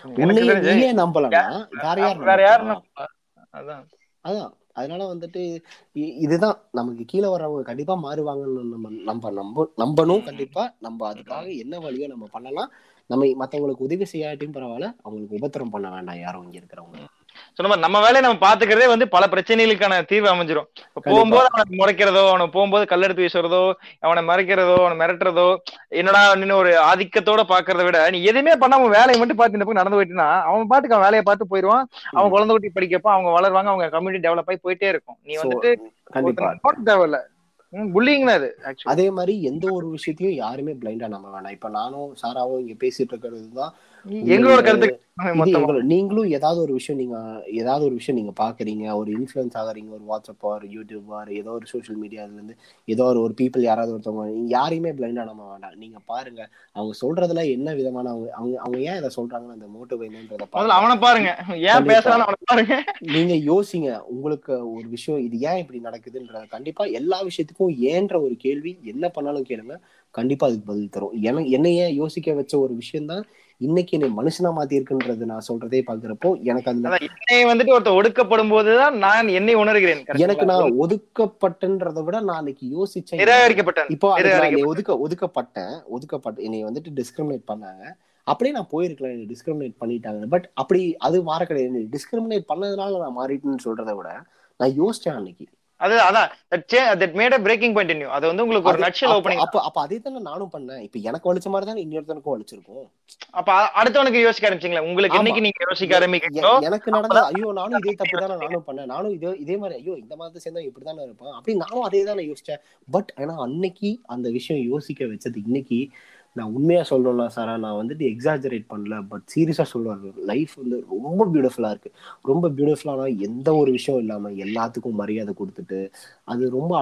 நீயே நம்பலன்னா வேற யார் வேற யாரு? அதான். அதான். அதனால வந்துட்டு இதுதான். நமக்கு கீழே வர்றவங்க கண்டிப்பா மாறுவாங்கன்னு நம்ம நம்ம நம்ப நம்பணும். கண்டிப்பா நம்ம அதுக்காக என்ன வழியோ நம்ம பண்ணலாம். நம்ம மத்தவங்களுக்கு உதவி செய்யாட்டியும் பரவாயில்ல அவங்களுக்கு உபத்திரம் பண்ண வேண்டாம் யாரும் இங்க இருக்கிறவங்க. சொன்ன நம்ம வேலையை நம்ம பாத்துக்கிறதே வந்து பல பிரச்சனைகளுக்கான தீர்வு அமைஞ்சிரும். போகும்போது அவனை முறைக்கிறதோ அவனை போகும்போது கல்லெடுத்து வீசுறதோ அவனை மறைக்கிறதோ அவனை மிரட்டுறதோ என்னடா நின்னு ஒரு ஆதிக்கத்தோட பாக்குறத விட நீ எதுவுமே பண்ணாம வேலையை மட்டும் பார்த்து பக்கம் நடந்து போயிட்டுனா அவன் பாட்டுக்கு அவன் வேலையை பார்த்து போயிடுவான். அவன் குழந்தை குட்டி படிக்கப்போ அவங்க வளருவாங்க அவங்க கம்யூனிட்டி டெவலப் ஆகி போயிட்டே இருக்கும். நீ வந்துட்டு தேவையில்ல. அது அதே மாதிரி எந்த ஒரு விஷயத்தையும் யாருமே பிளைண்டா நம்ப வேணாம். இப்ப நானும் சாராவும் இங்க பேசிட்டு இருக்கிறது தான் எங்களோட கருத்து நீங்களும் ஏதாவது ஒரு விஷயம் நீங்க ஏதாவது ஒரு விஷயம் நீங்க பாக்குறீங்க ஒரு இன்ஃபுளுன்ஸ் ஆகுறீங்க ஒரு வாட்ஸ்அப் ஒரு யூடியூப் ஒரு ஏதோ ஒரு சோஷியல் மீடியால இருந்து ஏதோ ஒரு ஒரு பீப்புள் யாராவது ஒருத்தவங்க யாரையுமே பிளைண்டா நம்ப வேண்டாம். நீங்க பாருங்க அவங்க சொல்றதுல என்ன விதமான அவங்க அவங்க அவங்க ஏன் இதை சொல்றாங்கன்னு அந்த மோட்டிவ் என்னன்றத அவனை பாருங்க. ஏன். பேசுறான்னு அவனை பாருங்க. நீங்க யோசிங்க உங்களுக்கு ஒரு விஷயம் இது ஏன் இப்படி நடக்குதுன்றத கண்டிப்பா எல்லா விஷயத்துக்கும் ஏன்ற ஒரு கேள்வி என்ன பண்ணாலும் கேளுங்க கண்டிப்பா அதுக்கு பதில் தரும். எனக்கு என்னை ஏன் யோசிக்க வச்ச ஒரு விஷயம் தான் இன்னைக்கு என்னை மனுஷனா மாத்தி இருக்குன்றது நான் சொல்றதே பாக்குறப்போ எனக்கு அதான் என்னை வந்துட்டு ஒருத்தர் ஒடுக்கப்படும் போதுதான் நான் என்னை உணர்கிறேன் எனக்கு? நான் ஒதுக்கப்பட்டன்றதை விட நான் அன்னைக்கு யோசிச்சேன். நிராகரிக்கப்பட்டேன். இப்போ. ஒதுக்க ஒதுக்கப்பட்டேன். ஒதுக்கப்பட்ட என்னை வந்துட்டு டிஸ்கிரிமினேட் பண்ணாங்க. அப்படியே நான் போயிருக்கலாம் என்னை டிஸ்கிரிமினேட் பண்ணிட்டாங்க. பட் அப்படி அது மாற கிடையாது. டிஸ்கிரிமினேட் பண்ணதுனால நான் மாறிட்டேன்னு சொல்றதை விட நான் யோசிச்சேன் அன்னைக்கு. அது அதான். That made a breaking point in அது வந்து உங்களுக்கு ஒரு நட்சல் அப்ப- ஓப்பனிங் அப்ப அப்ப அதே தானே நானும் பண்ணேன். இப்ப எனக்கு வலிச்ச மாதிரி தானே இன்னொருத்தனுக்கும் வலிச்சிருக்கும். அப்ப அடுத்தவனுக்கு யோசிக்க ஆரம்பிச்சீங்களா? உங்களுக்கு ஆமா. என்னைக்கு நீங்க யோசிக்க ஆரம்பிக்கிறீங்களோ எனக்கு நடந்த ஐயோ நானும் இதே தப்பு தானே நானும் பண்ணேன். நானும் இதே இதே மாதிரி ஐயோ இந்த மாதிரி சேர்ந்தா இப்படிதானே இருப்பான். அப்படி நானும் அதே தானே யோசிச்சேன். பட் ஆனா அன்னைக்கு அந்த விஷயம் யோசிக்க வச்சது இன்னைக்கு நான் உண்மையா சொல்லணும்னா சாரா நான் வந்துட்டு எக்ஸாஜரேட் பண்ணல பட் சீரியஸா சொல்லுவேன் லைஃப் வந்து ரொம்ப பியூட்டிஃபுல்லா இருக்கு. ரொம்ப பியூட்டிஃபுல்லானா எந்த ஒரு விஷயம் இல்லாம எல்லாத்துக்கும் மரியாதை கொடுத்துட்டு அது ரொம்ப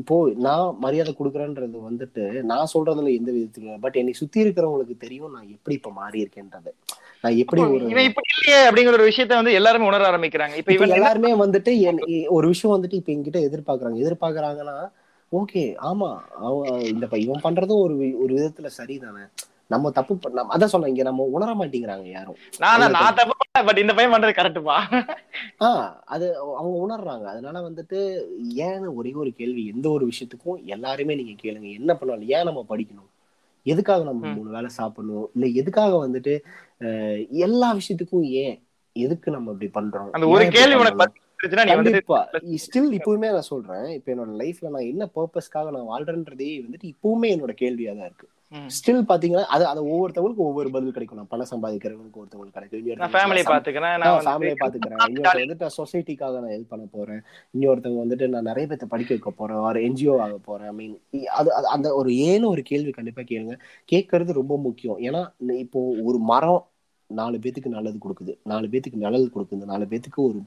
இப்போ நான் மரியாதை கொடுக்குறேன்றது வந்துட்டு நான் சொல்றதுல எந்த விதத்துல பட் என்னை சுத்தி இருக்கிறவங்களுக்கு தெரியும் நான் எப்படி இப்ப மாறி இருக்கேன்றது. நான் எப்படி அப்படிங்கிற ஒரு விஷயத்த வந்து எல்லாருமே உணர ஆரம்பிக்கிறாங்க. இப்ப எல்லாருமே வந்துட்டு ஒரு விஷயம் வந்துட்டு இப்ப என்கிட்ட எதிர்பார்க்கறாங்க. எதிர்பார்க்கறாங்கன்னா ஓகே ஆமா. அவன் இந்த இவன் பண்றதும் ஒரு ஒரு விதத்துல சரிதானே. நம்ம தப்பு பண்ண அதான் சொன்னேன் இங்க நம்ம உணர மாட்டேங்கிறாங்க யாரும். நான் தான் நான் தப்பு பட் இந்த பையன் பண்றது கரெக்டுப்பா ஆஹ் அது அவங்க உணர்றாங்க. அதனால வந்துட்டு ஏன்னு ஒரே ஒரு கேள்வி எந்த ஒரு விஷயத்துக்கும் எல்லாருமே நீங்க கேளுங்க. என்ன பண்ணாலும் ஏன் நம்ம படிக்கணும்? எதுக்காக நம்ம. மூணு வேளை சாப்பிடணும்? இல்ல எதுக்காக வந்துட்டு எல்லா விஷயத்துக்கும் ஏன் எதுக்கு நம்ம இப்படி பண்றோம்? அந்த ஒரு ஏன் கேள்வி உனக்கு ஸ்டில் இப்பவுமே நான் சொல்றேன். இப்ப என்னோட லைஃப்ல நான் என்ன பர்பஸ்க்காக நான் வாழ்றேன்றதே வந்துட்டு இப்பவுமே என்னோட கேள்வியா தான் இருக்கு. ஸ்டில் பாத்தீங்கன்னா அது அது ஒவ்வொருத்தவங்களுக்கும் ஒவ்வொரு பதில் கிடைக்கும். நான் பணம் சம்பாதிக்கிறவங்களுக்கு ஒருத்தவங்களுக்கு கிடைக்கும். நான் சம்- பாத்துக்கிறேன். நான் வந்து பாத்துக்கிறேன். இன்னொருத்தர் வந்துட்டு நான் சொசைட்டிக்காக நான் ஹெல்ப் பண்ண போறேன். இன்னொருத்தவங்க வந்துட்டு நான் நிறைய பேர்த்த படிக்க வைக்க போறேன். ஒரு என்ஜிஓ ஆக போறேன். ஐ மீன் அது அது- அந்த ஒரு ஏன்னு ஒரு கேள்வி கண்டிப்பா கேளுங்க. கேட்கறது ரொம்ப முக்கியம். ஏன்னா இப்போ ஒரு மரம் நாலு பேத்துக்கு நல்லது கொடுக்குது. நாலு பேத்துக்கு நிழல் கொடுக்குது. நாலு பேத்துக்கு ஒரு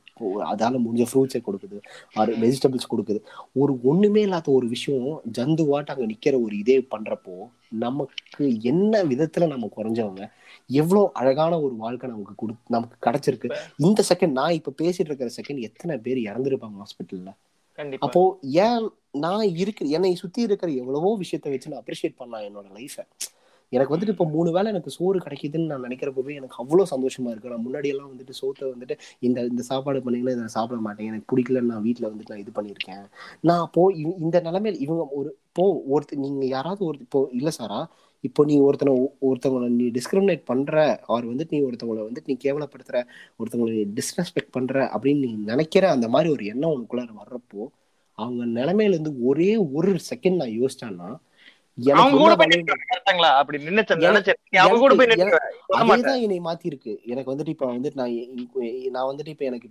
அதால முடிஞ்ச ஃப்ரூட்ஸை கொடுக்குது. ஒரு வெஜிடபிள்ஸ் கொடுக்குது. ஒரு ஒண்ணுமே இல்லாத ஒரு விஷயம் ஜந்துவாட்டு அங்க நிக்கிற ஒரு இதே பண்றப்போ நமக்கு என்ன விதத்துல நம்ம குறைஞ்சவங்க எவ்வளவு அழகான ஒரு வாழ்க்கை நமக்கு கொடு நமக்கு கிடைச்சிருக்கு. இந்த செகண்ட் நான் இப்ப பேசிட்டு இருக்கிற செகண்ட் எத்தனை பேர் இறந்துருப்பாங்க ஹாஸ்பிட்டல்ல அப்போ ஏன் நான் இருக்கிற என்னை சுத்தி இருக்கிற எவ்வளவோ விஷயத்த வச்சு நான் அப்ரிஷியேட் பண்ணலாம் என்னோட லைஃபை எனக்கு வந்துட்டு இப்போ மூணு வேளை எனக்கு சோறு கிடைக்குதுன்னு நான் நினைக்கிறப்பவே எனக்கு அவ்வளோ சந்தோஷமா இருக்கு. நான் முன்னாடியெல்லாம் வந்துட்டு சோத்தை வந்துட்டு இந்த இந்த சாப்பாடு பண்ணீங்கன்னா இதை சாப்பிட மாட்டேன். எனக்கு பிடிக்கலன்னு நான் வீட்டில் வந்துட்டு நான் இது பண்ணியிருக்கேன். நான் அப்போ இந்த நிலைமையில் இவங்க ஒரு இப்போ ஒருத்தர் நீங்க யாராவது ஒரு இப்போ இல்லை சாரா இப்போ நீ ஒருத்தனை ஒருத்தவங்களை நீ டிஸ்கிரிமினேட் பண்ற அவர் வந்துட்டு நீ ஒருத்தவங்களை வந்துட்டு நீ கேவலப்படுத்துற ஒருத்தவங்களை டிஸ்ரெஸ்பெக்ட் பண்ற அப்படின்னு நீ நினைக்கிற அந்த மாதிரி ஒரு எண்ணம் உனக்குள்ளார வர்றப்போ அவங்க நிலைமையிலேருந்து ஒரே ஒரு செகண்ட் நான் யோசிச்சேன்னா வலி- சொல்ல மாத்தி இருக்கு எனக்கு வந்துட்டு இப்ப வந்துட்டு நான் வந்துட்டு இப்ப எனக்கு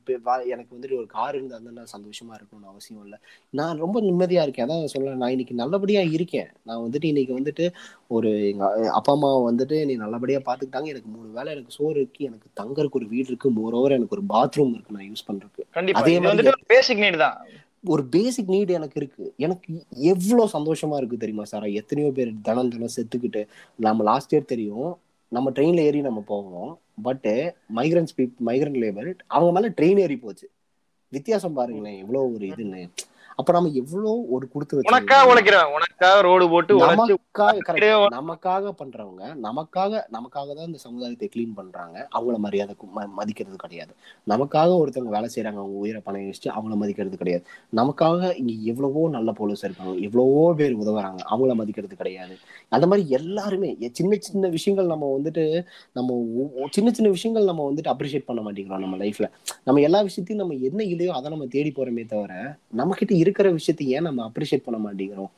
எனக்கு வந்துட்டு ஒரு கார் இருந்தா நான் சந்தோஷமா இருக்கணும்னு அவசியம் இல்லை. நான் ரொம்ப நிம்மதியா இருக்கேன். அதான் சொல்றேன். நான் இன்னைக்கு நல்லபடியா இருக்கேன். நான் வந்துட்டு இன்னைக்கு வந்துட்டு ஒரு எங்க அப்பா அம்மா வந்துட்டு நீ நல்லபடியா பாத்துக்கிட்டாங்க. எனக்கு மூணு வேளை எனக்கு சோறு இருக்கு. எனக்கு தங்கறதுக்கு ஒரு வீடு இருக்கு. மோரோவர் எனக்கு ஒரு பாத்ரூம் இருக்கு நான் யூஸ் பண்றதுக்கு. அதே மாதிரி வந்துட்டு ஒரு பேசிக் நீட் தான். ஒரு பேசிக் நீட் எனக்கு இருக்கு. எனக்கு எவ்வளோ சந்தோஷமா இருக்கு தெரியுமா சார்? எத்தனையோ பேர் தினம் தினம் செத்துக்கிட்டு நம்ம லாஸ்ட் இயர் தெரியும் நம்ம ட்ரெயின்ல ஏறி நம்ம போவோம் பட்டு மைக்ரன்ஸ் பீப் மைக்ரன் லேபர் அவங்க மேல ட்ரெயின் ஏறி போச்சு. வித்தியாசம் பாருங்களேன் இவ்வளோ ஒரு இதுன்னு. அப்ப நம்ம எவ்வளவு ஒரு கொடுத்து உனக்கா வச்சிருக்கோம் உழைக்கிறவன் உனக்கா ரோடு போட்டு நமக்காக. நமக்காக பண்றவங்க நமக்காக நமக்காக தான் இந்த சமுதாயத்தை க்ளீன் பண்றாங்க. அவங்கள மரியாதை மதிக்கிறது கிடையாது. நமக்காக ஒருத்தவங்க வேலை செய்யறாங்க அவங்க உயிரை பணம் வச்சுட்டு அவங்கள மதிக்கிறது கிடையாது. நமக்காக இங்க எவ்வளவோ நல்ல போலீஸ் இருக்காங்க எவ்வளவோ பேர் உதவுறாங்க அவங்கள மதிக்கிறது கிடையாது. அந்த மாதிரி எல்லாருமே சின்ன சின்ன விஷயங்கள் நம்ம வந்துட்டு நம்ம சின்ன சின்ன விஷயங்கள் நம்ம வந்துட்டு அப்ரிஷியேட் பண்ண மாட்டேங்கிறோம் நம்ம லைஃப்ல நம்ம எல்லா விஷயத்தையும் நம்ம என்ன இல்லையோ அதை நம்ம தேடி போறோமே தவிர நம்ம கிட்ட இருக்கிற விஷயத்தை ஏன் நம்ம அப்ரிஷியேட் பண்ண மாட்டேங்கிறோம்?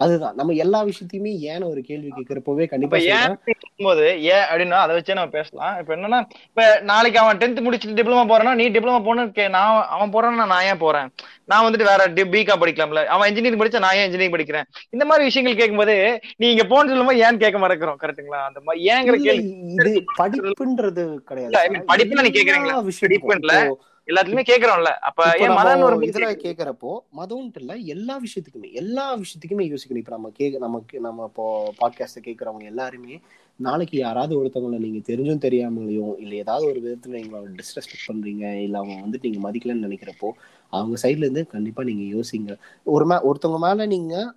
அதுதான். நம்ம எல்லா விஷயத்தையுமே ஏன்னு ஒரு கேள்வி கேட்கிறப்பவே கண்டிப்பா ஏன் போது ஏன் அப்படின்னா அதை வச்சே நம்ம பேசலாம். இப்ப என்னன்னா இப்ப நாளைக்கு அவன் டென்த் முடிச்சுட்டு டிப்ளமா போறானா நீ டிப்ளமா போன்னு கே- நான் அவன் போறான்னா நான் ஏன் போறேன்? நான் வந்துட்டு வேற பிகா படிக்கலாம்ல. அவன் இன்ஜினியரிங் படிச்சா நான் ஏன் இன்ஜினியரிங் படிக்கிறேன்? இந்த மாதிரி விஷயங்கள் கேட்கும்போது நீ இங்க போன்னு சொல்லும்போது ஏன் கேட்க மறக்கிறோம்? கரெக்ட்டுங்களா? அந்த மாதிரி ஏங்கிற கேள்வி இது படிப்புன்றது கிடையாது படிப்புல நீ கேக்குறீங்களா? படிப்புல. எல்லாத்துலயுமே கேக்குறோம்ல. அப்ப ஏன் மதன் ஒரு இதுல கேக்குறப்போ மதம்ட்டு இல்ல எல்லா விஷயத்துக்குமே எல்லா விஷயத்துக்குமே யோசிக்கணும் இப்ப நம்ம கேக்க நமக்கு நம்ம இப்போ பாட்காஸ்ட் கேக்குறவங்க எல்லாருமே நாளைக்கு யாராவது ஒருத்தவங்களை நீங்க தெரிஞ்சும் தெரியாமலையும் இல்ல ஏதாவது ஒரு விதத்துல நீங்க டிஸ்ரெஸ்பெக்ட் பண்றீங்க இல்ல அவங்க வந்துட்டு நீங்க மதிக்கலன்னு நினைக்கிறப்போ அவங்க சைட்ல இருந்து கண்டிப்பா நீங்க யோசிங்க. ஒரு மே ஒருத்தவங்க மேல நீங்க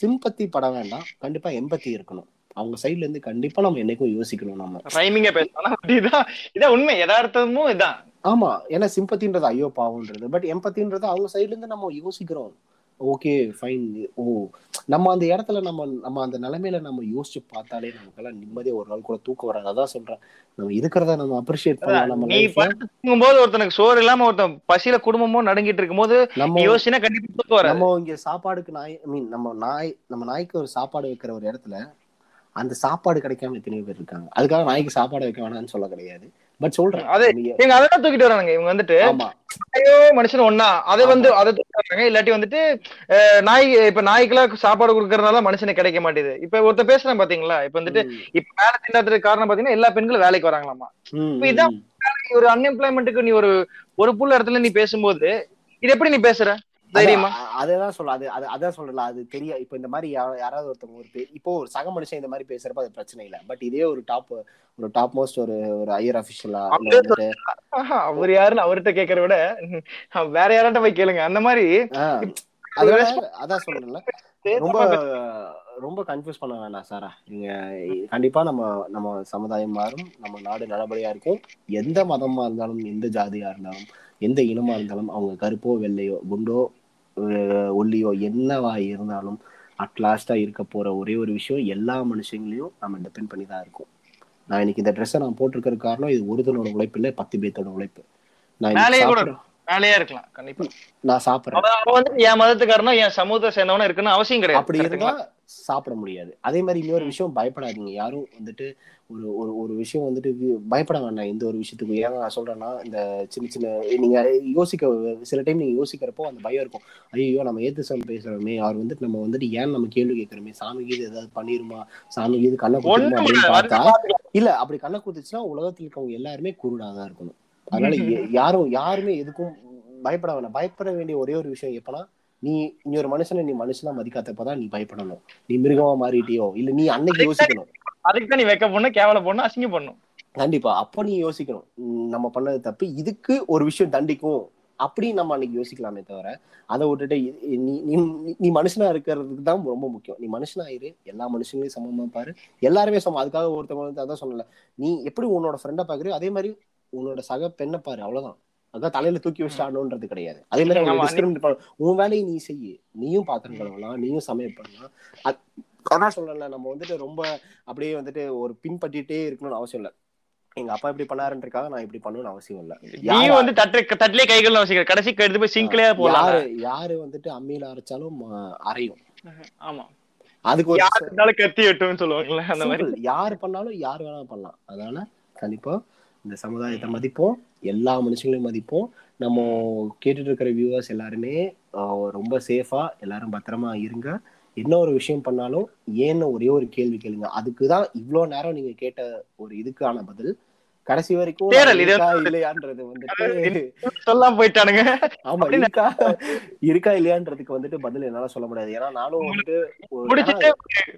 சிம்பத்தி பட வேண்டாம். கண்டிப்பா எம்பத்தி இருக்கணும். அவங்க சைட்ல இருந்து கண்டிப்பா நம்ம என்னைக்கும் யோசிக்கணும் நம்ம. ரைமிங்க பேசலாம் இதான் உண்மை. யதார்த்தமும் இதான். ஆமா. ஏன்னா சிம்பத்தின்றது ஐயோ பாவம்ன்றது. பட் எம்பத்தின்றது அவங்க சைடுல இருந்து நம்ம யோசிக்கிறோம். ஓகே ஃபைன் ஓ நம்ம அந்த இடத்துல நம்ம நம்ம அந்த நிலைமையில நம்ம யோசிச்சு பார்த்தாலே நமக்கெல்லாம் நிம்மதியா ஒரு நாள் கூட தூக்கம் வராது. அதான் சொல்றேன். நம்ம இருக்கிறத நம்ம அப்ரிஷியேட் பண்ணலாம் நம்ம நீ படுத்து போது ஒருத்தனுக்கு சோறு இல்லாம ஒருத்தன் பசியில குடும்பமும் நடுங்கிட்டு இருக்கும்போது நீ நம்ம யோசிச்சுனா கண்டிப்பா தூக்கம் வராது. நம்ம இங்க சாப்பாடுக்கு நாய் ஐ மீன் நம்ம நாய் நம்ம நாய்க்கு ஒரு சாப்பாடு வைக்கிற ஒரு இடத்துல அந்த சாப்பாடு கிடைக்காம எத்தனையோ பேர் இருக்காங்க. அதுக்காக நாய்க்கு சாப்பாடு வைக்க வேணாம்னு சொல்ல கிடையாது. பட் சொல்றேன். அது நீங்க- அதெல்லாம் தூக்கிட்டு வரானுங்க. இவங்க வந்துட்டு ஐயோ மனுஷன் ஒன்னா அதை வந்து அதை தூக்கிட்டு வராங்க. இல்லாட்டி வந்துட்டு நாய் இப்ப நாய்க்கெல்லாம் சாப்பாடு கொடுக்கறதுனால மனுஷனுக்கு கிடைக்க மாட்டேது. இப்ப ஒருத்தர் பேசுறேன் பாத்தீங்களா? இப்ப வந்துட்டு இப்ப வேலை திண்டாததுக்கு காரணம் பாத்தீங்கன்னா எல்லா பெண்களும் வேலைக்கு வராங்களாமா? இதான் ஒரு அன்எம்ப்ளாய்மெண்ட்டுக்கு நீ ஒரு ஒரு புள்ள இடத்துல நீ பேசும்போது இது எப்படி நீ பேசுற? அததான் சொல்ல அது அது அதான் சொல்லல அது தெரிய இப்ப இந்த மாதிரி யாராவது ஒருத்தவங்க ஒரு இப்போ ஒரு சக மனுஷன் இந்த மாதிரி பேசுறப்ப அது பிரச்சனை இல்ல. பட் இதே ஒரு டாப் ஒரு டாப் மோஸ்ட் ஒரு ஒரு ஹையர் அபிஷியலா அவர் யாருன்னு அவர்கிட்ட கேட்கறத விட வேற யார்கிட்ட போய் கேளுங்க. அந்த மாதிரி அதனால அதான் சொல்றேன்ல. ரொம்ப ரொம்ப கன்ஃபியூஸ் பண்ண வேணாம் சாரா நீங்க கண்டிப்பா நம்ம நம்ம சமுதாயம் மாறும். நம்ம நாடு நல்லபடியா இருக்கும். எந்த மதமா இருந்தாலும் எந்த ஜாதியா இருந்தாலும் எந்த இனமா இருந்தாலும் அவங்க கருப்போ வெள்ளையோ குண்டோ ஒல்லியோ என்னவா இருந்தாலும் அட்லாஸ்டா இருக்க போற ஒரே ஒரு விஷயம் எல்லா மனுஷங்களையும் நம்ம டிபெண்ட் பண்ணி தான் இருக்கும் நான் இன்னைக்கு இந்த ட்ரெஸ்ஸை நான் போட்டிருக்கிற காரணம் இது ஒருத்தனோட உழைப்பு இல்லை பத்து பேர்த்தோட உழைப்பு நான் மேலேயே சாப்பிடுறேன். வேலையா இருக்கலாம் கண்டிப்பா நான் சாப்பிடுறேன் அவன் வந்து என் மதத்துக்காரனோ என் சமூகத்தை சேர்ந்தவனும் இருக்குன்னு அவசியம் கிடையாது அப்படி இருந்தா? சாப்பிட முடியாது. அதே மாதிரி இன்னொரு விஷயம் பயப்படாதீங்க. யாரும் வந்துட்டு ஒரு ஒரு ஒரு விஷயம் வந்துட்டு பயப்பட வேண்டாம். எந்த ஒரு விஷயத்துக்கு. ஏன் நான் சொல்றேன்னா இந்த சின்ன சின்ன நீங்க யோசிக்க சில டைம் நீங்க யோசிக்கிறப்போ அந்த பயம் இருக்கும். ஐயோ நம்ம ஏத்து சாமி பேசுறோமே. அவர் வந்துட்டு நம்ம வந்துட்டு ஏன் நம்ம கேள்வி கேட்கறோமே? சாமி கீது ஏதாவது பண்ணிருமா? சாமி கீது கண்ணை ஒண்ணும் அப்படின்னு பார்த்தா. இல்ல அப்படி கண்ணை குத்துச்சுன்னா உலகத்துல இருக்கவங்க எல்லாருமே குருடாதான் இருக்கணும். அதனால யாரும் யாருமே எதுக்கும் பயப்பட வேணாம். பயப்பட வேண்டிய ஒரே ஒரு விஷயம் எப்பனா நீ நீ ஒரு மனுஷனை நீ மனுஷனா மதிக்காதப்பதான் நீ பயப்படணும். நீ மிருகமா மாறிட்டியோ இல்ல நீ அன்னைக்கு யோசிக்கணும். அதுக்கு தான் நீ வெக்க பொண்ணு கேவல பொண்ணு அசிங்க பண்ணும் கண்டிப்பா. அப்போ நீ யோசிக்கணும். நம்ம பண்ணது தப்பு. இதுக்கு ஒரு விஷயம் தண்டிக்கும். அப்படி நம்ம அன்னைக்கு யோசிக்கலாமே தவிர அதை விட்டுட்டு நீ நீ மனுஷனா இருக்கிறதுக்கு தான் ரொம்ப முக்கியம். நீ மனுஷனா இரு. எல்லா மனுஷங்களையும் சமமா பாரு. எல்லாருமே சமம். அதுக்காக ஒருத்தவங்க அதான் சொல்லல நீ எப்படி உன்னோட ஃப்ரெண்டை பாக்குறியோ அதே மாதிரி உன்னோட சக பெண்ணை பாரு. அவ்வளவுதான். அதான் தலையில தூக்கி வச்சுட்டானுன்றது கிடையாது. அதே மாதிரி உன் வேலையை நீ செய்யு. நீயும் பாத்திரம் கழுவலாம் நீயும் சமையல் பண்ணலாம். அத்- அதான் சொல்லல நம்ம வந்துட்டு ரொம்ப அப்படியே வந்துட்டு ஒரு பின்பற்றிட்டே இருக்கணும்னு அவசியம் இல்ல. எங்க அப்பா இப்படி பண்ணாருன்றக்காக நான் இப்படி பண்ணணும்னு அவசியம் இல்ல. நீ வந்து தட்டு தட்டிலே கைகள் வசிக்கிற கடைசி எடுத்து போய் சிங்க்லயே போடலாம் யாரு யாரு வந்துட்டு அம்மியில அரைச்சாலும் அரையும். ஆமா. அதுக்கு ஒரு கத்தி வெட்டும்னு சொல்லுவாங்கல்ல அந்த மாதிரி. யாரு பண்ணாலும் யார் வேணாலும் பண்ணலாம். அதனால கண்டிப்பா இந்த சமுதாயத்தை மதிப்போம். எல்லா மனுஷங்களையும் மதிப்போம். நம்ம கேட்டுட்டு இருக்கிற வியூவர்ஸ் எல்லாருமே ரொம்ப சேஃபா எல்லாரும் பத்திரமா இருங்க. என்ன ஒரு விஷயம் பண்ணாலும் ஏன்னு ஒரே ஒரு கேள்வி கேளுங்க. அதுக்கு தான் இவ்வளோ நேரம் நீங்க கேட்ட ஒரு இதுக்கான பதில். கடைசி வரைக்கும் தேடல், இல்லையான்றது வந்துட்டு சொல்லாம போயிட்டானுங்க. ஆமா இருக்கா இருக்கா இல்லையான்றதுக்கு வந்துட்டு பதில் என்னால சொல்ல முடியாது. ஏன்னா நானும் வந்துட்டு முடிச்சிட்டு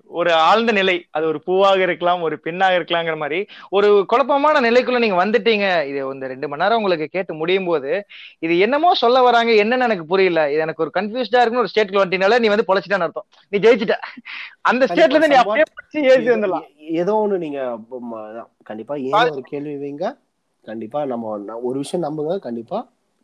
ஒரு ஆழ்ந்த நிலை அது ஒரு பூவாக இருக்கலாம் ஒரு பெண்ணாக இருக்கலாங்கிற மாதிரி ஒரு குழப்பமான நிலைக்குள்ள நீங்க வந்துட்டீங்க. இது இந்த ரெண்டு மணி நேரம் உங்களுக்கு கேட்டு முடியும் போது இது என்னமோ சொல்ல வராங்க என்னன்னு எனக்கு புரியல. இது எனக்கு ஒரு கன்ஃபியூஸ்டா இருக்குன்னு ஒரு ஸ்டேட்ல வந்துட்டீங்கனால நீ வந்து பொழைச்சிட்டான்னு அர்த்தம். நீ ஜெயிச்சிட்ட. அந்த ஸ்டேட்ல இருந்து நீ அப்படியே ஏசி வந்துடலாம். ஏதோ- ஒண்ணு நீங்க கண்டிப்பா ஏன் ஒரு கேள்வி வைங்க. கண்டிப்பா நம்ம ஒரு விஷயம் நம்புங்க கண்டிப்பா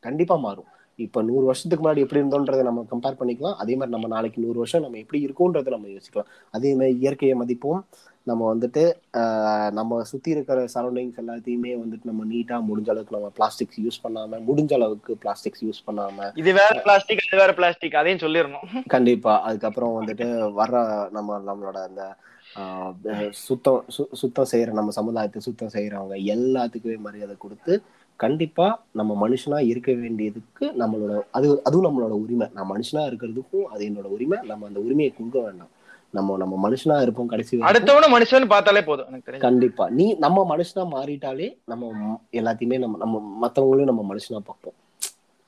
கண்டிப்பா மாறும். இப்ப நூறு வருஷத்துக்கு முன்னாடி எப்படி இருந்தோன்றதை நம்ம கம்பேர் பண்ணிக்கலாம். அதே மாதிரி நம்ம நாளைக்கு நூறு வருஷம் நம்ம எப்படி இருக்கோன்றதை நம்ம யோசிக்கலாம். அதே மாதிரி இயற்கையை மதிப்போம். நம்ம வந்துட்டு நம்ம சுத்தி இருக்கிற சரௌண்டிங்ஸ் எல்லாத்தையுமே வந்துட்டு நம்ம நீட்டா முடிஞ்ச அளவுக்கு நம்ம பிளாஸ்டிக்ஸ் யூஸ் பண்ணாம முடிஞ்ச அளவுக்கு பிளாஸ்டிக்ஸ் யூஸ் பண்ணாம. இது வேற பிளாஸ்டிக் அது வேற பிளாஸ்டிக் அதையும் சொல்லிடணும். கண்டிப்பா. அதுக்கப்புறம் வந்துட்டு வர்ற நம்ம நம்மளோட அந்த சுத்தம் சு- சுத்தம் செய்யற நம்ம சமுதாயத்தை சுத்தம் செய்யறவங்க எல்லாத்துக்குமே மரியாதை கொடுத்து கண்டிப்பா நம்ம மனுஷனா இருக்க வேண்டியதுக்கு நம்மளோட அது அதுவும் நம்மளோட உரிமை. நான் மனுஷனா இருக்கிறதுக்கும் அது என்னோட உரிமை. நம்ம அந்த உரிமையை கொடுக்க வேண்டாம். நம்ம நம்ம மனுஷனா இருப்போம் கடைசி. அடுத்தவன மனுஷன் பார்த்தாலே போதும் கண்டிப்பா. நீ நம்ம மனுஷனா மாறிட்டாலே நம்ம எல்லாத்தையுமே நம்ம நம்ம மத்தவங்களையும் நம்ம மனுஷனா பார்ப்போம்.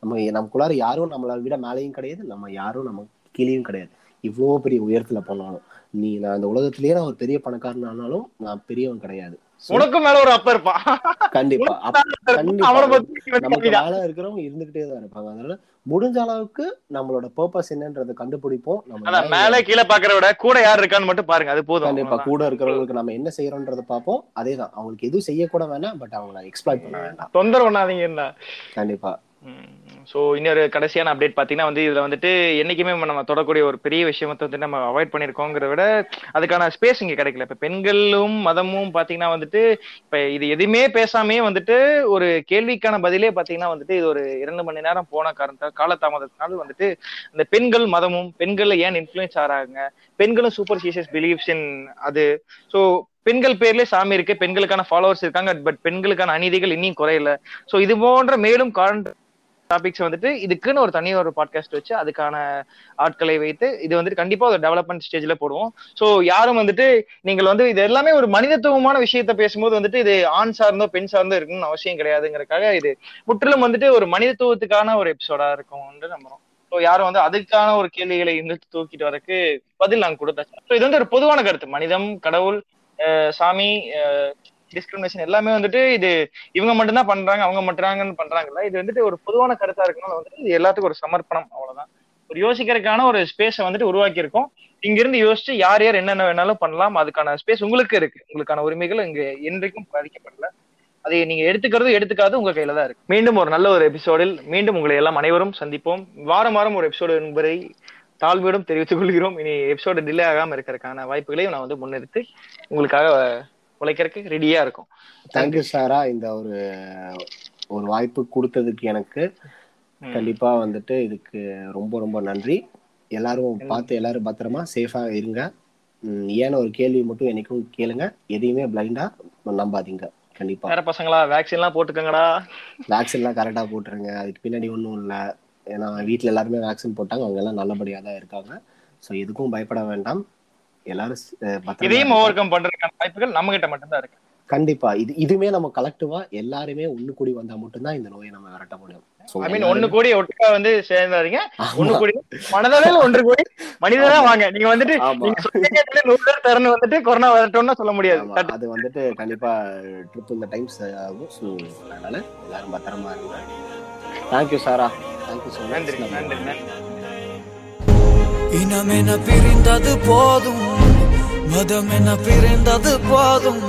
நம்ம நமக்குள்ளார யாரும் நம்மளை விட மேலேயும் கிடையாது. நம்ம யாரும் நம்ம கீழேயும் கிடையாது. இவ்வளோ பெரிய உயரத்துல போனாலும். நீ நான் இந்த உலகத்திலேயே நான் ஒரு பெரிய பணக்காரன் ஆனாலும் நான் பெரியவன் கிடையாது. So, உனக்கும் மேல ஒரு அப்ப இருப்பான் கண்டிப்பா. நமக்கு மேல இருக்கிறவங்க இருந்துகிட்டே தான் இருப்பாங்க. அதனால முடிஞ்ச அளவுக்கு நம்மளோட பர்பஸ் என்னன்றதை கண்டுபிடிப்போம். நம்ம மேல கீழே பாக்குறத விட கூட யார் இருக்கான்னு மட்டும் பாருங்க அது போதும். கண்டிப்பா. கூட இருக்கிறவங்களுக்கு நம்ம என்ன செய்யறோன்றத பார்ப்போம். அதேதான். அவங்களுக்கு எதுவும் செய்யக்கூட வேணாம் பட் அவங்கள எக்ஸ்ப்ளாய்ட் பண்ண வேண்டாம். தொந்தரவு பண்ணாதீங்கன்னு கண்டிப்பா. ஸோ இன்னொரு கடைசியான அப்டேட் பார்த்தீங்கன்னா வந்து இதில் வந்துட்டு என்றைக்குமே நம்ம தொடக்கூடிய ஒரு பெரிய விஷயத்தை வந்து நம்ம அவாய்ட் பண்ணியிருக்கோங்கிறத விட அதுக்கான ஸ்பேஸ் இங்கே கிடைக்கல. இப்போ பெண்களும் மதமும் பார்த்தீங்கன்னா வந்துட்டு இப்போ இது எதுவுமே பேசாமே வந்துட்டு ஒரு கேள்விக்கான பதிலே பார்த்தீங்கன்னா வந்துட்டு இது ஒரு இரண்டு மணி நேரம் போன காரணத்தால் காலதாமதத்தினால வந்துட்டு இந்த பெண்கள் மதமும் பெண்கள் ஏன் இன்ஃப்ளூயன்ஸ் ஆகிறாங்க பெண்களும் சூப்பர் சீசியஸ் பிலீவ்ஸ் இன் அது. ஸோ பெண்கள் பேர்லேயே சாமி இருக்கு பெண்களுக்கான ஃபாலோவர்ஸ் இருக்காங்க பட் பெண்களுக்கான அநீதிகள் இன்னும் குறையல. ஸோ இது போன்ற மேலும் காரணம் டாபிக்ஸ் வந்துட்டு இதுக்குன்னு ஒரு தனி ஒரு பாட்காஸ்ட் வச்சு அதுக்கான ஆட்களை வைத்து இது வந்துட்டு கண்டிப்பா ஒரு டெவலப்மெண்ட் ஸ்டேஜ்ல போடுவோம். ஸோ யாரும் வந்துட்டு நீங்கள் வந்து இது எல்லாமே ஒரு மனிதத்துவமான விஷயத்த பேசும்போது வந்துட்டு இது ஆண் சார்ந்தோ பெண் சார்ந்தோ இருக்கணும்னு அவசியம் கிடையாதுங்கிறக்காக இது முற்றிலும் வந்துட்டு ஒரு மனிதத்துவத்துக்கான ஒரு எபிசோடா இருக்கும்னு நம்புறோம். ஸோ யாரும் வந்து அதுக்கான ஒரு கேள்விகளை இருந்து தூக்கிட்டு வரக்கு பதில் நாங்கள் கொடுத்தாச்சு ஸோ இது வந்து ஒரு பொதுவான கருத்து. மனிதம் கடவுள் அஹ் சாமி டிஸ்கிரிமினேஷன் எல்லாமே வந்துட்டு இது இவங்க மட்டும்தான் பண்றாங்க அவங்க மட்டுறாங்கன்னு பண்றாங்கல்ல இது வந்துட்டு ஒரு பொதுவான கருத்தா இருக்கனால வந்துட்டு இது எல்லாத்துக்கும் ஒரு சமர்ப்பணம் அவ்வளவுதான். ஒரு யோசிக்கிறதுக்கான ஒரு ஸ்பேஸை வந்துட்டு உருவாக்கி இருக்கோம் இங்க இருந்து யோசிச்சு யார் யார் என்னென்ன வேணாலும் பண்ணலாம். அதுக்கான ஸ்பேஸ் உங்களுக்கு இருக்கு. உங்களுக்கான உரிமைகள் இங்க என்றைக்கும் பாதிக்கப்படல. அதை நீங்க எடுத்துக்கிறது எடுத்துக்காது உங்க கையில தான் இருக்கு. மீண்டும் ஒரு நல்ல ஒரு எபிசோடில் மீண்டும் உங்களை எல்லாம் அனைவரும் சந்திப்போம். வாரம் வாரம் ஒரு எபிசோடு என்பதை தாழ்விடம் தெரிவித்துக் கொள்கிறோம். இனி எபிசோடு டிலே ஆகாம இருக்கிறதுக்கான வாய்ப்புகளையும் நான் வந்து முன்னிறுத்து உங்களுக்காக உழைக்கிறதுக்கு ரெடியா இருக்கும். தேங்க்யூ சாரா இந்த ஒரு ஒரு வாய்ப்பு கொடுத்ததுக்கு எனக்கு. கண்டிப்பா வந்துட்டு இதுக்கு ரொம்ப ரொம்ப நன்றி. எல்லாரும் பார்த்து எல்லாரும் பத்திரமா சேஃபா இருங்க. ஏன்னு ஒரு கேள்வி மட்டும் என்னைக்கும் கேளுங்க. எதையுமே பிளைண்டா நம்பாதீங்க. கண்டிப்பா. வேற பசங்களா வேக்சின் எல்லாம் போட்டுக்கங்கடா. வேக்சின் எல்லாம் கரெக்டா போட்டுருங்க. அதுக்கு பின்னாடி ஒன்றும் இல்லை. ஏன்னா வீட்ல எல்லாருமே வேக்சின் போட்டாங்க. அவங்க எல்லாம் நல்லபடியா தான் இருக்காங்க. ஸோ எதுக்கும் பயப்பட வேண்டாம். எல்லாரும் இதையும். ஓவர் கம் பண்றதுக்கான வாய்ப்புகள் நம்ம கிட்ட மட்டும்தான் இருக்கு. கண்டிப்பா. இது இதுமே நம்ம கலெக்டிவா எல்லாருமே ஒண்ணு கூடி வந்தா மட்டும்தான் இந்த நோயை நம்ம விரட்ட முடியும். ஐ மீன் ஒண்ணு கூடி ஒட்டுக்கா வந்து சேர்ந்தாதீங்க. ஒண்ணு கூடி மனதளவில் ஒன்று கூடி மனிதரா வாங்க. நீங்க வந்துட்டு. நீங்க நூறு பேர் தரணும் வந்துட்டு கொரோனா வரட்டும்னு சொல்ல முடியாது. அது வந்துட்டு கண்டிப்பா ட்ரிப் இந்த டைம்ஸ் ஆகும். ஸோ அதனால எல்லாரும் பத்திரமா இருங்க. தேங்க்யூ சாரா தேங்க்யூ ஸோ மச் நன்றி. நன்றி. இனமென பிரிந்தது போதும்? மதமென பிரிந்தது போதும்?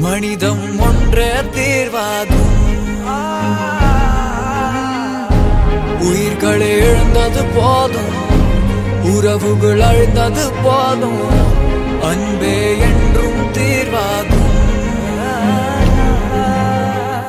மனிதம் ஒன்றே தீர்வாகும். உயிர்களை எழுந்தது போதும். உறவுகள் அழுந்தது போதும். அன்பே என்றும்